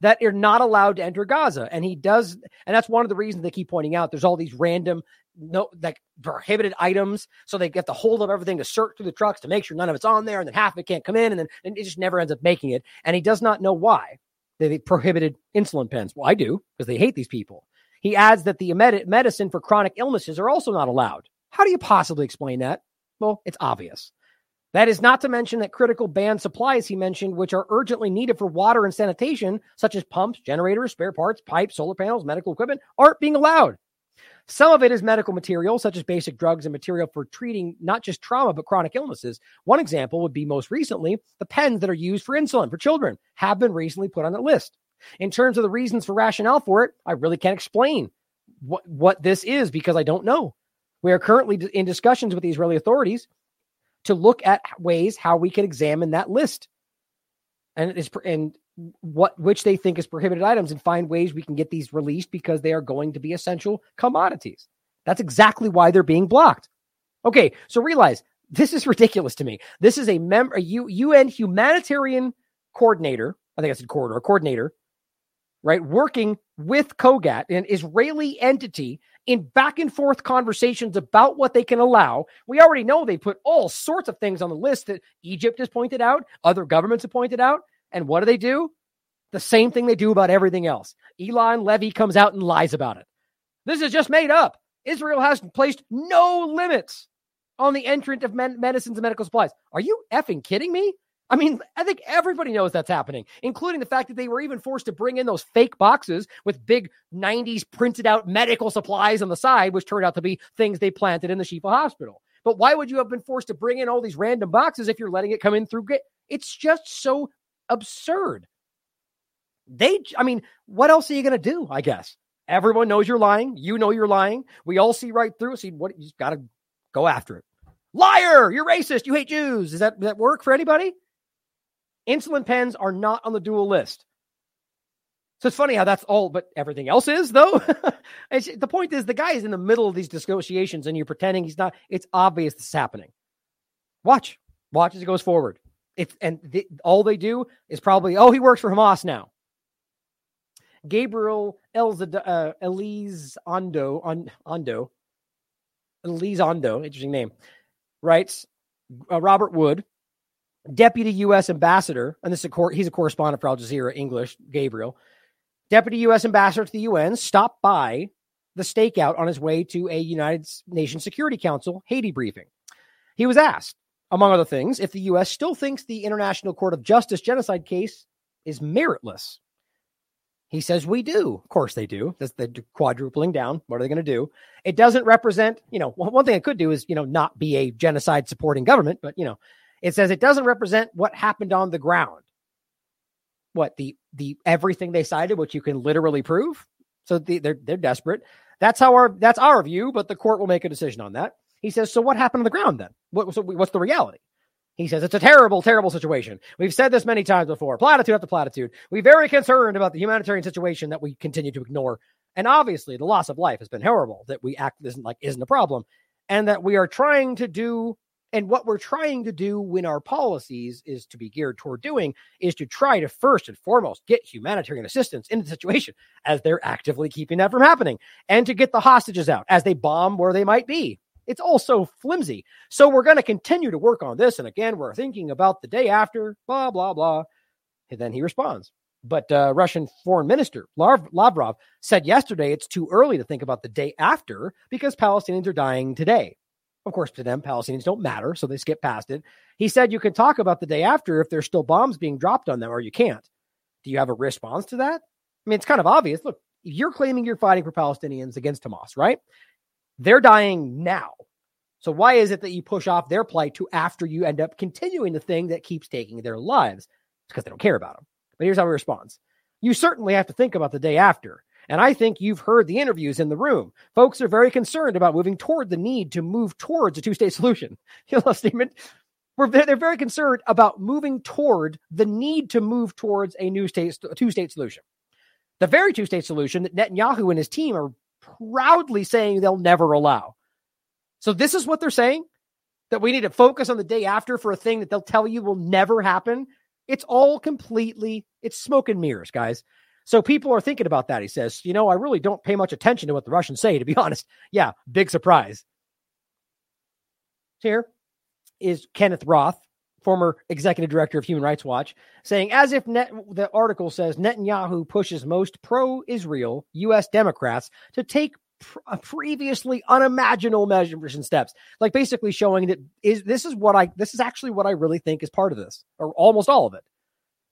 That are not allowed to enter Gaza. And he does, and that's one of the reasons they keep pointing out there's all these random no like prohibited items. So they get to hold up everything to search through the trucks to make sure none of it's on there, and then half of it can't come in, and then and it just never ends up making it. And he does not know why they prohibited insulin pens. Well, I do because they hate these people. He adds that the med- medicine for chronic illnesses are also not allowed. How do you possibly explain that? Well, it's obvious. That is not to mention that critical banned supplies he mentioned, which are urgently needed for water and sanitation, such as pumps, generators, spare parts, pipes, solar panels, medical equipment, aren't being allowed. Some of it is medical material, such as basic drugs and material for treating not just trauma, but chronic illnesses. One example would be most recently the pens that are used for insulin for children have been recently put on the list. In terms of the reasons for rationale for it, I really can't explain what, what this is because I don't know. We are currently in discussions with the Israeli authorities to look at ways how we can examine that list and it's and what which they think is prohibited items and find ways we can get these released because they are going to be essential commodities. That's exactly why they're being blocked. Okay, so realize this is ridiculous to me. This is a member, UN humanitarian coordinator. I think I said corridor coordinator, right? Working with COGAT, an Israeli entity, in back and forth conversations about what they can allow. We already know they put all sorts of things on the list that Egypt has pointed out, other governments have pointed out. And what do they do? The same thing they do about everything else. Eylon Levy comes out and lies about it. This is just made up. Israel has placed no limits on the entrant of men- medicines and medical supplies. Are you effing kidding me? I mean, I think everybody knows that's happening, including the fact that they were even forced to bring in those fake boxes with big 90s printed out medical supplies on the side, which turned out to be things they planted in the Shifa hospital. But why would you have been forced to bring in all these random boxes if you're letting it come in through? It's just so absurd. They, I mean, what else are you going to do? I guess everyone knows you're lying. You know you're lying. We all see right through. See what you got to go after it. Liar! You're racist. You hate Jews. Does that, does that work for anybody? Insulin pens are not on the dual list. So it's funny how that's all, but everything else is though. the point is, the guy is in the middle of these negotiations, and you're pretending he's not. It's obvious this is happening. Watch, watch as it goes forward. If and the, all they do is probably, oh, he works for Hamas now. Gabriel Elzad, uh, Elise Ondo, on, Ondo, Elise Ondo, interesting name, writes uh, Robert Wood, deputy U.S. ambassador, and this is a cor- he's a correspondent for Al Jazeera English. Gabriel, deputy U.S. ambassador to the UN, stopped by the stakeout on his way to a United Nations Security Council Haiti briefing. He was asked, among other things, if the U.S. still thinks the International Court of Justice genocide case is meritless. He says we do. Of course they do. That's the quadrupling down. What are they going to do? It doesn't represent, you know, one thing it could do is, you know, not be a genocide supporting government, but you know, it says it doesn't represent what happened on the ground. What the the everything they cited, which you can literally prove. So the, they're they're desperate. That's how our that's our view, but the court will make a decision on that. He says, so what happened on the ground then? What, so what's the reality? He says it's a terrible, terrible situation. We've said this many times before, platitude after platitude. We're very concerned about the humanitarian situation that we continue to ignore. And obviously, the loss of life has been horrible that we act isn't like isn't a problem, and that we are trying to do. And what we're trying to do when our policies is to be geared toward doing is to try to first and foremost get humanitarian assistance in the situation as they're actively keeping that from happening and to get the hostages out as they bomb where they might be it's all so flimsy. So we're going to continue to work on this. And again, we're thinking about the day after, blah, blah, blah. And then he responds. But uh, Russian Foreign Minister Lavrov said yesterday it's too early to think about the day after because Palestinians are dying today. Of course, to them, Palestinians don't matter, so they skip past it. He said you can talk about the day after if there's still bombs being dropped on them, or you can't. Do you have a response to that? I mean, it's kind of obvious. Look, you're claiming you're fighting for Palestinians against Hamas, right? They're dying now. So why is it that you push off their plight to after you end up continuing the thing that keeps taking their lives? It's because they don't care about them. But here's how he responds. You certainly have to think about the day after. And I think you've heard the interviews in the room. Folks are very concerned about moving toward the need to move towards a two state solution. You statement. They're very concerned about moving toward the need to move towards a new state, two state solution. The very two state solution that Netanyahu and his team are proudly saying they'll never allow. So this is what they're saying that we need to focus on the day after for a thing that they'll tell you will never happen. It's all completely it's smoke and mirrors, guys. So people are thinking about that. He says, you know, I really don't pay much attention to what the Russians say, to be honest. Yeah, big surprise. Here is Kenneth Roth, former executive director of Human Rights Watch, saying, as if net, the article says Netanyahu pushes most pro Israel U.S. Democrats to take pr- previously unimaginable measures and steps, like basically showing that is this is what I this is actually what I really think is part of this, or almost all of it,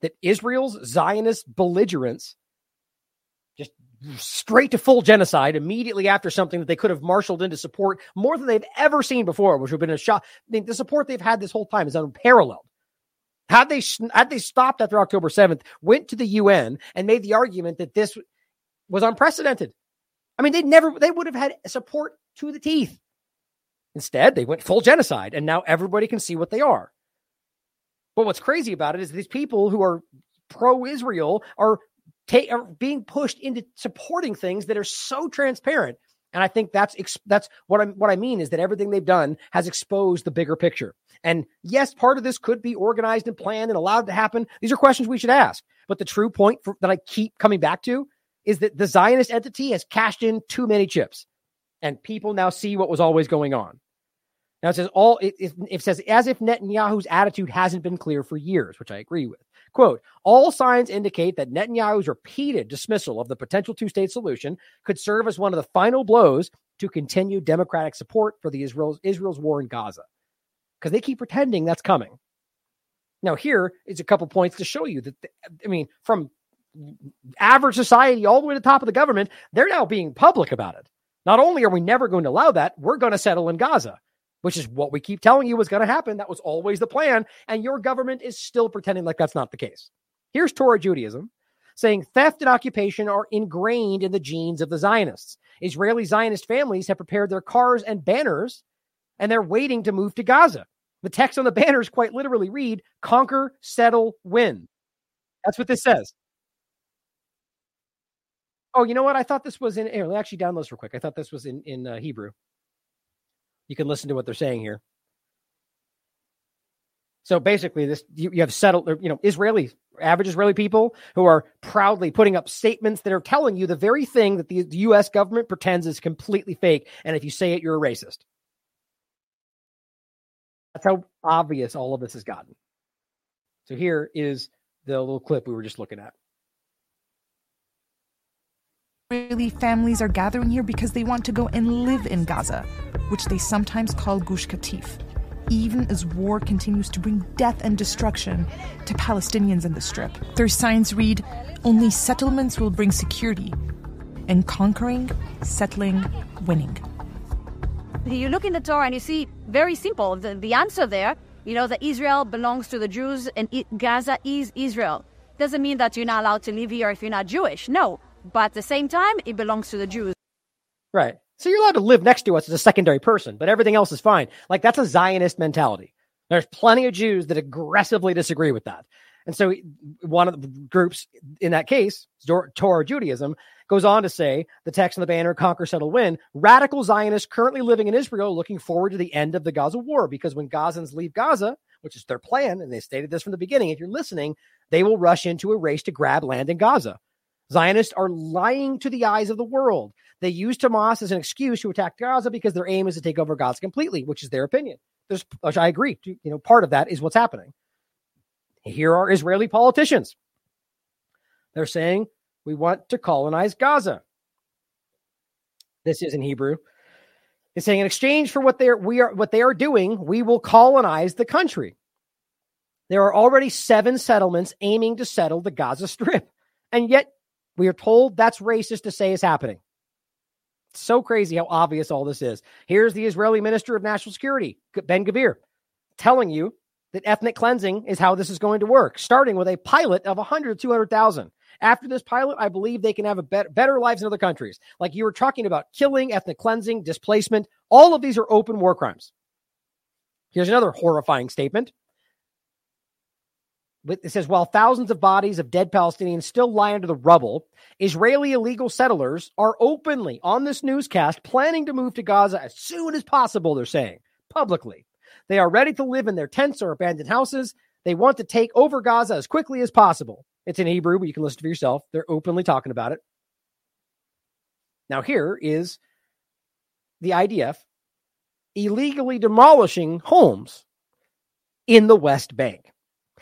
that Israel's Zionist belligerence just straight to full genocide immediately after something that they could have marshaled into support more than they've ever seen before, which would have been a shock. I mean, the support they've had this whole time is unparalleled. Had they had they stopped after October 7th, went to the UN and made the argument that this was unprecedented. I mean, they never they would have had support to the teeth. Instead, they went full genocide, and now everybody can see what they are. But what's crazy about it is these people who are pro-Israel are ta- are being pushed into supporting things that are so transparent. And I think that's that's what I what I mean is that everything they've done has exposed the bigger picture. And yes, part of this could be organized and planned and allowed to happen. These are questions we should ask. But the true point for, that I keep coming back to is that the Zionist entity has cashed in too many chips, and people now see what was always going on. Now it says all it, it, it says as if Netanyahu's attitude hasn't been clear for years, which I agree with. Quote, all signs indicate that Netanyahu's repeated dismissal of the potential two state solution could serve as one of the final blows to continue democratic support for the Israel's, Israel's war in Gaza. Because they keep pretending that's coming. Now, here is a couple points to show you that, I mean, from average society all the way to the top of the government, they're now being public about it. Not only are we never going to allow that, we're going to settle in Gaza which is what we keep telling you was going to happen. That was always the plan. And your government is still pretending like that's not the case. Here's Torah Judaism saying theft and occupation are ingrained in the genes of the Zionists. Israeli Zionist families have prepared their cars and banners and they're waiting to move to Gaza. The text on the banners quite literally read conquer, settle, win. That's what this says. Oh, you know what? I thought this was in. Here, let me actually download this real quick. I thought this was in in uh, Hebrew. You can listen to what they're saying here. So basically, this you, you have settled, you know, Israeli average Israeli people who are proudly putting up statements that are telling you the very thing that the, the U.S. government pretends is completely fake, and if you say it, you're a racist. That's how obvious all of this has gotten. So here is the little clip we were just looking at. Israeli families are gathering here because they want to go and live in Gaza, which they sometimes call Gush Katif, even as war continues to bring death and destruction to Palestinians in the Strip. Their signs read Only settlements will bring security, and conquering, settling, winning. You look in the Torah and you see very simple the, the answer there. You know that Israel belongs to the Jews and Gaza is Israel. Doesn't mean that you're not allowed to live here if you're not Jewish. No, but at the same time, it belongs to the Jews. Right. So you're allowed to live next to us as a secondary person, but everything else is fine. Like that's a Zionist mentality. There's plenty of Jews that aggressively disagree with that. And so one of the groups in that case, Torah Judaism, goes on to say the text on the banner, conquer, settle, win. Radical Zionists currently living in Israel looking forward to the end of the Gaza war because when Gazans leave Gaza, which is their plan, and they stated this from the beginning, if you're listening, they will rush into a race to grab land in Gaza. Zionists are lying to the eyes of the world. They use Hamas as an excuse to attack Gaza because their aim is to take over Gaza completely, which is their opinion. There's, which I agree. You know, part of that is what's happening. Here are Israeli politicians. They're saying we want to colonize Gaza. This is in Hebrew. It's saying in exchange for what they're we are what they are doing, we will colonize the country. There are already seven settlements aiming to settle the Gaza Strip, and yet we are told that's racist to say is happening. It's so crazy how obvious all this is. Here's the Israeli Minister of National Security, Ben Gvir, telling you that ethnic cleansing is how this is going to work, starting with a pilot of 100, 200,000. After this pilot, I believe they can have a better, better lives in other countries. Like you were talking about killing, ethnic cleansing, displacement. All of these are open war crimes. Here's another horrifying statement. It says while thousands of bodies of dead Palestinians still lie under the rubble, Israeli illegal settlers are openly on this newscast planning to move to Gaza as soon as possible, they're saying publicly. They are ready to live in their tents or abandoned houses. They want to take over Gaza as quickly as possible. It's in Hebrew, but you can listen for yourself. They're openly talking about it. Now, here is the IDF illegally demolishing homes in the West Bank.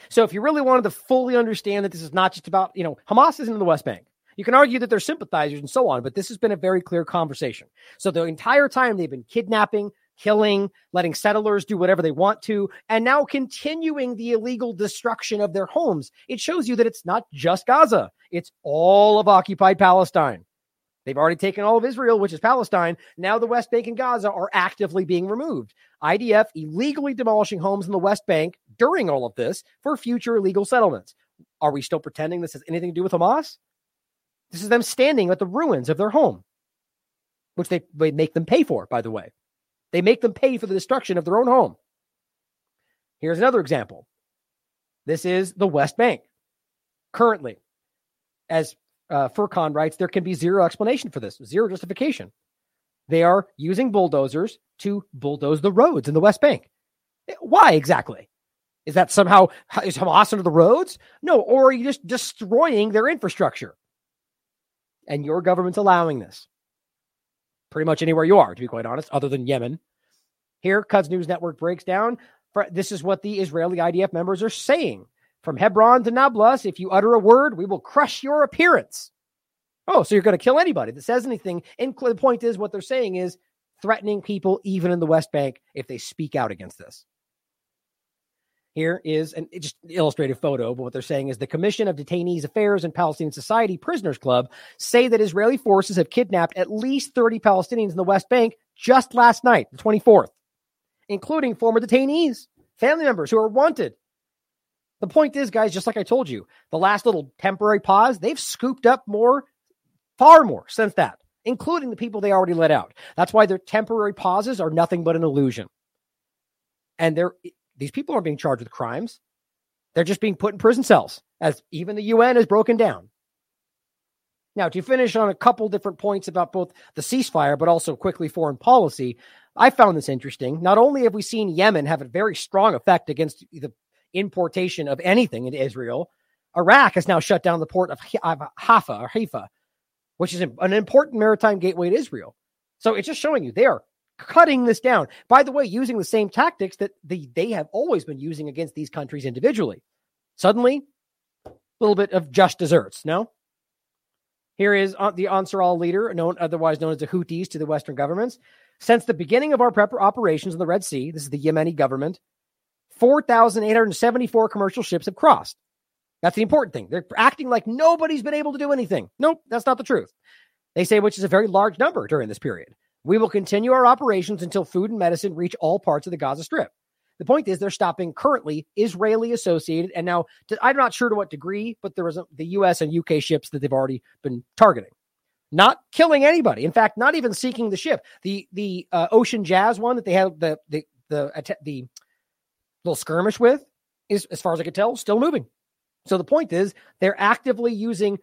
So if you really wanted to fully understand that this is not just about, you know, Hamas isn't in the West Bank. You can argue that they're sympathizers and so on, but this has been a very clear conversation. So the entire time they've been kidnapping, killing, letting settlers do whatever they want to, and now continuing the illegal destruction of their homes. It shows you that it's not just Gaza, it's all of occupied Palestine. They've already taken all of Israel, which is Palestine. Now the West Bank and Gaza are actively being removed. IDF illegally demolishing homes in the West Bank during all of this for future illegal settlements. Are we still pretending this has anything to do with Hamas? This is them standing at the ruins of their home, which they, they make them pay for, by the way. They make them pay for the destruction of their own home. Here's another example. This is the West Bank. Currently, as uh, Furqan writes, there can be zero explanation for this, zero justification. They are using bulldozers to bulldoze the roads in the West Bank. Why exactly? Is that somehow is Hamas under the roads? No, or are you just destroying their infrastructure? And your government's allowing this. Pretty much anywhere you are, to be quite honest, other than Yemen. Here, Quds News Network breaks down. This is what the Israeli IDF members are saying. From Hebron to Nablus, if you utter a word, we will crush your appearance. Oh, so you're going to kill anybody that says anything. And the point is, what they're saying is threatening people, even in the West Bank, if they speak out against this. Here is an just illustrative photo, but what they're saying is the Commission of Detainees Affairs and Palestinian Society Prisoners Club say that Israeli forces have kidnapped at least 30 Palestinians in the West Bank just last night, the 24th, including former detainees, family members who are wanted. The point is, guys, just like I told you, the last little temporary pause, they've scooped up more, far more since that, including the people they already let out. That's why their temporary pauses are nothing but an illusion. And they're these people aren't being charged with crimes. They're just being put in prison cells, as even the UN has broken down. Now, to finish on a couple different points about both the ceasefire, but also quickly foreign policy, I found this interesting. Not only have we seen Yemen have a very strong effect against the importation of anything into Israel, Iraq has now shut down the port of Haifa or Haifa, which is an important maritime gateway to Israel. So it's just showing you they are cutting this down. By the way, using the same tactics that the, they have always been using against these countries individually. Suddenly, a little bit of just desserts, no? Here is the Ansar Allah leader, known otherwise known as the Houthis to the Western governments. Since the beginning of our prep operations in the Red Sea, this is the Yemeni government, 4,874 commercial ships have crossed. That's the important thing. They're acting like nobody's been able to do anything. Nope, that's not the truth. They say, which is a very large number during this period. We will continue our operations until food and medicine reach all parts of the Gaza Strip. The point is, they're stopping currently Israeli associated, and now I'm not sure to what degree, but there was a, the U.S. and UK ships that they've already been targeting. Not killing anybody. In fact, not even seeking the ship. The the uh, Ocean Jazz one that they had the the the the little skirmish with is, as far as I could tell, still moving. So the point is, they're actively using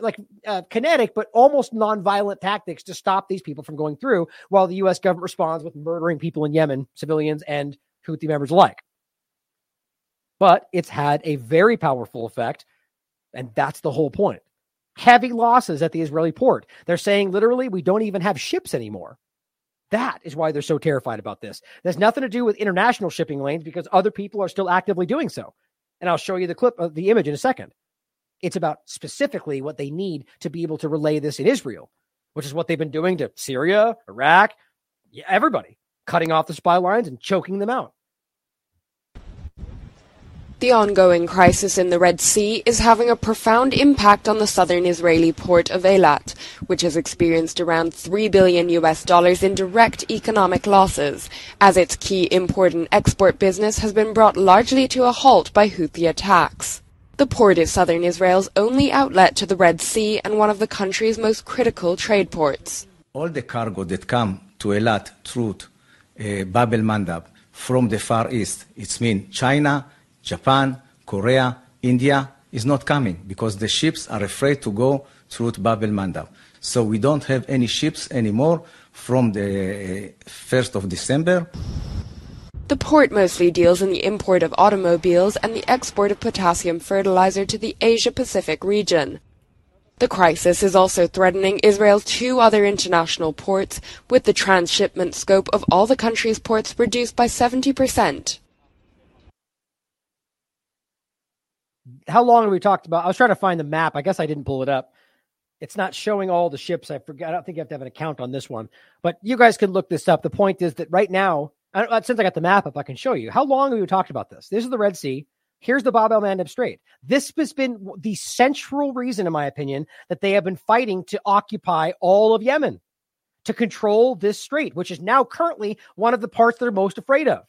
like uh, kinetic but almost non-violent tactics to stop these people from going through, while the U.S. government responds with murdering people in Yemen, civilians and Houthi members alike. But it's had a very powerful effect, and that's the whole point. Heavy losses at the Israeli port. They're saying literally, we don't even have ships anymore. That is why they're so terrified about this. There's nothing to do with international shipping lanes because other people are still actively doing so. And I'll show you the clip of the image in a second. It's about specifically what they need to be able to relay this in Israel, which is what they've been doing to Syria, Iraq, everybody, cutting off the supply lines and choking them out. The ongoing crisis in the Red Sea is having a profound impact on the southern Israeli port of Eilat, which has experienced around 3 billion US dollars in direct economic losses, as its key import and export business has been brought largely to a halt by Houthi attacks. The port is southern Israel's only outlet to the Red Sea and one of the country's most critical trade ports. All the cargo that come to Eilat through uh, Bab el Mandab from the Far East, it's mean China, Japan, Korea, India is not coming because the ships are afraid to go through Bab el Mandab. So we don't have any ships anymore from the uh, 1st of December. The port mostly deals in the import of automobiles and the export of potassium fertilizer to the Asia Pacific region. The crisis is also threatening Israel's two other international ports, with the transshipment scope of all the country's ports reduced by 70%. How long have we talked about? I was trying to find the map. I guess I didn't pull it up. It's not showing all the ships. I forgot. I don't think you have to have an account on this one, but you guys can look this up. The point is that right now, since I got the map up, I can show you how long have we talked about this. This is the Red Sea. Here's the Bab el Mandeb Strait. This has been the central reason, in my opinion, that they have been fighting to occupy all of Yemen, to control this strait, which is now currently one of the parts they're most afraid of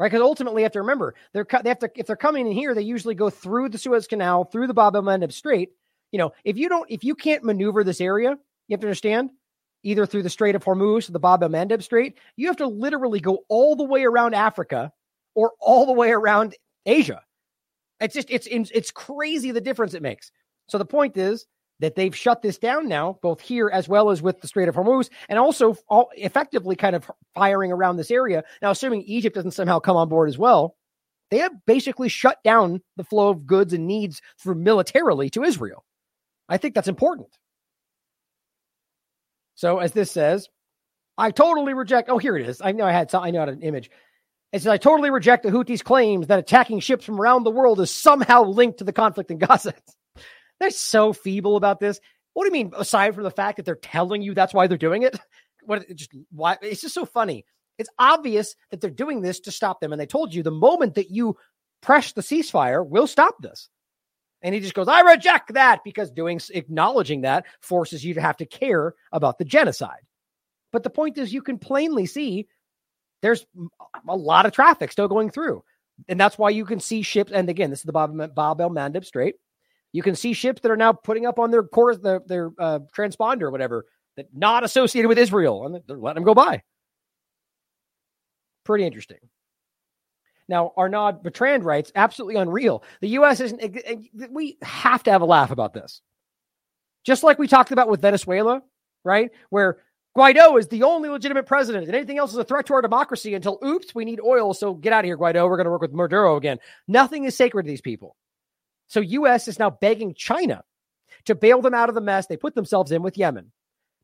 right? Because ultimately, you have to remember they're they have to if they're coming in here, they usually go through the Suez Canal, through the Bab el Mandeb Strait. You know, if you don't, if you can't maneuver this area, you have to understand either through the Strait of Hormuz or the Bab el Mandeb Strait, you have to literally go all the way around Africa or all the way around Asia. It's just it's it's crazy the difference it makes. So the point is that they've shut this down now, both here as well as with the Strait of Hormuz, and also all effectively kind of firing around this area. Now, assuming Egypt doesn't somehow come on board as well, they have basically shut down the flow of goods and needs through militarily to Israel. I think that's important. So, as this says, I totally reject. Oh, here it is. I know I had. Some, I know I had an image. It says I totally reject the Houthis' claims that attacking ships from around the world is somehow linked to the conflict in Gaza. They're so feeble about this. What do you mean? Aside from the fact that they're telling you that's why they're doing it, what? Just why? It's just so funny. It's obvious that they're doing this to stop them, and they told you the moment that you press the ceasefire, we'll stop this. And he just goes, I reject that because doing acknowledging that forces you to have to care about the genocide. But the point is, you can plainly see there's a lot of traffic still going through. And that's why you can see ships. And again, this is the Bob, Bob El Mandeb Strait. You can see ships that are now putting up on their course, their, their uh, transponder or whatever, that not associated with Israel, and they're letting them go by. Pretty interesting. Now, Arnaud Bertrand writes, absolutely unreal. The U.S. isn't, we have to have a laugh about this. Just like we talked about with Venezuela, right? Where Guaido is the only legitimate president, and anything else is a threat to our democracy until, oops, we need oil. So get out of here, Guaido. We're going to work with Maduro again. Nothing is sacred to these people. So U.S. is now begging China to bail them out of the mess they put themselves in with Yemen.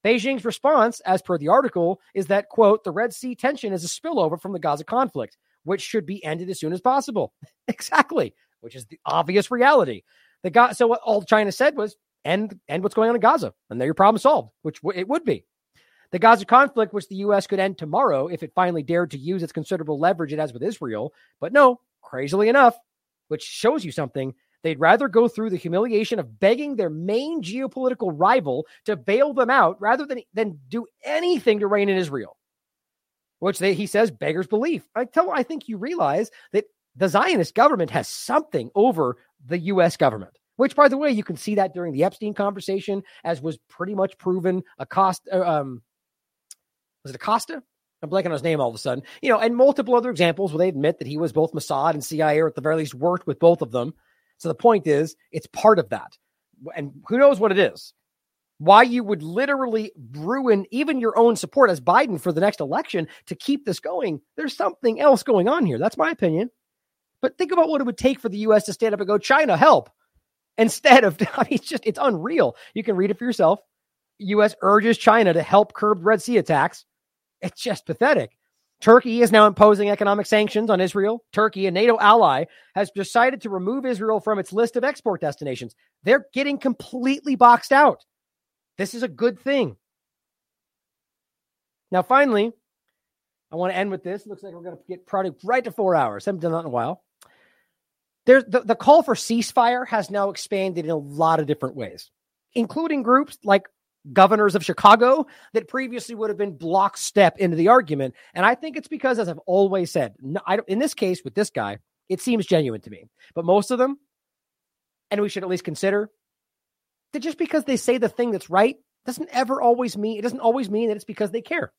Beijing's response, as per the article, is that, quote, the Red Sea tension is a spillover from the Gaza conflict, which should be ended as soon as possible. exactly, which is the obvious reality. The Ga- so what all China said was end end what's going on in Gaza, and there your problem solved, which w- it would be. The Gaza conflict, which the U.S. could end tomorrow if it finally dared to use its considerable leverage it has with Israel, but no, crazily enough, which shows you something, They'd rather go through the humiliation of begging their main geopolitical rival to bail them out rather than, than do anything to rein in Israel, which they, he says beggars belief. I tell I think you realize that the Zionist government has something over the U.S. government. Which, by the way, you can see that during the Epstein conversation, as was pretty much proven. Acosta, uh, um, was it Acosta? I'm blanking on his name all of a sudden. You know, and multiple other examples where they admit that he was both Mossad and CIA, or at the very least worked with both of them. So the point is, it's part of that. And who knows what it is? Why you would literally ruin even your own support as Biden for the next election to keep this going. There's something else going on here. That's my opinion. But think about what it would take for the U.S. to stand up and go, China, help. Instead of, I mean, it's just, it's unreal. You can read it for yourself. U.S. urges China to help curb Red Sea attacks. It's just pathetic. Turkey is now imposing economic sanctions on Israel. Turkey, a NATO ally, has decided to remove Israel from its list of export destinations. They're getting completely boxed out. This is a good thing. Now, finally, I want to end with this. Looks like we're going to get product right to four hours. haven't done that in a while. There's the, the call for ceasefire has now expanded in a lot of different ways, including groups like governors of Chicago that previously would have been block step into the argument. And I think it's because, as I've always said, in this case with this guy, it seems genuine to me. But most of them, and we should at least consider that just because they say the thing that's right doesn't ever always mean it doesn't always mean that it's because they care.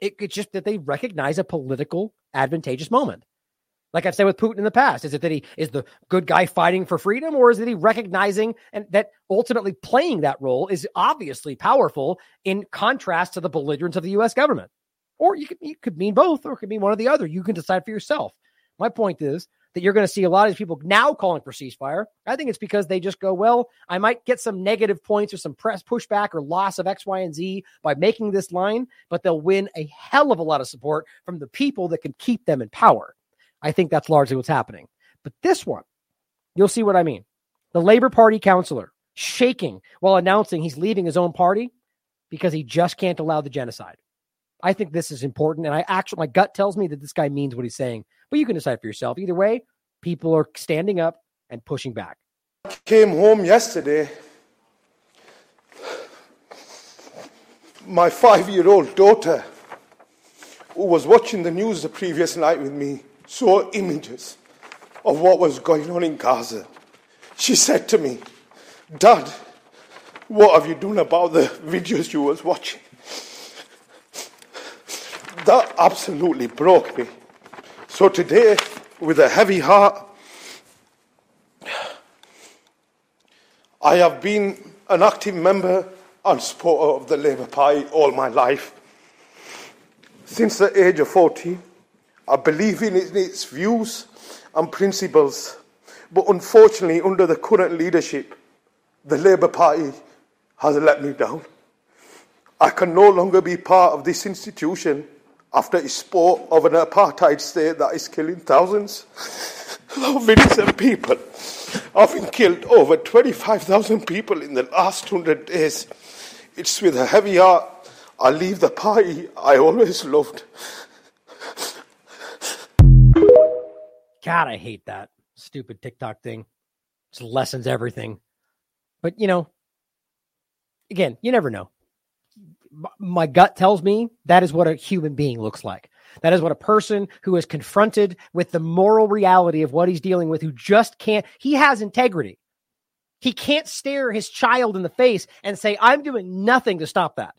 It, it's just that they recognize a political advantageous moment. Like I've said with Putin in the past, is it that he is the good guy fighting for freedom, or is it he recognizing and that ultimately playing that role is obviously powerful in contrast to the belligerence of the U.S. government? Or you could, you could mean both, or it could mean one or the other. You can decide for yourself. My point is that you're going to see a lot of these people now calling for ceasefire. I think it's because they just go, well, I might get some negative points or some press pushback or loss of X, Y, and Z by making this line, but they'll win a hell of a lot of support from the people that can keep them in power. I think that's largely what's happening. But this one, you'll see what I mean. The Labor Party counselor shaking while announcing he's leaving his own party because he just can't allow the genocide. I think this is important. And I actually, my gut tells me that this guy means what he's saying, but you can decide for yourself. Either way, people are standing up and pushing back. Came home yesterday. My five year old daughter, who was watching the news the previous night with me, saw images of what was going on in Gaza. She said to me, Dad, what have you done about the videos you was watching? That absolutely broke me. So today, with a heavy heart, I have been an active member and supporter of the Labour Party all my life. Since the age of 14, I believe in its views and principles, but unfortunately, under the current leadership, the Labour Party has let me down. I can no longer be part of this institution after its sport of an apartheid state that is killing thousands of innocent people. I've been killed over 25,000 people in the last 100 days. It's with a heavy heart I leave the party I always loved. God, I hate that stupid TikTok thing. Just lessens everything. But you know, again, you never know. My gut tells me that is what a human being looks like. That is what a person who is confronted with the moral reality of what he's dealing with, who just can't, he has integrity. He can't stare his child in the face and say, I'm doing nothing to stop that.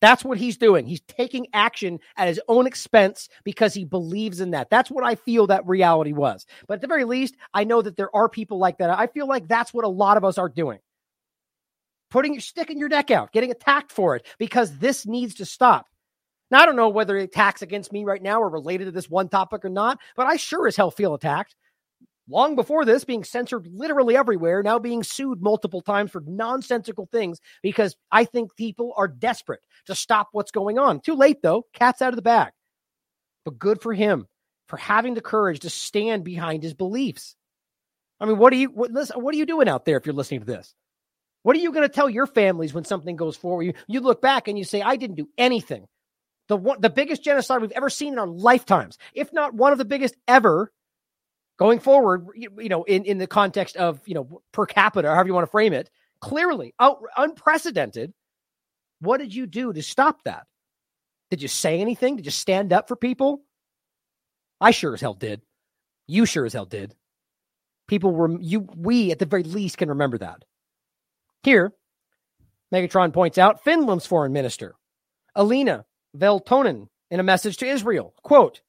That's what he's doing. He's taking action at his own expense because he believes in that. That's what I feel that reality was. But at the very least, I know that there are people like that. I feel like that's what a lot of us are doing. Putting your stick in your neck out, getting attacked for it because this needs to stop. Now, I don't know whether attacks against me right now are related to this one topic or not, but I sure as hell feel attacked long before this, being censored literally everywhere, now being sued multiple times for nonsensical things because I think people are desperate to stop what's going on. Too late, though. Cat's out of the bag. But good for him for having the courage to stand behind his beliefs. I mean, what are you what, listen, what are you doing out there if you're listening to this? What are you going to tell your families when something goes forward? You, you look back and you say, I didn't do anything. The one, the biggest genocide we've ever seen in our lifetimes, if not one of the biggest ever, going forward, you, you know, in, in the context of, you know, per capita, however you want to frame it, clearly out, unprecedented. What did you do to stop that? Did you say anything? Did you stand up for people? I sure as hell did. You sure as hell did. People were you we at the very least can remember that. Here, Megatron points out Finland's foreign minister, Elina Valtonen, in a message to Israel, quote,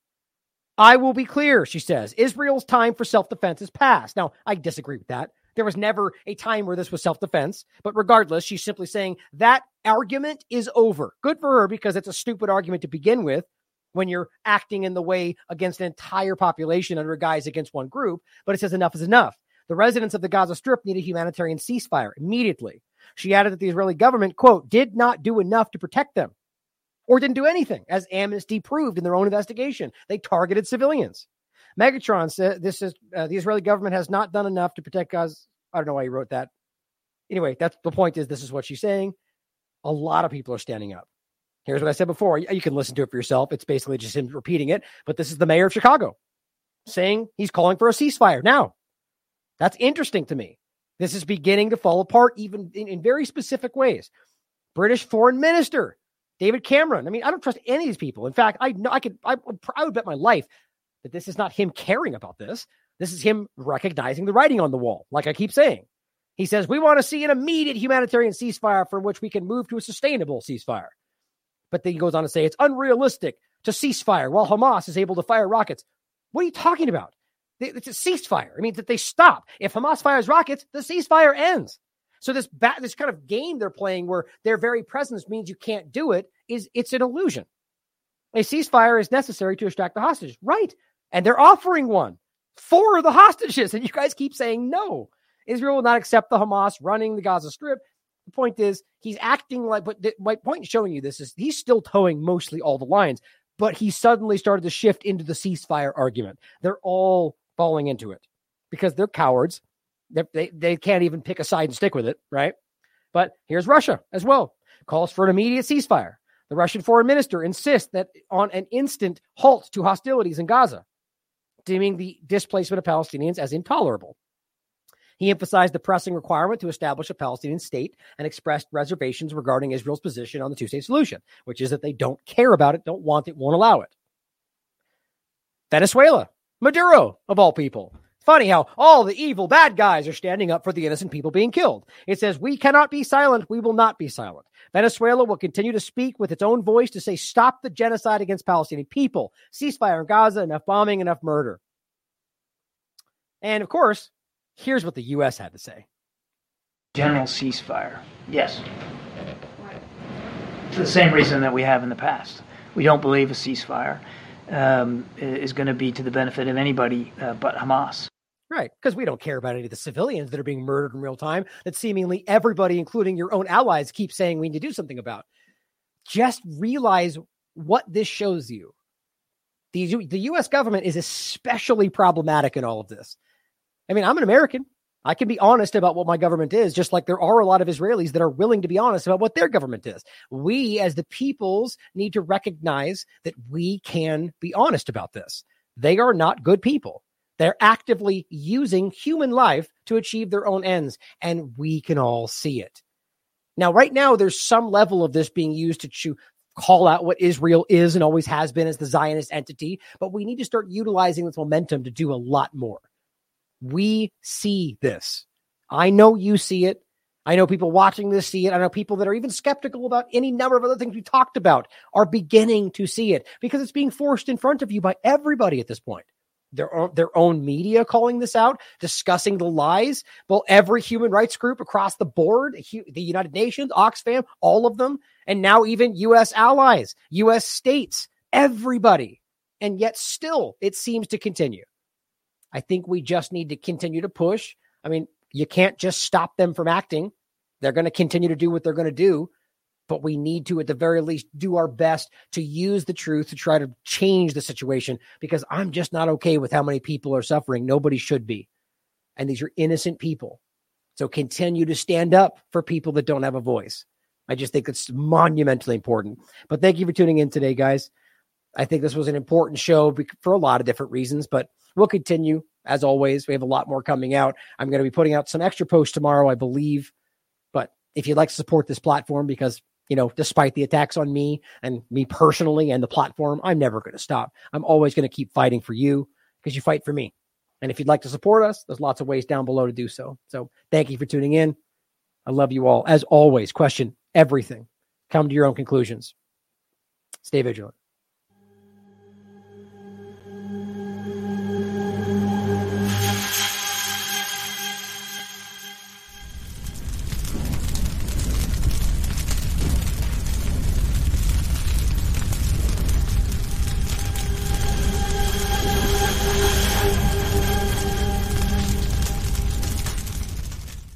I will be clear, she says. Israel's time for self defense is past. Now, I disagree with that. There was never a time where this was self defense. But regardless, she's simply saying that argument is over. Good for her because it's a stupid argument to begin with when you're acting in the way against an entire population under guise against one group. But it says enough is enough. The residents of the Gaza Strip need a humanitarian ceasefire immediately. She added that the Israeli government, quote, did not do enough to protect them or didn't do anything, as Amnesty proved in their own investigation. They targeted civilians. Megatron said this is uh, the Israeli government has not done enough to protect Gaza. I don't know why he wrote that. Anyway, that's the point. Is this is what she's saying? A lot of people are standing up. Here's what I said before. You can listen to it for yourself. It's basically just him repeating it. But this is the mayor of Chicago saying he's calling for a ceasefire now. That's interesting to me. This is beginning to fall apart, even in, in very specific ways. British foreign minister David Cameron. I mean, I don't trust any of these people. In fact, I know I could I, I would bet my life that this is not him caring about this. This is him recognizing the writing on the wall, like I keep saying. He says, We want to see an immediate humanitarian ceasefire from which we can move to a sustainable ceasefire. But then he goes on to say it's unrealistic to ceasefire while Hamas is able to fire rockets. What are you talking about? It's a ceasefire. I mean, that they stop. If Hamas fires rockets, the ceasefire ends. So this ba- this kind of game they're playing where their very presence means you can't do it is it's an illusion. A ceasefire is necessary to extract the hostages, right? And they're offering one for the hostages, and you guys keep saying no. Israel will not accept the Hamas running the Gaza Strip. The point is, he's acting like, but the, my point in showing you this is he's still toeing mostly all the lines, but he suddenly started to shift into the ceasefire argument. They're all falling into it because they're cowards they, they, can't even pick a side and stick with it, right? But here's Russia as well. Calls for an immediate ceasefire. The Russian foreign minister insists that on an instant halt to hostilities in Gaza, deeming the displacement of Palestinians as intolerable. He emphasized the pressing requirement to establish a Palestinian state and expressed reservations regarding Israel's position on the two state solution, which is that they don't care about it, don't want it, won't allow it. Venezuela, Maduro, of all people, Funny how all the evil bad guys are standing up for the innocent people being killed. It says, We cannot be silent. We will not be silent. Venezuela will continue to speak with its own voice to say, Stop the genocide against Palestinian people, ceasefire in Gaza, enough bombing, enough murder. And of course, here's what the U.S. had to say General ceasefire. Yes. For the same reason that we have in the past. We don't believe a ceasefire um, is going to be to the benefit of anybody uh, but Hamas. Right, because we don't care about any of the civilians that are being murdered in real time that seemingly everybody, including your own allies, keep saying we need to do something about. Just realize what this shows you. The, the US government is especially problematic in all of this. I mean, I'm an American. I can be honest about what my government is, just like there are a lot of Israelis that are willing to be honest about what their government is. We, as the peoples, need to recognize that we can be honest about this. They are not good people. They're actively using human life to achieve their own ends, and we can all see it. Now, right now, there's some level of this being used to chew, call out what Israel is and always has been as the Zionist entity, but we need to start utilizing this momentum to do a lot more. We see this. I know you see it. I know people watching this see it. I know people that are even skeptical about any number of other things we talked about are beginning to see it because it's being forced in front of you by everybody at this point. Their own, their own media calling this out, discussing the lies. Well, every human rights group across the board, the United Nations, Oxfam, all of them, and now even U.S. allies, U.S. states, everybody. And yet still, it seems to continue. I think we just need to continue to push. I mean, you can't just stop them from acting. They're going to continue to do what they're going to do, but we need to, at the very least, do our best to use the truth to try to change the situation because I'm just not okay with how many people are suffering. Nobody should be. And these are innocent people. So continue to stand up for people that don't have a voice. I just think it's monumentally important. But thank you for tuning in today, guys. I think this was an important show for a lot of different reasons, but we'll continue as always. We have a lot more coming out. I'm going to be putting out some extra posts tomorrow, I believe, But if you'd like to support this platform, because, you know, despite the attacks on me and me personally and the platform, I'm never going to stop. I'm always going to keep fighting for you because you fight for me. And if you'd like to support us, there's lots of ways down below to do so. So thank you for tuning in. I love you all. As always, question everything. Come to your own conclusions. Stay vigilant.